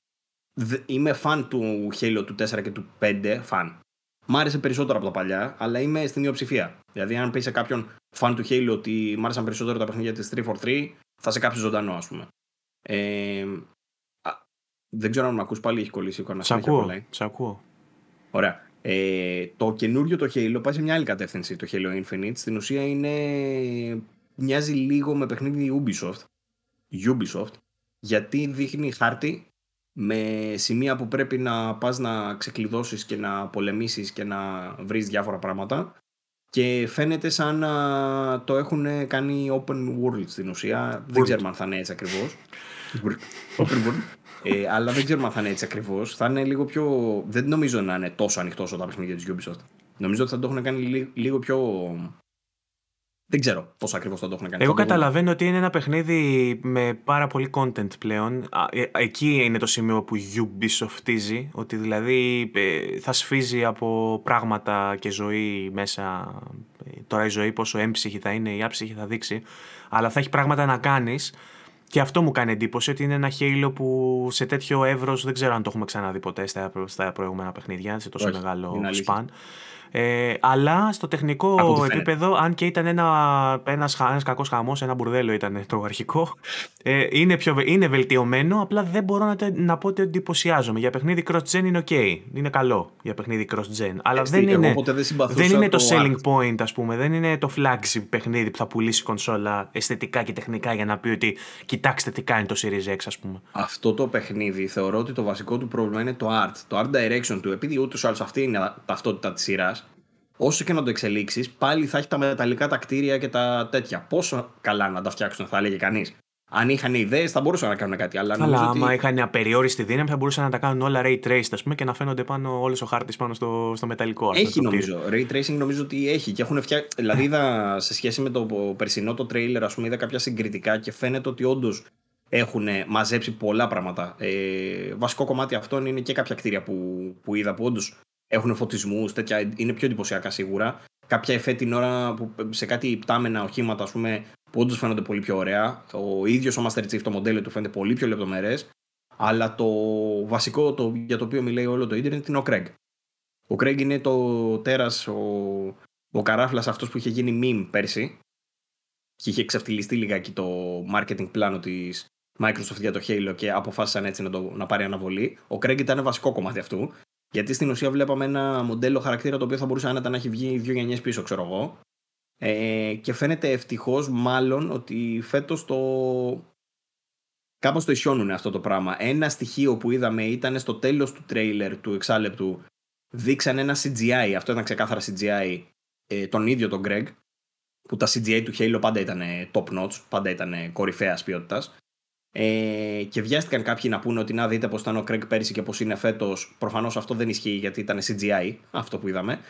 είμαι φαν του Halo του 4 και του 5. Φαν. Μ' άρεσε περισσότερο από τα παλιά, αλλά είμαι στην ιοψηφία. Δηλαδή, αν πεις σε κάποιον φαν του Halo ότι μ' άρεσαν περισσότερο τα παιχνίδια της 343, θα σε κάψει ζωντανό, ας πούμε. Ε, δεν ξέρω αν με ακούς πάλι, έχει κολλήσει η εικόνα. Σ' ακούω, σ' ακούω. Ωραία. Ε, το καινούριο το Halo πάει σε μια άλλη κατεύθυνση, το Halo Infinite. Στην ουσία είναι... μοιάζει λίγο με παιχνίδι Ubisoft. Ubisoft. Γιατί δείχνει χάρτη με σημεία που πρέπει να πας να ξεκλειδώσεις και να πολεμήσεις και να βρεις διάφορα πράγματα και φαίνεται σαν να το έχουν κάνει open world στην ουσία. Δεν ξέρουμε αν θα είναι έτσι ακριβώς. open world. Ε, αλλά δεν ξέρουμε αν θα είναι έτσι ακριβώς. Θα είναι λίγο πιο. Δεν νομίζω να είναι τόσο ανοιχτός όσο τα παιχνίδια τη Ubisoft. Νομίζω ότι θα το έχουν κάνει λίγο πιο. Δεν ξέρω πώς ακριβώς θα το έχουν κάνει. Εγώ καταλαβαίνω ότι είναι ένα παιχνίδι με πάρα πολύ content πλέον. Ε, εκεί είναι το σημείο που Ubisoftiζει. Ότι δηλαδή ε, θα σφίζει από πράγματα και ζωή μέσα. Τώρα η ζωή πόσο έμψυχη θα είναι, η άψυχη θα δείξει. Αλλά θα έχει πράγματα να κάνεις Και αυτό μου κάνει εντύπωση ότι είναι ένα Halo που σε τέτοιο εύρος δεν ξέρω αν το έχουμε ξαναδεί ποτέ στα, στα προηγούμενα παιχνίδια, σε τόσο μεγάλο σπαν. Ε, αλλά στο τεχνικό επίπεδο, αν και ήταν ένα, ένας, ένας κακός χαμός, ένα μπουρδέλο ήταν το αρχικό, ε, είναι, πιο, είναι βελτιωμένο, απλά δεν μπορώ να, να πω ότι εντυπωσιάζομαι. Για παιχνίδι cross-gen είναι ok, είναι καλό για παιχνίδι cross-gen, αλλά δεν, είναι, δεν, είναι το, selling point ας πούμε, δεν είναι το flagship παιχνίδι που θα πουλήσει κονσόλα αισθητικά και τεχνικά για να πει ότι κοιτάξτε τι κάνει το Series X ας πούμε. Αυτό το παιχνίδι θεωρώ ότι το βασικό του πρόβλημα είναι το art, το art direction του, επειδή ούτως ή άλλως αυτή είναι ταυτότητα της σειράς, όσο και να το εξελίξεις, πάλι θα έχει τα μεταλλικά τα κτίρια και τα τέτοια. Πόσο καλά να τα φτιάξουν, θα έλεγε κανείς. Αν είχαν ιδέες, θα μπορούσαν να κάνουν κάτι. Αλλά, αλλά άμα ότι... είχαν απεριόριστη δύναμη, θα μπορούσαν να τα κάνουν όλα ray traced ας πούμε, και να φαίνονται πάνω όλος ο χάρτης πάνω στο, στο μεταλλικό. Έχει νομίζω. Ray tracing νομίζω ότι έχει. Και έχουν φτιάξει. δηλαδή, είδα σε σχέση με το περσινό το trailer, ας πούμε, είδα κάποια συγκριτικά και φαίνεται ότι όντως έχουν μαζέψει πολλά πράγματα. Ε, βασικό κομμάτι αυτών είναι και κάποια κτίρια που, που είδα που όντως έχουν φωτισμούς, τέτοια. Είναι πιο εντυπωσιακά σίγουρα. Κάποια εφέ την ώρα που σε κάτι πτάμενα οχήματα, ας πούμε, που όντως φαίνονται πολύ πιο ωραία. Ο ίδιος ο Master Chief, το μοντέλο του φαίνεται πολύ πιο λεπτομερές. Αλλά το βασικό το, για το οποίο μιλάει όλο το Ιντερνετ είναι ο Craig. Ο Craig είναι το τέρας, ο, ο καράφλας αυτός που είχε γίνει meme πέρσι. Και είχε ξεφτυλιστεί λιγάκι το marketing πλάνο της Microsoft για το Halo και αποφάσισαν έτσι να, το, να πάρει αναβολή. Ο Craig ήταν βασικό κομμάτι αυτού. Γιατί στην ουσία βλέπαμε ένα μοντέλο χαρακτήρα το οποίο θα μπορούσε άνετα να έχει βγει δύο γενιές πίσω, ξέρω εγώ. Ε, και φαίνεται ευτυχώς μάλλον ότι φέτος το. Κάπως το ισιώνουν αυτό το πράγμα. Ένα στοιχείο που είδαμε ήταν στο τέλος του τρέιλερ του εξάλεπτου. Δείξαν ένα CGI, αυτό ήταν ξεκάθαρα CGI, ε, τον ίδιο τον Greg, που τα CGI του Halo πάντα ήταν top notch, πάντα ήταν κορυφαίας ποιότητας. Ε, και βιάστηκαν κάποιοι να πούνε ότι να δείτε πώς ήταν ο Craig πέρυσι και πώς είναι φέτος. Προφανώς αυτό δεν ισχύει γιατί ήταν CGI αυτό που είδαμε.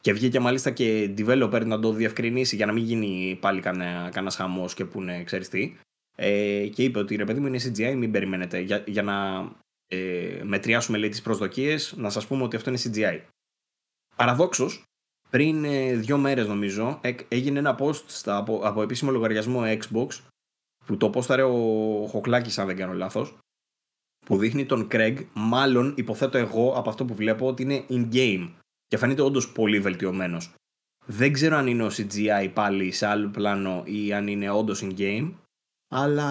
Και βγήκε μάλιστα και developer να το διευκρινίσει για να μην γίνει πάλι κανένας χαμός και πούνε, ξέρεις τι. Ε, και είπε ότι ρε παιδί μου είναι CGI, μην περιμένετε. Για, για να ε, μετριάσουμε λέει τις προσδοκίες, να σας πούμε ότι αυτό είναι CGI. Παραδόξως, πριν ε, δύο μέρες νομίζω, έγινε ένα post στα, από, από επίσημο λογαριασμό Xbox που το πόσταρε ο Χοκλάκης αν δεν κάνω λάθος που δείχνει τον Craig μάλλον υποθέτω εγώ από αυτό που βλέπω ότι είναι in-game και φαίνεται όντως πολύ βελτιωμένος. Δεν ξέρω αν είναι ο CGI πάλι σε άλλο πλάνο ή αν είναι όντως in-game αλλά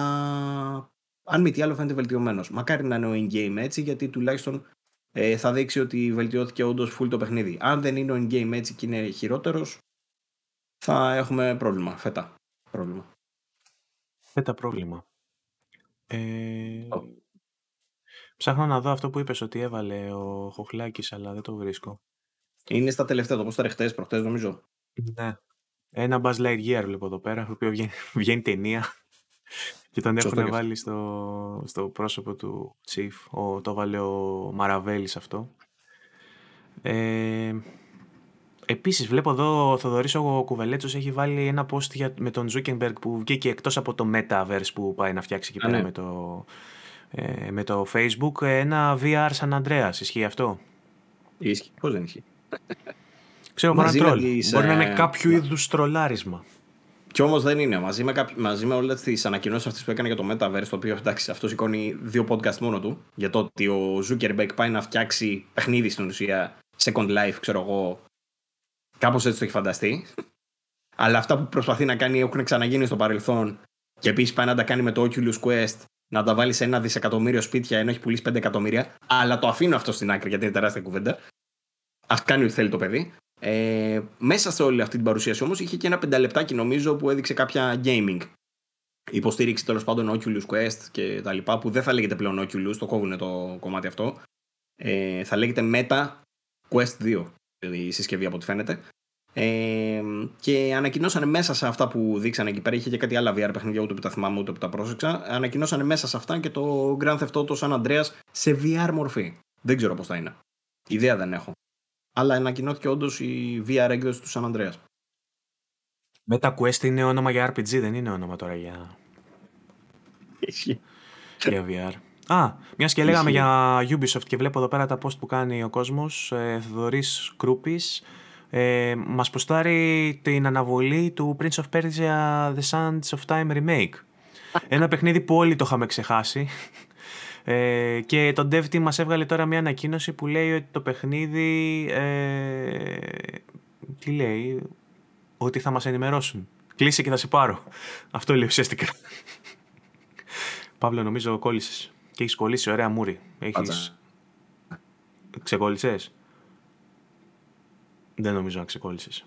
αν μη τι άλλο φαίνεται βελτιωμένος. Μακάρι να είναι ο in-game έτσι γιατί τουλάχιστον ε, θα δείξει ότι βελτιώθηκε όντως full το παιχνίδι. Αν δεν είναι ο in-game έτσι και είναι χειρότερος, θα έχουμε πρόβλημα. Φέτα. Πρόβλημα τα πρόβλημα. Ε, Ψάχνω να δω αυτό που είπες ότι έβαλε ο Χοχλάκης, αλλά δεν το βρίσκω. Είναι στα τελευταία, το πώς τα ρεχτές, προχτές νομίζω. Ναι. Ένα Buzz Lightyear βλέπω εδώ πέρα, το οποίο βγαίνει, βγαίνει ταινία και τον έχουν βάλει στο, στο πρόσωπο του Chief. Ο, το βάλε ο Μαραβέλης αυτό. Ε, Επίσης, βλέπω εδώ ο Θοδωρής ο Κουβελέτσος έχει βάλει ένα post για, με τον Zuckerberg που βγήκε εκτός από το Metaverse που πάει να φτιάξει εκεί πέρα ναι. με, το, ε, με το Facebook. Ένα VR San Andreas. Ισχύει αυτό; Ισχύει. Πώς δεν ισχύει; Ξέρω μόνο τρόλ. Μπορεί να είναι ε, κάποιο είδους τρολάρισμα. Κι όμως δεν είναι. Μαζί με, κάποι... μαζί με όλες τις ανακοινώσεις αυτές που έκανε για το Metaverse, το οποίο εντάξει, αυτό σηκώνει δύο podcast μόνο του. Για το ότι ο Zuckerberg πάει να φτιάξει παιχνίδι στην ουσία Second Life, ξέρω εγώ, Κάπως έτσι το έχει φανταστεί. Αλλά αυτά που προσπαθεί να κάνει έχουν ξαναγίνει στο παρελθόν. Και επίσης πάει να τα κάνει με το Oculus Quest, να τα βάλει σε ένα δισεκατομμύριο σπίτια ενώ έχει πουλήσει 5 εκατομμύρια. Αλλά το αφήνω αυτό στην άκρη γιατί είναι τεράστια κουβέντα. Α κάνει ό,τι θέλει το παιδί. Ε, μέσα σε όλη αυτή την παρουσίαση όμως είχε και ένα πενταλεπτάκι νομίζω που έδειξε κάποια gaming. Υποστήριξη τέλος πάντων Oculus Quest και τα λοιπά που δεν θα λέγεται πλέον Oculus, το κόβουν το κομμάτι αυτό. Ε, θα λέγεται Meta Quest 2 η συσκευή από ό,τι φαίνεται. Ε, και ανακοινώσανε μέσα σε αυτά που δείξανε εκεί πέρα, είχε και κάτι άλλα VR παιχνίδια ούτε που τα θυμάμαι ούτε που τα πρόσεξα. Ανακοινώσανε μέσα σε αυτά και το Grand Theft Auto San Andreas σε VR μορφή. Δεν ξέρω πώς θα είναι. Ιδέα δεν έχω. Αλλά ανακοινώθηκε όντως η VR έκδοση του San Andreas. Meta Quest είναι όνομα για RPG, δεν είναι όνομα τώρα για. για VR. Α, μιας και λέγαμε για Ubisoft και βλέπω εδώ πέρα τα post που κάνει ο κόσμος. Ε, Θοδωρής Κρούπης. Ε, μας προστάρει την αναβολή του Prince of Persia The Sands of Time Remake. Ένα παιχνίδι που όλοι το είχαμε ξεχάσει. Ε, και το dev team μας έβγαλε τώρα μια ανακοίνωση που λέει ότι το παιχνίδι ε, τι λέει ότι θα μας ενημερώσουν κλείσει και θα σε πάρω αυτό λέει ουσιαστικά Παύλο νομίζω κόλλησες και έχεις κολλήσει ωραία μούρη έχεις... ξεκόλλησες; Δεν νομίζω να ξεκόλλησες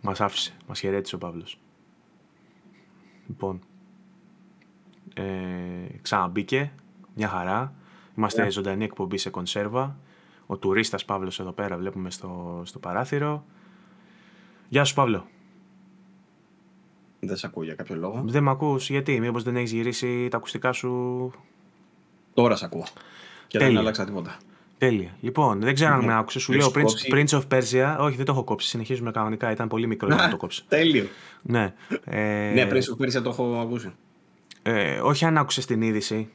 μας άφησε, μας χαιρέτησε ο Παύλος λοιπόν ε, ξαναμπήκε, μια χαρά. Είμαστε yeah. ζωντανή εκπομπή σε κονσέρβα. Ο τουρίστας Παύλος εδώ πέρα βλέπουμε στο, στο παράθυρο. Γεια σου Παύλο. Δεν σε ακούω για κάποιο λόγο. Δεν με ακούς, γιατί, μήπως δεν έχεις γυρίσει τα ακουστικά σου... Τώρα σε ακούω. Και δεν άλλαξα τίποτα. Τέλεια. Λοιπόν, δεν ξέρω αν με άκουσες. Σου λέω Prince, Prince of Persia. Όχι, δεν το έχω κόψει. Συνεχίζουμε κανονικά. Ήταν πολύ μικρό για να το κόψει. Τέλειο. Ναι. Ε... Ναι, Prince of Persia το έχω ακούσει. Ε, όχι αν άκουσες την είδηση.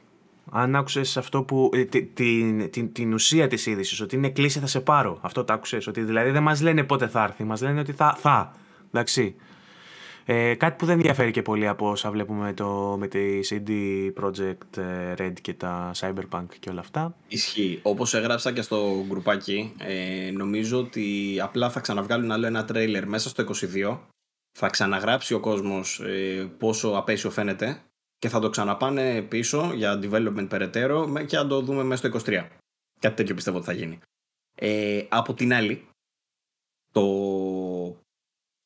Αν άκουσες αυτό που. Ε, την, την, την, ουσία της είδησης, ότι είναι κλίση, θα σε πάρω. Αυτό το άκουσες. Ότι δηλαδή δεν μας λένε πότε θα έρθει, μας λένε ότι θα. θα. Εντάξει. Ε, κάτι που δεν ενδιαφέρει και πολύ από όσα βλέπουμε το, με τη CD Projekt ε, Red και τα Cyberpunk και όλα αυτά. Ισχύει. Όπως έγραψα και στο γκρουπάκι, ε, νομίζω ότι απλά θα ξαναβγάλουν άλλο ένα τρέιλερ μέσα στο 22. Θα ξαναγράψει ο κόσμος ε, πόσο απέσιο φαίνεται και θα το ξαναπάνε πίσω για development περαιτέρω και θα το δούμε μέσα στο 23. Κάτι τέτοιο πιστεύω ότι θα γίνει. Ε, από την άλλη, το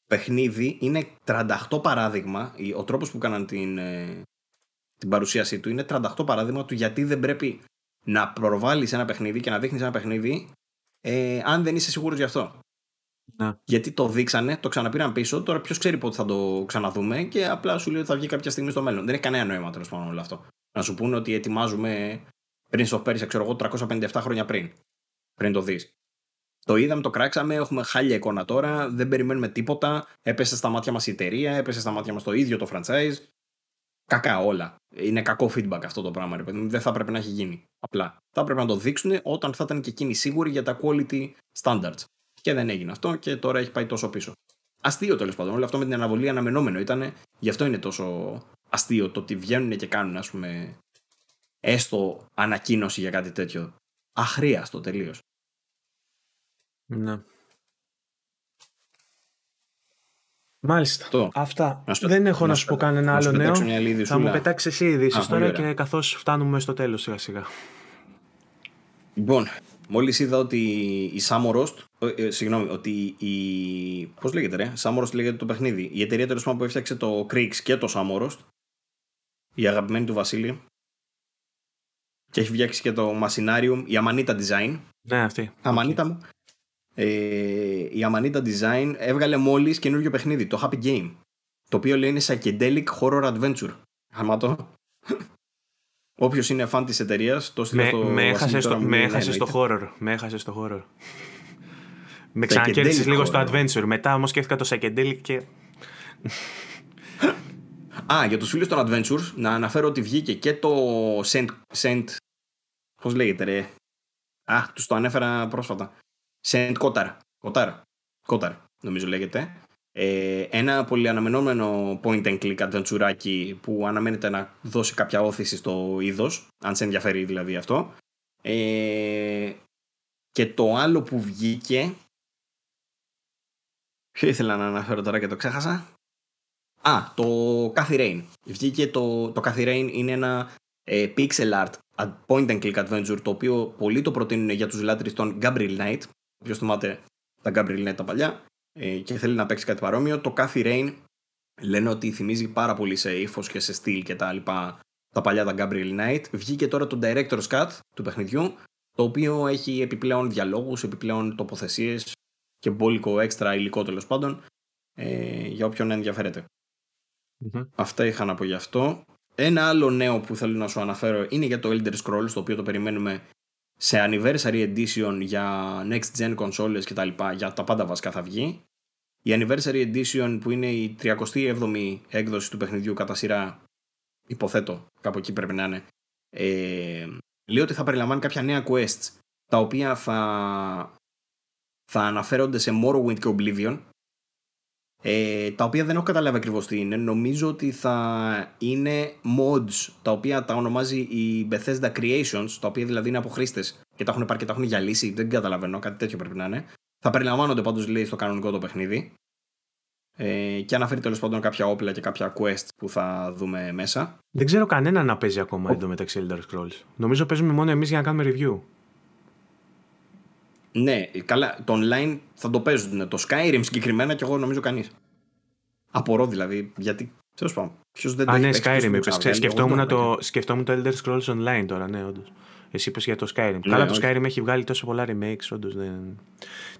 παιχνίδι είναι 38 παράδειγμα, ο τρόπος που κάναν την, ε, την παρουσίασή του είναι 38 παράδειγμα του γιατί δεν πρέπει να προβάλλεις ένα παιχνίδι και να δείχνεις ένα παιχνίδι ε, αν δεν είσαι σίγουρος γι' αυτό. Να. Γιατί το δείξανε, το ξαναπήραν πίσω. Τώρα ποιος ξέρει πότε θα το ξαναδούμε και απλά σου λέει ότι θα βγει κάποια στιγμή στο μέλλον. Δεν έχει κανένα νόημα τέλος πάντων όλο αυτό. Να σου πούνε ότι ετοιμάζουμε πριν στο πέρυσι, ξέρω εγώ, 357 χρόνια πριν. Πριν το δεις. Το είδαμε, το κράξαμε, έχουμε χάλια εικόνα τώρα, δεν περιμένουμε τίποτα. Έπεσε στα μάτια μας η εταιρεία, έπεσε στα μάτια μας το ίδιο το franchise. Κακά όλα. Είναι κακό feedback αυτό το πράγμα, ρε παιδί. Δεν θα πρέπει να έχει γίνει. Απλά. Θα πρέπει να το δείξουν όταν θα ήταν και εκείνοι σίγουροι για τα quality standards. Και δεν έγινε αυτό και τώρα έχει πάει τόσο πίσω. Αστείο τέλος πάντων. Όλο αυτό με την αναβολή αναμενόμενο ήταν. Γι' αυτό είναι τόσο αστείο το ότι βγαίνουν και κάνουν, ας πούμε, έστω ανακοίνωση για κάτι τέτοιο. Αχρίαστο τελείως. Ναι. Μάλιστα. Το. Αυτά. Δεν έχω να, σου πω κανένα άλλο νέο. Θα μου πετάξεις εσύ ειδήσεις τώρα και καθώς φτάνουμε στο τέλος σιγά σιγά. Λοιπόν, Μόλις είδα ότι η Samorost, ε, συγγνώμη, ότι η. Πώς λέγεται, ρε, Samorost λέγεται το παιχνίδι. Η εταιρεία τέλος πάντων που έφτιαξε το Creeks και το Samorost, η αγαπημένη του Βασίλη, και έχει φτιάξει και το Machinarium, η Amanita Design. Ναι, αυτή. Amanita μου. Ε, η Amanita Design έβγαλε μόλις καινούργιο παιχνίδι, το Happy Game. Το οποίο λέει είναι Psychedelic Horror Adventure. Αμάτω. Όποιος είναι φαν της εταιρείας, το στείλω στο. Με έχασες στο, με έχασες στο horror. Με έχασες στο horror. με ξανακέρδισε λίγο στο adventure. Μετά όμως σκέφτηκα το psychedelic και. Α, για τους φίλους των adventures, να αναφέρω ότι βγήκε και το Saint. Saint Πώς λέγεται, ρε; Α, τους το ανέφερα πρόσφατα. Saint Kotar. Kotar. Kotar, νομίζω λέγεται. Ε, ένα πολύ αναμενόμενο point and click adventure που αναμένεται να δώσει κάποια όθηση στο είδος, αν σε ενδιαφέρει δηλαδή αυτό. Ε, και το άλλο που βγήκε. Ποιο ήθελα να αναφέρω τώρα και το ξέχασα; Α, το Cathy Rain. Βγήκε το, το Cathy Rain είναι ένα ε, pixel art point and click adventure το οποίο πολλοί το προτείνουν για τους λάτρεις των Gabriel Knight. Ποιος θυμάται τα Gabriel Knight τα παλιά ε, και θέλει να παίξει κάτι παρόμοιο. Το Cathy Rain λένε ότι θυμίζει πάρα πολύ σε ύφος και σε στυλ και τα λοιπά τα παλιά τα Gabriel Knight. Βγήκε τώρα το Director's Cut του παιχνιδιού, το οποίο έχει επιπλέον διαλόγους, επιπλέον τοποθεσίες και μπόλικο έξτρα υλικό τέλος πάντων ε, για όποιον ενδιαφέρεται. Mm-hmm. Αυτά είχα να πω γι' αυτό. Ένα άλλο νέο που θέλω να σου αναφέρω είναι για το Elder Scrolls, το οποίο το περιμένουμε σε anniversary edition για next gen consoles και τα λοιπά, για τα πάντα βασικά θα βγει. Η anniversary edition που είναι η 37η έκδοση του παιχνιδιού κατά σειρά, υποθέτω, κάπου εκεί πρέπει να είναι, ε, λέει ότι θα περιλαμβάνει κάποια νέα quests, τα οποία θα, θα αναφέρονται σε Morrowind και Oblivion, ε, τα οποία δεν έχω καταλάβει ακριβώς τι είναι. Νομίζω ότι θα είναι mods τα οποία τα ονομάζει η Bethesda Creations, τα οποία δηλαδή είναι από χρήστε και τα έχουν πάρει και τα έχουν γυαλίσει. Δεν καταλαβαίνω, κάτι τέτοιο πρέπει να είναι. Θα περιλαμβάνονται πάντως λέει στο κανονικό το παιχνίδι. Ε, και αναφέρει τέλος πάντων κάποια όπλα και κάποια quest που θα δούμε μέσα. Δεν ξέρω κανένα να παίζει ακόμα εδώ μεταξύ Elder Scrolls. Νομίζω παίζουμε μόνο εμείς για να κάνουμε review. Ναι, καλά. Το online θα το παίζουν. Το Skyrim συγκεκριμένα και εγώ νομίζω κανείς. Απορώ δηλαδή. Γιατί. Τέλος πάντων. Ποιος δεν Α, το ναι, Skyrim είπες. Σκεφτόμουν, το, σκεφτόμουν το Elder Scrolls Online τώρα, ναι, όντως. Εσύ είπες για το Skyrim. Ναι, Καλά, το Skyrim έχει βγάλει τόσο πολλά remakes, όντως. Δεν...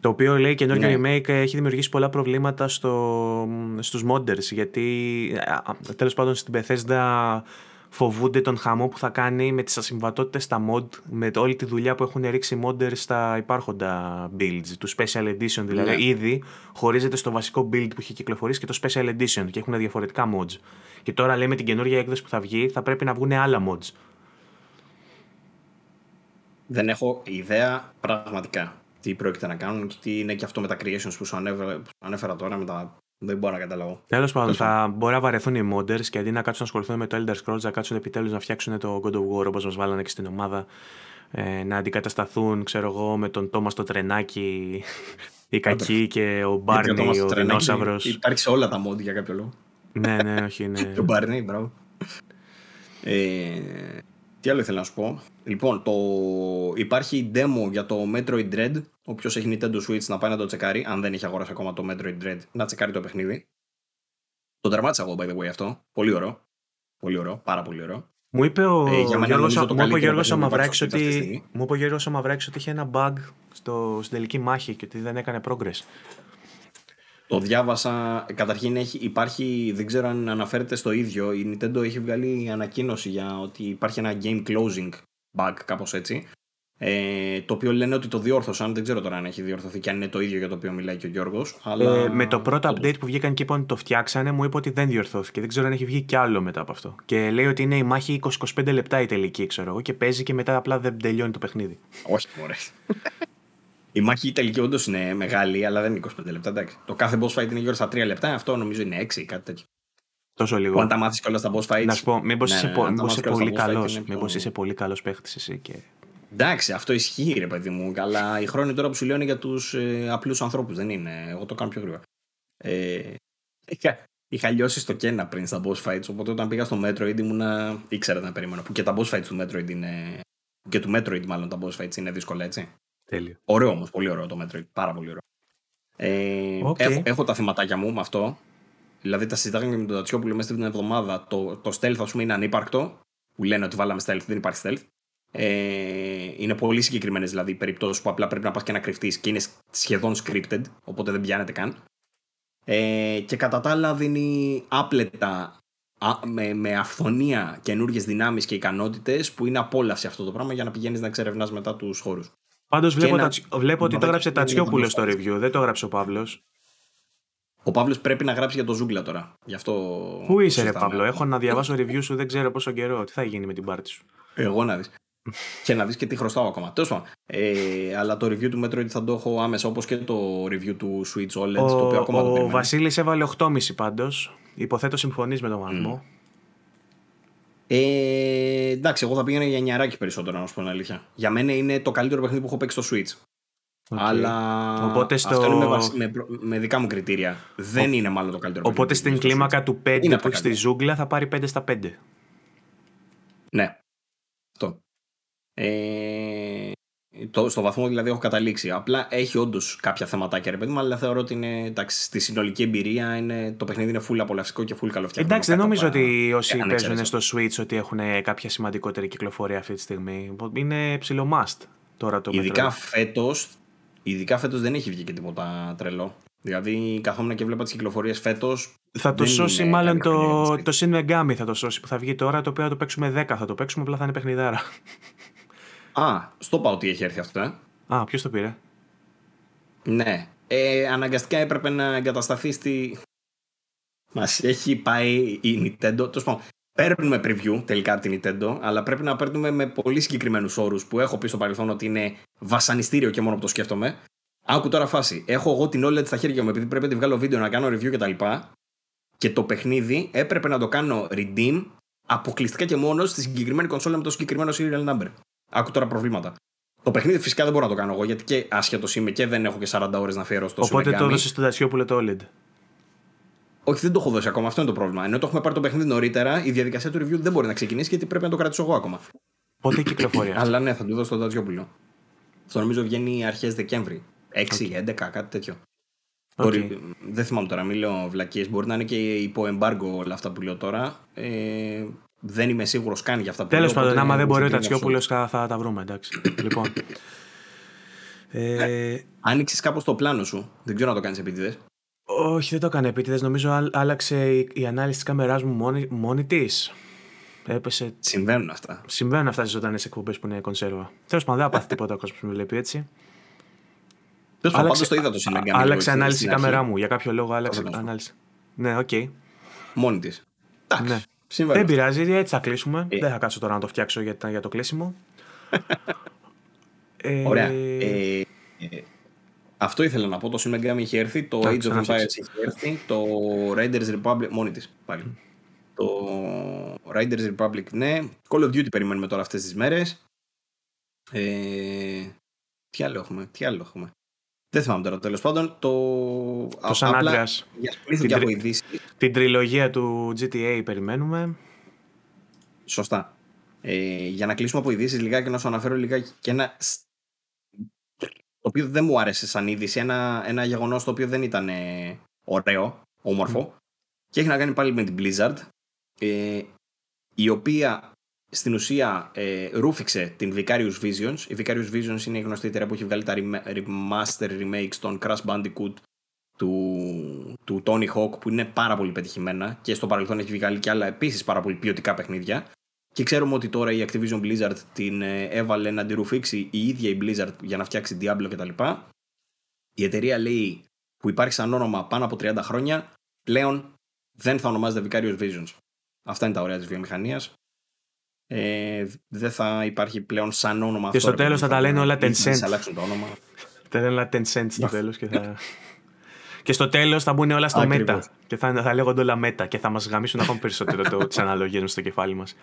Το οποίο λέει καινούργιο ναι. remake έχει δημιουργήσει πολλά προβλήματα στο, στους modders. Γιατί τέλος πάντων στην Bethesda φοβούνται τον χαμό που θα κάνει με τις ασυμβατότητες στα mod, με όλη τη δουλειά που έχουν ρίξει οι modders στα υπάρχοντα builds, τους Special Edition δηλαδή. Ναι. Ήδη χωρίζεται στο βασικό build που έχει κυκλοφορήσει και το Special Edition και έχουν διαφορετικά mods. Και τώρα λέει με την καινούργια έκδοση που θα βγει θα πρέπει να βγουν άλλα mods. Δεν έχω ιδέα πραγματικά τι πρόκειται να κάνουν και τι είναι και αυτό με τα creations που σου ανέφερα τώρα με τα δεν μπορώ να καταλάβω. Τέλος πάντων, θα μπορεί να βαρεθούν οι modders και αντί να κάτσουν να ασχοληθούν με το Elder Scrolls, να κάτσουν επιτέλους να φτιάξουν το God of War όπως μας βάλανε και στην ομάδα. Ε, να αντικατασταθούν, ξέρω εγώ, με τον Τόμας στο τρενάκι, η κακή και ο Μπάρνι, ο δεινόσαυρος. Υπάρχει σε όλα τα mod για κάποιο λόγο. ναι, ναι, όχι, ναι. ο Μπάρνι, μπράβο. Ε, τι άλλο ήθελα να σου πω; Λοιπόν, το... υπάρχει demo για το Metroid Dread. Όποιος έχει Nintendo Switch να πάει να το τσεκάρει, αν δεν έχει αγοράσει ακόμα το Metroid Dread, να τσεκάρει το παιχνίδι. Το τερμάτισα εγώ, by the way, αυτό. Πολύ ωραίο. Πολύ ωραίο, πάρα πολύ ωραίο. Μου είπε ο ε, Γιώργος, Αμαυράκης ότι, μου είπε ο Γιώργος Αμαυράκης ότι είχε ένα bug στο, στην τελική μάχη και ότι δεν έκανε progress. Το διάβασα. Καταρχήν έχει, υπάρχει, δεν ξέρω αν αναφέρεται στο ίδιο. Η Nintendo έχει βγάλει ανακοίνωση για ότι υπάρχει ένα game closing bug, κάπως έτσι. Ε, το οποίο λένε ότι το διόρθωσαν. Δεν ξέρω τώρα αν έχει διορθωθεί και αν είναι το ίδιο για το οποίο μιλάει και ο Γιώργος. Αλλά... Ε, με το πρώτο update που βγήκαν και είπαν ότι το φτιάξανε, μου είπε ότι δεν διορθώθηκε. Δεν ξέρω αν έχει βγει κι άλλο μετά από αυτό. Και λέει ότι είναι η μάχη 20-25 λεπτά η τελική, ξέρω εγώ, και παίζει και μετά απλά δεν τελειώνει το παιχνίδι. Όχι, μωρέ. Η μάχη τελική όντως είναι μεγάλη, αλλά δεν είναι 25 λεπτά. Εντάξει. Το κάθε boss fight είναι γύρω στα 3 λεπτά. Αυτό νομίζω είναι 6 ή κάτι τέτοιο. Τόσο λίγο. αν τα μάθεις κιόλας στα boss fights. Να σου πω, μήπως ναι, είσαι, ναι, είσαι πολύ καλός. Μήπως είσαι πολύ καλός παίχτης εσύ. Και... Εντάξει, αυτό ισχύει, ρε παιδί μου. Αλλά η χρόνοι τώρα που σου λέω είναι για τους ε, απλούς ανθρώπους. Δεν είναι. Εγώ το κάνω πιο γρήγορα. Ε, είχα, είχα λιώσει στο Κένα πριν στα boss fights. Οπότε όταν πήγα στο Metroid ήμουνα. ήξερα να περιμένω. Που και τα boss fights του Metroid είναι. Και του Metroid, μάλλον τα boss fights είναι δύσκολα, έτσι. Τέλειο. Ωραίο όμως, πολύ ωραίο το Metroid. Πάρα πολύ ωραίο. Ε, okay. έχω, έχω, τα θεματάκια μου με αυτό. Δηλαδή τα συζητάγαμε και με τον Τατσιόπουλο μέσα στην εβδομάδα. Το, το stealth, ας πούμε, είναι ανύπαρκτο. Που λένε ότι βάλαμε stealth, δεν υπάρχει stealth. Ε, είναι πολύ συγκεκριμένες δηλαδή περιπτώσεις που απλά πρέπει να πας και να κρυφτείς και είναι σχεδόν scripted, οπότε δεν πιάνεται καν. Ε, και κατά τα άλλα δίνει άπλετα με, με αυθονία καινούριε δυνάμεις και ικανότητες που είναι απόλαυση αυτό το πράγμα για να πηγαίνεις να εξερευνάς μετά τους χώρους. Πάντως βλέπω, ένα... βλέπω ότι το έγραψε Τατσιόπουλο στο review, δεν το έγραψε ο Παύλος. Ο Παύλος πρέπει να γράψει για το ζούγκλα τώρα. Γι αυτό... Πού είσαι, ρε Παύλο, έχω να διαβάσω review σου, δεν ξέρω πόσο καιρό. Τι θα γίνει με την πάρτι σου; Εγώ να δεις. και να δεις και τι χρωστάω ακόμα. Τέλος πάντων. Ε, αλλά το review του Metroid θα το έχω άμεσα όπως και το review του Switch OLED. Ο, το οποίο ακόμα ο το Βασίλης έβαλε 8,5 πάντως. Υποθέτω συμφωνείς με τον βαθμό. Mm. Ε, εντάξει, εγώ θα πήγαινα για νιαράκι περισσότερο, να σου πω την αλήθεια. Για μένα είναι το καλύτερο παιχνίδι που έχω παίξει στο Switch. Okay. Αλλά Οπότε στο... αυτό είναι με, με, με, δικά μου κριτήρια. Δεν είναι μάλλον το καλύτερο Οπότε στην κλίμακα του 5 είναι που έχεις στη ζούγκλα θα πάρει 5 στα 5. Ναι. Αυτό. Ε, το, στο βαθμό δηλαδή έχω καταλήξει. Απλά έχει όντως κάποια θεματάκια ρε παιδί μου, αλλά θεωρώ ότι είναι, εντάξει, στη συνολική εμπειρία είναι, το παιχνίδι είναι full απολαυστικό και full καλοφτιαγμένο. Εντάξει, δεν νομίζω ότι όσοι παίζουν στο Switch ότι έχουν κάποια σημαντικότερη κυκλοφορία αυτή τη στιγμή. Είναι ψηλό must τώρα το Ειδικά φέτος ειδικά φέτος δεν έχει βγει και τίποτα τρελό. Δηλαδή καθόμουν και βλέπα τις κυκλοφορίες φέτος. Θα το σώσει μάλλον το, το Shin Megami θα το σώσει που θα βγει τώρα, το οποίο θα το παίξουμε 10. Θα το παίξουμε, απλά θα είναι παιχνιδάρα. Α, στο πάω ότι έχει έρθει αυτό, ε. Α, ποιος το πήρε; Ναι. Ε, αναγκαστικά έπρεπε να εγκατασταθεί στη. Μας έχει πάει η Nintendo. Τέλος πάντων, παίρνουμε preview τελικά από την Nintendo, αλλά πρέπει να παίρνουμε με πολύ συγκεκριμένους όρους που έχω πει στο παρελθόν ότι είναι βασανιστήριο και μόνο που το σκέφτομαι. Άκου τώρα φάση. Έχω εγώ την OLED στα χέρια μου επειδή πρέπει να τη βγάλω βίντεο να κάνω review κτλ. Και, και το παιχνίδι έπρεπε να το κάνω redeem αποκλειστικά και μόνο στη συγκεκριμένη κονσόλα με το συγκεκριμένο serial number. Άκου τώρα προβλήματα. Το παιχνίδι φυσικά δεν μπορώ να το κάνω εγώ γιατί και άσχετος είμαι και δεν έχω και 40 ώρες να αφιερώσω στο Οπότε το έδωσες στο δασιό που λέει το OLED. Όχι, δεν το έχω δώσει ακόμα. Αυτό είναι το πρόβλημα. Ενώ το έχουμε πάρει το παιχνίδι νωρίτερα, η διαδικασία του review δεν μπορεί να ξεκινήσει γιατί πρέπει να το κρατήσω εγώ ακόμα. Πότε κυκλοφορεί αυτό; Αλλά ναι, θα του δώσω το Τατζιόπουλο. Αυτό νομίζω βγαίνει αρχές Δεκέμβρη. 6, okay. 11, κάτι τέτοιο. Okay. Μπορεί, δεν θυμάμαι τώρα, μην λέω βλακίες. Μπορεί να είναι και υπό εμπάργκο όλα αυτά που λέω τώρα. Ε, δεν είμαι σίγουρος καν για αυτά που Τέλος πάντων, άμα δεν μπορεί ο Τατσιόπουλος, θα, θα τα βρούμε. Εντάξει. λοιπόν. Ε... Άνοιξες κάπως το πλάνο σου. Δεν ξέρω να το κάνεις επίτηδες. Όχι, δεν το έκανε επίτηδες. Νομίζω άλλαξε η ανάλυση της κάμεράς μου μόνη, μόνη της. Έπεσε... Συμβαίνουν αυτά. Συμβαίνουν αυτά στις ζωντανές εκπομπές που είναι κονσέρβα. Τέλος πάντων, δεν πάθει τίποτα ο κόσμος που με βλέπει έτσι. Τέλος πάντων, το είδα το συνεργάτη. Άλλαξε ανάλυση η κάμερά μου. Για κάποιο λόγο άλλαξε ανάλυση. Ναι, OK. Okay. Μόνη της. Ναι. Δεν πειράζει, έτσι θα κλείσουμε. Ε. Δεν θα κάτσω τώρα να το φτιάξω για, για το κλείσιμο. ε... Ωραία. Ε, ε, αυτό ήθελα να πω. Το Shin Megami είχε έρθει, το Age of Empires είχε έρθει, το Riders Republic. Μόνη της πάλι. Το Riders Republic, ναι. Call of Duty περιμένουμε τώρα αυτές τις μέρες. Ε, τι άλλο έχουμε, τι άλλο έχουμε. Δεν θυμάμαι τώρα τέλος πάντων. Το, το Σαν απλά, Για την, τρι... την τριλογία του GTA περιμένουμε. Σωστά. Ε, για να κλείσουμε από ειδήσεις λιγάκι να σου αναφέρω λιγάκι και ένα το οποίο δεν μου άρεσε σαν είδηση, ένα, ένα γεγονός το οποίο δεν ήταν ε, ωραίο, όμορφο και έχει να κάνει πάλι με την Blizzard ε, η οποία στην ουσία ε, ρούφηξε την Vicarious Visions. Η Vicarious Visions είναι η γνωστή εταιρεία που έχει βγάλει τα remaster remakes των Crash Bandicoot του, του Tony Hawk που είναι πάρα πολύ πετυχημένα και στο παρελθόν έχει βγάλει και άλλα επίσης πάρα πολύ ποιοτικά παιχνίδια. Και ξέρουμε ότι τώρα η Activision Blizzard την ε, έβαλε να τη ρουφήξει η ίδια η Blizzard για να φτιάξει Diablo κτλ. Η εταιρεία λέει που υπάρχει σαν όνομα πάνω από 30 χρόνια πλέον δεν θα ονομάζεται Vicarious Visions. Αυτά είναι τα ωραία της βιομηχανίας. Ε, δεν θα υπάρχει πλέον σαν όνομα και αυτό. Και στο τέλο θα τα λένε όλα Tencent. Θα αλλάξουν το όνομα. Θα λένε όλα Tencent στο τέλος και θα. και στο τέλος θα μπουν όλα στο Meta. Και θα, θα λέγονται όλα Meta και θα μας γαμίσουν ακόμη περισσότερο τις αναλογίες στο κεφάλι μας.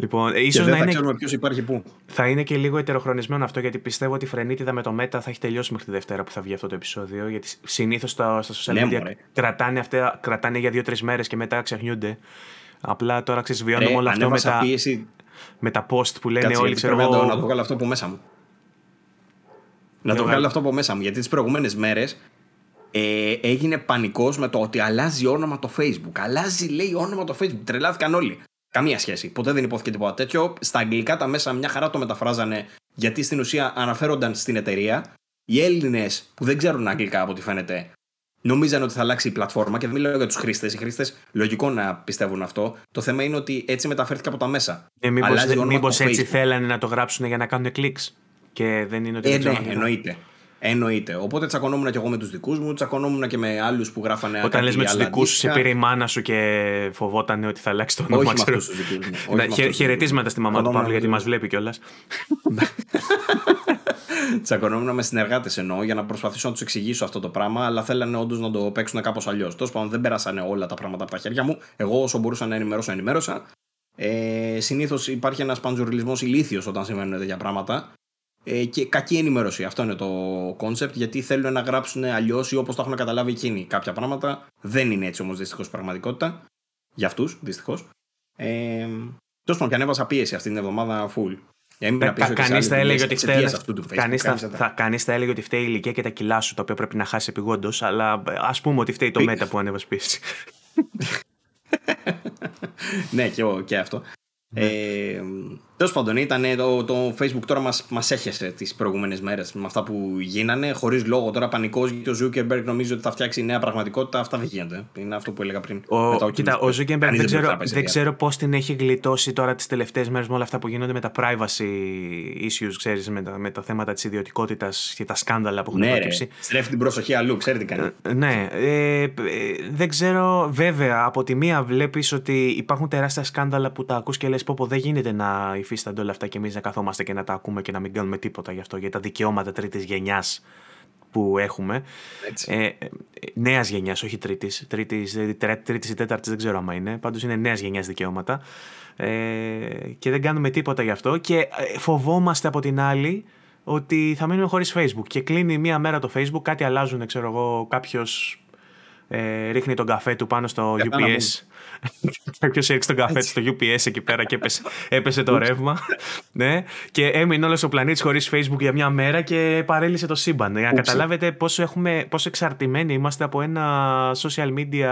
Λοιπόν, ίσως και δεν θα είναι... ξέρουμε ποιος υπάρχει πού. Θα είναι και λίγο ετεροχρονισμένο αυτό γιατί πιστεύω ότι η φρενίτιδα με το Meta θα έχει τελειώσει μέχρι τη Δευτέρα που θα βγει αυτό το επεισόδιο. Γιατί συνήθως στα, στα social ναι, media κρατάνε, αυτά, κρατάνε για δύο-τρεις μέρες και μετά ξεχνιούνται. Απλά τώρα ξεσβιώνουμε όλο αυτό με τα, πίεση... με τα post που λένε Κάτσε, όλοι. Ξέρω, να, το, να το βγάλω αυτό από μέσα μου. Να το βγάλω αυτό από μέσα μου. Γιατί τις προηγούμενες μέρες ε, έγινε πανικός με το ότι αλλάζει όνομα το Facebook. Αλλάζει, λέει, όνομα το Facebook. Τρελάθηκαν όλοι. Καμία σχέση. Ποτέ δεν υπόθηκε τίποτα τέτοιο. Στα αγγλικά τα μέσα μια χαρά το μεταφράζανε γιατί στην ουσία αναφέρονταν στην εταιρεία. Οι Έλληνες που δεν ξέρουν αγγλικά από ό,τι φαίνεται νομίζαν ότι θα αλλάξει η πλατφόρμα και δεν μιλάω για τους χρήστες. Οι χρήστες λογικό να πιστεύουν αυτό. Το θέμα είναι ότι έτσι μεταφέρθηκε από τα μέσα. Ε, Μήπως έτσι θέλανε να το γράψουν για να κάνουν κλικς και δεν είναι ότι. Ε, ναι, εννοείται. Εννοείται. Οπότε τσακωνόμουν και εγώ με τους δικούς μου, τσακωνόμουν και με άλλους που γράφανε. Όταν λες με τους δικούς σου, σε πήρε η μάνα σου και φοβόταν ότι θα αλλάξει το όνομα Όχι με αυτούς τους δικούς μου. Χαιρετίσματα στη μαμά του Παύλου γιατί μας βλέπει κιόλας. Τσακωνόμουν με συνεργάτες εννοώ για να προσπαθήσω να τους εξηγήσω αυτό το πράγμα, αλλά θέλανε όντως να το παίξουν κάπως αλλιώς. Τέλος πάντων, δεν πέρασανε όλα τα πράγματα από τα χέρια μου. Εγώ όσο μπορούσα να ενημερώσω, ενημέρωσα. Ε, Συνήθως υπάρχει ένας παντζουρλισμός ηλίθιος όταν συμβαίνουν τέτοια πράγματα. Ε, και κακή ενημέρωση. Αυτό είναι το concept, γιατί θέλουν να γράψουν αλλιώς ή όπως το έχουν καταλάβει εκείνοι. Κάποια πράγματα δεν είναι έτσι όμως δυστυχώς πραγματικότητα. Για αυτούς, δυστυχώς. Ε, Τέλος πάντων, και ανέβασα πίεση αυτή την εβδομάδα full. Κανείς θα έλεγε ότι φταίει. Κανείς θα, θα έλεγε ότι φταίει η ηλικία και τα κιλά σου, τα οποία πρέπει να χάσει επιγόντως. Αλλά ας πούμε ότι φταίει το μέτα που ανέβασε πίεση. ναι, και, και αυτό. Ναι. Ε, Τέλος πάντων, ήταν το, το Facebook τώρα μας μας έχεσε τις προηγούμενες μέρες με αυτά που γίνανε. Χωρίς λόγο τώρα πανικός γιατί ο Zuckerberg νομίζει ότι θα φτιάξει νέα πραγματικότητα. Αυτά δεν γίνονται. Είναι αυτό που έλεγα πριν. Ο, κοίτα, ο Zuckerberg δεν ξέρω, δεν ξέρω πώς την έχει γλιτώσει τώρα τις τελευταίες μέρες με όλα αυτά που γίνονται με τα privacy issues, ξέρεις, με, τα, με τα θέματα της ιδιωτικότητας και τα σκάνδαλα που έχουν ναι, προκύψει. Στρέφει την προσοχή αλλού, ξέρει τι κάνει. Ε, ναι. Ε, ε, δεν ξέρω, βέβαια, από τη μία βλέπεις ότι υπάρχουν τεράστια σκάνδαλα που τα ακούς και λες πω δεν γίνεται να υφίστανται όλα αυτά και εμείς να καθόμαστε και να τα ακούμε και να μην κάνουμε τίποτα γι' αυτό. Για τα δικαιώματα τρίτης γενιάς που έχουμε. Ε, νέας γενιάς, όχι τρίτης. Τρίτης ή τέταρτης, δεν ξέρω άμα είναι. Πάντως είναι νέας γενιάς δικαιώματα. Ε, και δεν κάνουμε τίποτα γι' αυτό. Και ε, φοβόμαστε από την άλλη ότι θα μείνουμε χωρίς Facebook. Και κλείνει μία μέρα το Facebook, κάτι αλλάζουν, ξέρω εγώ, κάποιος ε, ρίχνει τον καφέ του πάνω στο UPS. Κάποιος έριξε τον καφέ στο UPS εκεί πέρα και έπεσε, έπεσε το ρεύμα. ναι. Και έμεινε όλος ο πλανήτης χωρίς Facebook για μια μέρα και παρέλυσε το σύμπαν. Για να καταλάβετε πόσο, έχουμε, πόσο εξαρτημένοι είμαστε από, ένα social media,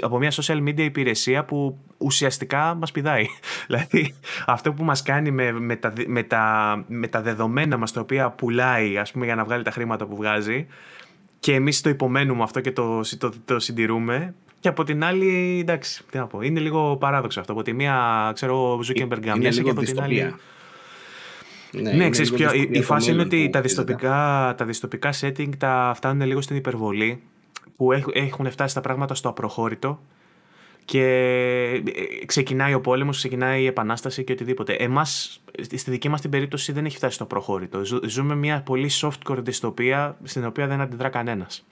από μια social media υπηρεσία που ουσιαστικά μας πηδάει. δηλαδή αυτό που μας κάνει με, με, τα, με, τα, με τα δεδομένα μας τα οποία πουλάει ας πούμε, για να βγάλει τα χρήματα που βγάζει και εμείς το υπομένουμε αυτό και το, το, το συντηρούμε. Και από την άλλη, εντάξει, τι να πω, είναι λίγο παράδοξο αυτό. Από τη μία, ξέρω, ο Ζούκερμπεργκ γαμιάσαι και από την άλλη. Ναι, ναι ξέρεις ποιο, η, η φάση είναι ότι τα δυστοπικά, τα δυστοπικά setting τα φτάνουν λίγο στην υπερβολή που έχουν φτάσει τα πράγματα στο απροχώρητο και ε, ξεκινάει ο πόλεμος, ξεκινάει η επανάσταση και οτιδήποτε. Εμάς, στη δική μας την περίπτωση δεν έχει φτάσει στο προχώρητο. Ζούμε μια πολύ softcore δυστοπία στην οποία δεν αντιδρά κανένας.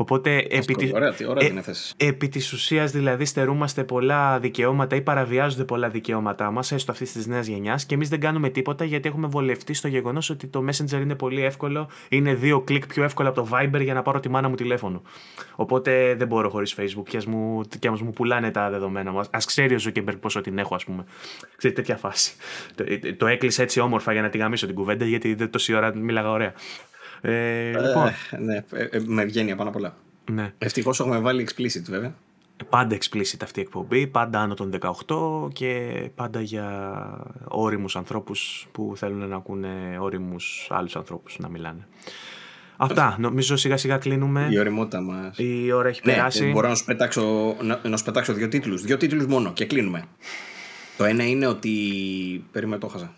Οπότε επί, τη, ωραία, ωραία ε, επί της ουσίας δηλαδή στερούμαστε πολλά δικαιώματα ή παραβιάζονται πολλά δικαιώματά μας, έστω αυτής της νέας γενιάς και εμείς δεν κάνουμε τίποτα γιατί έχουμε βολευτεί στο γεγονός ότι το Messenger είναι πολύ εύκολο, είναι δύο κλικ πιο εύκολο από το Viber για να πάρω τη μάνα μου τηλέφωνο. Οπότε δεν μπορώ χωρίς Facebook και ας μου, και ας μου πουλάνε τα δεδομένα μου. Ας ξέρει ο Zuckerberg πόσο την έχω ας πούμε. Ξέρετε τέτοια φάση. Το, το έκλεισε έτσι όμορφα για να τη γαμίσω την κουβέντα γιατί δεν τόση ώρα μίλαγα ωραία. Ε, λοιπόν. Ε, ναι, ε, ε, με βγαίνει πάνω απ' όλα. Ναι. Ευτυχώς έχουμε βάλει explicit βέβαια. Πάντα explicit αυτή η εκπομπή, πάντα άνω των 18 και πάντα για όριμους ανθρώπους που θέλουν να ακούνε όριμους άλλους ανθρώπους να μιλάνε. Αυτά. Νομίζω σιγά σιγά κλείνουμε. Η ωριμότητα μας. Η ώρα έχει ναι, περάσει. Μπορώ να σου πετάξω, να, να σου πετάξω δύο τίτλους. Δύο τίτλους μόνο και κλείνουμε. Το ένα είναι ότι. Περίμενε, το χάσα.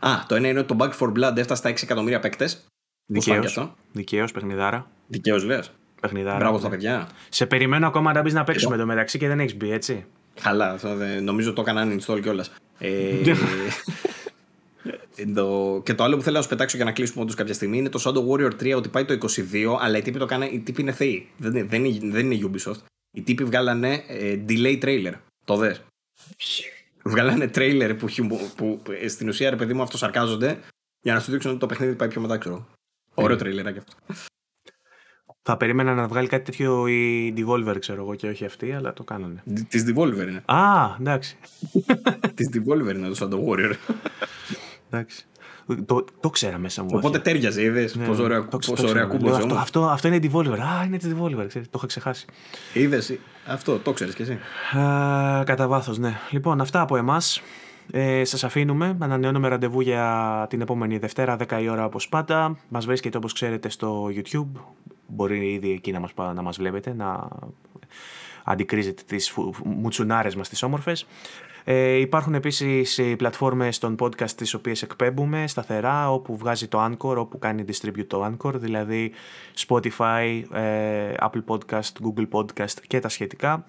Α, το ένα είναι ότι το Bug for Blood έφτασε στα 6 εκατομμύρια παίκτες. Δικαίως. Δικαίως, παιχνιδάρα. Δικαίως, λε. Παιχνιδάρα. Μπράβο στα παιδιά. Σε περιμένω ακόμα να μπεις να παίξουμε το μεταξύ και δεν έχεις μπει, έτσι. Καλά, αυτό δεν... νομίζω το έκανα install κιόλας. Ε... το... Και το άλλο που θέλω να σου πετάξω για να κλείσουμε όντως κάποια στιγμή είναι το Shadow Warrior 3 ότι πάει το 22, αλλά οι τύποι, το κάνε... οι τύποι είναι θεοί. Δεν, δεν, είναι, δεν είναι Ubisoft. Οι τύποι βγάλανε ε, delay trailer. Το δες; Βγάλανε trailer που, που, που, στην ουσία ρε παιδί μου αυτοσαρκάζονται για να σου δείξουν ότι το παιχνίδι πάει πιο μετά, ξέρω. Ωραίο τρέιλεράκι αυτό. Θα περίμενα να βγάλει κάτι τέτοιο η Devolver, ξέρω εγώ, και όχι αυτή, αλλά το κάνανε. Της Devolver είναι. Α, εντάξει. Της Devolver είναι το σαν το Warrior. εντάξει. Το, το ξέρα μέσα μου. Οπότε τέριαζε, είδες ναι, πόσο ωραία, το, πόσο ωραία αυτό, αυτό, αυτό είναι η Devolver. Α, είναι της Devolver, ξέρεις, το είχα ξεχάσει. Είδες, αυτό το ξέρεις κι εσύ. Α, κατά βάθος, ναι. Λοιπόν, αυτά από εμάς. Ε, σας αφήνουμε, ανανεώνουμε ραντεβού για την επόμενη Δευτέρα 10 η ώρα όπως πάντα. Μας βρίσκεται όπως ξέρετε στο YouTube, μπορεί ήδη εκεί να μας, να μας βλέπετε, να αντικρίζετε τις μουτσουνάρες μας τις όμορφες. Ε, υπάρχουν επίσης οι πλατφόρμες των podcast τις οποίες εκπέμπουμε σταθερά, όπου βγάζει το Anchor, όπου κάνει distribute το Anchor, δηλαδή Spotify, ε, Apple Podcast, Google Podcast και τα σχετικά.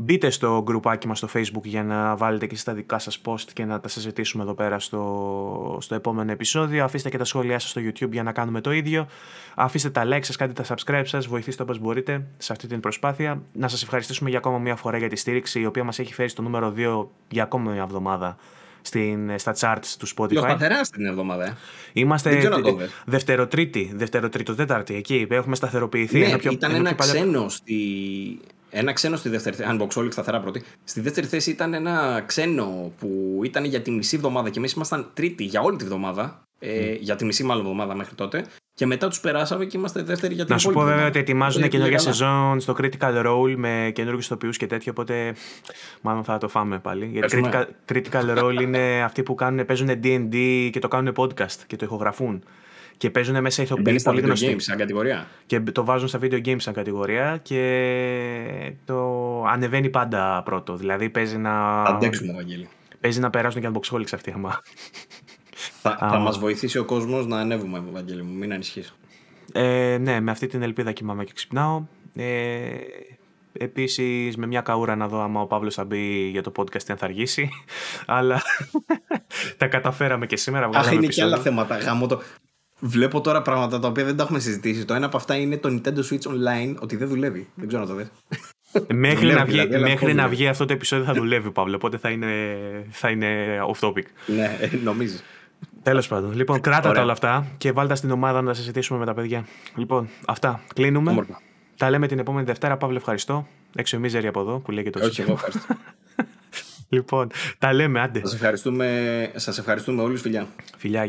Μπείτε στο γκρουπάκι μας στο facebook για να βάλετε και στα δικά σας post και να τα συζητήσουμε εδώ πέρα στο, στο επόμενο επεισόδιο. Αφήστε και τα σχόλιά σας στο YouTube για να κάνουμε το ίδιο. Αφήστε τα like σας, κάντε τα subscribe σας, βοηθήστε όπως μπορείτε σε αυτή την προσπάθεια. Να σας ευχαριστήσουμε για ακόμα μια φορά για τη στήριξη η οποία μας έχει φέρει στο νούμερο 2 για ακόμα μια εβδομάδα στην, στα charts του Spotify. Σταθερά στην εβδομάδα. Ε. Είμαστε δευτεροτρίτη, δευτεροτρίτο-τέταρτη εκεί. Έχουμε σταθεροποιηθεί. Ναι, πιο, ήταν ένα ξένο στη, ένα ξένο στη δεύτερη θέση. Αν Boxolic σταθερά πρώτη. Στη δεύτερη θέση ήταν ένα ξένο που ήταν για τη μισή εβδομάδα και εμείς ήμασταν τρίτη για όλη τη βδομάδα. Ε, για τη μισή μάλλον εβδομάδα μέχρι τότε. Και μετά τους περάσαμε και είμαστε δεύτεροι για την Να σου πω βέβαια ότι ετοιμάζουν καινούργια σεζόν στο Critical Role με καινούργιους ηθοποιού και τέτοιο. Οπότε μάλλον θα το φάμε πάλι. Γιατί critical, critical Role είναι αυτοί που κάνουν, παίζουν DD και το κάνουν podcast και το ηχογραφούν και παίζουν μέσα ηθοποιοί πολύ γνωστοί. Games σαν κατηγορία. Και το βάζουν στα video games σαν κατηγορία και το ανεβαίνει πάντα πρώτο. Δηλαδή παίζει να. Αντέξουμε, Βαγγέλη. Παίζει να περάσουν και unboxholics αυτοί. Άμα. Θα, θα μας βοηθήσει ο κόσμος να ανέβουμε, Βαγγέλη μου, μην ανησυχείς. Ε, ναι, με αυτή την ελπίδα κοιμάμαι και ξυπνάω. Ε, Επίσης, με μια καούρα να δω άμα ο Παύλος θα μπει για το podcast αν θα αργήσει. Αλλά τα καταφέραμε και σήμερα. Αχ, είναι και άλλα θέματα. Γάμο το. Βλέπω τώρα πράγματα τα οποία δεν τα έχουμε συζητήσει. Το ένα από αυτά είναι το Nintendo Switch Online ότι δεν δουλεύει. Δεν ξέρω να το δει. Μέχρι, να, βγει, δηλαδή, μέχρι να βγει αυτό το επεισόδιο θα δουλεύει, Παύλο. Οπότε θα είναι, θα είναι off topic. ναι, νομίζεις. Τέλος πάντων. Λοιπόν, κράτα τα όλα αυτά και βάλτε στην ομάδα να συζητήσουμε με τα παιδιά. Λοιπόν, αυτά. Κλείνουμε. Όμορφα. Τα λέμε την επόμενη Δευτέρα. Παύλο, ευχαριστώ. Έξω μίζερη από εδώ που λέγεται το Όχι, εγώ ευχαριστώ. λοιπόν, τα λέμε, άντε. Σας ευχαριστούμε, σας ευχαριστούμε όλους, φιλιά. Φιλιά,